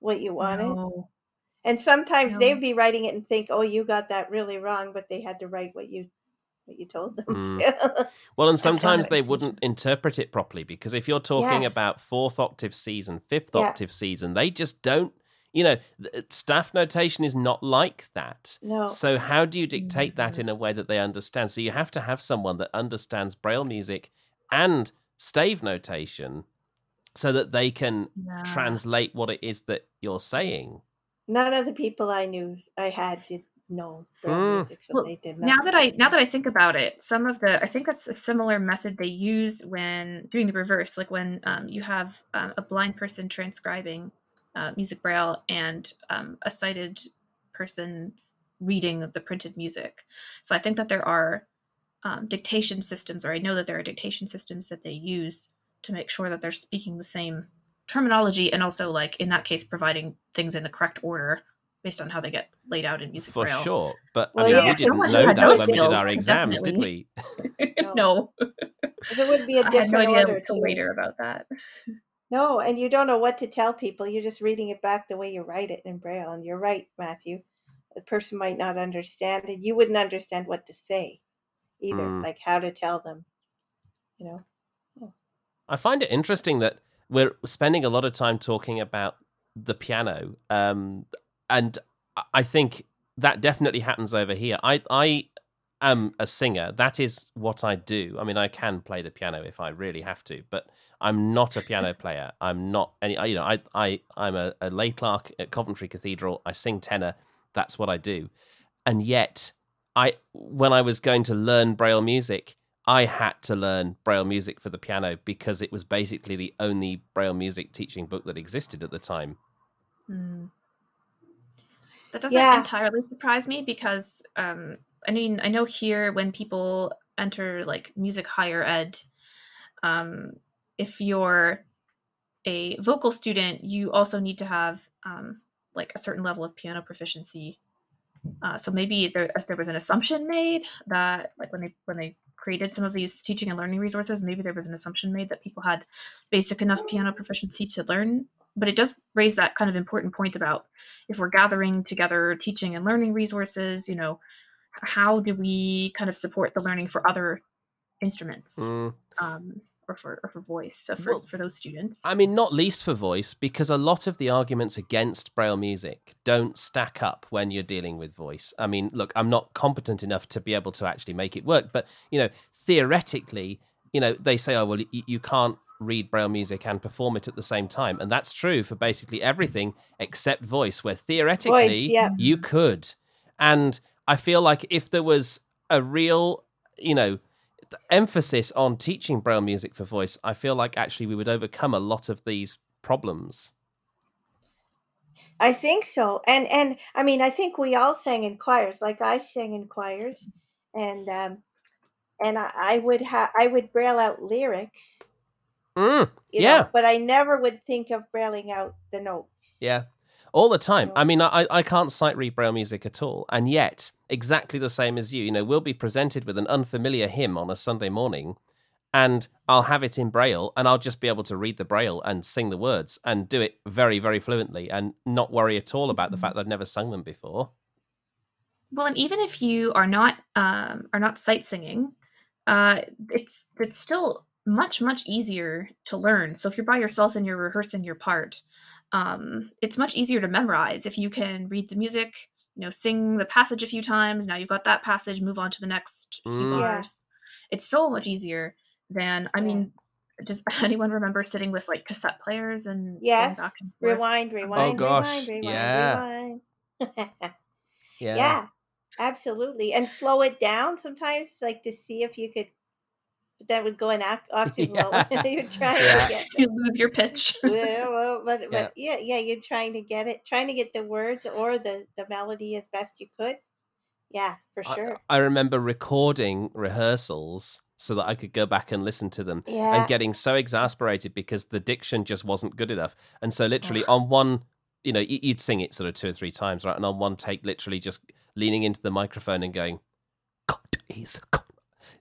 [SPEAKER 2] what you wanted.
[SPEAKER 3] No.
[SPEAKER 2] And sometimes
[SPEAKER 3] No.
[SPEAKER 2] they'd be writing it and think, "Oh, you got that really wrong," but they had to write what you what you told them
[SPEAKER 1] Mm.
[SPEAKER 2] to.
[SPEAKER 1] Well, and sometimes they wouldn't interpret it properly because if you're talking
[SPEAKER 2] Yeah.
[SPEAKER 1] about fourth octave season, fifth
[SPEAKER 2] Yeah.
[SPEAKER 1] octave season, they just don't, you know, staff notation is not like that.
[SPEAKER 2] No.
[SPEAKER 1] So how do you dictate that in a way that they understand? So you have to have someone that understands braille music and stave notation so that they can
[SPEAKER 2] Yeah.
[SPEAKER 1] translate what it is that you're saying.
[SPEAKER 2] None of the people I knew I had did know braille
[SPEAKER 1] Mm.
[SPEAKER 2] music, so
[SPEAKER 3] Well,
[SPEAKER 2] they did
[SPEAKER 3] now that I now that I think about it, some of the I think that's a similar method they use when doing the reverse, like when um, you have um, a blind person transcribing uh, music braille and um, a sighted person reading the printed music. So I think that there are um, dictation systems, or I know that there are dictation systems that they use to make sure that they're speaking the same terminology, and also like in that case, providing things in the correct order based on how they get laid out in music
[SPEAKER 1] For
[SPEAKER 3] braille.
[SPEAKER 1] sure. But
[SPEAKER 2] Well,
[SPEAKER 1] I mean,
[SPEAKER 2] yeah,
[SPEAKER 1] we didn't
[SPEAKER 2] someone
[SPEAKER 1] know that
[SPEAKER 2] those
[SPEAKER 1] when we did our exams, did we?
[SPEAKER 3] definitely. no.
[SPEAKER 2] There would be a
[SPEAKER 3] I had no
[SPEAKER 2] different
[SPEAKER 3] idea
[SPEAKER 2] order
[SPEAKER 3] until
[SPEAKER 2] too.
[SPEAKER 3] later about that.
[SPEAKER 2] No, and you don't know what to tell people. You're just reading it back the way you write it in braille. And you're right, Matthew. The person might not understand it. You wouldn't understand what to say either,
[SPEAKER 1] Mm.
[SPEAKER 2] like how to tell them. You know.
[SPEAKER 1] I find it interesting that we're spending a lot of time talking about the piano, um, and I- I think that definitely happens over here. I I am a singer. That is what I do. I mean, I can play the piano if I really have to, but I'm not a piano player. I'm not any. You know, I I I'm a, a lay clerk at Coventry Cathedral. I sing tenor. That's what I do, and yet I when I was going to learn Braille music. I had to learn Braille music for the piano because it was basically the only Braille music teaching book that existed at the time.
[SPEAKER 3] Mm. That doesn't
[SPEAKER 2] Yeah.
[SPEAKER 3] entirely surprise me because um, I mean I know here when people enter like music higher ed, um, if you're a vocal student, you also need to have um, like a certain level of piano proficiency. Uh, so maybe there, there was an assumption made that like when they when they created some of these teaching and learning resources, maybe there was an assumption made that people had basic enough piano proficiency to learn. But it does raise that kind of important point about if we're gathering together teaching and learning resources, you know, how do we kind of support the learning for other instruments
[SPEAKER 1] Mm.
[SPEAKER 3] um, or for or for voice so for,
[SPEAKER 1] Well,
[SPEAKER 3] for those students?
[SPEAKER 1] I mean, not least for voice, because a lot of the arguments against Braille music don't stack up when you're dealing with voice. I mean, look, I'm not competent enough to be able to actually make it work, but, you know, theoretically, you know, they say, oh, well, y- you can't read Braille music and perform it at the same time. And that's true for basically everything except voice, where theoretically
[SPEAKER 2] yeah.
[SPEAKER 1] you could. And I feel like if there was a real, you know, emphasis on teaching braille music for voice, I feel like actually we would overcome a lot of these problems.
[SPEAKER 2] I think so. And and I mean I think we all sang in choirs. Like I sang in choirs and um and I, I would have I would braille out lyrics,
[SPEAKER 1] Mm, yeah,
[SPEAKER 2] know, but I never would think of brailing out the notes.
[SPEAKER 1] yeah. All the time. I mean, I I can't sight read braille music at all, and yet exactly the same as you. You know, we'll be presented with an unfamiliar hymn on a Sunday morning, and I'll have it in braille, and I'll just be able to read the braille and sing the words and do it very very fluently, and not worry at all about the fact that I've never sung them before.
[SPEAKER 3] Well, and even if you are not um, are not sight singing, uh, it's it's still much much easier to learn. So if you're by yourself and you're rehearsing your part, um, it's much easier to memorize if you can read the music, you know, sing the passage a few times. Now you've got that passage, move on to the next few
[SPEAKER 1] Mm.
[SPEAKER 2] Yeah.
[SPEAKER 3] bars. It's so much easier than I mean. Does anyone remember sitting with like cassette players and going
[SPEAKER 2] Yes.
[SPEAKER 3] back and forth?
[SPEAKER 2] Rewind, rewind,
[SPEAKER 1] Oh, gosh,
[SPEAKER 2] rewind, rewind,
[SPEAKER 1] yeah.
[SPEAKER 2] rewind.
[SPEAKER 1] Yeah.
[SPEAKER 2] yeah, absolutely. And slow it down sometimes, like to see if you could. But that would go an oc- octave lower.
[SPEAKER 1] Yeah.
[SPEAKER 2] you're trying
[SPEAKER 1] Yeah.
[SPEAKER 2] to get.
[SPEAKER 3] You lose your pitch.
[SPEAKER 2] well, well, but,
[SPEAKER 1] Yeah.
[SPEAKER 2] but yeah, yeah, you're trying to get it, trying to get the words or the the melody as best you could. Yeah, for sure.
[SPEAKER 1] I remember recording rehearsals so that I could go back and listen to them
[SPEAKER 2] Yeah.
[SPEAKER 1] and getting so exasperated because the diction just wasn't good enough. And so, literally, on one, you know, you'd sing it sort of two or three times, right? And on one take, literally just leaning into the microphone and going, God is gone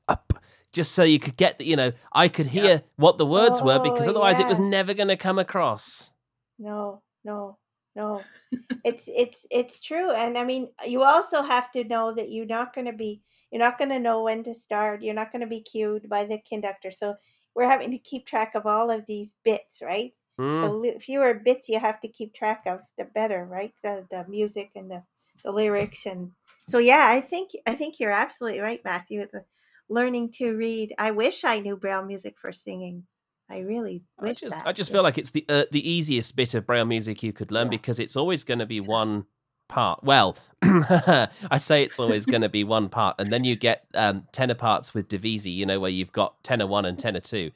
[SPEAKER 1] up. Just so you could get the, you know, I could hear what the words were because
[SPEAKER 2] Oh,
[SPEAKER 1] otherwise it was never going to come across.
[SPEAKER 2] No, no, no. it's it's it's true, and I mean, you also have to know that you're not going to be, you're not going to know when to start. You're not going to be cued by the conductor. So we're having to keep track of all of these bits, right? The
[SPEAKER 1] Mm.
[SPEAKER 2] li- fewer bits you have to keep track of, the better, right? The the music and the the lyrics, and so yeah, I think I think you're absolutely right, Matthew. It's a, learning to read. I wish I knew braille music for singing. I really
[SPEAKER 1] I
[SPEAKER 2] wish
[SPEAKER 1] just,
[SPEAKER 2] that.
[SPEAKER 1] I just feel like it's the uh, the easiest bit of braille music you could learn because it's always going to be one part. Well, I say it's always going to be one part, and then you get um, tenor parts with divisi. You know, where you've got tenor one and tenor two,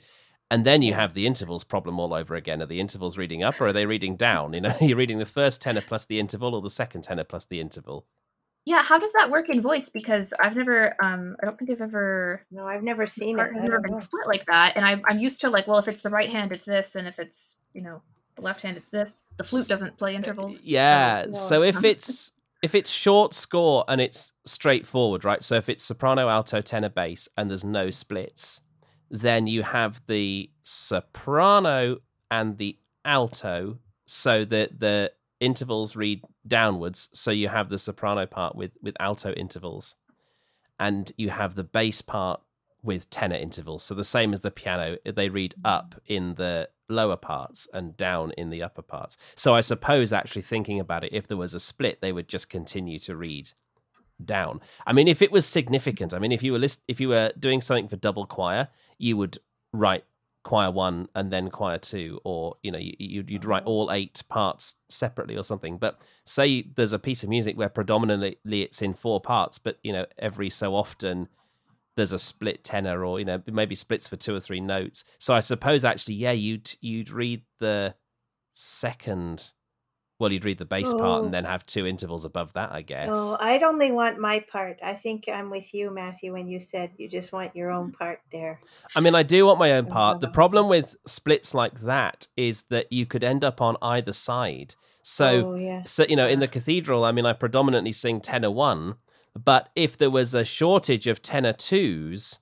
[SPEAKER 1] and then you have the intervals problem all over again. Are the intervals reading up or are they reading down? You know, you're reading the first tenor plus the interval or the second tenor plus the interval.
[SPEAKER 3] Yeah, how does that work in voice? Because I've never, um, I don't think I've ever.
[SPEAKER 2] No, I've never seen it.
[SPEAKER 3] has
[SPEAKER 2] I
[SPEAKER 3] never been
[SPEAKER 2] know.
[SPEAKER 3] split like that, and I, I'm used to like, well, if it's the right hand, it's this, and if it's you know the left hand, it's this. The flute doesn't play intervals. so-
[SPEAKER 1] Yeah. So if it's if it's short score and it's straightforward, right? So if it's soprano, alto, tenor, bass, and there's no splits, then you have the soprano and the alto, so that the intervals read downwards. So you have the soprano part with with alto intervals, and you have the bass part with tenor intervals. So the same as the piano, they read mm. up in the lower parts and down in the upper parts. So I suppose actually thinking about it, if there was a split, they would just continue to read down. I mean, if it was significant, I mean, if you were list, if you were doing something for double choir, you would write choir one and then choir two, or you know, you, you'd, you'd write all eight parts separately or something. But say there's a piece of music where predominantly it's in four parts, but you know, every so often there's a split tenor or you know maybe splits for two or three notes so i suppose actually yeah you'd you'd read the second well you'd read the bass part
[SPEAKER 2] Oh.
[SPEAKER 1] and then oh. have two intervals above that i guess
[SPEAKER 2] Oh, I'd only want my part. I think I'm with you, Matthew, when you said you just want your own part there.
[SPEAKER 1] i mean i do want my own part the problem with splits like that is that you could end up on either side so
[SPEAKER 2] Oh, yeah.
[SPEAKER 1] so you know in the cathedral i mean i predominantly sing tenor one but if there was a shortage of tenor twos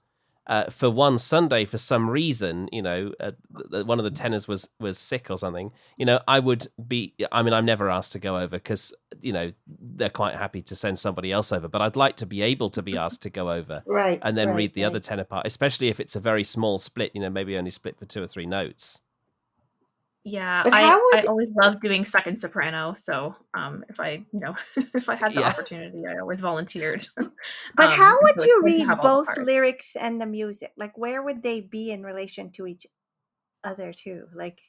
[SPEAKER 1] uh, for one Sunday for some reason, you know, uh, one of the tenors was was sick or something. You know, I would be. I mean, I'm never asked to go over because you know they're quite happy to send somebody else over. But I'd like to be able to be asked to go over,
[SPEAKER 2] Right,
[SPEAKER 1] and then
[SPEAKER 2] right,
[SPEAKER 1] read the other
[SPEAKER 2] right.
[SPEAKER 1] tenor part, especially if it's a very small split. You know, maybe only split for two or three notes.
[SPEAKER 3] Yeah,
[SPEAKER 2] But
[SPEAKER 3] I,
[SPEAKER 2] how
[SPEAKER 3] I always loved doing second soprano. So um, if I, you know, if I had the
[SPEAKER 1] Yeah.
[SPEAKER 3] opportunity, I always volunteered.
[SPEAKER 2] But
[SPEAKER 3] Um,
[SPEAKER 2] how would
[SPEAKER 3] so
[SPEAKER 2] you read
[SPEAKER 3] have all the
[SPEAKER 2] both lyrics and the music? Like, where would they be in relation to each other, too? Like,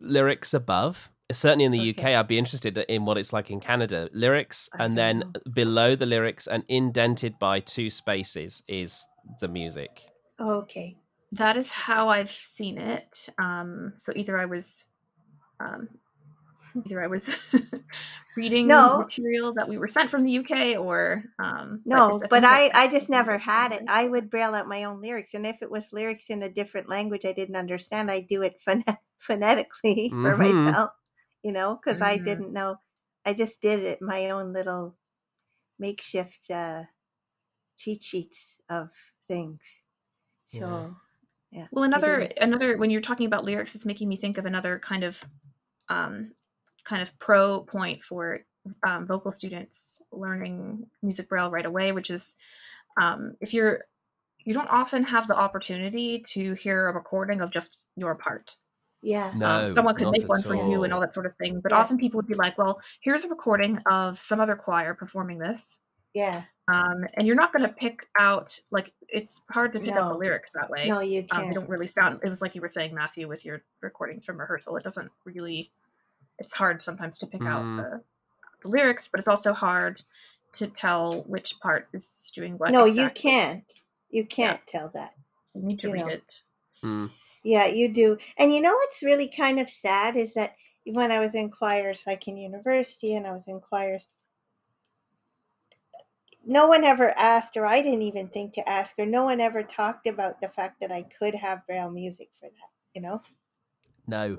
[SPEAKER 1] lyrics above. Certainly in the UK, I'd be interested in what it's like in Canada. Lyrics, and then below the lyrics and indented by two spaces is the music.
[SPEAKER 2] okay.
[SPEAKER 3] That is how I've seen it. Um, so either I was, um, either I was reading
[SPEAKER 2] No.
[SPEAKER 3] material that we were sent from the UK, or um,
[SPEAKER 2] No,
[SPEAKER 3] it's-
[SPEAKER 2] but I, I just never had it. I would braille out my own lyrics. And if it was lyrics in a different language I didn't understand, I'd do it phon- phonetically for
[SPEAKER 1] Mhm.
[SPEAKER 2] myself. you know, because I
[SPEAKER 3] Mhm.
[SPEAKER 2] didn't know. I just did it my own little makeshift uh, cheat sheets of things. So, yeah.
[SPEAKER 3] Well, another another when you're talking about lyrics, it's making me think of another kind of um, kind of pro point for um, vocal students learning music braille right away, which is um, if you're you don't often have the opportunity to hear a recording of just your part.
[SPEAKER 2] Yeah.
[SPEAKER 1] No,
[SPEAKER 3] um, someone could make one
[SPEAKER 1] at
[SPEAKER 3] for you and
[SPEAKER 1] all.
[SPEAKER 3] all that sort of thing. But
[SPEAKER 2] Yeah.
[SPEAKER 3] often people would be like, "Well, here's a recording of some other choir performing this."
[SPEAKER 2] Yeah.
[SPEAKER 3] Um, and you're not going to pick out like it's hard to pick out the lyrics that way.
[SPEAKER 2] No, you
[SPEAKER 3] Um, they
[SPEAKER 2] can't.
[SPEAKER 3] don't really sound. It was like you were saying, Matthew, with your recordings from rehearsal. It doesn't really. It's hard sometimes to pick out
[SPEAKER 1] Mm.
[SPEAKER 3] the, the lyrics, but it's also hard to tell which part is doing what.
[SPEAKER 2] no,
[SPEAKER 3] exactly.
[SPEAKER 2] you can't. You can't tell that.
[SPEAKER 3] You need to
[SPEAKER 2] you
[SPEAKER 3] read
[SPEAKER 2] know.
[SPEAKER 3] it.
[SPEAKER 1] Mm.
[SPEAKER 2] Yeah, you do. And you know what's really kind of sad is that when I was in choirs, like in university, and I was in choirs, no one ever asked, or I didn't even think to ask, or no one ever talked about the fact that I could have braille music for that. You know,
[SPEAKER 1] No.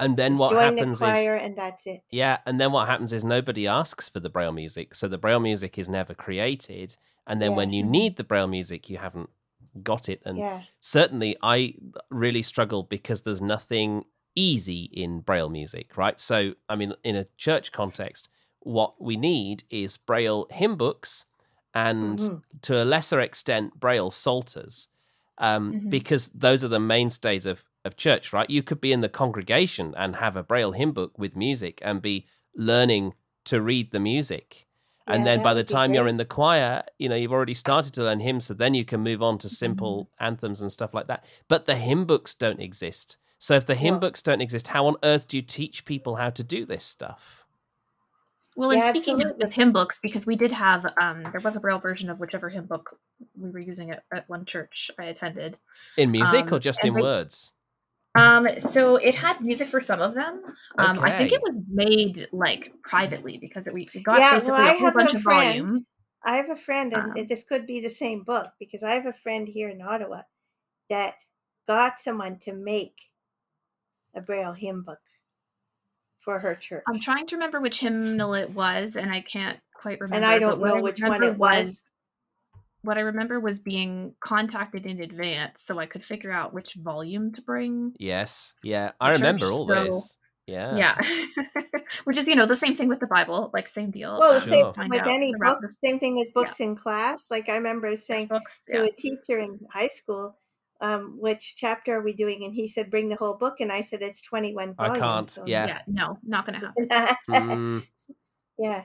[SPEAKER 1] And then
[SPEAKER 2] Just
[SPEAKER 1] what
[SPEAKER 2] the
[SPEAKER 1] happens
[SPEAKER 2] choir
[SPEAKER 1] is
[SPEAKER 2] and that's it.
[SPEAKER 1] Yeah, and then what happens is nobody asks for the braille music, so the braille music is never created, and then
[SPEAKER 2] Yeah.
[SPEAKER 1] when you need the braille music, you haven't got it. And
[SPEAKER 2] Yeah.
[SPEAKER 1] certainly, I really struggle because there's nothing easy in braille music, right? So, I mean, in a church context, what we need is braille hymn books and
[SPEAKER 2] Mhm.
[SPEAKER 1] to a lesser extent braille psalters um,
[SPEAKER 2] Mm-hmm.
[SPEAKER 3] Mhm.
[SPEAKER 1] because those are the mainstays of, of church, right? You could be in the congregation and have a braille hymn book with music and be learning to read the music. And
[SPEAKER 2] Yeah,
[SPEAKER 1] then by the time you're in the choir, you know, you've already started to learn hymns, so then you can move on to
[SPEAKER 2] Mm-hmm.
[SPEAKER 1] simple anthems and stuff like that. But the hymn books don't exist. So if the hymn
[SPEAKER 2] No.
[SPEAKER 1] books don't exist, how on earth do you teach people how to do this stuff?
[SPEAKER 3] Well, and speaking of,
[SPEAKER 2] absolutely.
[SPEAKER 3] of hymn books, because we did have, um, there was a braille version of whichever hymn book we were using at, at one church I attended.
[SPEAKER 1] In music or
[SPEAKER 3] Um,
[SPEAKER 1] just in
[SPEAKER 3] they-
[SPEAKER 1] words?
[SPEAKER 3] Um, so it had music for some of them. Um, I think it was made like privately because it, we we got
[SPEAKER 2] yeah,
[SPEAKER 3] basically
[SPEAKER 2] well, I
[SPEAKER 3] a whole
[SPEAKER 2] have
[SPEAKER 3] bunch
[SPEAKER 2] a
[SPEAKER 3] of
[SPEAKER 2] friend.
[SPEAKER 3] volumes.
[SPEAKER 2] I have a friend, and
[SPEAKER 3] Um,
[SPEAKER 2] this could be the same book because I have a friend here in Ottawa that got someone to make a Braille hymn book for her church.
[SPEAKER 3] I'm trying to remember which hymnal it was, and I can't quite remember.
[SPEAKER 2] And I don't
[SPEAKER 3] what
[SPEAKER 2] know which one it was.
[SPEAKER 3] What I remember was being contacted in advance so I could figure out which volume to bring.
[SPEAKER 1] Yes. Yeah. I
[SPEAKER 3] church,
[SPEAKER 1] remember all
[SPEAKER 3] so-
[SPEAKER 1] this. Yeah.
[SPEAKER 3] Yeah. Which is, you know, the same thing with the Bible, like same deal.
[SPEAKER 2] Well, the
[SPEAKER 3] um,
[SPEAKER 2] same
[SPEAKER 3] find
[SPEAKER 2] with any book.
[SPEAKER 3] of-
[SPEAKER 2] Same thing with books in class. Like I remember saying
[SPEAKER 3] Textbooks,
[SPEAKER 2] to
[SPEAKER 3] yeah.
[SPEAKER 2] a teacher in high school, um, "Which chapter are we doing?" And he said, "Bring the whole book." And I said, "It's twenty-one
[SPEAKER 1] I
[SPEAKER 2] volumes."
[SPEAKER 1] can't.
[SPEAKER 2] so-
[SPEAKER 1] Yeah.
[SPEAKER 3] Yeah, no, not going to happen.
[SPEAKER 1] Mm.
[SPEAKER 2] yeah.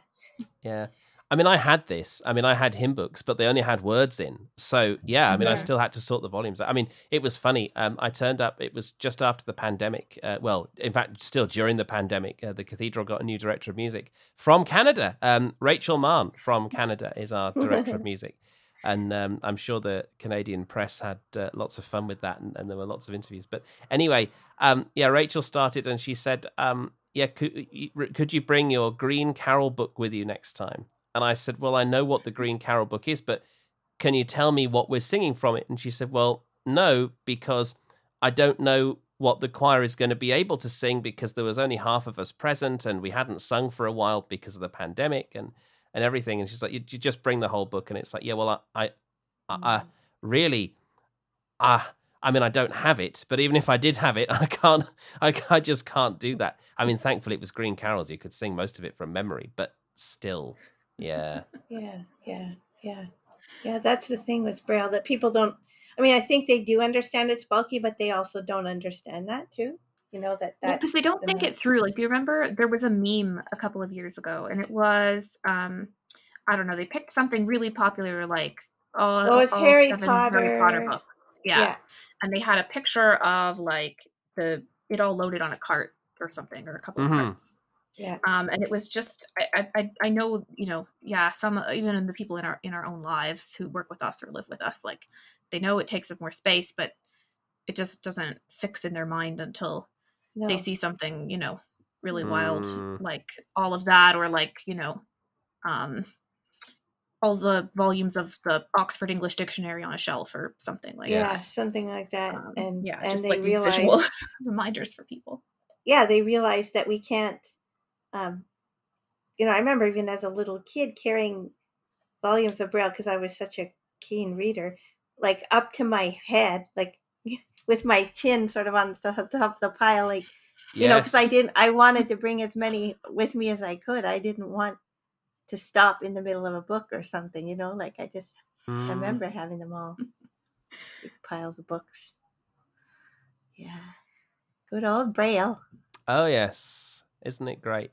[SPEAKER 1] Yeah. I mean, I had this. I mean, I had hymn books, but they only had words in. So, yeah, I mean, I still had to sort the volumes. I mean, it was funny. Um, I turned up, it was just after the pandemic. Uh, well, in fact, still during the pandemic, uh, the cathedral got a new director of music from Canada. Um, Rachel Mahon from Canada is our director of music. And um, I'm sure the Canadian press had uh, lots of fun with that, and, and there were lots of interviews. But anyway, um, yeah, Rachel started and she said, um, "Yeah, could, could you bring your Green Carol book with you next time?" And I said, Well, I know what the Green Carol book is, but can you tell me what we're singing from it? And she said, Well, no, because I don't know what the choir is going to be able to sing because there was only half of us present and we hadn't sung for a while because of the pandemic and, and everything. And she's like, You, you just bring the whole book. And it's like, Yeah, well, I, I, I, I really, ah. I mean, I don't have it, but even if I did have it, I can't. I, I just can't do that. I mean, thankfully, it was Green Carols. You could sing most of it from memory, but still, yeah.
[SPEAKER 2] Yeah, yeah, yeah, yeah. That's the thing with Braille that people don't. I mean, I think they do understand it's bulky, but they also don't understand that too. You know that that
[SPEAKER 3] because they don't
[SPEAKER 2] the
[SPEAKER 3] think
[SPEAKER 2] ma-
[SPEAKER 3] it through. Like, do you remember there was a meme a couple of years ago, and it was, um, I don't know, they picked something really popular, like all,
[SPEAKER 2] Oh, it's
[SPEAKER 3] all
[SPEAKER 2] Harry
[SPEAKER 3] seven Harry Potter
[SPEAKER 2] Potter.
[SPEAKER 3] books. Yeah.
[SPEAKER 2] Yeah.
[SPEAKER 3] and they had a picture of like the it all loaded on a cart or something, or a couple
[SPEAKER 1] Mhm.
[SPEAKER 3] of carts.
[SPEAKER 2] Yeah.
[SPEAKER 3] Um, and it was just I, I I- I know you know yeah some even in the people in our in our own lives who work with us or live with us like they know it takes up more space but it just doesn't fix in their mind until
[SPEAKER 2] No.
[SPEAKER 3] they see something you know really wild
[SPEAKER 1] Mm.
[SPEAKER 3] like all of that or like you know um all the volumes of the Oxford English Dictionary on a shelf or something like
[SPEAKER 2] yeah,
[SPEAKER 3] that.
[SPEAKER 2] something like that. and
[SPEAKER 3] Um, yeah,
[SPEAKER 2] and
[SPEAKER 3] just
[SPEAKER 2] they
[SPEAKER 3] like
[SPEAKER 2] realize
[SPEAKER 3] these visual reminders for people.
[SPEAKER 2] yeah, they realize that we can't. Um, you know, I remember even as a little kid carrying volumes of Braille because I was such a keen reader, like up to my head, like with my chin sort of on the top of the pile, like you know, because I didn't, I wanted to bring as many with me as I could. I didn't want to stop in the middle of a book or something, you know, like I just
[SPEAKER 1] Mm.
[SPEAKER 2] remember having them all piles of books. Yeah, good old Braille.
[SPEAKER 1] Oh yes, isn't it great?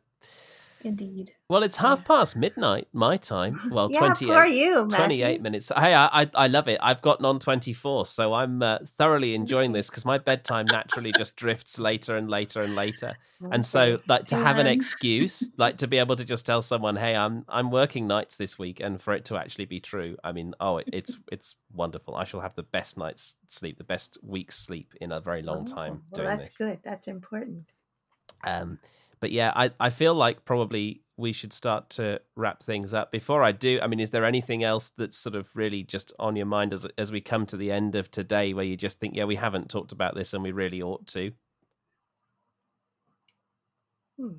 [SPEAKER 3] Indeed.
[SPEAKER 1] Well, it's half past midnight my time. Well,
[SPEAKER 2] Yeah,
[SPEAKER 1] 28,
[SPEAKER 2] poor you,
[SPEAKER 1] 28 minutes. Hey, I, I I love it. I've gotten on 24, so I'm uh, thoroughly enjoying this because my bedtime naturally just drifts later and later and later. And so, like to have an excuse, like to be able to just tell someone, "Hey, I'm I'm working nights this week," and for it to actually be true, I mean, oh, it, it's it's wonderful. I shall have the best night's sleep, the best week's sleep in a very long time
[SPEAKER 2] Oh, well,
[SPEAKER 1] doing
[SPEAKER 2] that's
[SPEAKER 1] this.
[SPEAKER 2] good. That's important.
[SPEAKER 1] Um, but yeah, I, I feel like probably we should start to wrap things up. Before I do, I mean, is there anything else that's sort of really just on your mind as as we come to the end of today, where you just think, yeah, we haven't talked about this and we really ought to?
[SPEAKER 2] Hmm.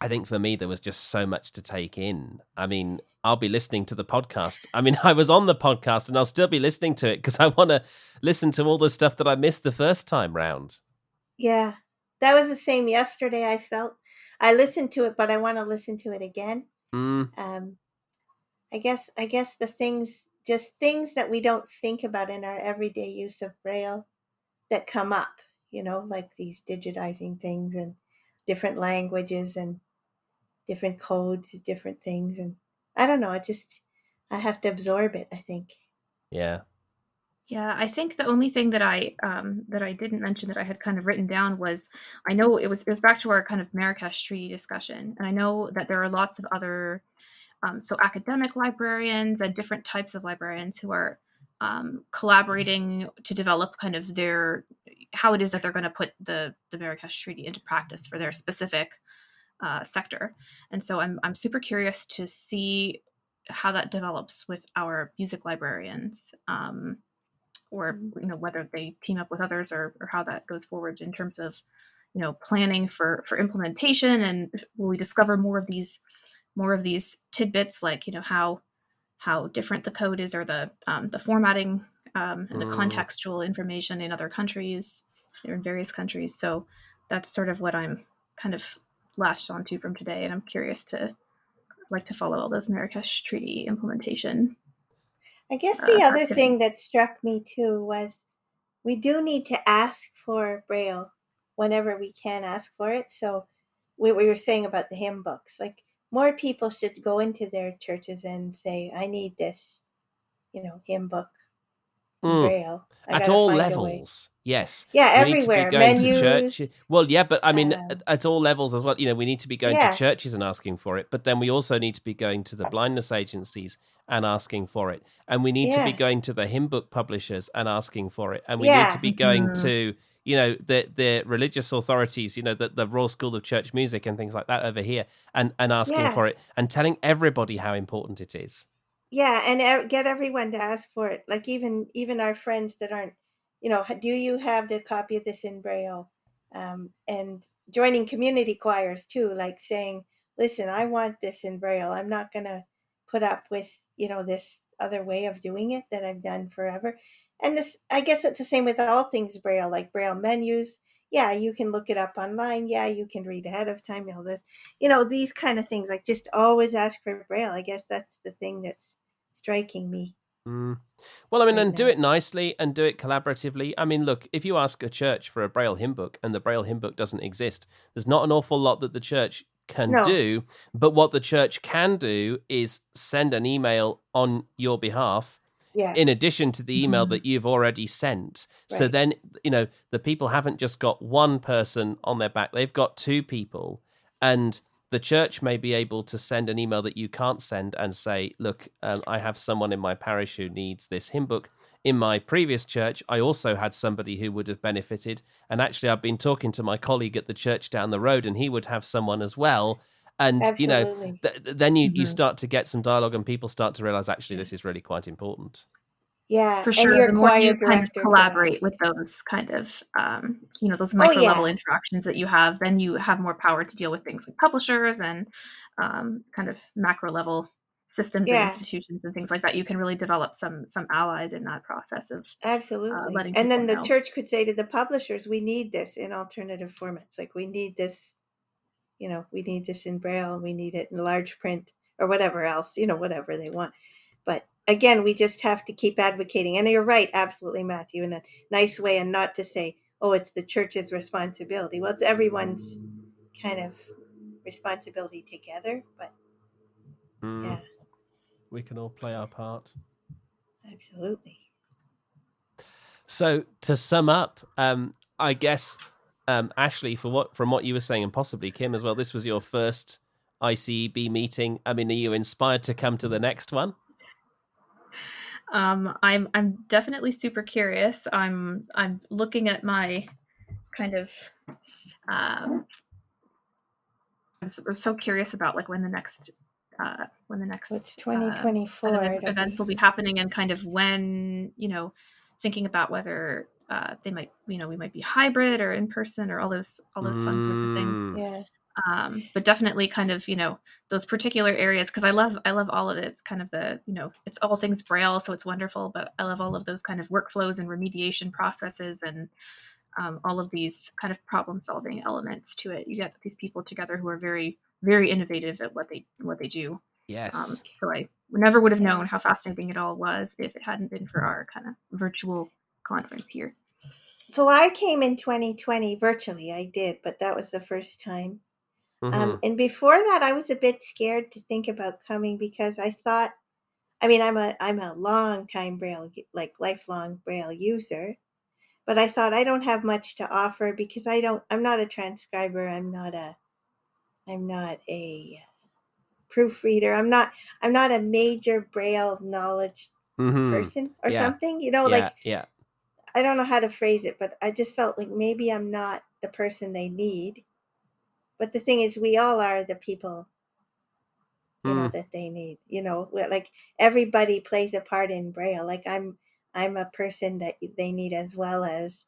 [SPEAKER 1] I think for me there was just so much to take in. I mean, I'll be listening to the podcast. I mean, I was on the podcast and I'll still be listening to it because I want to listen to all the stuff that I missed the first time round.
[SPEAKER 2] Yeah, that was the same yesterday. I felt I listened to it, but I want to listen to it again.
[SPEAKER 1] Mm,
[SPEAKER 2] Um, I guess I guess the things, just things that we don't think about in our everyday use of Braille, that come up. You know, like these digitizing things and different languages and different codes, different things, and I don't know. I just I have to absorb it. I think.
[SPEAKER 1] yeah.
[SPEAKER 3] Yeah, I think the only thing that I um, that I didn't mention that I had kind of written down was I know it was it was back to our kind of Marrakesh Treaty discussion, and I know that there are lots of other um, so academic librarians and different types of librarians who are um, collaborating to develop kind of their how it is that they're going to put the the Marrakesh Treaty into practice for their specific uh, sector, and so I'm I'm super curious to see how that develops with our music librarians. Um, or you know whether they team up with others or, or how that goes forward in terms of you know planning for for implementation and will we discover more of these more of these tidbits like you know how how different the code is or the um, the formatting um, and the
[SPEAKER 1] Mm.
[SPEAKER 3] contextual information in other countries or in various countries so that's sort of what i'm kind of latched onto from today and i'm curious to like to follow all those marrakesh treaty implementation
[SPEAKER 2] I guess
[SPEAKER 3] uh,
[SPEAKER 2] the other
[SPEAKER 3] activities.
[SPEAKER 2] thing that struck me too was we do need to ask for Braille whenever we can ask for it. So we, we were saying about the hymn books, like more people should go into their churches and say, "I need this," you know, hymn book
[SPEAKER 1] Mm.
[SPEAKER 2] Braille. I
[SPEAKER 1] At all
[SPEAKER 2] find a way."
[SPEAKER 1] levels, yes.
[SPEAKER 2] Yeah,
[SPEAKER 1] we need to be
[SPEAKER 2] everywhere.
[SPEAKER 1] going to
[SPEAKER 2] Menus,
[SPEAKER 1] churches. Well, yeah, but I mean,
[SPEAKER 2] um,
[SPEAKER 1] at, at all levels as well. You know, we need to be going
[SPEAKER 2] Yeah.
[SPEAKER 1] to churches and asking for it, but then we also need to be going to the blindness agencies and asking for it, and we need to be going to the hymn book publishers and asking for it, and we need to be going
[SPEAKER 3] Mhm.
[SPEAKER 1] to you know the the religious authorities, you know the the Royal School of Church Music and things like that over here, and and asking
[SPEAKER 2] Yeah.
[SPEAKER 1] for it and telling everybody how important it is.
[SPEAKER 2] Yeah, and get everyone to ask for it. Like even even our friends that aren't, you know, do you have the copy of this in Braille? Um, and joining community choirs too, like saying, "Listen, I want this in Braille. I'm not gonna put up with you know this other way of doing it that I've done forever." And this, I guess, it's the same with all things Braille, like Braille menus. Yeah, you can look it up online. Yeah, you can read ahead of time. You know this, you know these kind of things. Like just always ask for Braille. I guess that's the thing that's striking me.
[SPEAKER 1] Mm. Well, I mean,
[SPEAKER 2] Right
[SPEAKER 1] and do it nicely and do it collaboratively. I mean, look, if you ask a church for a Braille hymn book and the Braille hymn book doesn't exist, there's not an awful lot that the church can
[SPEAKER 2] No.
[SPEAKER 1] do. But what the church can do is send an email on your behalf.
[SPEAKER 2] Yeah.
[SPEAKER 1] In addition to the email
[SPEAKER 2] Mhm.
[SPEAKER 1] that you've already sent. So then, you know, the people haven't just got one person on their back, they've got two people. And the church may be able to send an email that you can't send and say, look, um, I have someone in my parish who needs this hymn book. In my previous church, I also had somebody who would have benefited. And actually, I've been talking to my colleague at the church down the road, and he would have someone as well. And, you know, th- th- then you, you
[SPEAKER 2] Mhm.
[SPEAKER 1] start to get some dialogue, and people start to realize actually this is really quite important.
[SPEAKER 2] Yeah,
[SPEAKER 3] for
[SPEAKER 2] and
[SPEAKER 3] sure
[SPEAKER 2] your
[SPEAKER 3] the more you kind of collaborate
[SPEAKER 2] ask.
[SPEAKER 3] with those kind of um, you know those
[SPEAKER 2] Oh
[SPEAKER 3] micro level
[SPEAKER 2] yeah,
[SPEAKER 3] interactions that you have then you have more power to deal with things like publishers and um, kind of macro level systems and institutions and things like that you can really develop some some allies in that process of uh,
[SPEAKER 2] absolutely.
[SPEAKER 3] letting
[SPEAKER 2] And then the
[SPEAKER 3] know
[SPEAKER 2] church could say to the publishers, "We need this in alternative formats. Like we need this, you know, we need this in braille, and we need it in large print or whatever else, you know, whatever they want." But again, we just have to keep advocating. And you're right, absolutely, Matthew, in a nice way, and not to say, "Oh, it's the church's responsibility." Well, it's everyone's kind of responsibility together. But
[SPEAKER 1] Mm,
[SPEAKER 2] yeah,
[SPEAKER 1] we can all play our part.
[SPEAKER 2] absolutely.
[SPEAKER 1] So to sum up, um, I guess um, Ashley, for what from what you were saying, and possibly Kim as well, this was your first ICEB meeting. I mean, are you inspired to come to the next one?
[SPEAKER 3] um, i'm i'm definitely super curious i'm i'm looking at my kind of um, I'm so, I'm so curious about like when the next uh, when the next
[SPEAKER 2] What's
[SPEAKER 3] uh, set
[SPEAKER 2] 2024?
[SPEAKER 3] of events will be happening and kind of when you know thinking about whether uh, they might you know we might be hybrid or in person or all those all those fun sorts of things.
[SPEAKER 1] Mm,
[SPEAKER 2] yeah.
[SPEAKER 3] um, but definitely kind of you know those particular areas because i love i love all of it. It's kind of the you know it's all things braille so it's wonderful but i love all of those kind of workflows and remediation processes and um, all of these kind of problem solving elements to it. You get these people together who are very very innovative at what they what they do. Um,
[SPEAKER 1] yes.
[SPEAKER 3] so i never would have known how fascinating it all was if it hadn't been for our kind of virtual conference here
[SPEAKER 2] So I came in 2020 virtually. I did, but that was the first time.
[SPEAKER 1] hmm
[SPEAKER 2] Um, and before that, I was a bit scared to think about coming because I thought, I mean, I'm a I'm a long time Braille, like lifelong Braille user, but I thought I don't have much to offer because I don't. I'm not a transcriber. I'm not a. I'm not a proofreader. I'm not. I'm not a major Braille knowledge
[SPEAKER 1] hmm
[SPEAKER 2] person or
[SPEAKER 1] Yeah.
[SPEAKER 2] something. You know,
[SPEAKER 1] Yeah.
[SPEAKER 2] like
[SPEAKER 1] Yeah.
[SPEAKER 2] I don't know how to phrase it, but I just felt like maybe I'm not the person they need. But the thing is, we all are the people, you know,
[SPEAKER 1] Mm,
[SPEAKER 2] that they need. You know, we're like everybody plays a part in Braille. Like I'm, I'm a person that they need as well as,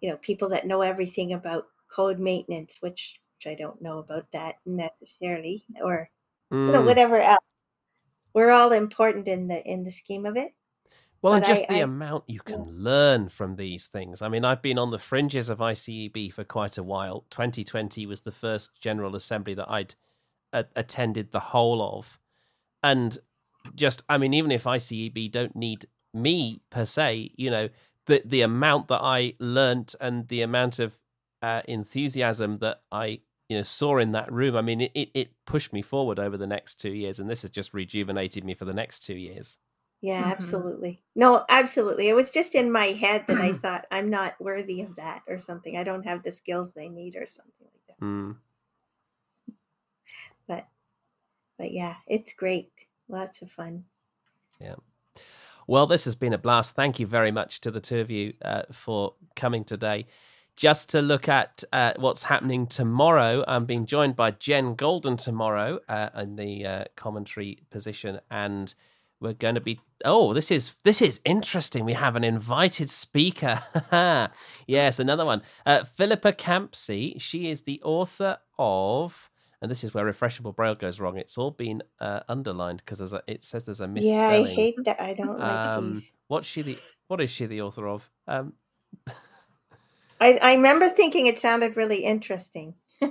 [SPEAKER 2] you know, people that know everything about code maintenance, which which I don't know about that necessarily, or you know,
[SPEAKER 1] mm.
[SPEAKER 2] whatever else. We're all important in the in the scheme of it.
[SPEAKER 1] Well, and
[SPEAKER 2] But I,
[SPEAKER 1] just the
[SPEAKER 2] I
[SPEAKER 1] amount you
[SPEAKER 2] yeah,
[SPEAKER 1] can learn from these things. I mean, I've been on the fringes of ICEB for quite a while. 2020 was the first General Assembly that I'd a- attended the whole of. And just, I mean, even if ICEB don't need me per se, you know, the, the amount that I learnt and the amount of uh, enthusiasm that I, you know, saw in that room, I mean, it, it pushed me forward over the next two years. And this has just rejuvenated me for the next two years.
[SPEAKER 2] Yeah,
[SPEAKER 3] hmm
[SPEAKER 2] absolutely. No, absolutely. It was just in my head that I thought I'm not worthy of that or something. I don't have the skills they need or something like that.
[SPEAKER 1] Mm.
[SPEAKER 2] But but yeah, it's great. Lots of fun.
[SPEAKER 1] Yeah. Well, this has been a blast. Thank you very much to the two of you uh, for coming today. Just to look at uh, what's happening tomorrow, I'm being joined by Jen Goulden tomorrow uh, in the uh, commentary position, and we're going to be. Oh, this is this is interesting. We have an invited speaker. yes, another one. Uh, Philippa Campsey. She is the author of. And this is where refreshable braille goes wrong. It's all been uh, underlined because it says there's a misspelling
[SPEAKER 2] Yeah, I hate that. I don't like
[SPEAKER 1] Um,
[SPEAKER 2] these.
[SPEAKER 1] what's she the? What is she the author of? Um,
[SPEAKER 2] I, I remember thinking it sounded really interesting.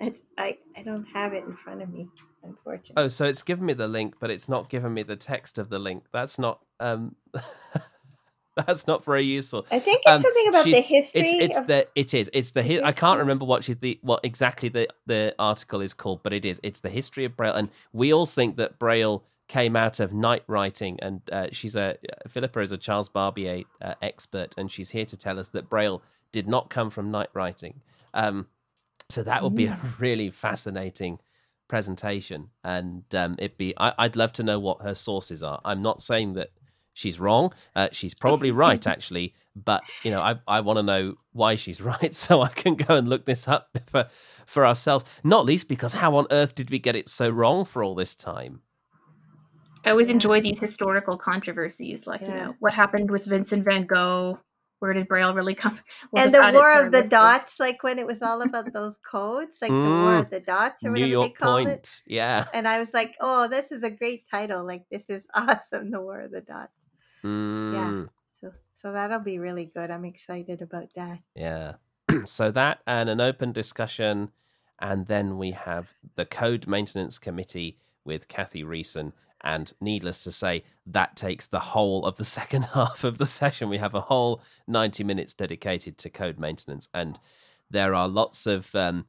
[SPEAKER 2] I I don't have it in front of me, unfortunately.
[SPEAKER 1] oh, so it's given me the link, but it's not given me the text of the link. That's not. Um, that's not very useful.
[SPEAKER 2] I think it's something about the history
[SPEAKER 1] It's it's
[SPEAKER 2] of
[SPEAKER 1] the it is it's the
[SPEAKER 2] the
[SPEAKER 1] hi- I can't remember what she's the what exactly the the article is called, but it is it's the history of Braille, and we all think that Braille came out of night writing, and uh, she's a Philippa is a Charles Barbier uh, expert, and she's here to tell us that Braille did not come from night writing. Um, so that would be a really fascinating presentation, and um, it'd be I, I'd love to know what her sources are. I'm not saying that she's wrong. Uh, she's probably right, actually. But you know, I I want to know why she's right, so I can go and look this up for for ourselves. Not least because how on earth did we get it so wrong for all this time?
[SPEAKER 3] I always enjoy these historical controversies, like you know what happened with Vincent Van Gogh. Where did Braille really come? We'll
[SPEAKER 2] and the
[SPEAKER 3] add it to
[SPEAKER 2] War of the
[SPEAKER 3] list
[SPEAKER 2] Dots, like when it was all about those codes, like the War
[SPEAKER 1] Mm.
[SPEAKER 2] of the Dots or
[SPEAKER 1] New
[SPEAKER 2] whatever they
[SPEAKER 1] York
[SPEAKER 2] called
[SPEAKER 1] Point.
[SPEAKER 2] it.
[SPEAKER 1] Yeah.
[SPEAKER 2] And I was like, oh, this is a great title. Like this is awesome, the War of the Dots.
[SPEAKER 1] Mm,
[SPEAKER 2] So so that'll be really good. I'm excited about that.
[SPEAKER 1] yeah. so that and an open discussion, and then we have the Code Maintenance Committee with Kathy Riessen. And needless to say, that takes the whole of the second half of the session. We have a whole 90 minutes dedicated to code maintenance. And there are lots of um,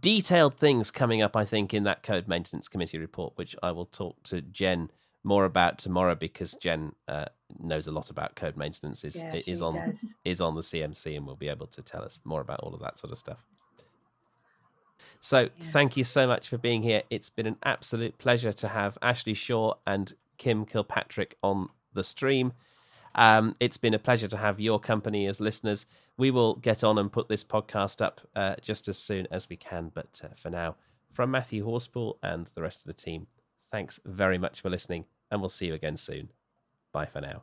[SPEAKER 1] detailed things coming up, I think, in that Code Maintenance Committee report, which I will talk to Jen more about tomorrow because Jen uh, knows a lot about code maintenance. is
[SPEAKER 2] Yeah,
[SPEAKER 1] is on
[SPEAKER 2] does.
[SPEAKER 1] is on the CMC and will be able to tell us more about all of that sort of stuff. So thank you so much for being here. It's been an absolute pleasure to have Ashley Shaw and Kim Kilpatrick on the stream. Um, it's been a pleasure to have your company as listeners. We will get on and put this podcast up uh, just as soon as we can. But uh, for now, from Matthew Horspool and the rest of the team, thanks very much for listening, and we'll see you again soon. Bye for now.